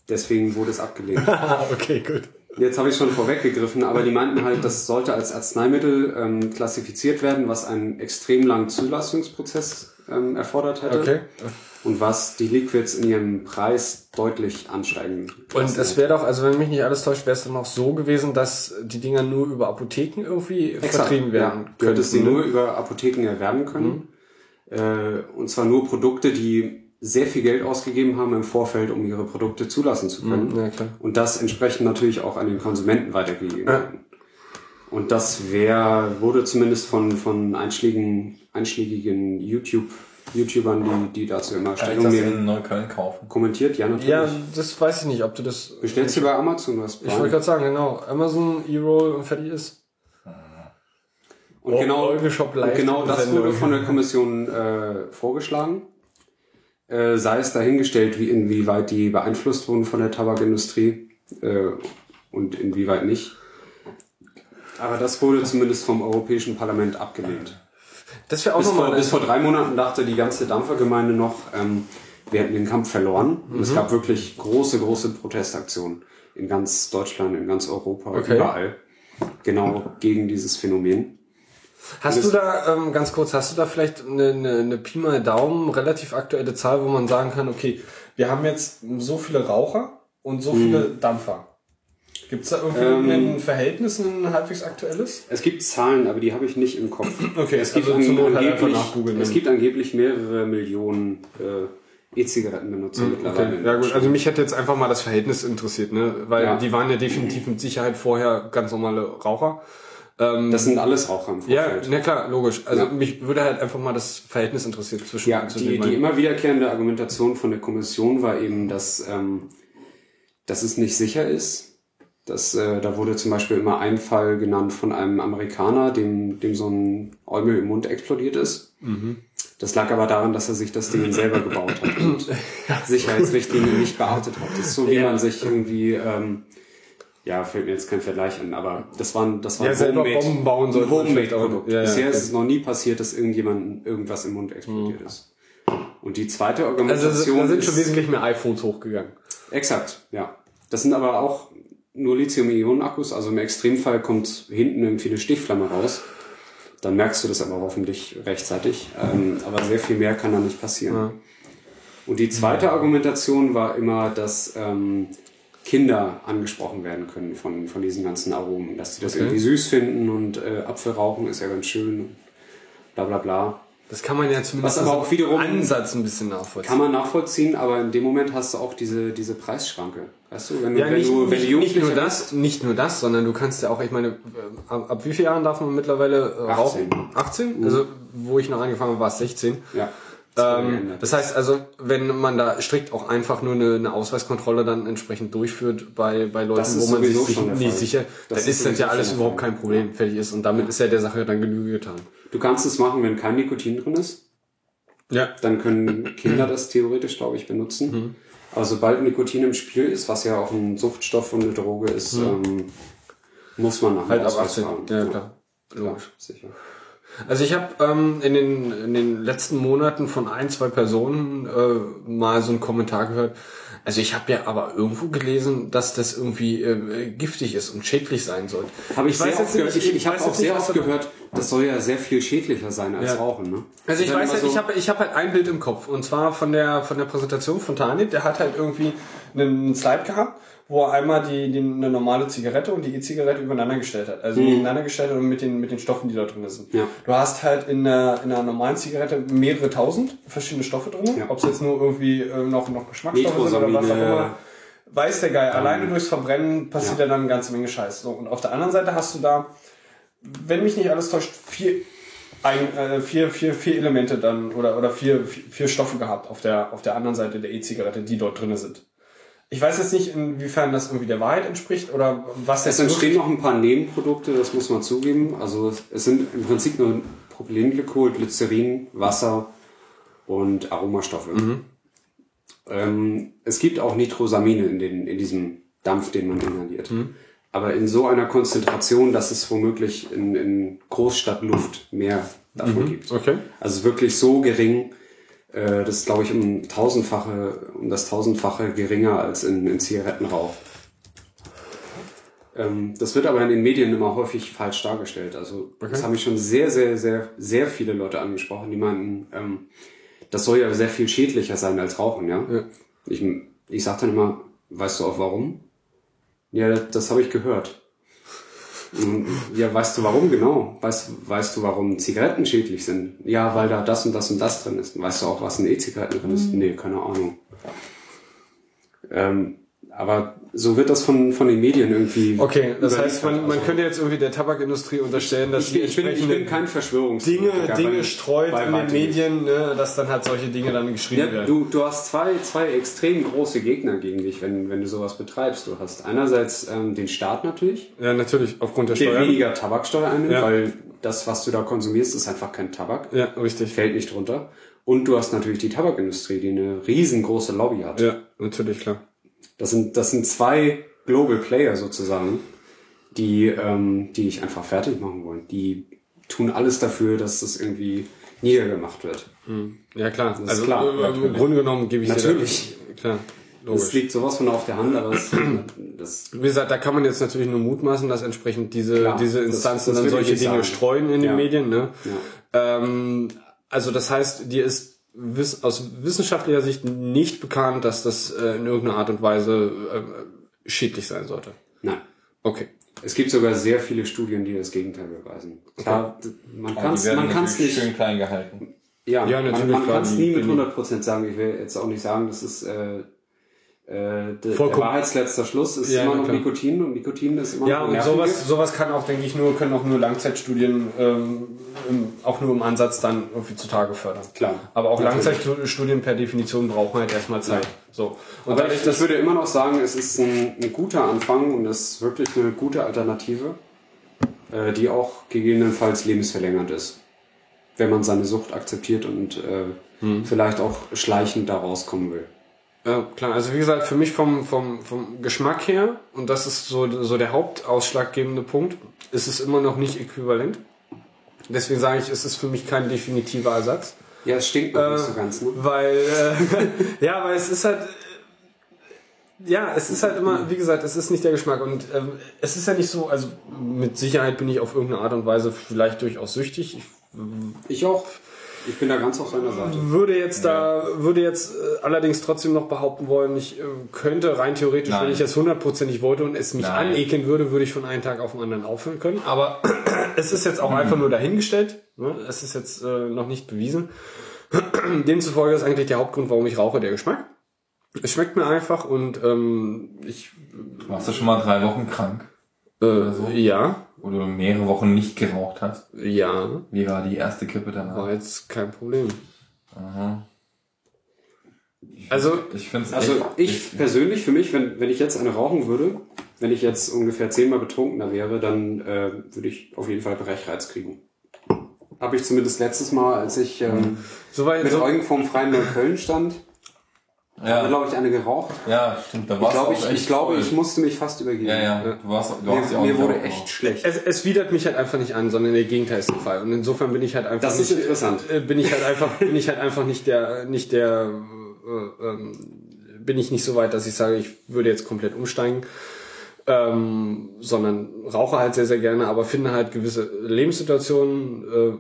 S4: Deswegen wurde es abgelehnt.
S2: Okay, gut.
S4: Jetzt habe ich schon vorweggegriffen, aber die meinten halt, das sollte als Arzneimittel ähm, klassifiziert werden, was einen extrem langen Zulassungsprozess ähm, erfordert hätte
S2: Okay.
S4: und was die Liquids in ihrem Preis deutlich ansteigen.
S2: Und
S4: hätte.
S2: wäre doch, also wenn mich nicht alles täuscht, wäre es dann auch so gewesen, dass die Dinger nur über Apotheken irgendwie
S4: Exakt,
S2: vertrieben werden
S4: Ja. Du hättest sie
S2: könnten,
S4: nur über Apotheken erwerben können. Äh, und zwar nur Produkte, die sehr viel Geld ausgegeben haben im Vorfeld, um ihre Produkte zulassen zu können.
S2: Ja, klar.
S4: Und das entsprechend natürlich auch an den Konsumenten weitergegeben
S2: Ja.
S4: werden. Und das wäre, wurde zumindest von, von einschlägigen, einschlägigen YouTube, YouTubern, die, die dazu immer
S3: Kann ich
S4: Stellung
S3: das
S4: nehmen,
S3: in Neukölln kaufen?
S4: kommentiert. Ja, natürlich.
S2: Ja, das weiß ich nicht, ob du das.
S4: Bestellst du bei Amazon was?
S2: Ich wollte gerade sagen, genau. Amazon, E-Roll und fertig ist.
S4: Und genau,
S2: Euroshop
S4: und genau das wurde von der Kommission äh, vorgeschlagen. Äh, sei es dahingestellt, wie inwieweit die beeinflusst wurden von der Tabakindustrie äh, und inwieweit nicht. Aber das wurde zumindest vom Europäischen Parlament abgelehnt.
S2: Das wäre auch
S4: Bis vor, bis vor drei Monaten dachte die ganze Dampfergemeinde noch, ähm, wir hätten den Kampf verloren. Und
S2: Mhm.
S4: es gab wirklich große, große Protestaktionen in ganz Deutschland, in ganz Europa,
S2: Okay.
S4: überall. Genau gegen dieses Phänomen.
S2: Hast du da, ähm, ganz kurz, hast du da vielleicht eine, eine, eine Pi mal Daumen, relativ aktuelle Zahl, wo man sagen kann, okay, wir haben jetzt so viele Raucher und so viele Dampfer. Gibt es da irgendwie
S4: Ähm,
S2: ein Verhältnis, ein halbwegs aktuelles?
S4: Es gibt Zahlen, aber die habe ich nicht im Kopf.
S2: Okay,
S4: es gibt,
S2: also Not halt einfach
S4: angeblich, es gibt angeblich mehrere Millionen äh, E-Zigarettenbenutzer mittlerweile.
S2: Okay, ja gut, also mich hätte jetzt einfach mal das Verhältnis interessiert, ne? Weil
S4: Ja.
S2: die waren ja definitiv mit Sicherheit vorher ganz normale Raucher.
S4: Das sind alles Raucher im
S2: Ja,
S4: Vorfeld.
S2: na klar, logisch. Also
S4: Ja.
S2: mich würde halt einfach mal das Verhältnis interessieren zwischen
S4: Ja,
S2: zu
S4: die, die immer wiederkehrende Argumentation von der Kommission war eben, dass, ähm, dass es nicht sicher ist. Dass, äh, da wurde zum Beispiel immer ein Fall genannt von einem Amerikaner, dem, dem so ein Eumel im Mund explodiert ist. Das lag aber daran, dass er sich das Ding selber gebaut hat und Sicherheitsrichtlinien nicht beachtet hat. Das ist so, wie
S2: Ja.
S4: man sich irgendwie, ähm, ja, fällt mir jetzt kein Vergleich an, aber das waren, das war
S2: Ja, selber Bomben bauen vielleicht auch-
S4: Homemade-Produkt.
S2: Ja, ja,
S4: Bisher
S2: okay.
S4: ist es noch nie passiert, dass irgendjemandem irgendwas im Mund explodiert ist. Und die zweite
S2: also
S4: Organisation
S2: da sind schon
S4: ist,
S2: wesentlich mehr iPhones hochgegangen.
S4: exakt, ja. Das sind aber auch nur Lithium-Ionen-Akkus, also im Extremfall kommt hinten irgendwie eine Stichflamme raus. Dann merkst du das aber hoffentlich rechtzeitig. Ähm, aber sehr viel mehr kann da nicht passieren. Und die zweite Argumentation war immer, dass ähm, Kinder angesprochen werden können von, von diesen ganzen Aromen, dass sie das
S2: Okay.
S4: irgendwie süß finden und äh, Apfelrauchen ist ja ganz schön, bla bla bla.
S2: Das kann man ja zumindest
S4: Was aber auch wiederum-
S2: Ansatz ein bisschen nachvollziehen.
S4: Kann man nachvollziehen, aber in dem Moment hast du auch diese, diese Preisschranke. Weißt du, wenn du,
S2: ja,
S4: wenn
S2: nicht,
S4: du, wenn
S2: nicht,
S4: du
S2: nicht nur das, nicht nur das, sondern du kannst ja auch, ich meine, äh, ab, ab wie vielen Jahren darf man mittlerweile äh,
S4: 18.
S2: rauchen? 18? Also, wo ich noch angefangen habe, war es 16.
S4: bist, ja,
S2: Ähm, das heißt also, wenn man da strikt auch einfach nur eine, eine Ausweiskontrolle dann entsprechend durchführt bei, bei Leuten, wo man sich nicht sicher,
S4: Das
S2: dann
S4: ist
S2: ist das ja alles überhaupt kein Problem, fertig ist. Und damit ist ja der Sache dann Genüge getan.
S4: du kannst es machen, wenn kein Nikotin drin ist.
S2: Ja.
S4: Dann können Kinder das theoretisch, glaube ich, benutzen.
S2: Mhm.
S4: Aber sobald Nikotin im Spiel ist, was ja auch ein Suchtstoff und eine Droge ist, ähm, muss man nach
S2: Mhm. Halt
S4: Ausweis
S2: 18.
S4: fahren.
S2: Ja, klar.
S4: Klar, sicher.
S2: Also ich habe ähm, in, den, in den letzten Monaten von ein, zwei Personen äh, mal so einen Kommentar gehört. Also ich habe ja aber irgendwo gelesen, dass das irgendwie äh, giftig ist und schädlich sein soll.
S4: Habe ich,
S2: weiß
S4: sehr
S2: jetzt
S4: oft gehört.
S2: nicht-
S4: Ich, ich habe auch sehr oft gehört, das soll ja sehr viel schädlicher sein als
S2: Ja.
S4: Rauchen. Ne?
S2: Also ich weiß halt, ich
S4: so-
S2: habe ich hab halt ein Bild im Kopf und zwar von der von der Präsentation von Tanit, der hat halt irgendwie einen Slide gehabt, wo er einmal die, die eine normale Zigarette und die E-Zigarette übereinander gestellt hat. Also nebeneinander gestellt hat und mit den mit den Stoffen, die da drin sind.
S4: Ja.
S2: Du hast halt in einer, in einer normalen Zigarette mehrere tausend verschiedene Stoffe drin,
S4: Ja.
S2: ob es jetzt nur irgendwie äh, noch noch Geschmacksstoffe sind oder was auch immer. Weiß der Geil, alleine durchs Verbrennen passiert ja.
S4: Ja.
S2: dann eine ganze Menge Scheiß. So, und auf der anderen Seite hast du da, wenn mich nicht alles täuscht, vier, ein, äh, vier, vier, vier Elemente dann oder, oder vier, vier, vier Stoffe gehabt auf der, auf der anderen Seite der E-Zigarette, die dort drin sind. Ich weiß jetzt nicht, inwiefern das irgendwie der Wahrheit entspricht oder was
S4: Es entstehen noch ein paar Nebenprodukte, das muss man zugeben. Also es- sind im Prinzip nur Propylenglykol, Glycerin, Wasser und Aromastoffe. Ähm, es gibt auch Nitrosamine in, den, in diesem Dampf, den man inhaliert. Aber in so einer Konzentration, dass es womöglich in, in Großstadtluft mehr davon gibt.
S2: Okay.
S4: Also wirklich so gering, äh, das ist glaube ich um tausendfache, um das tausendfache geringer als in, in Zigarettenrauch. Ähm, das wird aber in den Medien immer häufig falsch dargestellt. Also das haben mich schon sehr, sehr, sehr, sehr viele Leute angesprochen, die meinten, ähm, das soll ja sehr viel schädlicher sein als Rauchen, ja.
S2: Ja.
S4: Ich, ich sag dann immer, weißt du auch warum? Ja, das, das habe ich gehört. Ja, weißt du warum genau? Weißt, weißt du, warum Zigaretten schädlich sind? Ja, weil da das und das und das drin ist. Weißt du auch, was in E-Zigaretten drin ist? Nee, keine Ahnung. Ähm, aber so wird das von, von den Medien irgendwie.
S2: Okay, das heißt, man, man
S4: Also,
S2: könnte jetzt irgendwie der Tabakindustrie unterstellen, dass
S4: ich, ich, bin, ich bin kein Verschwörungstheoretiker.
S2: Dinge, Dinge streut
S4: bei
S2: in den. Medien, ne, dass dann halt solche Dinge dann geschrieben
S4: Ja,
S2: werden.
S4: du, du hast zwei, zwei extrem große Gegner gegen dich, wenn, wenn du sowas betreibst. Du hast einerseits ähm, den Staat natürlich,
S2: ja, natürlich, aufgrund der
S4: der
S2: Steuern.
S4: weniger Tabaksteuer einnimmt,
S2: Ja.
S4: weil das, was du da konsumierst, ist einfach kein Tabak.
S2: Ja, richtig.
S4: Fällt nicht drunter. Und du hast natürlich die Tabakindustrie, die eine riesengroße Lobby hat.
S2: Ja, natürlich, klar.
S4: Das sind, das sind zwei Global Player sozusagen, die, ähm, die ich einfach fertig machen wollen. Die tun alles dafür, dass das irgendwie niedergemacht wird.
S2: Ja, klar. also
S4: klar,
S2: äh, im Grunde genommen gebe ich
S4: Natürlich.
S2: dir da, klar.
S4: Das
S2: Logisch.
S4: liegt sowas von auf der Hand, aber das, das
S2: Wie gesagt, da kann man jetzt natürlich nur mutmaßen, dass entsprechend diese,
S4: Klar,
S2: diese
S4: das-
S2: Instanzen
S4: das
S2: dann
S4: will ich
S2: solche Dinge
S4: sagen.
S2: streuen in den
S4: Ja.
S2: Medien. Ne?
S4: Ja.
S2: Ähm, also das heißt, dir ist wiss aus wissenschaftlicher Sicht nicht bekannt, dass das äh, in irgendeiner Art und Weise äh, schädlich sein sollte.
S4: nein.
S2: Okay.
S4: Es gibt sogar sehr viele Studien, die das Gegenteil beweisen. Klar, man kann es man kann's nicht,
S3: schön klein gehalten.
S4: ja,
S2: Ja,
S4: man,
S2: natürlich,
S4: man
S2: klar,
S4: kann es nie mit
S2: die-
S4: 100% sagen. Ich will jetzt auch nicht sagen, das ist äh, äh, der, der
S2: Vollkommen.
S4: Wahrheitsletzter Schluss ist
S2: Ja,
S4: immer noch
S2: klar.
S4: Nikotin und Nikotin ist immer
S2: Ja,
S4: noch
S2: und
S4: Nervengift.
S2: sowas, sowas kann auch, denke ich, nur, können auch nur Langzeitstudien ähm, im, auch nur im Ansatz dann irgendwie zutage fördern.
S4: Klar.
S2: Aber auch
S4: Natürlich.
S2: Langzeitstudien per Definition brauchen halt erstmal Zeit. So. Und
S4: Aber
S2: dadurch,
S4: ich, ich würde immer noch sagen, es ist ein, ein guter Anfang und es ist wirklich eine gute Alternative, äh, die auch gegebenenfalls lebensverlängernd ist. Wenn man seine Sucht akzeptiert und äh,
S2: Hm.
S4: vielleicht auch schleichend da rauskommen will.
S2: Ja, klar. Also wie gesagt, für mich vom, vom, vom Geschmack her, und das ist so, so der hauptausschlaggebende Punkt, ist es immer noch nicht äquivalent. Deswegen sage ich, es ist für mich kein definitiver Ersatz.
S4: Ja, es stinkt noch
S2: Äh,
S4: nicht so ganz, ne?
S2: Weil, äh, ja, weil es ist halt, äh, ja, es ist halt immer, wie gesagt, es ist nicht der Geschmack. Und ähm, es ist ja nicht so, also mit Sicherheit bin ich auf irgendeine Art und Weise vielleicht durchaus süchtig. Ich
S4: Ich auch. Ich bin da ganz auf seiner Seite.
S2: würde jetzt da, würde jetzt äh, allerdings trotzdem noch behaupten wollen, ich äh, könnte rein theoretisch, wenn
S3: Nein.
S2: ich es hundertprozentig wollte und es mich
S3: Nein.
S2: anekeln würde, würde ich von einem Tag auf den anderen aufhören können. Aber es ist jetzt auch einfach nur dahingestellt. Ne? Es ist jetzt äh, noch nicht bewiesen. Demzufolge ist eigentlich der Hauptgrund, warum ich rauche, der Geschmack. Es schmeckt mir einfach und ähm, ich
S3: Warst du schon mal drei Wochen krank?
S2: äh,
S3: so?
S2: ja,
S3: Wo du mehrere Wochen nicht geraucht hast?
S2: ja,
S3: Wie war die erste Kippe danach?
S2: war jetzt kein Problem.
S3: Aha.
S2: Also
S3: Ich finde es
S4: Also ich persönlich, für mich, wenn, wenn ich jetzt eine rauchen würde, wenn ich jetzt ungefähr zehnmal betrunkener wäre, dann äh, würde ich auf jeden Fall Brechreiz kriegen. Habe ich zumindest letztes Mal, als ich ähm,
S2: soweit
S4: mit
S2: so,
S4: Eugen vorm Freien Neukölln stand,
S3: ja,
S4: glaube ich, eine geraucht.
S3: ja, stimmt. Da
S4: Ich
S3: warst du
S4: glaube, ich, ich, glaube
S3: voll.
S4: ich musste mich fast übergeben.
S3: Ja, ja. Du warst, du ja
S4: Mir,
S3: auch
S4: mir wurde echt schlecht.
S2: Es, es widert mich halt einfach nicht an, sondern der Gegenteil ist der Fall. Und insofern bin ich halt einfach
S4: Das ist
S2: nicht,
S4: interessant.
S2: äh, bin ich halt einfach, bin ich halt einfach nicht der, nicht der, äh, ähm, bin ich nicht so weit, dass ich sage, ich würde jetzt komplett umsteigen, ähm, sondern rauche halt sehr, sehr gerne, aber finde halt gewisse Lebenssituationen äh,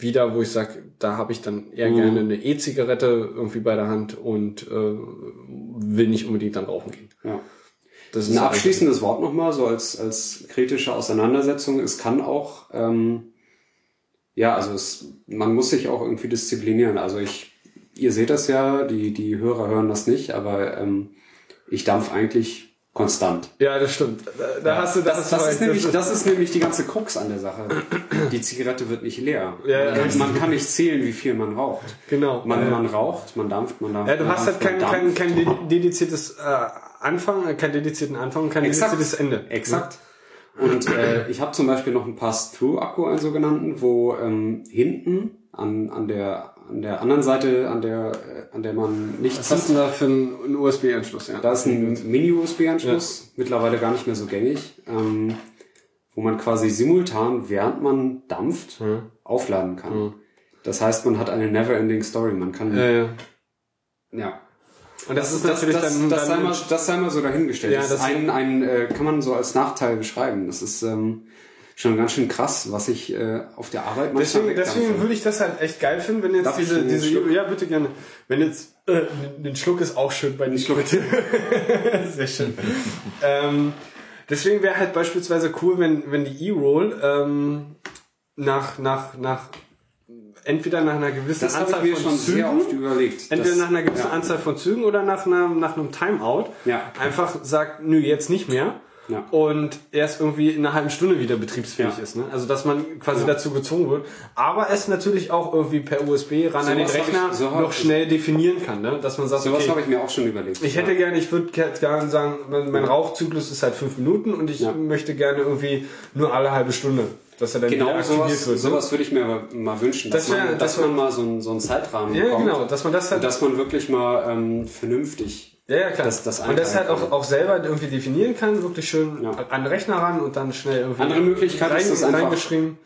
S2: wieder, wo ich sage, da habe ich dann eher
S4: Mhm.
S2: gerne eine E-Zigarette irgendwie bei der Hand und äh, will nicht unbedingt dann rauchen gehen.
S4: Ja.
S2: Das
S4: Ein
S2: halt-
S4: abschließendes Wort nochmal, so als, als kritische Auseinandersetzung. Es kann auch, ähm, ja, also es, man muss sich auch irgendwie disziplinieren. Also ich, ihr seht das ja, die, die Hörer hören das nicht, aber ähm, ich dampf eigentlich konstant.
S2: Ja, das stimmt. Da, da hast du, da
S4: Das, das,
S2: recht.
S4: ist nämlich, das ist nämlich die ganze Krux an der Sache. Die Zigarette wird nicht leer.
S2: Ja, ja,
S4: man, kann nicht zählen, wie viel man raucht.
S2: Genau.
S4: Man,
S2: Ja.
S4: man raucht, man dampft, man dampft.
S2: Ja, du
S4: man
S2: hast halt kein, kein, kein de- dediziertes äh, Anfang, äh, kein dedizierten Anfang kein
S4: Exakt.
S2: dediziertes Ende.
S4: Exakt. Und äh, ich habe zum Beispiel noch einen Pass-Through-Akku, einen sogenannten, wo ähm, hinten an, an, der, an der anderen Seite, an der, äh, an der man nicht
S2: Was hast du denn da für einen, USB-Anschluss? Ja.
S4: da ist ein Mini-USB-Anschluss, mittlerweile gar nicht mehr so gängig, ähm, wo man quasi simultan, während man dampft, aufladen kann. Das heißt, man hat eine never-ending Story. Man kann,
S2: ja,
S4: ja.
S2: ja. Und das, ist
S4: das,
S2: natürlich
S4: das,
S2: dann,
S4: das, sei
S2: dann
S4: mal, das sei mal so dahingestellt.
S2: Ja,
S4: das
S2: das-
S4: ist ein, ein äh, kann man so als Nachteil beschreiben. Das ist ähm, schon ganz schön krass, was ich äh, auf der Arbeit manchmal
S2: Deswegen, deswegen würde ich das halt echt geil finden, wenn jetzt
S4: Darf
S2: diese, diese,
S4: Schluck?
S2: ja bitte gerne, wenn jetzt, äh, ein Schluck ist auch schön bei den
S4: Schluck.
S2: Sehr schön. ähm, deswegen wäre halt beispielsweise cool, wenn, wenn die E-Roll ähm, nach, nach, nach, entweder nach einer gewissen
S4: das
S2: Anzahl von Zügen. Entweder
S4: Das-
S2: nach einer gewissen
S4: ja.
S2: Anzahl von Zügen oder nach, einer, nach einem Timeout.
S4: Ja.
S2: Einfach sagt, nö, jetzt nicht mehr.
S4: Ja.
S2: und erst irgendwie in einer halben Stunde wieder betriebsfähig
S4: Ja.
S2: ist. Ne? Also dass man quasi
S4: Ja.
S2: dazu gezwungen wird. Aber es natürlich auch irgendwie per USB ran an den Rechner
S4: ich- so
S2: noch schnell definieren kann. Ne? Dass man sagt,
S4: Sowas
S2: okay,
S4: habe ich mir auch schon überlegt.
S2: ich hätte gerne, ich würde gerne sagen, mein, Rauchzyklus ist halt fünf Minuten und ich möchte gerne irgendwie nur alle halbe Stunde, dass er dann
S4: Genau sowas,
S2: wird. ne?
S4: sowas würde ich mir aber mal wünschen, dass,
S2: Das wär-
S4: man,
S2: das
S4: dass
S2: wär-
S4: man mal so einen, so einen Zeitrahmen
S2: Ja,
S4: bekommt.
S2: genau, dass man das halt-
S4: dass man wirklich mal ähm, vernünftig
S2: Ja, ja, klar.
S4: Das- das
S2: und das halt auch, auch selber irgendwie definieren kann, wirklich schön
S4: Ja.
S2: an den Rechner ran und dann schnell irgendwie
S4: Andere Möglichkeit ist das einfach-
S2: reingeschrieben.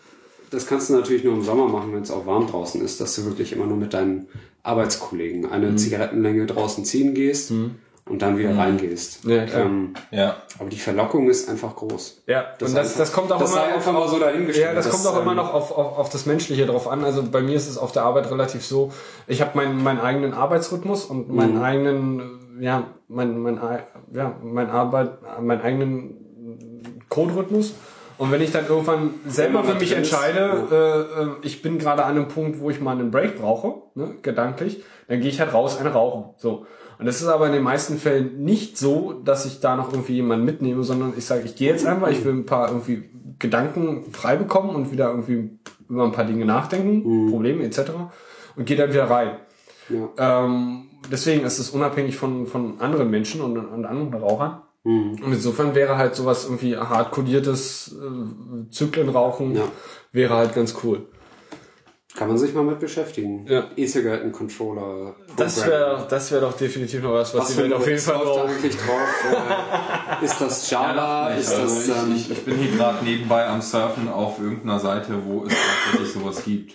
S4: Das kannst du natürlich nur im Sommer machen, wenn es auch warm draußen ist, dass du wirklich immer nur mit deinen Arbeitskollegen
S2: Mhm.
S4: eine Zigarettenlänge draußen ziehen gehst und dann wieder reingehst.
S2: Ja, klar.
S4: ähm,
S3: Ja.
S4: aber die Verlockung ist einfach groß.
S2: Ja,
S4: Das
S2: und das,
S4: einfach-
S2: das kommt auch
S4: das
S2: immer
S4: einfach mal so dahingestellt.
S2: Ja, das,
S4: Das,
S2: kommt auch immer
S4: ähm,
S2: noch auf, auf, auf das Menschliche drauf an. Also bei mir ist es auf der Arbeit relativ so, ich habe meinen, meinen eigenen Arbeitsrhythmus und meinen
S4: Mhm.
S2: eigenen, ja, mein, mein, ei- ja, mein Arbeit, meinen eigenen Coderhythmus. Und wenn ich dann irgendwann selber für mich entscheide, äh, äh, ich bin gerade an einem Punkt, wo ich mal einen Break brauche, ne, gedanklich, dann gehe ich halt raus, eine rauchen. So. Und das ist aber in den meisten Fällen nicht so, dass ich da noch irgendwie jemanden mitnehme, sondern ich sage, ich gehe jetzt einfach, ich will ein paar irgendwie Gedanken frei bekommen und wieder irgendwie über ein paar Dinge nachdenken, Probleme etc. und gehe dann wieder rein.
S4: Ja.
S2: Ähm, deswegen ist es unabhängig von, von anderen Menschen und, und anderen Rauchern. Und insofern wäre halt sowas irgendwie hart kodiertes äh, Zyklenrauchen
S4: Ja.
S2: wäre halt ganz cool.
S4: Kann man sich mal mit beschäftigen.
S2: Ja.
S4: E-Zigaretten-Controller.
S2: Das
S4: Programmen.
S2: wäre das wäre doch definitiv noch was, was,
S4: Was
S2: die Welt auf jeden Fall braucht.
S4: eigentlich drauf? Äh, ist das Java? ist
S3: also
S4: das,
S3: ich,
S4: ähm,
S3: ich, ich bin hier gerade nebenbei am Surfen auf irgendeiner Seite, wo es tatsächlich sowas gibt.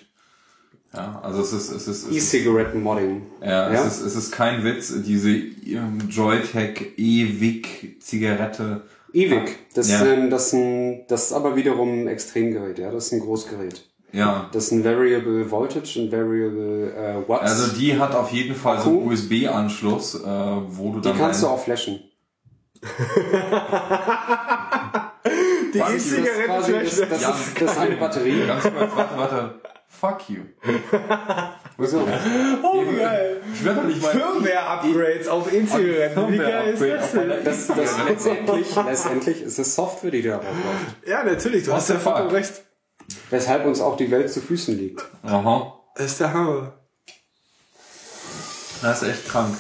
S3: Ja, also es ist, es ist, es ist
S4: E-Zigaretten-Modding?
S3: Ja, Es, ist, es ist kein Witz, diese ähm, Joytech E-Vic Zigarette.
S4: E-Vic. Das,
S3: Ja.
S4: ist ein, das, ist ein, das ist aber wiederum ein Extremgerät, ja. Das ist ein Großgerät.
S3: Ja.
S4: Das ist ein Variable Voltage und Variable äh, Watts.
S3: Also die hat auf jeden Fall so einen USB-Anschluss, äh, wo du
S4: die
S3: dann
S4: kannst du auch flashen.
S2: Die
S4: Das ist quasi das, das,
S3: Ja.
S4: ist, das ist eine Batterie.
S3: Ganz kurz, warte, warte. Fuck you.
S4: So.
S2: Oh, geil.
S3: Ich werde doch nicht mal.
S2: Firmware-Upgrades auf E-Zigaretten. Wie geil ist das denn?
S4: Das, das letztendlich, letztendlich ist es Software, die darauf läuft.
S2: Ja, natürlich, du hast ja vollkommen recht.
S4: Weshalb uns auch die Welt zu Füßen liegt.
S3: Aha.
S2: Das ist der Hammer.
S3: Das ist echt krank.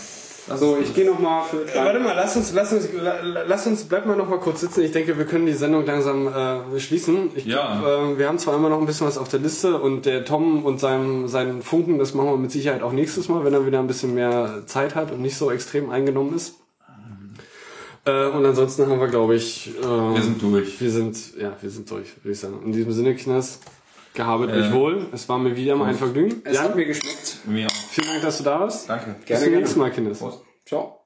S4: Also ich gehe nochmal für
S2: Warte mal, lass uns, lass uns, la- lass uns, bleib mal noch mal kurz sitzen. Ich denke, wir können die Sendung langsam äh, schließen. Ich
S3: Ja.
S2: glaub, äh, wir haben zwar immer noch ein bisschen was auf der Liste und der Tom und seinem, seinen Funken, das machen wir mit Sicherheit auch nächstes Mal, wenn er wieder ein bisschen mehr Zeit hat und nicht so extrem eingenommen ist. Äh, und ansonsten haben wir, glaube ich, äh,
S3: Wir sind durch.
S2: wir sind, ja, wir sind durch, würde ich sagen. In diesem Sinne, Kinders, gehabet
S3: Äh.
S2: euch wohl. Es war mir wieder mal ein Vergnügen.
S4: Es
S2: Jan,
S4: hat mir geschmeckt.
S3: Mir auch.
S2: vielen Dank, dass du da warst.
S3: Danke.
S2: Bis zum
S4: gerne.
S2: nächsten Mal, Kinders.
S3: Prost.
S4: Ciao.